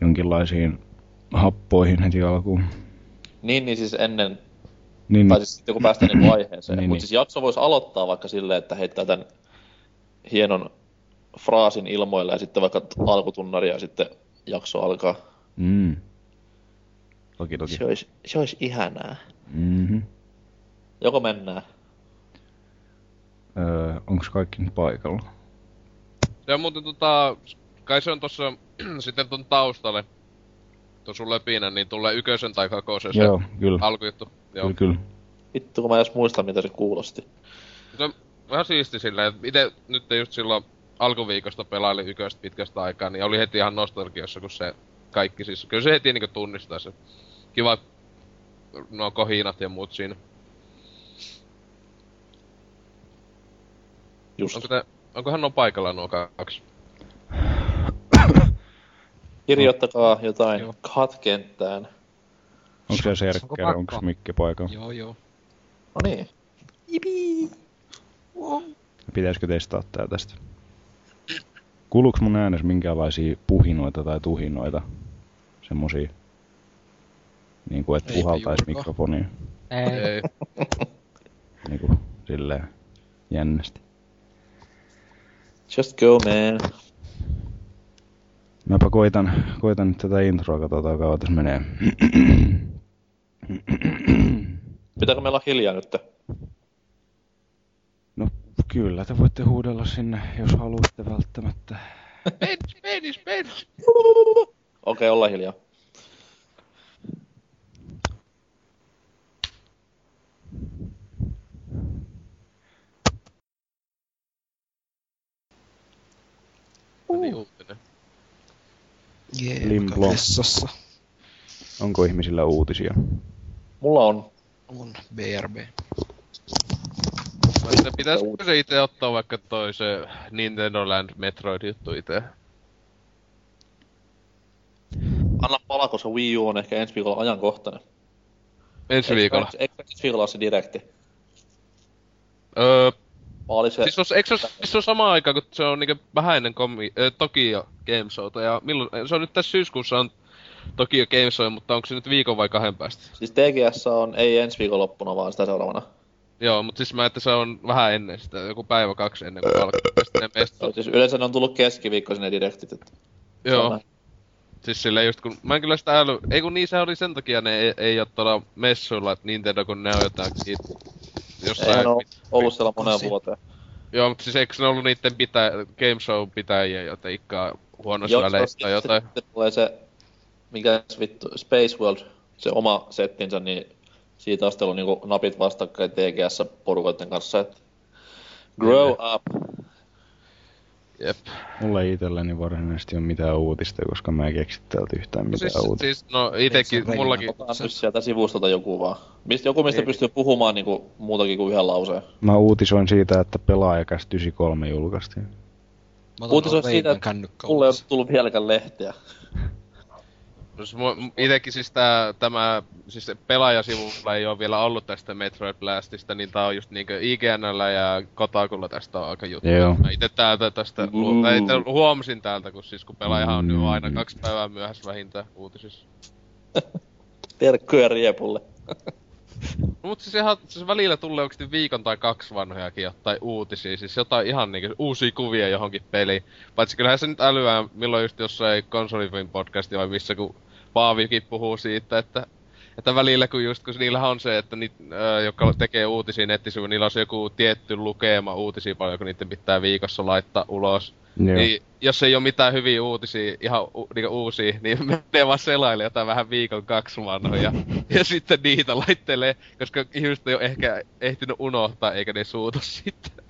jonkinlaisiin happoihin heti alkuun. niin, niin siis ennen, Niin, tai siis sitten kun päästään niinku aiheeseen. Niin, Mutta niin. siis jakso voisi aloittaa vaikka silleen, että heittää tämän hienon fraasin ilmoille ja sitten vaikka alkutunnari ja sitten jakso alkaa. mm. Toki, toki. Se olisi, se olisi ihanaa. Mm-hmm. Joko mennään? Öö, onks kaikki nyt paikalla? Se on muuten tota, kai se on tossa (clears throat) sitten ton taustalle, tuon sun löpinä, niin tulee ykösen tai kakosen se Joo, kyllä. alkujuttu. Joo. Kyllä, kyllä. Vittu, kun mä edes muistan, mitä se kuulosti. Se on vähän siisti silleen, että ite nyt just silloin alkuviikosta pelailin yköstä pitkästä aikaa, niin oli heti ihan nostalgiassa, kun se kaikki siis, kyllä se heti niinku tunnistaa se. Kiva, no kohinat ja muut siinä. Just. Onko te, onkohan nuo paikalla nuo kaksi? Kirjoittakaa jotain Joo. kat-kenttään. Onko se Onko Serkker, pakko? onko Mikke paikalla? Joo, joo. No niin. Pitäisikö testaa tää tästä? Kuuluuko mun äänessä minkäänlaisia puhinoita tai tuhinoita? Semmosia, niinku et Eipä puhaltais mikrofoniin. Ei. Ei. Niinku silleen jännästi. Just go, man. Mäpä koitan, koitan nyt tätä introa, katsotaan kauan tässä menee. Pitääkö meillä olla hiljaa nyt? No kyllä, te voitte huudella sinne, jos haluatte välttämättä. Penis, penis, penis! Okei, olla hiljaa. Uutinen. Jee, Limblom. vessassa Onko ihmisillä uutisia? Mulla on. on BRB. Pitäisikö se itse ottaa vaikka toi se Nintendo Land Metroid juttu itse? Anna palaa, koska Wii U on ehkä ensi viikolla ajankohtainen. Ensi viikolla. Eikö ensi viikolla ole se direkti? Öö, oli se... siis os, eikö se, se on sama aika, kun se on niinku vähän ennen komi, äh, Tokyo Game Showta, ja milloin, se on nyt tässä syyskuussa on Tokyo Game Show, mutta onko se nyt viikon vai kahden päästä? Siis TGS on ei ensi viikonloppuna, vaan sitä seuraavana. Joo, mutta siis mä että se on vähän ennen sitä, joku päivä kaksi ennen kuin alkaa. Siis yleensä ne on tullut keskiviikko sinne direktit. Että on Joo, näin. siis silleen just kun, mä en kyllä sitä äly, ei kun niin se oli sen takia ne ei, ei oo tuolla messuilla, että Nintendo kun ne on jotakin jossain... Eihän ole ollut siellä moneen vuoteen. Joo, mutta siis eikö ne ollut niitten pitä, Game Show pitäjiä jotenkaan huonossa väleissä tai jotain? Sitten tulee se, mikä vittu, Space World, se oma settinsä, niin siitä asti ollut niinku napit vastakkain TGS-porukoiden kanssa, että grow up. Jep. Mulla ei itselläni varsinaisesti ole mitään uutista, koska mä en keksi täältä yhtään mitään Siis, uutista. siis, no itekin, Ei se mullakin, Otetaan nyt sieltä sivustolta joku vaan. Mist, joku, mistä Ei. pystyy puhumaan niinku muutakin kuin yhden lauseen. Mä uutisoin siitä, että pelaajakäs 93 julkaistiin. Tuon siitä, että Mulle ei ole tullut vieläkään lehteä. (laughs) itekin siis tää, tämä, siis pelaajasivulla ei oo vielä ollut tästä Metroid Blastista, niin tää on just niinkö IGNllä ja Kotakulla tästä on aika juttu. Joo. Mä ite täältä tästä, Mm. tai ite huomasin täältä, kun siis kun pelaajahan on nyt Mm. aina kaksi päivää myöhässä vähintään uutisissa. (laughs) Terkkuja Riepulle. (laughs) No, mut siis ihan, siis välillä tulee oikeesti viikon tai kaksi vanhojakin jotain uutisia, siis jotain ihan niinku uusia kuvia johonkin peliin. Paitsi kyllähän se nyt älyää, milloin just jossain konsolifin podcasti vai missä, kun Paavikin puhuu siitä, että että välillä kun just, kun niillähän on se, että niit, äh, jotka tekee uutisia nettisivuilla, niillä on se joku tietty lukema uutisia paljon, kun niiden pitää viikossa laittaa ulos. Joo. Niin, jos ei ole mitään hyviä uutisia, ihan u, niinku uusia, niin (laughs) menee vaan selaille jotain vähän viikon kaksi vanhoja. ja (laughs) sitten niitä laittelee, koska ihmiset ei ole ehkä ehtinyt unohtaa, eikä ne suutu sitten. (laughs)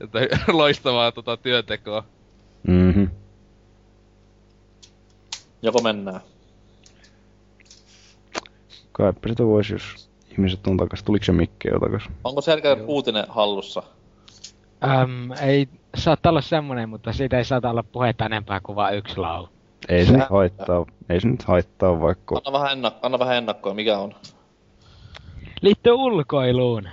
Että loistavaa tota työntekoa. Mhm. Joko mennään? Kaipa sitä voisi, jos ihmiset on takas. Tuliko se mikke jo takas? Onko selkeä uutinen hallussa? Öm, ei saattaa olla semmonen, mutta siitä ei saata olla puhetta enempää kuin vain yksi lau. Ei se nyt haittaa. Ei se nyt haittaa, vaikka... Anna vähän, ennak- anna vähän ennakkoa, mikä on? Liittyy ulkoiluun.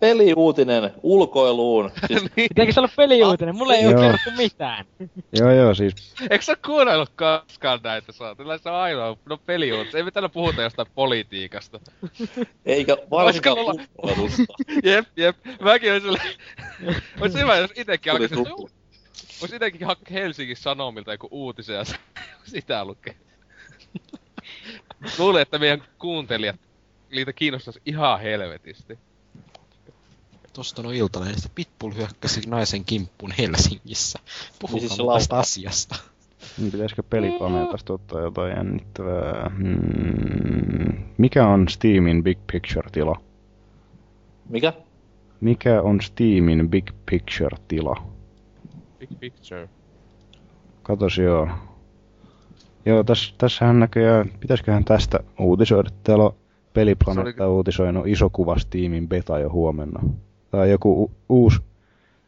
Peliuutinen ulkoiluun. (laughs) Siis Pitääkö se olla peliuutinen? Mulle ei oo Joo. kerrottu mitään. Joo joo, siis Eikö sä kuunnellut koskaan näitä saa? Tällä se on ainoa, no peliuutis. Ei me täällä puhuta jostain politiikasta. eikä varsinkaan mulla- ulkoilusta. (laughs) Jep, jep. Mäkin sille... (laughs) Ois hyvä, jos itekin Tuli alkaisin... Vois itekin hakea Helsingin Sanomilta joku uutisen ja sitä lukee. Luulen, että meidän kuuntelijat niitä kiinnostais ihan helvetisti. Tosta no iltalehdestä Pitbull hyökkäsi naisen kimppuun Helsingissä. Puhukaa Niin siis tästä asiasta. niin pitäisikö peliplaneetasta ottaa jotain jännittävää? Hmm. Mikä on Steamin Big Picture-tila? Mikä? Mikä on Steamin Big Picture-tila? Big picture. Katos joo. Joo, täs, tässähän näköjään, pitäisiköhän tästä uutisoida. Täällä on Peliplaneetta Se uutisoinut iso kuva Steamin beta jo huomenna. Tai joku uusi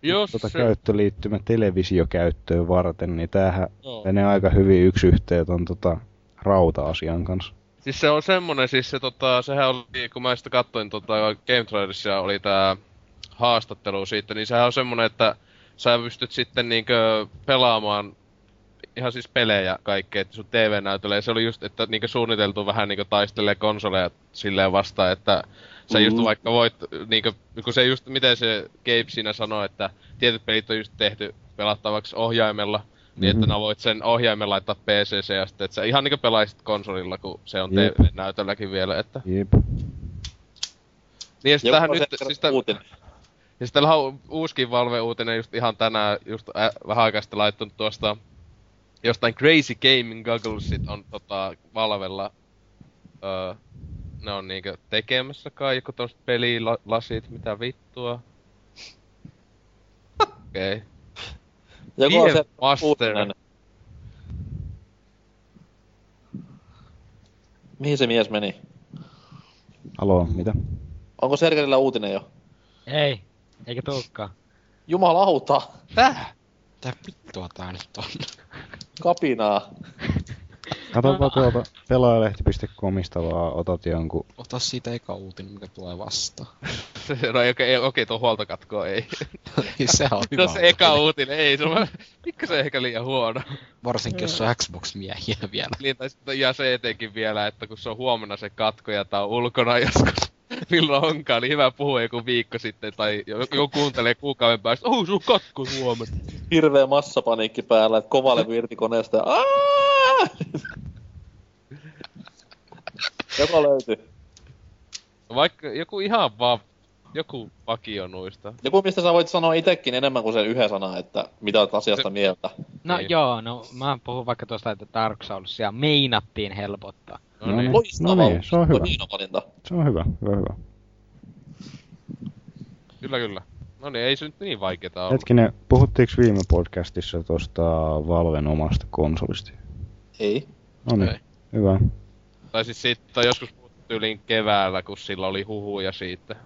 Jos tota, se... käyttöliittymä televisiokäyttöön varten, niin tämähän Joo. menee aika hyvin yksi yhteen ton tota, rauta-asian kanssa. Siis se on semmonen, siis se tota, sehän oli, kun mä sitä katsoin tota Game Trailerissa oli tää haastattelu siitä, niin sehän on semmonen, että sä pystyt sitten niinkö pelaamaan ihan siis pelejä kaikkea, että sun TV-näytölle, ja se oli just, että niinkö suunniteltu vähän niinkö taistelee konsoleja silleen vastaan, että sä just Mm. vaikka voit, niinkö, kun se just, miten se Gabe siinä sanoi, että tietyt pelit on just tehty pelattavaksi ohjaimella, niin että Mhm. nää voit sen ohjaimen laittaa PCC ja sitten, että sä ihan niinkö pelaisit konsolilla, kun se on Jep. TV-näytölläkin vielä, että... Jep. Niin ja sit tähän nyt, se siis tä, uutinen. ja sit täällä on uuskin Valve-uutinen just ihan tänään, just ä, vähän aikaa sitten laittanut tuosta jostain Crazy Gaming Gogglesit on tota Valvella öö, ne on niinkö tekemässä kai joku tommoset pelilasit, mitä vittua. Okei. Okay. Joku on se Master. uutinen. Mihin se mies meni? Haloo, mitä? Onko Sergerillä uutinen jo? Ei, eikä tuukkaan. Jumalauta! Tää? Tää vittua tää nyt on. Kapinaa. Katsopa tuolta pelaajalehti.comista vaan otat jonkun. Ota siitä eka uutinen, mikä tulee vastaan. (laughs) Se, no okei, okay, okay, tuo huoltokatko ei. (laughs) Sehän on (laughs) hyvä No se eka uutinen. ei se on pikkasen ehkä liian huono. Varsinkin jos on Xbox-miehiä vielä. Niin, tai sitten, ja se etenkin vielä, että kun se on huomenna se katko ja tää on ulkona joskus, milloin onkaan, niin hyvä puhua joku viikko sitten, tai joku kuuntelee kuukauden päästä, oh, sun katko huomenna. Hirveä massapaniikki päällä, että kova levy irti koneesta! Joko löytyy? Vaikka joku ihan vaan, joku vakio noista. Joku, mistä sä voit sanoa itekin enemmän kuin sen yhden sanan, että mitä olet asiasta Se- mieltä. No Niin. joo, no mä puhun vaikka tuosta, että Dark Soulsia meinattiin helpottaa. No, No niin. niin. Loistava No niin, se on hyvä. Valinta. Se on hyvä, hyvä, hyvä. Kyllä, kyllä. No niin, ei se nyt niin vaikeeta ollut. Hetkinen, puhuttiinko viime podcastissa tosta Valven omasta konsolista? Ei. No niin, Ei. hyvä. Tai siis siitä joskus puhuttiin yli keväällä, kun sillä oli huhuja siitä.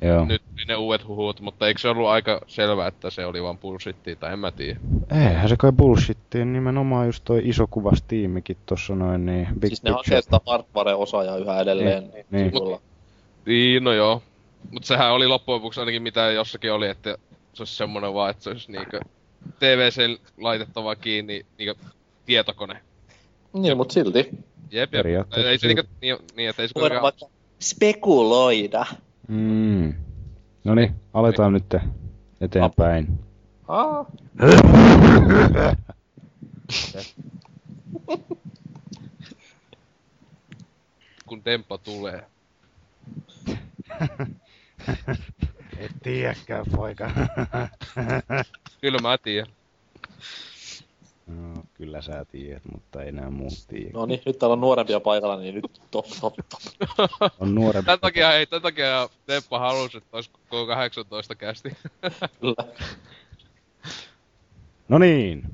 Ja Joo. nyt niin ne uudet huhut, mutta eikö se ollut aika selvää, että se oli vaan bullshittia, tai en mä tiedä. Eihän se kai bullshittiin, nimenomaan just toi iso kuva Steamikin tossa noin, niin Big siis ne hakee sitä hardware-osaajaa yhä edelleen. Niin, niin. sivulla. Niin, no joo. Mut sehän oli loppujen lopuksi ainakin mitä jossakin oli, että se olisi semmonen vaan, että se olisi niinkö TVC laitettava kiinni niinkö tietokone. Niin, mut silti. Jep, jep. Ei se niinkö, niin, niin että ei se Voidaan kuitenkaan... vaikka spekuloida. Mm. No niin, aletaan nyt eteenpäin. Aa. kun Demppa tulee. Et tiedäkään, poika. Kyllä mä tiedän. Kyllä sä tiedät, mutta ei nää muut tiedä. No niin, nyt täällä on nuorempia paikalla, niin nyt top, top, top. (laughs) On nuorempi. Tän takia, ei, tän takia Teppa halusi, että ois koko 18 kästi. (laughs) Kyllä. No niin.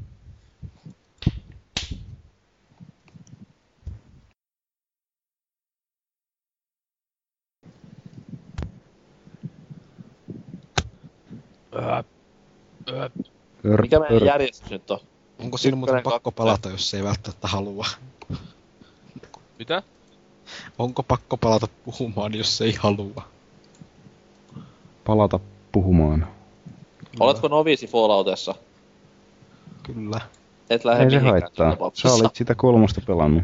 Örp, Mikä meidän järjestys nyt on? Onko siinä muuten pakko palata, jos ei välttämättä halua? Mitä? Onko pakko palata puhumaan, jos ei halua? Palata puhumaan. Oletko noviisi Falloutessa? Kyllä. Et lähde Ei se haittaa. Sä olit sitä kolmosta pelannut.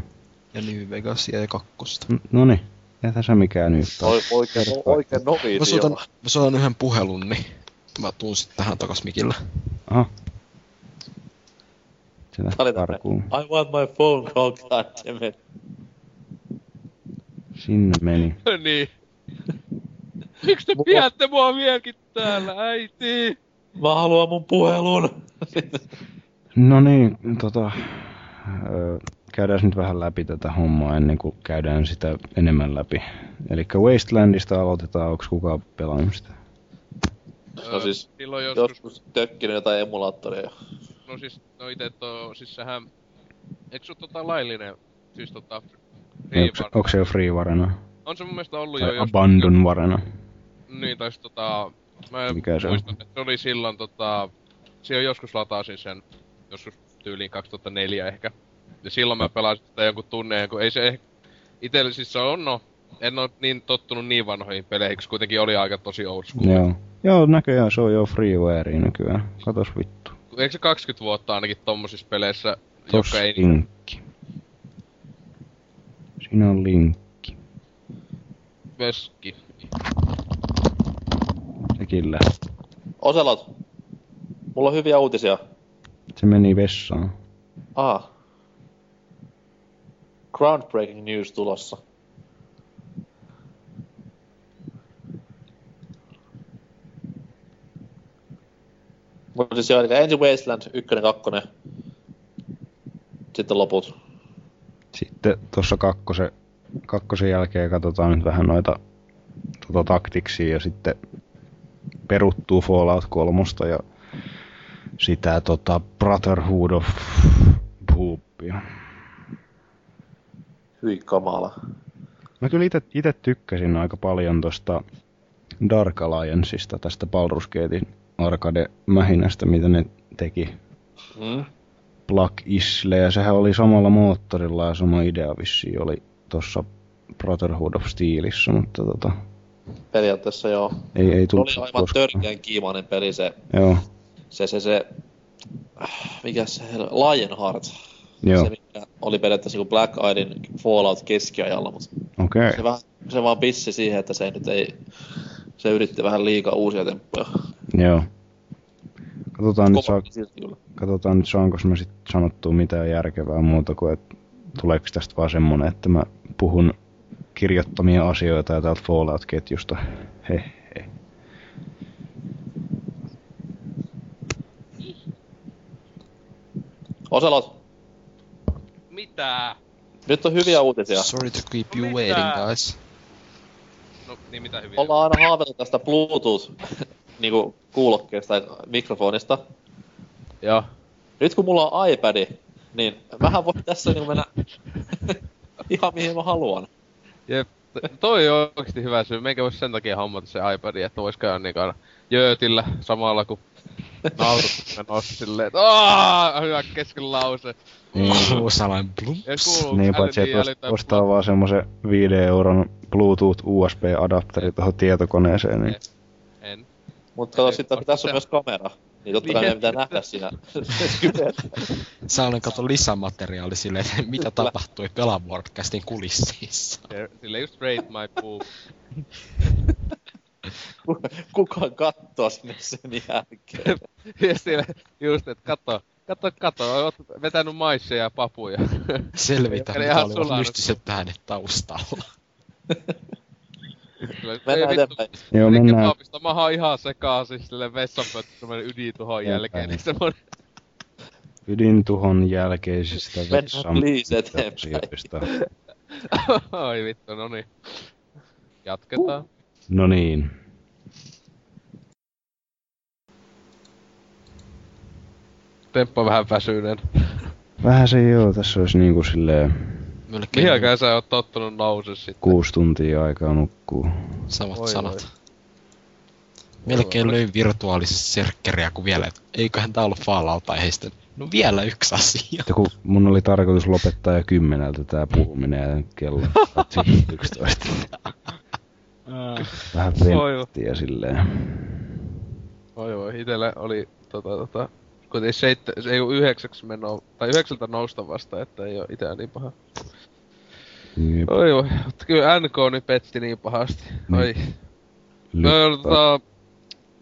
Ja New Vegasia ja kakkosta. N- Noni. Eihän se mikään nyt ole. Oi, oikein, oikein Mä noviisi soitan, joo. mä soitan yhden puhelun, niin mä tuun sit tähän takas mikillä. Aha. Tämmönen, karkuun. I want my phone call, goddammit. Sinne meni. (laughs) niin. Miksi te pidätte mua vieläkin täällä, äiti? Mä haluan mun puhelun. No niin, tota... Öö, käydään nyt vähän läpi tätä hommaa ennen kuin käydään sitä enemmän läpi. Eli Wastelandista aloitetaan, onko kukaan pelannut sitä? No siis, Silloin joskus, Joskus tökkinyt jotain emulaattoria. No siis, no ite to, siis sehän, eikö oo tota laillinen, siis tota, Onko se, Freevar- onko se jo Freevarena? On se mun mielestä ollut jo Tai jos... Abandon Varena? Niin, tai sit tota... Mä Mikä se on? muistan, että se oli silloin tota... Silloin joskus latasin sen, joskus tyyliin 2004 ehkä. Ja silloin mä pelasin sitä jonkun tunneen, kun ei se ehkä... Itelle siis se on no... En oo niin tottunut niin vanhoihin peleihin, koska kuitenkin oli aika tosi old school. Joo. Joo, näköjään se on jo Freeware nykyään. Katos vittu. Eikö se 20 vuotta ainakin tommosissa peleissä, jotka ei... linkki. Siinä on linkki. Veski. Sekin lähti. Oselot, mulla on hyviä uutisia. Se meni vessaan. Ah. Groundbreaking news tulossa. Mutta siis joo, ensin Wasteland, ykkönen, kakkonen. Sitten loput. Sitten tuossa kakkosen, kakkosen jälkeen katsotaan nyt vähän noita tota, taktiksia ja sitten peruttuu Fallout 3 ja sitä tota, Brotherhood of Poopia. Hyi kamala. Mä kyllä ite, ite tykkäsin aika paljon tosta Dark Allianceista, tästä Baldur's Gatein arcade-mähinästä, mitä ne teki. Mm? Plug Isle, ja sehän oli samalla moottorilla ja sama idea vissiin oli tuossa Brotherhood of Steelissä, mutta tota, Periaatteessa joo. ei, ei Se tullut oli aivan törkeän kiimainen peli se, Joo, se, se, se mikä se, Lionheart. joo, Se mikä oli periaatteessa kuin Black Eyedin Fallout keskiajalla, mutta okei. se, vähän, se vaan pissi siihen, että se nyt ei, se yritti vähän liikaa uusia temppuja. Joo. Katsotaan nyt, saa, katsotaan nyt saanko mä sit sanottua mitään järkevää muuta kuin, että tuleeko tästä vaan semmonen, että mä puhun kirjoittamia asioita ja täältä Fallout-ketjusta. He, he. Oselot, Mitä? nyt on hyviä uutisia. Sorry to keep you Mitä? waiting, guys. No, niin mitä hyviä? Ollaan aina haaveiltu tästä Bluetooth (laughs) niinku kuulokkeesta tai mikrofonista. Joo. Nyt kun mulla on iPad, niin mähän voin tässä niinku mennä (laughs) ihan mihin mä haluan. Jep. Toi on oikeesti hyvä syy. Meikä vois sen takia hommata se iPad, että vois käydä niinku aina jöötillä samalla kun (laughs) naurut menossa silleen, että aah, hyvä kesken lause. Niin, (laughs) Kuuluu sellainen niin paitsi että ostaa vaan semmosen 5 euron Bluetooth USB-adapteri tuohon tietokoneeseen, niin En. Mutta kato sitten, tässä on sä. myös kamera. Niin totta kai Niin, meidän pitää nähdä siinä (laughs) kybeessä. Sellainen kato lisämateriaali silleen, että mitä tapahtui Pelabordcastin kulississa. Sille just rate my poop. Kukaan kattoo sinne sen jälkeen. (laughs) Ja siellä just, että kato, kato, kato, oot vetänyt maisseja ja papuja. (laughs) Selvitä, mitä olivat mystiset äänet taustalla. Kyllä, Mennään ei vittu. eteenpäin. Joo, Eli mennään. kebabista maha ihan sekaisin silleen vessanpöytä semmonen ydintuhon jälkeen, niin semmonen... Ydintuhon jälkeisistä Mennään vessan please eteenpäin. asioista. (laughs) Ai vittu, no niin. Jatketaan. No niin. Temppo vähän väsyneen. Vähän se joo, tässä olisi niinku silleen Melkein Mihinkään sä oot tottunut nouse sitten? kuusi tuntia aikaa nukkuu. samat Oi, sanat. oi. Melkein löin virtuaalisesti serkkeriä, kun vielä, et eiköhän tää ollut Fallout aiheista. No vielä yksi asia. Ja kun mun oli tarkoitus lopettaa jo kymmeneltä tää puhuminen ja kello katsi 11. Vähän Oi, venttiä silleen. Oi oi, itelle oli tota tota... Kuitenkin seitte, se ei oo yhdeksäksi menoa, tai yhdeksältä nousta vasta, että ei oo itää niin paha. Jep, Oi oi, mutta kyllä NK nyt petti niin pahasti. Niin. Oi. No, tota...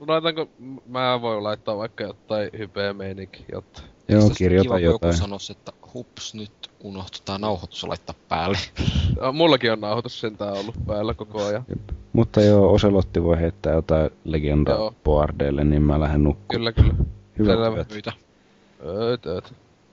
Laitanko... Mä voin laittaa vaikka jotain hypeä meininki, jotta... Joo, kirjoita kiva, kun jotain. Joku sanoisi, että hups, nyt unohtui tää nauhoitus laittaa päälle. Ah, (laughs) Mullakin on nauhoitus sentään ollut päällä koko ajan. Mutta joo, Oselotti voi heittää jotain legendaa Joo. boardeille, niin mä lähden nukkumaan. Kyllä, kyllä. Hyvät Selvä. Myitä. Ööt.